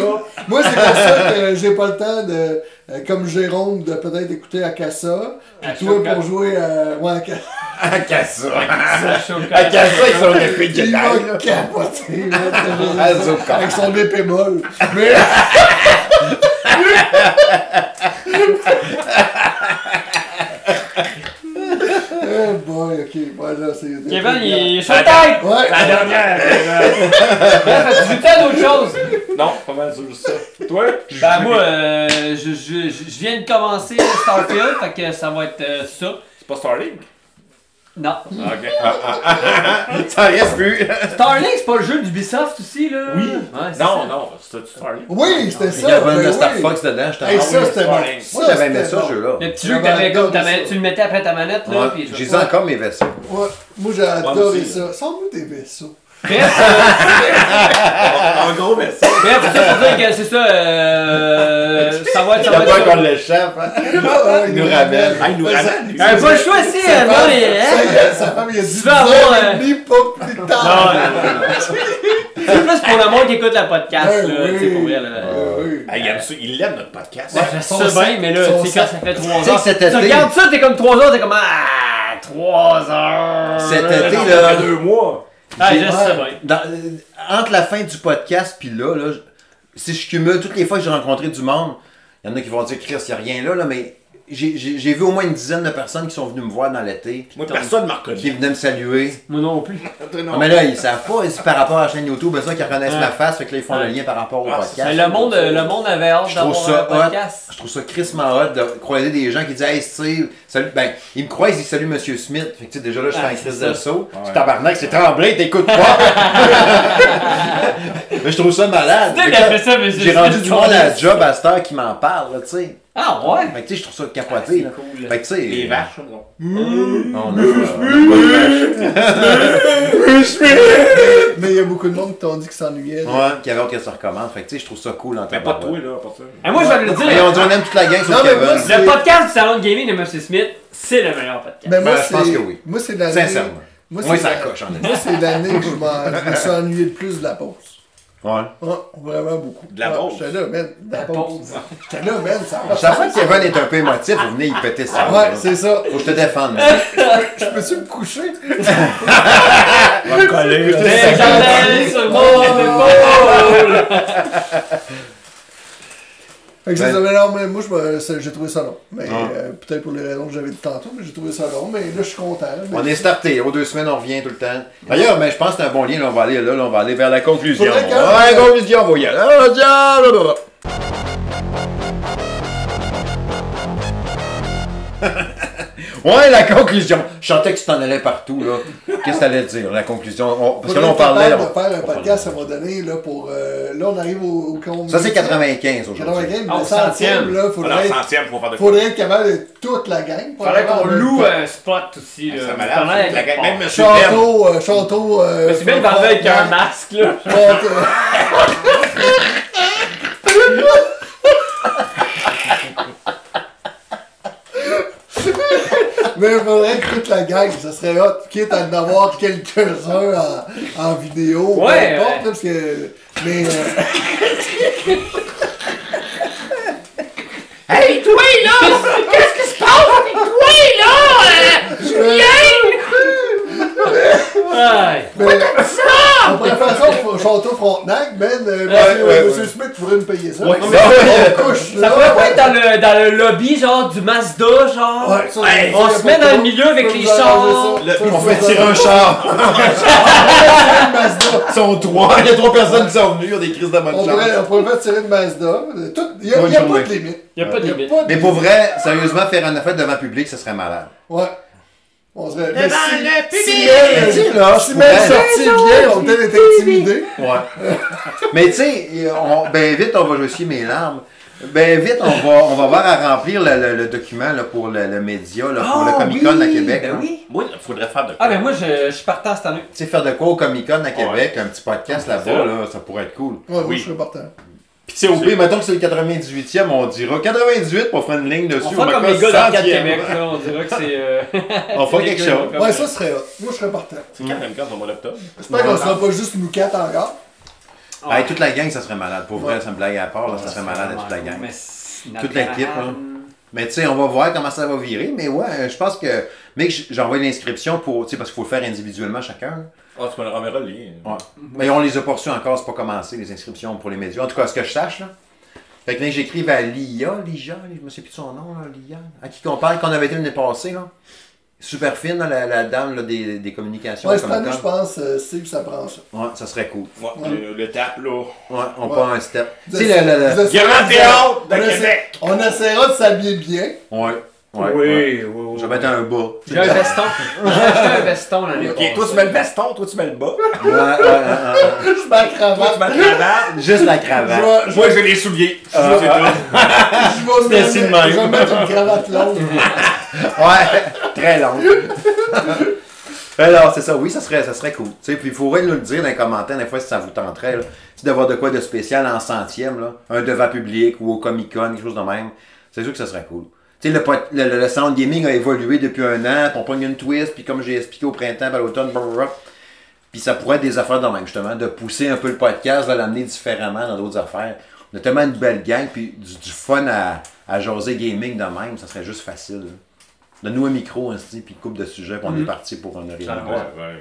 [SPEAKER 4] Moi, c'est pour ça que j'ai pas le temps de, euh, comme Jérôme, de peut-être écouter Akassa. Puis
[SPEAKER 2] À
[SPEAKER 4] toi, pour jouer à. Ouais.
[SPEAKER 1] À Cassa. À Cassa avec son épée de là. Zoka.
[SPEAKER 4] Avec son épée molle. Mais. Oh boy, ok. Ouais, là, c'est.
[SPEAKER 2] Kevin, il est chaud tête!
[SPEAKER 4] Ouais.
[SPEAKER 3] La dernière!
[SPEAKER 2] Bref, tu joues à d'autres choses?
[SPEAKER 3] non, pas mal sur ça. Toi?
[SPEAKER 2] Ben moi, euh, je, je, je je viens de commencer Starfield, fait que ça va être euh, ça.
[SPEAKER 3] C'est pas Starlink?
[SPEAKER 2] Non.
[SPEAKER 3] Ok.
[SPEAKER 1] Ça reste plus.
[SPEAKER 2] Starlink, c'est pas le jeu d'Ubisoft aussi, là?
[SPEAKER 3] Oui.
[SPEAKER 2] Ouais, c'est
[SPEAKER 3] Non,
[SPEAKER 2] ça.
[SPEAKER 3] non, c'était Starlink.
[SPEAKER 4] Oui, c'était
[SPEAKER 1] Il
[SPEAKER 4] ça.
[SPEAKER 1] y avait un
[SPEAKER 4] ben
[SPEAKER 1] de Star
[SPEAKER 4] oui.
[SPEAKER 1] Fox dedans, j'étais
[SPEAKER 4] Hey,
[SPEAKER 1] en-
[SPEAKER 4] ça,
[SPEAKER 3] oui,
[SPEAKER 4] c'était bon.
[SPEAKER 3] Starlink.
[SPEAKER 1] Moi, j'avais aimé
[SPEAKER 4] c'était
[SPEAKER 1] ça,
[SPEAKER 4] bon.
[SPEAKER 1] ce jeu-là.
[SPEAKER 2] Le petit jeu que t'avais comme t'avais- tu le mettais après ta manette, là,
[SPEAKER 1] Ouais,
[SPEAKER 2] puis je
[SPEAKER 1] J'ai encore mes vaisseaux.
[SPEAKER 4] Ouais, moi j'ai adoré
[SPEAKER 3] aussi,
[SPEAKER 4] ça. Sans-nous des vaisseaux.
[SPEAKER 2] Bref, euh,
[SPEAKER 3] En gros, mais ça.
[SPEAKER 2] bref, c'est ça pour dire que c'est ça, euh, ça va être, ça va être ça.
[SPEAKER 1] l'échappe. hein? Il nous ramène.
[SPEAKER 3] Ah, il nous ramène.
[SPEAKER 2] Un pas le choix euh, non,
[SPEAKER 4] femme,
[SPEAKER 2] les, hein?
[SPEAKER 4] sa- femme, il a dit
[SPEAKER 2] Tu avoir,
[SPEAKER 4] 10h30, pas plus
[SPEAKER 2] Non,
[SPEAKER 4] tard.
[SPEAKER 2] non, non, non. C'est plus pour le monde qui écoute la podcast,
[SPEAKER 4] Ouais,
[SPEAKER 2] là,
[SPEAKER 4] oui.
[SPEAKER 2] tu sais, pour vrai, là.
[SPEAKER 3] Ah, il aime ça, il aime notre podcast.
[SPEAKER 2] Ouais, je sais bien, mais là, tu sais, quand ça fait 3
[SPEAKER 1] Tu sais
[SPEAKER 2] heures.
[SPEAKER 1] que cet
[SPEAKER 2] Tu
[SPEAKER 1] été-
[SPEAKER 2] regardes ça, t'es comme 3 heures, t'es comme, ah, 3 heures.
[SPEAKER 1] Cet été,
[SPEAKER 3] Ça
[SPEAKER 1] là.
[SPEAKER 3] fait deux mois.
[SPEAKER 2] Ah, je
[SPEAKER 4] Ouais.
[SPEAKER 2] sais bien.
[SPEAKER 1] Dans- euh, entre la fin du podcast puis là, là, si je cumule toutes les fois que j'ai rencontré du monde, il y en a qui vont dire Chris, il n'y a rien là, là, mais j'ai vu au moins une dizaine de personnes qui sont venues me voir dans l'été,
[SPEAKER 3] Moi, personne ne m'a reconnu.
[SPEAKER 1] qui venaient me saluer.
[SPEAKER 2] Moi non plus.
[SPEAKER 1] Non, mais là, ils savent pas, c'est par rapport à la chaîne YouTube, ça qu'ils reconnaissent
[SPEAKER 2] Ouais.
[SPEAKER 1] ma face, fait que là, ils font le lien par rapport au
[SPEAKER 3] Ah,
[SPEAKER 1] podcast.
[SPEAKER 2] Mais le monde, le monde avait hâte
[SPEAKER 1] Je trouve
[SPEAKER 2] d'avoir
[SPEAKER 1] ça
[SPEAKER 2] un
[SPEAKER 1] hot.
[SPEAKER 2] podcast.
[SPEAKER 1] Je trouve ça crissement hot de croiser des gens qui disent Hey Steve, salut. Ben, ils me croisent, ils disent salut Monsieur Smith. Fait que tu sais, déjà là, je fais
[SPEAKER 2] Ah,
[SPEAKER 1] un
[SPEAKER 2] c'est
[SPEAKER 1] crise de saut.
[SPEAKER 3] Ouais.
[SPEAKER 1] Je tabarnak, c'est tremblé, t'écoutes pas. Mais je trouve ça malade.
[SPEAKER 2] Tu
[SPEAKER 1] J'ai rendu du monde à la job à cette heure qui m'en parle, là, tu sais.
[SPEAKER 2] Ah ouais?
[SPEAKER 1] Fait que tu sais, je trouve ça
[SPEAKER 2] Ah,
[SPEAKER 1] capoté,
[SPEAKER 2] cool.
[SPEAKER 1] Fait que tu sais.
[SPEAKER 3] Les vaches, non.
[SPEAKER 1] On a pas-
[SPEAKER 4] Mais il y a beaucoup de monde qui t'ont dit qu'ils s'ennuyaient.
[SPEAKER 1] Ouais, qu'il y avait hâte que ça recommence. Fait que tu sais, je trouve ça cool en
[SPEAKER 3] Mais pas de toi, là, pas ça.
[SPEAKER 2] Et moi, je vais le
[SPEAKER 1] Et
[SPEAKER 2] dire.
[SPEAKER 1] on dit on aime toute la gang
[SPEAKER 4] Non,
[SPEAKER 1] sauf
[SPEAKER 4] mais moi,
[SPEAKER 1] Kevin.
[SPEAKER 2] Le podcast du salon de gaming de Monsieur Smith, c'est le meilleur podcast.
[SPEAKER 4] Ben, moi,
[SPEAKER 1] Ben, je pense
[SPEAKER 4] c'est-
[SPEAKER 1] que oui.
[SPEAKER 4] Moi, c'est l'année.
[SPEAKER 1] Sincèrement.
[SPEAKER 4] Moi,
[SPEAKER 1] ça
[SPEAKER 4] la-
[SPEAKER 1] coche, en
[SPEAKER 4] Moi, c'est l'année que je, m'en- je me suis ennuyé le plus de la pause.
[SPEAKER 1] Ouais.
[SPEAKER 4] Ouais, vraiment beaucoup.
[SPEAKER 3] De la
[SPEAKER 4] Ouais,
[SPEAKER 3] pause?
[SPEAKER 4] J'étais là, man. De la pause. J'étais là, man. Ça.
[SPEAKER 1] Chaque fois que Kevin est un peu émotif, vous venez, il pétait ça.
[SPEAKER 4] Ouais, c'est ça.
[SPEAKER 1] Faut que je te défende.
[SPEAKER 4] Je peux-tu me coucher?
[SPEAKER 3] On va me coller,
[SPEAKER 2] sur mon épaule.
[SPEAKER 4] Fait que
[SPEAKER 1] Ben-
[SPEAKER 4] ça, mais non, mais moi, j'ai trouvé ça long. Mais
[SPEAKER 1] Ah.
[SPEAKER 4] euh, peut-être pour les raisons que j'avais dit tantôt, mais j'ai trouvé ça long. Mais là, je suis content.
[SPEAKER 1] On est starté. Aux deux semaines, on revient tout le temps. D'ailleurs, mais je pense que c'est un bon lien. Là, on va aller là, là, on va aller vers la conclusion.
[SPEAKER 4] Faudrait que-
[SPEAKER 1] Ouais, conclusion, on va y aller. Ah. Ouais, la conclusion. Je sentais que tu t'en allais partout, là. Qu'est-ce que t'allais dire, la conclusion? On- Parce que là, on parlait. on-
[SPEAKER 4] de faire un
[SPEAKER 1] on
[SPEAKER 4] podcast à un
[SPEAKER 1] parlait.
[SPEAKER 4] moment donné, là, pour. euh, là, on arrive au, au compte.
[SPEAKER 1] Ça, c'est 95 aujourd'hui.
[SPEAKER 4] 95,
[SPEAKER 2] Ah, au
[SPEAKER 4] le centième, là,
[SPEAKER 3] Alors,
[SPEAKER 4] faudrait être,
[SPEAKER 3] centième, faut faire de
[SPEAKER 4] faudrait être capable de toute la gang.
[SPEAKER 2] Faudrait qu'on loue un spot aussi. là.
[SPEAKER 3] C'est
[SPEAKER 2] Pendant
[SPEAKER 3] malade.
[SPEAKER 2] la-
[SPEAKER 3] gang- Même Ben.
[SPEAKER 4] Château, euh, château. Euh,
[SPEAKER 2] Monsieur va arriver avec un masque, là.
[SPEAKER 4] Mais il faudrait que toute la gang, ça serait hot, quitte à en avoir quelques-uns en, en vidéo. peu
[SPEAKER 2] Ouais,
[SPEAKER 4] importe,
[SPEAKER 2] ouais.
[SPEAKER 4] là, parce que. Mais. euh,
[SPEAKER 5] Hey, toi là! Qu'est-ce qui se passe avec toi là? Euh,
[SPEAKER 2] Ouais.
[SPEAKER 4] Mais on pourrait faire ça? au Château Frontenac, Ben. euh, monsieur,
[SPEAKER 1] ouais,
[SPEAKER 4] monsieur. Smith pourrait nous payer ça.
[SPEAKER 1] Ça,
[SPEAKER 4] couche,
[SPEAKER 2] Ça
[SPEAKER 4] là.
[SPEAKER 2] pourrait pas être dans le, dans le lobby, genre, du Mazda, genre?
[SPEAKER 4] Ouais, ça,
[SPEAKER 2] Hey,
[SPEAKER 4] ça,
[SPEAKER 2] on
[SPEAKER 4] y a
[SPEAKER 2] se met dans le milieu avec les chars.
[SPEAKER 1] on fait tirer un char.
[SPEAKER 4] Mazda.
[SPEAKER 1] Ils sont trois. Il y a trois personnes qui sont venues. Ils ont des crises de bonne
[SPEAKER 4] On pourrait,
[SPEAKER 1] chance.
[SPEAKER 4] on pourrait faire tirer une Mazda. Il n'y a, il y a pas de limite.
[SPEAKER 2] Y a pas de
[SPEAKER 4] Il y
[SPEAKER 2] limite.
[SPEAKER 1] Mais pour vrai, sérieusement, faire un affaire devant le public, ça serait malade.
[SPEAKER 4] Ouais. On serait.
[SPEAKER 5] Devant
[SPEAKER 4] mais si-
[SPEAKER 5] le
[SPEAKER 4] si
[SPEAKER 5] public.
[SPEAKER 4] elle-
[SPEAKER 1] Mais tu sais, là,
[SPEAKER 4] Si même
[SPEAKER 1] pourrais-
[SPEAKER 4] sorti bien, on peut-être été intimidés.
[SPEAKER 1] Ouais. Mais tu sais, on- ben vite, on va jouer mes larmes. Ben vite, on va, on va avoir à remplir le, le- le document là, pour le, le média, là, pour le Comic Con à Québec.
[SPEAKER 2] Ben
[SPEAKER 1] là.
[SPEAKER 2] oui.
[SPEAKER 3] Moi, il faudrait faire de
[SPEAKER 2] Ah, ben moi, je, je suis partant cette année.
[SPEAKER 1] Tu sais, faire de quoi au Comic Con à Québec, un petit podcast là-bas,
[SPEAKER 2] ça.
[SPEAKER 1] là, ça pourrait être cool.
[SPEAKER 4] Ouais,
[SPEAKER 3] Oui.
[SPEAKER 4] je serais partant.
[SPEAKER 1] Puis tu sais, au pire, mettons que c'est le 98e, on dira 98 pour faire une ligne dessus.
[SPEAKER 2] On fera comme les gars
[SPEAKER 1] 100e.
[SPEAKER 2] Québec, là. On dirait que c'est. euh,
[SPEAKER 1] On fera quelque chose.
[SPEAKER 2] comme-
[SPEAKER 4] Ouais, ça serait hot. Moi, je serais partant.
[SPEAKER 3] C'est quand même quand mois d'octobre?
[SPEAKER 4] J'espère qu'on sera pas juste nous quatre encore.
[SPEAKER 1] Hey, toute la gang, ça serait malade. Pour vrai, ça me blague à part, là, ça serait malade à toute la gang.
[SPEAKER 2] Mais
[SPEAKER 1] Toute l'équipe, là. Mais tu sais, on va voir comment ça va virer. Mais ouais, je pense que. Mec, j- j'envoie l'inscription pour. Tu sais, parce qu'il faut le faire individuellement chacun.
[SPEAKER 3] Ah, tu me le renverras le lien.
[SPEAKER 1] Ouais. Mais on les a pas reçus encore, c'est pas commencé, les inscriptions pour les médias. En tout cas, ce que je sache, là. Fait que là, j'écrive à Lia, Lija, je me sais plus de son nom, là, Lia. À qui qu'on parle, qu'on avait été l'année passée, là. Super fine, là, la, la dame là, des, des communications.
[SPEAKER 4] Ouais, cette année, je pense, euh, Steve, ça prend ça.
[SPEAKER 1] Ouais, ça serait cool.
[SPEAKER 3] Ouais, Le, le tape, là.
[SPEAKER 1] Ouais, on
[SPEAKER 4] Ouais.
[SPEAKER 1] part un step. Tu sais, le, le, le-
[SPEAKER 4] vous essayerez
[SPEAKER 3] Grand
[SPEAKER 4] de-
[SPEAKER 3] théâtre de
[SPEAKER 4] on essaie-
[SPEAKER 3] Québec.
[SPEAKER 4] On essaiera de s'habiller bien.
[SPEAKER 1] Ouais. Ouais.
[SPEAKER 2] Oui,
[SPEAKER 1] ouais.
[SPEAKER 2] oui, oui.
[SPEAKER 1] Je vais mettre un bas.
[SPEAKER 2] J'ai un veston. J'ai acheté un veston l'année
[SPEAKER 3] Ok,
[SPEAKER 2] passée.
[SPEAKER 3] toi, tu mets le veston, toi, tu mets le bas.
[SPEAKER 1] Ouais, ouais, ouais, ouais,
[SPEAKER 4] Je mets la
[SPEAKER 3] Toi, tu
[SPEAKER 4] cravate.
[SPEAKER 3] mets la cravate.
[SPEAKER 1] Juste la
[SPEAKER 4] Je
[SPEAKER 1] cravate.
[SPEAKER 4] je
[SPEAKER 3] Moi, j'ai les souliers. C'est tout.
[SPEAKER 4] je vais mettre-
[SPEAKER 1] même.
[SPEAKER 4] je vais mettre une cravate longue.
[SPEAKER 1] Ouais, très long. Alors, c'est ça, oui, ça serait, ça serait cool. Tu sais, puis il faudrait nous le dire dans les commentaires, des fois, si ça vous tenterait, là. D'avoir de quoi de spécial en centième, là. Un devant public ou au Comic Con, quelque chose de même. C'est sûr que ça serait cool. Tu sais, le, le, le, le sound gaming a évolué depuis un an, puis on pogne une twist, puis comme j'ai expliqué au printemps, puis à l'automne. Puis ça pourrait être des affaires de même, justement, de pousser un peu le podcast, de l'amener différemment dans d'autres affaires. On a tellement une belle gang, puis du, du fun à, à jaser gaming de même, ça serait juste facile. là. Donne-nous un micro, ainsi, puis une coupe de sujets, puis on est parti pour une heure et demie.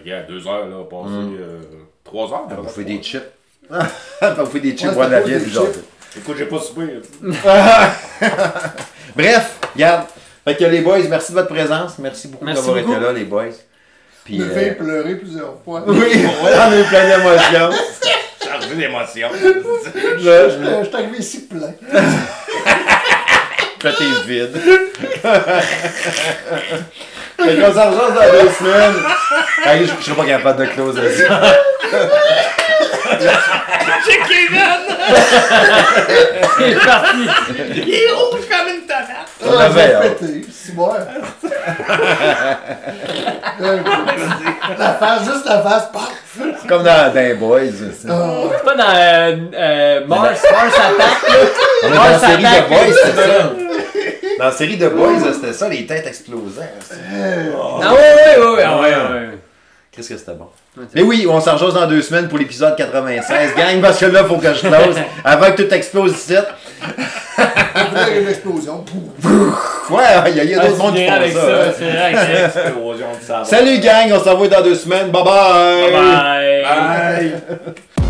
[SPEAKER 3] Il y a deux heures, là, passé euh, trois heures.
[SPEAKER 1] On
[SPEAKER 3] trois.
[SPEAKER 1] des chips. On va bouffer des chips,
[SPEAKER 4] Ouais,
[SPEAKER 1] boire de la bière, puis jaser.
[SPEAKER 3] Écoute, j'ai pas soupé.
[SPEAKER 1] Bref, regarde, Fait que les boys, merci de votre présence. Merci beaucoup d'avoir été là, les boys. Puis,
[SPEAKER 4] me
[SPEAKER 1] euh,
[SPEAKER 4] fait pleurer plusieurs fois.
[SPEAKER 1] Oui, on eu plein d'émotions.
[SPEAKER 3] Chargé d'émotions.
[SPEAKER 1] Là,
[SPEAKER 4] Je je suis arrivé ici plein.
[SPEAKER 1] Là, t'es vide. fait qu'on s'en dans deux semaines. Je, je serais pas capable de closer ça.
[SPEAKER 2] C'est parti!
[SPEAKER 3] Il est rouge comme une tomate.
[SPEAKER 1] On avait
[SPEAKER 4] Ah, j'ai pété, c'est bon. la face, juste la face, paf!
[SPEAKER 1] C'est comme dans, dans les boys.
[SPEAKER 4] Ah,
[SPEAKER 2] C'est pas dans euh, euh, Mars, Mars Attack, là?
[SPEAKER 1] On est dans
[SPEAKER 2] Mars
[SPEAKER 1] la série
[SPEAKER 2] Attack,
[SPEAKER 1] de boys, c'était ça. Dans la série de boys, c'était ça, les têtes explosaient.
[SPEAKER 2] Ah ouais, ouais, ouais, ouais, ouais, ouais.
[SPEAKER 1] Qu'est-ce que c'était bon. Mais oui, on s'en rejoint dans deux semaines pour l'épisode 96. Gang, parce que là, faut que je close avant que tout explose ici.
[SPEAKER 4] une explosion?
[SPEAKER 1] Ouais, il y a, il y a
[SPEAKER 2] Ah,
[SPEAKER 1] d'autres mondes qui font
[SPEAKER 2] avec
[SPEAKER 1] ça.
[SPEAKER 2] ça, c'est vrai avec ça.
[SPEAKER 3] Explosion de savoir.
[SPEAKER 1] Salut gang, on se revoit dans deux semaines. Bye bye.
[SPEAKER 2] Bye bye.
[SPEAKER 3] Bye.